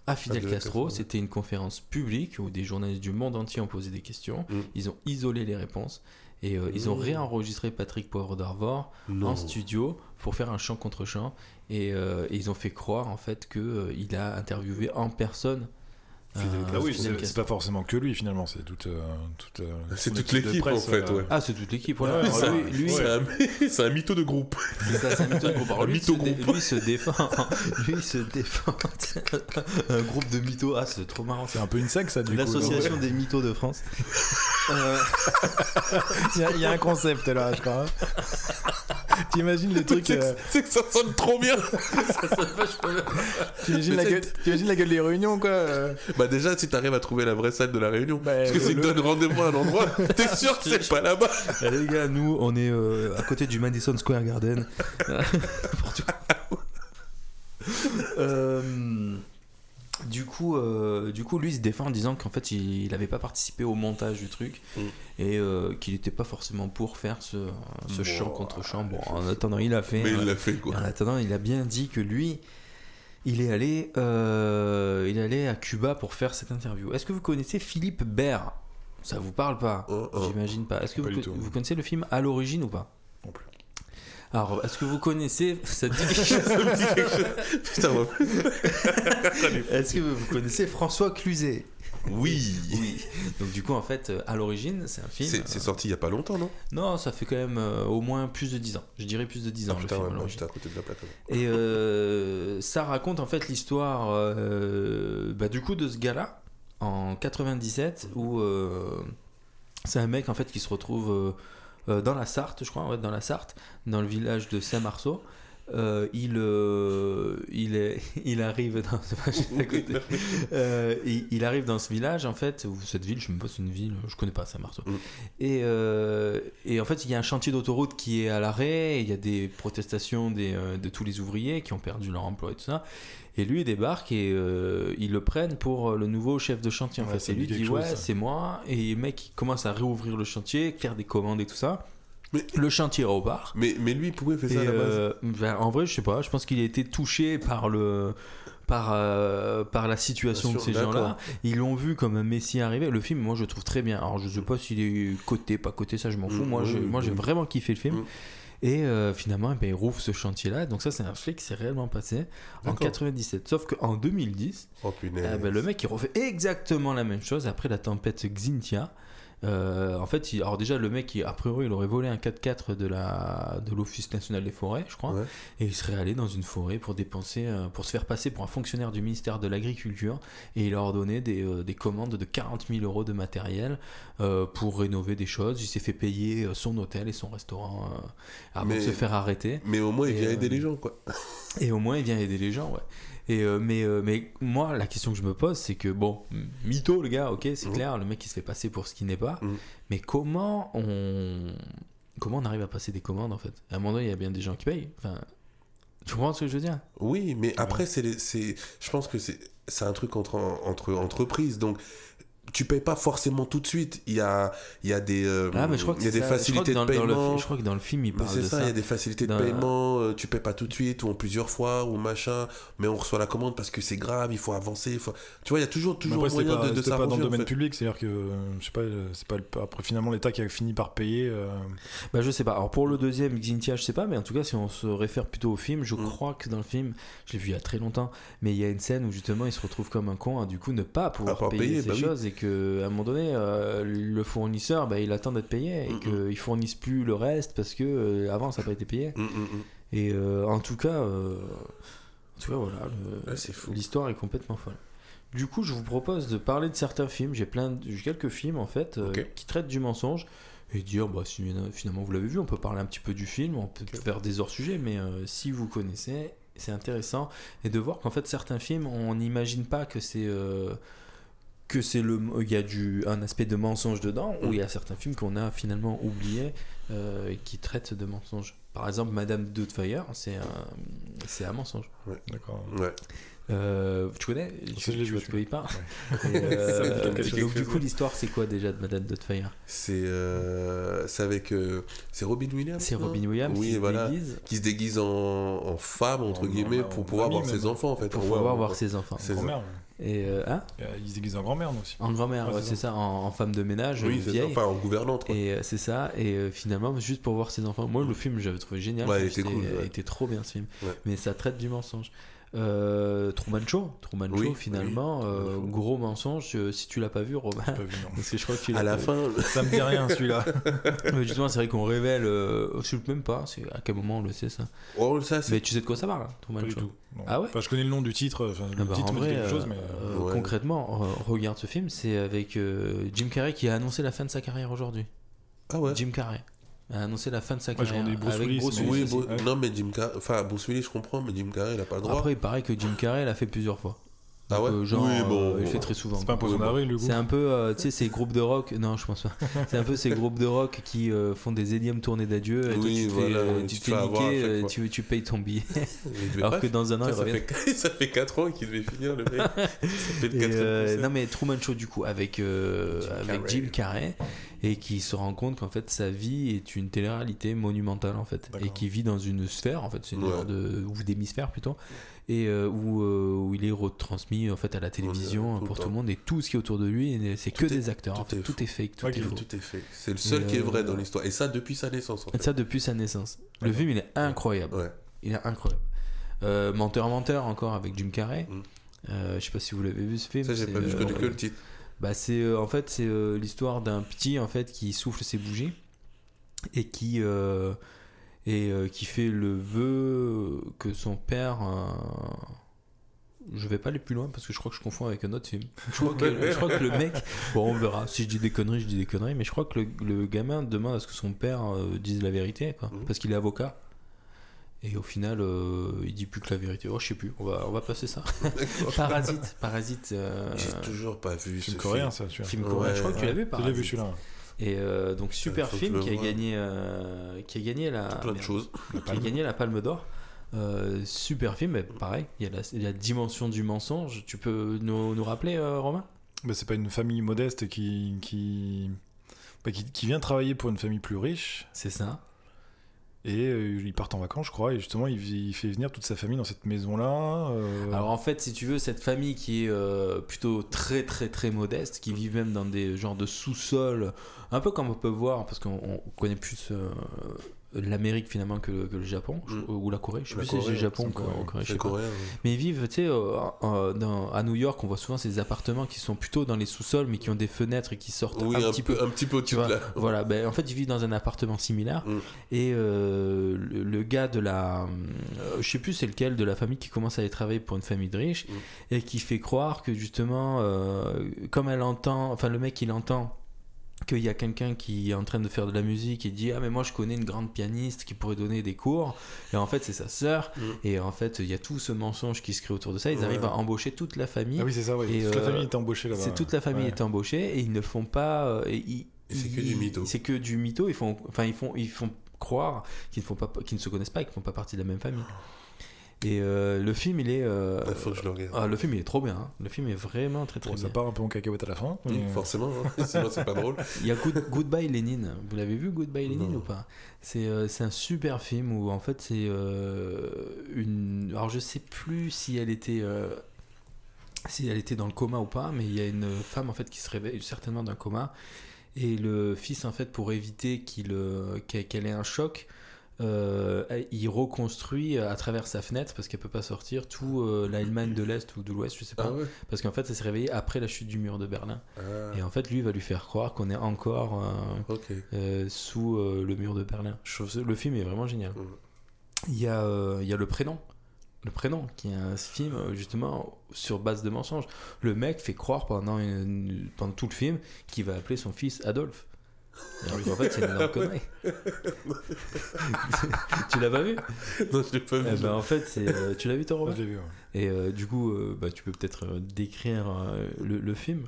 S2: à Fidel Castro. C'était une conférence publique où des journalistes du monde entier ont posé des questions.
S3: Mm.
S2: Ils ont isolé les réponses et euh, ils ont
S3: Mm.
S2: réenregistré Patrick Poivre d'Arvor en studio pour faire un chant contre chant et, euh, et ils ont fait croire en fait que euh, il a interviewé en personne.
S4: Ah oui,
S2: Fidel
S4: c'est pas forcément que lui finalement, c'est toute, euh, toute, euh,
S3: C'est toute l'équipe, en fait,
S4: euh,
S3: ouais.
S2: Ah, c'est toute l'équipe, voilà.
S4: Ouais, ça-
S2: lui, lui,
S3: C'est un, c'est un mytho de groupe.
S2: c'est un mytho de groupe. Alors, lui,
S3: mytho
S2: se dé-
S3: groupe.
S2: lui se défend. lui il se défend. un groupe de mythos. Ah, c'est trop marrant.
S4: C'est un peu une secte ça du coup.
S2: L'association des mythos de France. Euh,
S4: Il y, a- il y a un concept là, je crois. hein. T'imagines le truc.
S3: C'est
S4: euh,
S3: que- c'est que ça sonne trop bien.
S2: ça sonne vachement bien.
S4: T'imagines la, gueule- t'imagines la gueule des réunions quoi. euh.
S3: Bah déjà, si t'arrives à trouver la vraie salle de la réunion.
S4: Bah,
S3: Parce que
S4: le-
S3: si tu
S4: le-
S3: donnes rendez-vous à un endroit, t'es sûr que c'est pas là-bas.
S2: Eh, les gars, nous, on est euh, à côté du Madison Square Garden. Euh, du coup, euh, du coup, lui il se défend en disant qu'en fait, il n'avait pas participé au montage du truc
S3: Mm.
S2: et euh, qu'il n'était pas forcément pour faire ce, ce
S3: Bon,
S2: chant contre chant. Bon, en attendant, il a fait.
S3: Mais
S2: hein.
S3: il l'a fait quoi.
S2: En attendant, il a bien dit que lui, il est allé, euh, il est allé à Cuba pour faire cette interview. Est-ce que vous connaissez Philippe Baird Ça vous parle pas?
S3: Oh, oh.
S2: J'imagine pas. Est-ce que
S4: Pas
S2: vous, connaissez le film À l'origine ou pas?
S4: Non plus.
S2: Alors, est-ce que vous connaissez ça dit quelque chose?
S3: Putain.
S2: Est-ce que vous connaissez François Cluzet?
S3: Oui.
S2: Oui. Donc du coup, en fait, euh, à l'origine, c'est un film.
S3: C'est c'est
S2: euh,
S3: sorti il y a pas longtemps, non?
S2: Non, ça fait quand même euh, au moins plus de 10 ans. Je dirais plus de 10 ans.
S3: Ah
S2: le
S3: putain,
S2: film,
S3: ouais,
S2: à
S3: j'étais côté de la plaque.
S2: Et euh, ça raconte en fait l'histoire euh, bah, du coup de ce gars-là en 97 où c'est un mec en fait qui se retrouve dans la Sarthe, je crois, ouais, dans la Sarthe, dans le village de Saint-Marceau. Euh, il, euh, il, est, il arrive dans à côté. Euh, il, il arrive dans ce village en fait ou cette ville je si c'est une ville je connais pas Saint-Marceau
S3: Mm.
S2: et, et en fait il y a un chantier d'autoroute qui est à l'arrêt il y a des protestations des, de tous les ouvriers qui ont perdu leur emploi et tout ça. Et lui il débarque et ils le prennent pour le nouveau chef de chantier en
S4: Ouais,
S2: fait. et
S4: me
S2: lui
S4: dit chose,
S2: ouais c'est moi. Et le mec il commence à réouvrir le chantier faire des commandes et tout ça
S3: Mais-
S2: le chantier repart
S3: Mais, mais lui, il pouvait faire
S2: et
S3: ça à la base.
S2: euh, ben, en vrai, je sais pas. Je pense qu'il a été touché par le par, euh, par la situation de ces gens-là. Ils l'ont vu comme un messie arrivé. Le film, moi, je le trouve très bien. Alors, je sais pas s'il est coté, pas coté, ça, je m'en fous.
S3: Mm,
S2: moi, j'ai, moi, j'ai
S3: oui.
S2: vraiment kiffé le film.
S3: Mm.
S2: Et euh, finalement, eh ben, il rouvre ce chantier-là. Donc, ça, c'est un flic qui s'est réellement passé en
S3: D'accord.
S2: 97. Sauf qu'en 2010,
S3: Oh
S2: ben, le mec, il refait exactement la même chose après la tempête Xintia. Euh, en fait, il- alors déjà, le mec, il, a priori, il aurait volé un 4x4 de, la, de l'Office national des forêts, je crois.
S3: Ouais.
S2: Et il serait allé dans une forêt pour dépenser, euh, pour se faire passer pour un fonctionnaire du ministère de l'Agriculture. Et il leur donnait des, euh, des commandes de 40 000 euros de matériel pour rénover des choses. Il s'est fait payer son hôtel et son restaurant avant
S3: Mais-
S2: de se faire arrêter.
S3: Mais au moins, il vient aider les gens, quoi.
S2: Et au moins, il vient aider les gens, ouais. Et euh, mais, euh, mais moi, la question que je me pose, c'est que, bon, mytho, le gars, ok, c'est
S3: Mhm.
S2: clair, le mec, il se fait passer pour ce qu'il n'est pas.
S3: Mhm.
S2: Mais comment on... comment on arrive à passer des commandes, en fait? À un moment donné, il y a bien des gens qui payent. Enfin, tu comprends ce que je veux dire?
S3: Oui, mais après, c'est, les- c'est, je pense que c'est, c'est un truc entre, entre entreprises. Donc, tu payes pas forcément tout de suite. Il y a, il y a des, euh,
S2: Ah, mais je crois que
S3: il y a des
S2: ça.
S3: Facilités
S2: dans-
S3: de
S2: dans le
S3: paiement.
S2: fi- je crois que dans le film, il parle
S3: c'est
S2: de
S3: ça,
S2: ça.
S3: il y a des facilités de
S2: Dans-
S3: paiement, euh, tu payes pas tout de suite ou en plusieurs fois ou machin, mais on reçoit la commande parce que c'est grave, il faut avancer. faut- Tu vois, il y a toujours, toujours
S4: après,
S3: moyen
S4: pas,
S3: de, de
S4: pas dans le
S3: en
S4: domaine
S3: fait.
S4: public, c'est-à-dire que, euh, je sais pas, c'est pas le- après finalement l'État qui a fini par payer. euh,
S2: Bah, je sais pas. Alors, pour le deuxième, Xintia, je sais pas, mais en tout cas, si on se réfère plutôt au film, je
S3: Mm.
S2: crois que dans le film, je l'ai vu il y a très longtemps, mais il y a une scène où justement, il se retrouve comme un con à du coup ne pas pouvoir
S3: pas
S2: payer,
S3: payer,
S2: ces
S3: bah oui.
S2: choses et que à un moment donné, euh, le fournisseur, bah, il attend d'être payé et
S3: Mm,
S2: qu'ils fournissent plus le reste parce que euh, avant, ça n'a pas été payé.
S3: Mm, mm, mm.
S2: Et euh, en tout cas, en tout cas, voilà,
S3: Ouais, fou.
S2: l'histoire est complètement folle. Du coup, je vous propose de parler de certains films. J'ai plein, de- quelques films en fait qui traitent du mensonge et dire, bah, si finalement vous l'avez vu, on peut parler un petit peu du film, on peut faire des hors sujets, mais si vous connaissez, c'est intéressant et de voir qu'en fait certains films, on n'imagine pas que c'est que c'est le, il y a du un aspect de mensonge dedans, ou il y a certains films qu'on a finalement oubliés euh, et qui traitent de mensonge. Par exemple, Madame Doubtfire, c'est un, c'est un mensonge.
S4: D'accord.
S3: Ouais.
S2: Euh, tu connais?
S4: Je. Ça me dit quelque chose.
S2: donc du coup, l'histoire, c'est quoi déjà de Madame Doubtfire?
S3: C'est, euh, c'est avec, euh, c'est Robin Williams.
S2: C'est Robin Williams
S3: Oui,
S2: qui se déguise
S3: Qui se déguise en, en femme entre
S4: En-
S3: guillemets
S4: en-
S3: pour
S4: en
S3: pouvoir voir ses enfants en fait.
S2: pour
S3: Ouais,
S2: pouvoir
S3: ouais,
S2: voir
S3: ouais.
S2: ses enfants. Et euh, hein
S4: Euh, Il se en grand-mère aussi.
S2: en grand-mère,
S4: Ouais,
S2: ouais,
S4: c'est
S2: ça, en, en femme de ménage,
S3: Oui,
S2: euh,
S3: ça.
S2: vieille.
S3: Enfin, en gouvernante. quoi.
S2: Et euh, c'est ça, et euh, finalement, juste pour voir ses enfants. Moi, le film, j'avais trouvé génial.
S3: Ouais,
S2: quand
S3: il était
S2: j'étais-
S3: cool,
S2: Il
S3: ouais.
S2: était trop bien ce film.
S3: Ouais.
S2: Mais ça traite du mensonge. Euh, Truman Show, Truman
S3: Oui,
S2: Show, finalement,
S3: oui.
S2: euh, gros mensonge. euh, si tu l'as pas vu, Romain,
S4: J'ai pas vu, non.
S2: parce que je crois que tu l'as
S3: À la fin,
S4: Ça me dit rien celui-là.
S2: Mais justement, c'est vrai qu'on révèle. Euh, je sais même pas. C'est à quel moment on le sait ça.
S3: oh, ça c'est
S2: Mais tu sais de quoi ça parle, hein, Truman
S4: Pas du
S2: Show
S4: tout. non.
S2: Ah ouais
S4: Enfin, je connais le nom du titre. Enfin, le
S2: Ah bah,
S4: titre
S2: en vrai,
S4: quelque chose,
S2: euh,
S4: mais.
S2: euh,
S3: Ouais.
S2: concrètement, euh, regarde ce film, c'est avec euh, Jim Carrey qui a annoncé la fin de sa carrière aujourd'hui.
S3: ah ouais.
S2: Jim Carrey a annoncé la fin de sa carrière
S4: dis Bruce
S2: avec
S4: Willis,
S2: Bruce
S4: ouais.
S3: non mais Jim Carrey, enfin Bruce Willis je comprends, mais Jim Carrey il a pas le droit.
S2: Après, il paraît que Jim Carrey l'a fait plusieurs fois.
S3: Ah ouais.
S2: Euh, genre,
S3: oui bon.
S2: euh, il fait très souvent.
S4: C'est pas un poison d'avril, du coup.
S2: C'est un peu, euh, tu sais, ces groupes de rock. Non, je pense pas. C'est un peu ces groupes de rock qui euh, font des énièmes tournées d'adieu. Et toi,
S3: Oui,
S2: tu te
S3: voilà,
S2: fais, euh,
S3: tu
S2: tu fais niquer, euh, tu, tu payes ton billet. Alors que dans un an, il
S3: ça,
S2: revient.
S3: fait, ça fait 4 ans qu'il devait finir le mec. ça fait le
S2: Et,
S3: 4
S2: euh, non mais Truman Show du coup avec euh,
S3: Jim
S2: avec
S3: Carrey.
S2: Jim Carrey et qui se rend compte qu'en fait sa vie est une télé-réalité monumentale en fait et qui vit dans une sphère en fait c'est une
S3: Ouais.
S2: genre de ou d'hémisphère plutôt et euh, où, euh, où il est retransmis en fait à la télévision
S3: tout le
S2: pour tout le monde et tout ce qui est autour de lui c'est que
S3: est-
S2: des acteurs en
S3: tout
S2: fait.
S3: est
S2: tout
S3: faux.
S2: est fake tout
S4: Ok,
S2: est faux
S3: Tout est fait. C'est le seul
S2: Et,
S3: qui est vrai
S2: euh,
S3: dans l'histoire. Et ça depuis sa naissance en fait.
S2: ça depuis sa naissance le film il est incroyable
S3: Ouais.
S2: il est incroyable euh, menteur menteur encore avec Jim Carrey
S3: Mm.
S2: Euh, je sais pas si vous l'avez vu ce film
S3: Ça j'ai pas vu, je
S2: euh,
S3: connais que le titre.
S2: Bah c'est euh, en fait c'est euh, l'histoire d'un petit en fait qui souffle ses bougies et qui euh, et euh, qui fait le vœu que son père euh, je vais pas aller plus loin parce que je crois que je confonds avec un autre film. Je crois que, je crois que le mec, bon on verra. Si je dis des conneries, je dis des conneries, mais je crois que le, le gamin demande à ce que son père euh, dise la vérité, quoi,
S3: Mhm.
S2: parce qu'il est avocat. Et au final, euh, il dit plus que la vérité. Oh, je sais plus. On va, on va passer ça. Parasite, Parasite. euh,
S3: J'ai toujours pas vu ce
S4: Film coréen, ça, celui-là.
S2: film coréen. je crois que tu
S4: Ouais,
S2: l'as vu,
S4: Je l'ai
S2: Parasite.
S4: vu celui-là.
S2: Et euh, donc super film qui a gagné, euh, qui a gagné la,
S3: Plein de
S2: merde.
S3: choses.
S2: qui a gagné la Palme d'Or. Euh, super film, mais pareil, il y, a la, dimension du mensonge. Tu peux nous, nous rappeler, euh, Romain?
S4: Bah, c'est pas une famille modeste qui, qui, bah, qui, qui vient travailler pour une famille plus riche.
S2: C'est ça.
S4: Et euh, ils partent en vacances, je crois, et justement, il, fait venir toute sa famille dans cette maison-là. euh,
S2: Alors en fait, si tu veux, cette famille qui est euh, plutôt très très très modeste, qui vit même dans des genres de sous-sols, un peu comme on peut voir, parce qu'on on connaît plus l'Amérique finalement que, le- que le Japon,
S3: Mm.
S2: ou la Corée, je sais
S3: La
S2: plus si c'est
S3: Corée,
S2: le Japon ou
S4: Corée.
S2: Corée, je pas. Mais ils vivent, tu sais, euh, euh, à New York, on voit souvent ces appartements qui sont plutôt dans les sous-sols, mais qui ont des fenêtres et qui sortent
S3: Oui,
S2: un, petit peu.
S3: un petit peu
S2: Tu vois,
S3: là.
S2: voilà, ben, en fait, ils vivent dans un appartement similaire.
S3: Mm.
S2: Et euh, le, le gars de la. euh, je sais plus c'est lequel de la famille qui commence à aller travailler pour une famille de riches
S3: Mm.
S2: et qui fait croire que justement, comme elle entend. Enfin, le mec, il entend qu'il y a quelqu'un qui est en train de faire de la musique et dit ah mais moi je connais une grande pianiste qui pourrait donner des cours et en fait c'est sa sœur
S3: Mm.
S2: et en fait il y a tout ce mensonge qui se crée autour de ça ils
S3: Ouais.
S2: arrivent à embaucher toute la famille
S4: Ah oui, c'est ça, oui.
S2: Et,
S4: toute la
S2: euh,
S4: famille était embauchée là-bas.
S2: c'est toute la famille
S4: Ouais.
S2: est embauchée et ils ne font pas. euh, et ils-
S3: c'est que du mytho.
S2: C'est que du mytho. Ils font, enfin ils font, ils font croire qu'ils ne font pas, qu'ils ne se connaissent pas, et qu'ils ne font pas partie de la même famille. Et euh, le film, il est. euh,
S3: Il faut que je le regarde.
S2: ah, le film, il est trop bien. hein. Le film est vraiment très très
S4: Bon, ça
S2: bien.
S4: part un peu en cacahuète à la fin.
S3: Oui,
S4: mais-
S3: Forcément, hein. sinon c'est pas drôle.
S2: Il y a Good- Goodbye Lénine. Vous l'avez vu Goodbye Lénine
S3: Non.
S2: ou pas? C'est euh, c'est un super film où en fait c'est euh, une. Alors je sais plus si elle était. euh, si elle était dans le coma ou pas, mais il y a une femme en fait qui se réveille certainement d'un coma et le fils en fait pour éviter qu'il qu'elle qu'elle ait un choc, euh, il reconstruit à travers sa fenêtre parce qu'elle peut pas sortir tout euh, l'Allemagne de l'est ou de l'ouest, je sais pas,
S3: Ah ouais
S2: parce qu'en fait elle s'est réveillée après la chute du mur de Berlin
S3: Ah,
S2: et en fait lui il va lui faire croire qu'on est encore euh, sous le mur de Berlin. Je le film est vraiment génial. Il y a il y a le prénom. Le prénom, qui est un film justement sur base de mensonges. Le mec fait croire pendant, une- pendant tout le film qu'il va appeler son fils Adolphe. Alors qu'en fait, c'est une énorme connerie. tu l'as pas vu?
S3: Non, je l'ai pas vu.
S2: Eh ben, En fait, c'est, euh, tu l'as vu toi, Robert
S4: je l'ai vu, ouais.
S2: Et euh, du coup, euh, bah, tu peux peut-être euh, décrire euh, le, le film.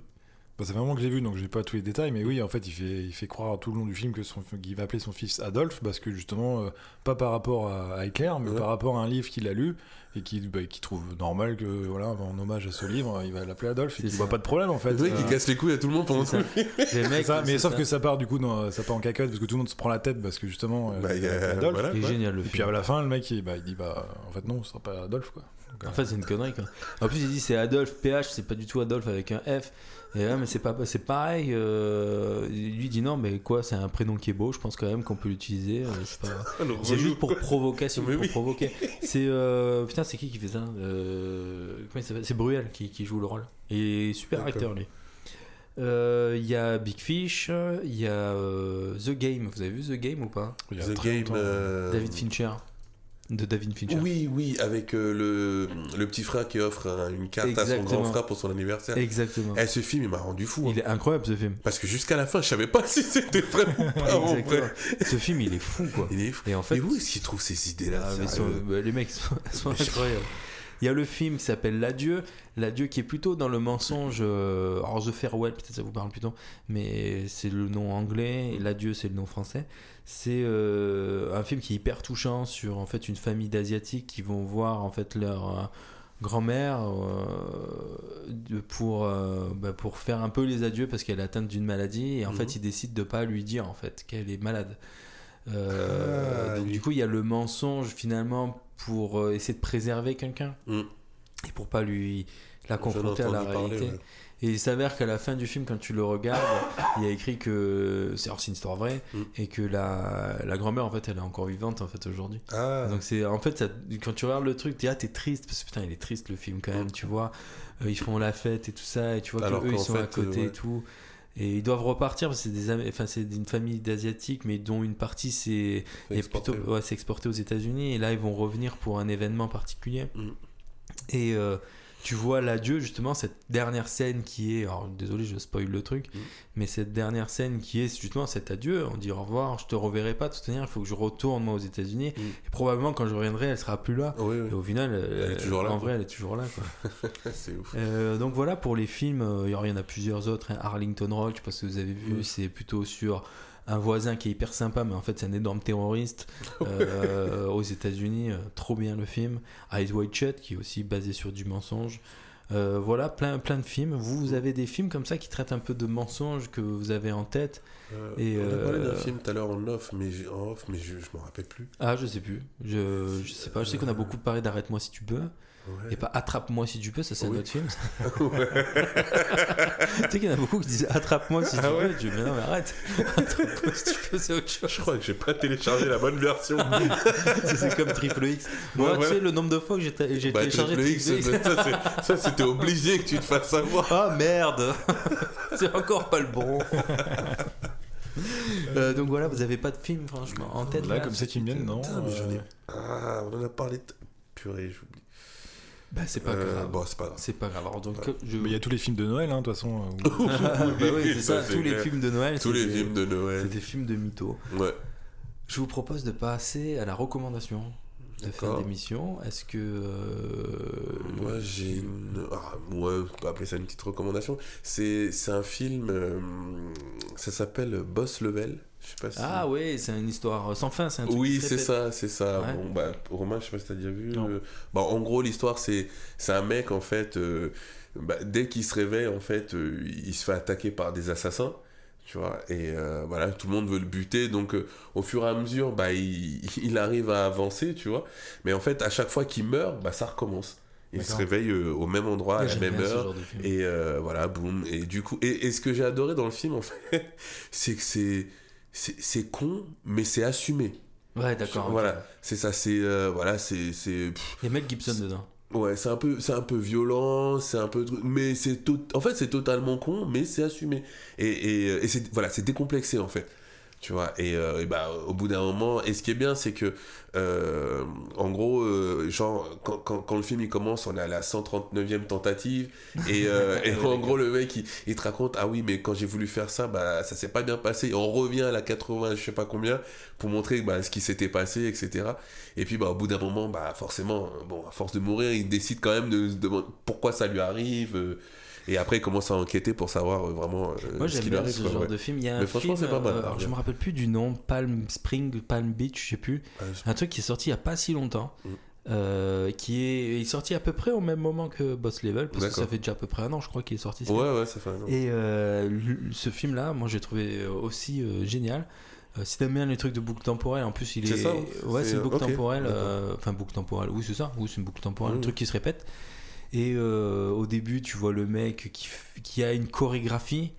S4: Bah, c'est vraiment que j'ai vu, donc j'ai pas tous les détails, mais oui, en fait, il fait, il fait croire tout le long du film que son, qu'il va appeler son fils Adolphe, parce que justement, euh, pas par rapport à, à Hitler, mais
S3: Ouais.
S4: par rapport à un livre qu'il a lu et qui, bah, qui trouve normal que, voilà, en hommage à ce livre, il va l'appeler Adolphe, et
S2: C'est
S4: qu'il
S2: ça.
S4: voit pas de problème en fait.
S3: Le mec, il
S4: Euh,
S3: casse les couilles à tout le monde pendant
S2: C'est
S3: tout
S2: ça.
S3: le film.
S2: Les mecs,
S4: ça, mais
S2: c'est
S4: sauf
S2: ça.
S4: que ça part du coup, dans, ça part en cacahuète parce que tout le monde se prend la tête parce que justement, euh,
S3: Bah, il y a-
S4: Adolphe.
S3: voilà,
S2: Il est
S3: quoi.
S2: génial le
S4: Et puis à la fin, le mec, il, bah, il dit bah, en fait non, ce sera pas Adolphe quoi. Donc, euh,
S2: En fait, c'est une connerie quoi. En plus, il dit c'est Adolphe PH, c'est pas du tout Adolphe avec un F. Et là, mais c'est pas, c'est pareil. euh, lui dit non, mais quoi, c'est un prénom qui est beau. Je pense quand même qu'on peut l'utiliser. euh, c'est pas-
S3: Ah, le
S2: C'est juste pour provocation,
S3: Mais
S2: pour
S3: oui.
S2: provoquer. C'est euh, putain, c'est qui qui fait ça Euh, C'est Bruel qui, qui joue le rôle. Et super
S3: D'accord.
S2: acteur lui. Euh, Il y a Big Fish, il y a euh, The Game. Vous avez vu The Game ou pas?
S3: The Game. euh,
S2: David Fincher. De David Fincher.
S3: Oui, oui, avec euh, le, le petit frère qui offre un- une carte à son grand frère pour son anniversaire.
S2: Exactement.
S3: Eh, ce film, il m'a rendu fou. hein.
S2: Il est incroyable ce film.
S3: Parce que jusqu'à la fin, je savais pas si c'était vrai ou pas.
S2: Ce film, il est fou quoi.
S3: Il est fou.
S2: Et en fait,
S3: Mais où est-ce qu'il trouve ces idées-là
S2: Ah, sont- bah, les mecs sont, sont incroyables. Il y a le film qui s'appelle L'adieu, l'adieu qui est plutôt dans le mensonge. Euh, alors The Farewell, peut-être ça vous parle plutôt, mais c'est le nom anglais. et L'adieu, c'est le nom français. C'est euh, un film qui est hyper touchant sur en fait une famille d'asiatiques qui vont voir en fait leur euh, grand-mère euh, pour euh, bah, pour faire un peu les adieux parce qu'elle est atteinte d'une maladie et en
S3: Mhm.
S2: fait ils décident de pas lui dire en fait qu'elle est malade. Euh,
S3: Ah,
S2: donc
S3: oui.
S2: du coup il y a le mensonge finalement pour essayer de préserver quelqu'un
S3: Mm.
S2: et pour pas lui la confronter à la
S3: parler,
S2: réalité.
S3: ouais.
S2: Et il s'avère qu'à la fin du film, quand tu le regardes, il y a écrit que c'est une histoire vraie
S3: Mm.
S2: et que la, la grand-mère en fait elle est encore vivante en fait aujourd'hui.
S3: Ah,
S2: Donc c'est en fait ça- quand tu regardes le truc, t'es ah, t'es triste parce que putain il est triste le film quand même,
S3: Mm.
S2: tu vois. Euh, ils font la fête et tout ça et tu vois
S3: Alors
S2: que eux ils sont à côté
S3: euh, ouais.
S2: et tout. Et ils doivent repartir parce que c'est des enfin c'est une famille d'asiatiques mais dont une partie c'est
S3: c'est
S2: est
S3: exporté,
S2: plutôt
S3: ouais.
S2: ouais, c'est exporté aux États-Unis et là ils vont revenir pour un événement particulier.
S3: Mm.
S2: Et euh, tu vois l'adieu justement cette dernière scène qui est alors désolé je spoil le truc
S3: Mm.
S2: mais cette dernière scène qui est justement cet adieu on dit au revoir je te reverrai pas de toute manière il faut que je retourne moi aux États-Unis
S3: Mm.
S2: et probablement quand je reviendrai elle sera plus là
S3: Oui,
S2: et au final
S3: Elle est toujours là,
S2: en vrai elle est toujours là quoi.
S3: c'est ouf.
S2: Euh, donc voilà pour les films, euh, il y en- a plusieurs autres. hein. Arlington Roll, je sais pas si vous avez vu, c'est plutôt sur un voisin qui est hyper sympa, mais en fait c'est un énorme terroriste euh, aux États-Unis. euh, trop bien le film. Eyes Wide Shut, qui est aussi basé sur du mensonge. Euh, voilà, plein, plein de films. Vous, vous avez des films comme ça qui traitent un peu de mensonges que vous avez en tête Et,
S3: on a parlé d'un film tout à l'heure en off, mais, en off, mais je, je m'en rappelle plus.
S2: Ah, je sais plus. Je, je sais pas. Je sais qu'on a beaucoup parlé d'Arrête-moi si tu peux.
S3: Ouais.
S2: Et pas Attrape-moi si tu peux, ça c'est
S3: Oui.
S2: un autre film. tu sais qu'il y en a beaucoup qui disent Attrape-moi si tu
S3: Ah ouais
S2: peux. Je dis, mais non, mais arrête. Attrape-moi si tu peux, c'est autre chose.
S3: Je crois que j'ai pas téléchargé la bonne version.
S2: C'est comme Triple X. Moi,
S3: Ouais,
S2: tu sais, le nombre de fois que j'ai
S3: Bah,
S2: téléchargé
S3: Triple X, ça, c'était obligé que tu te fasses savoir.
S2: Ah merde C'est encore pas le bon. Euh, donc voilà, vous avez pas de film franchement en tête
S4: Là, comme ça qui me viennent, non.
S3: Putain, mais j'en ai-
S4: euh,
S3: Ah, on en a parlé. Purée, j'oublie.
S2: Bah c'est pas
S3: Euh,
S2: grave.
S3: Bon, c'est pas grave.
S2: C'est pas grave. Alors, donc je.
S4: Mais il y a tous les films de Noël, hein, de toute façon. euh, où-
S2: Ah, bah oui, c'est ça.
S3: Ça, c'est
S2: Tous les films de Noël.
S3: Tous
S2: c'est
S3: les
S2: des-
S3: films de
S2: C'est
S3: Noël.
S2: des films de mythos.
S3: Ouais.
S2: Je vous propose de passer à la recommandation de fin
S3: D'accord.
S2: d'émission. Est-ce que. euh,
S3: Moi, j'ai une. Ah, ouais, on peut appeler ça une petite recommandation. C'est c'est un film. euh, ça s'appelle Boss Level. Je sais pas si.
S2: Ah ouais, c'est une histoire sans fin. C'est un truc
S3: Oui, c'est ça, c'est ça.
S2: Ouais.
S3: Bon, bah, Romain, je sais pas si t'as déjà vu.
S4: Non.
S3: euh, bah, en gros, l'histoire, c'est c'est un mec, en fait, euh, bah, dès qu'il se réveille, en fait, euh, il se fait attaquer par des assassins. Tu vois, et euh, voilà, tout le monde veut le buter, donc euh, au fur et à mesure, bah, il, il arrive à avancer, tu vois. Mais en fait, à chaque fois qu'il meurt, bah, ça recommence. Il se réveille euh, au même endroit, à la même heure. Et voilà, boum. Et du coup, et, et ce que j'ai adoré dans le film, en fait, c'est que c'est c'est con, mais c'est assumé.
S2: Ouais, d'accord.
S3: Voilà, c'est ça, c'est voilà, c'est c'est pff,
S2: Il y a Mel Gibson dedans.
S3: Ouais, c'est un peu c'est un peu violent, c'est un peu mais c'est tout en fait, c'est totalement con, mais c'est assumé. Et et, et c'est voilà, c'est décomplexé en fait. Tu vois, et, euh, et bah, au bout d'un moment, et ce qui est bien, c'est que, euh, en gros, euh, genre, quand, quand, quand le film il commence, on est à la 139e tentative, et, et en gros, le mec il, il te raconte, ah oui, mais quand j'ai voulu faire ça, bah, ça s'est pas bien passé, et on revient à la 80, je sais pas combien, pour montrer bah, ce qui s'était passé, etc. Et puis, bah, au bout d'un moment, bah, forcément, bon, à force de mourir, il décide quand même de se demander pourquoi ça lui arrive, et après, il commence à enquêter pour savoir euh, vraiment euh,
S2: Moi
S3: ce qui lui arrive.
S2: ce
S3: quoi,
S2: genre
S3: ouais.
S2: de film. Il y a un
S3: Mais franchement, c'est pas mal,
S2: euh,
S3: hein,
S2: alors, je me rappelle plus du nom, Palm Spring, Palm Beach, je sais plus.
S3: Ah, je-
S2: Un truc qui est sorti il y a pas si longtemps.
S3: Mm.
S2: euh, qui est, sorti à peu près au même moment que Boss Level parce que ça fait déjà à peu près un an je crois qu'il est sorti
S3: Ouais, ouais, ça fait un an.
S2: Et euh, ce film-là, moi j'ai trouvé aussi euh, génial. Si t'aimes bien les trucs de boucle temporelle, en plus il est.
S3: C'est ça, hein
S2: Ouais,
S3: C'est-
S2: une boucle
S3: ok,
S2: temporelle. Enfin, boucle temporelle, oui, c'est ça. Oui, c'est une boucle temporelle,
S3: Oui,
S2: un truc qui se répète. Et euh, au début, tu vois le mec qui, qui a une chorégraphie.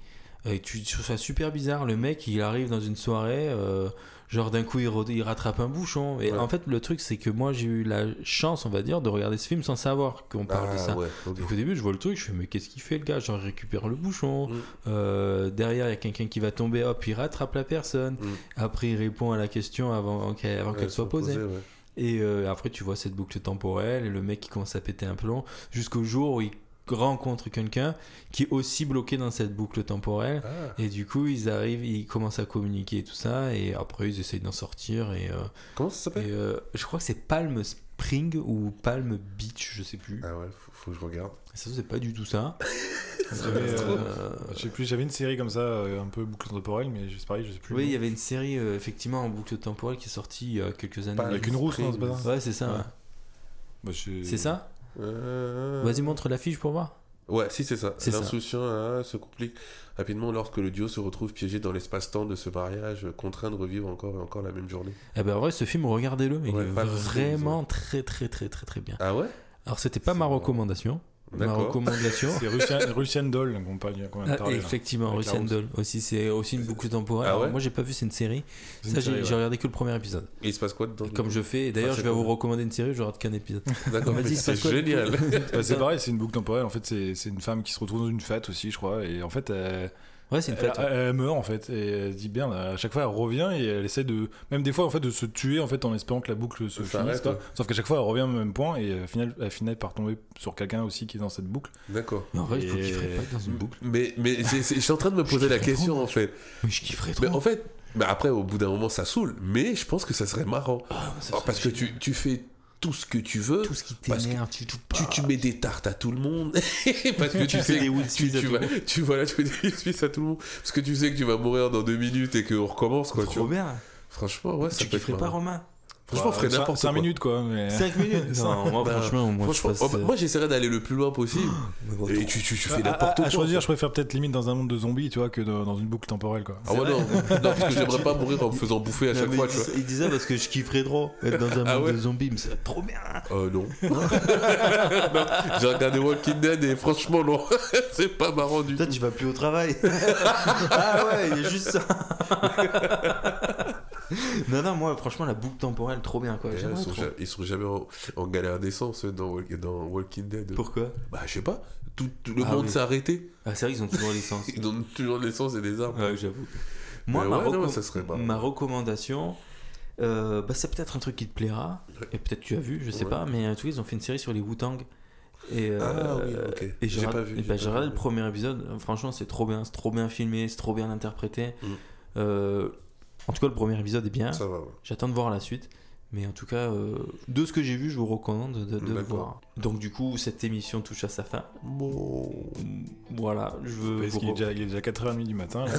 S2: Et tu tu trouves ça super bizarre. Le mec, il arrive dans une soirée. euh, Genre d'un coup il, il rattrape un bouchon et
S3: Ouais.
S2: en fait le truc c'est que moi j'ai eu la chance on va dire de regarder ce film sans savoir qu'on parle de ça
S3: ouais,
S2: donc au début, je vois le truc, je fais mais qu'est-ce qu'il fait le gars? Genre il récupère le bouchon.
S3: Mm.
S2: Euh, derrière, il y a quelqu'un qui va tomber, hop, il rattrape la personne.
S3: Mm.
S2: Après, il répond à la question avant qu'elle avant
S3: Ouais,
S2: qu'elle soit posée.
S3: poser.
S2: Et euh, après, tu vois cette boucle temporelle et le mec qui commence à péter un plomb jusqu'au jour où il rencontre quelqu'un qui est aussi bloqué dans cette boucle temporelle.
S3: Ah,
S2: Et du coup, ils arrivent, ils commencent à communiquer et tout ça. Et après, ils essayent d'en sortir. Et, euh,
S3: comment ça s'appelle?
S2: euh, je crois que c'est Palm Spring ou Palm Beach, je sais plus.
S3: Ah ouais, faut, faut que je regarde.
S2: Ça, c'est pas du tout ça.
S4: J'avais, euh,
S2: Euh,
S4: Je sais plus, j'avais une série comme ça, euh, un peu boucle temporelle, mais c'est pareil, je sais plus.
S2: Oui, il y avait une série euh, effectivement en boucle temporelle qui est sortie il y a quelques années.
S3: Pas
S4: Avec une rousse, non, c'est pas ça
S2: Ouais, c'est ça.
S4: Ouais.
S2: ouais.
S4: Bah, c'est-
S2: ça
S3: Euh,
S2: Vas-y, montre l'affiche pour voir.
S3: Ouais, si, c'est ça.
S2: C'est ça.
S3: L'insouciant hein, se complique rapidement lorsque le duo se retrouve piégé dans l'espace-temps de ce mariage, contraint de revivre encore et encore la même journée.
S2: Eh ben, en vrai, ce film, regardez-le. Il
S3: Ouais,
S2: est vraiment très, très, très, très, très bien.
S3: Ah ouais?
S2: Alors, c'était pas ma recommandation. Ma recommandation.
S4: C'est Russian, Russian Doll parle de
S2: Ah,
S4: parler, là.
S2: effectivement,
S4: Avec la
S2: Russian. Doll aussi, c'est aussi une boucle temporelle.
S3: Ah
S2: Alors,
S3: ouais
S2: moi, j'ai pas vu, c'est une série.
S4: Une
S2: Ça, j'ai
S4: ouais.
S2: regardé que le premier épisode.
S3: Et il se passe quoi dedans
S2: Comme je fais, d'ailleurs, je vais vous recommander une série, je rate qu'un épisode.
S3: D'accord, c'est génial.
S4: Bah, c'est pareil, c'est une boucle temporelle. En fait, c'est c'est une femme qui se retrouve dans une fête aussi, je crois. Et en fait, elle,
S2: Ouais, c'est une
S4: elle,
S2: fête. ouais.
S4: elle meurt en fait. Et elle se dit bien, à chaque fois, elle revient et elle essaie de. Même des fois, en fait, de se tuer en fait en espérant que la boucle se
S3: Ça
S4: finisse. quoi.
S3: ouais.
S4: Sauf qu'à chaque fois, elle revient au même point et euh, au final, elle finit par tomber sur quelqu'un aussi qui est dans cette boucle.
S3: D'accord.
S2: Mais en vrai, je
S4: Et-
S2: kifferais pas être dans une boucle.
S3: Mais, mais je suis en train de me poser la question
S2: trop,
S3: en fait.
S2: Mais je kifferais trop.
S3: Mais en fait, bah après, au bout d'un moment, ça saoule. Mais je pense que ça serait marrant.
S2: Ah, ça
S3: Oh, parce que tu, tu fais tout ce que tu veux.
S2: tout ce qui t'énerve, tu
S3: Tu, tu mets des tartes à tout le monde parce que tu,
S2: Tu
S3: sais
S2: fais des
S3: tu, tu
S2: tout
S3: vas,
S2: le monde.
S3: tu voilà tu fais des Smith à tout le monde parce que tu sais que tu vas mourir dans deux minutes et qu'on recommence quoi tu
S2: Trop
S3: vois.
S2: bien.
S3: franchement ouais ça
S2: Tu
S3: peut être
S2: pas. Romain?
S3: Franchement, on ferait n'importe
S4: cinq
S3: quoi.
S4: minutes quoi. Mais...
S2: 5 minutes Non, moi,
S3: Bah,
S2: franchement, moi,
S3: Franchement,
S2: je
S3: oh,
S2: passe,
S3: bah, moi j'essaierais d'aller le plus loin possible. et tu, tu, tu fais n'importe quoi.
S4: à choisir, je préfère peut-être limite dans un monde de zombies, tu vois, que dans, dans une boucle temporelle quoi.
S3: Ah ouais, non. non, parce que j'aimerais pas mourir en me faisant bouffer à chaque fois, tu vois.
S2: il disait parce que je kifferais trop être dans un
S3: Ah
S2: monde
S3: ouais
S2: de zombies, mais c'est trop bien.
S3: Euh, non. non. J'ai regardé Walking Dead et franchement, non. c'est pas marrant du
S2: Toi,
S3: tout.
S2: tu vas plus au travail. ah ouais, il y a juste ça. non, non, moi, franchement, la boucle temporelle, trop bien, quoi.
S3: Là, Ils sont,
S2: trop.
S3: ja- ils sont jamais en, en galère d'essence eux, dans, dans Walking Dead.
S2: Pourquoi?
S3: Bah, je sais pas. Tout, tout le
S2: Ah
S3: monde
S2: oui.
S3: s'est arrêté.
S2: Ah, c'est vrai qu'ils ont toujours l'essence.
S3: Ils donnent toujours l'essence et des armes.
S2: Ouais, j'avoue. Moi, ma,
S3: ouais, non,
S2: reco-
S3: ça serait marrant.
S2: ma recommandation, euh, bah, c'est peut-être un truc qui te plaira.
S3: Ouais.
S2: Et peut-être tu as vu, je sais pas, mais en tout cas, ils ont fait une série sur les Wu-Tang. Et, euh,
S3: Ah oui.
S2: Et
S3: J'ai
S2: bah, regardé le premier épisode. euh, Franchement, c'est trop bien, c'est trop bien filmé, c'est trop bien interprété.
S3: Mm.
S2: Euh, en tout cas, le premier épisode est bien.
S3: Ça va, ouais.
S2: J'attends de voir la suite. Mais en tout cas, euh, de ce que j'ai vu, je vous recommande de, de voir. Donc du coup, cette émission touche à sa fin.
S3: Bon.
S2: Voilà, je veux,
S4: Parce qu'il est
S2: re-
S4: déjà, il est déjà 4h30 du matin. là.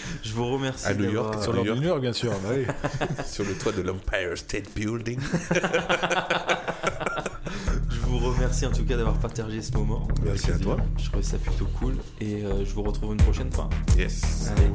S2: je vous remercie.
S3: À New York,
S4: Sur
S3: New
S4: l'heure
S3: York.
S4: du New York, bien sûr. bah oui.
S3: Sur le toit de l'Empire State Building.
S2: Je vous remercie en tout cas d'avoir partagé ce moment.
S3: Merci à toi.
S2: Je trouvais ça plutôt cool. Et euh, je vous retrouve une prochaine fois.
S3: Yes.
S2: Allez,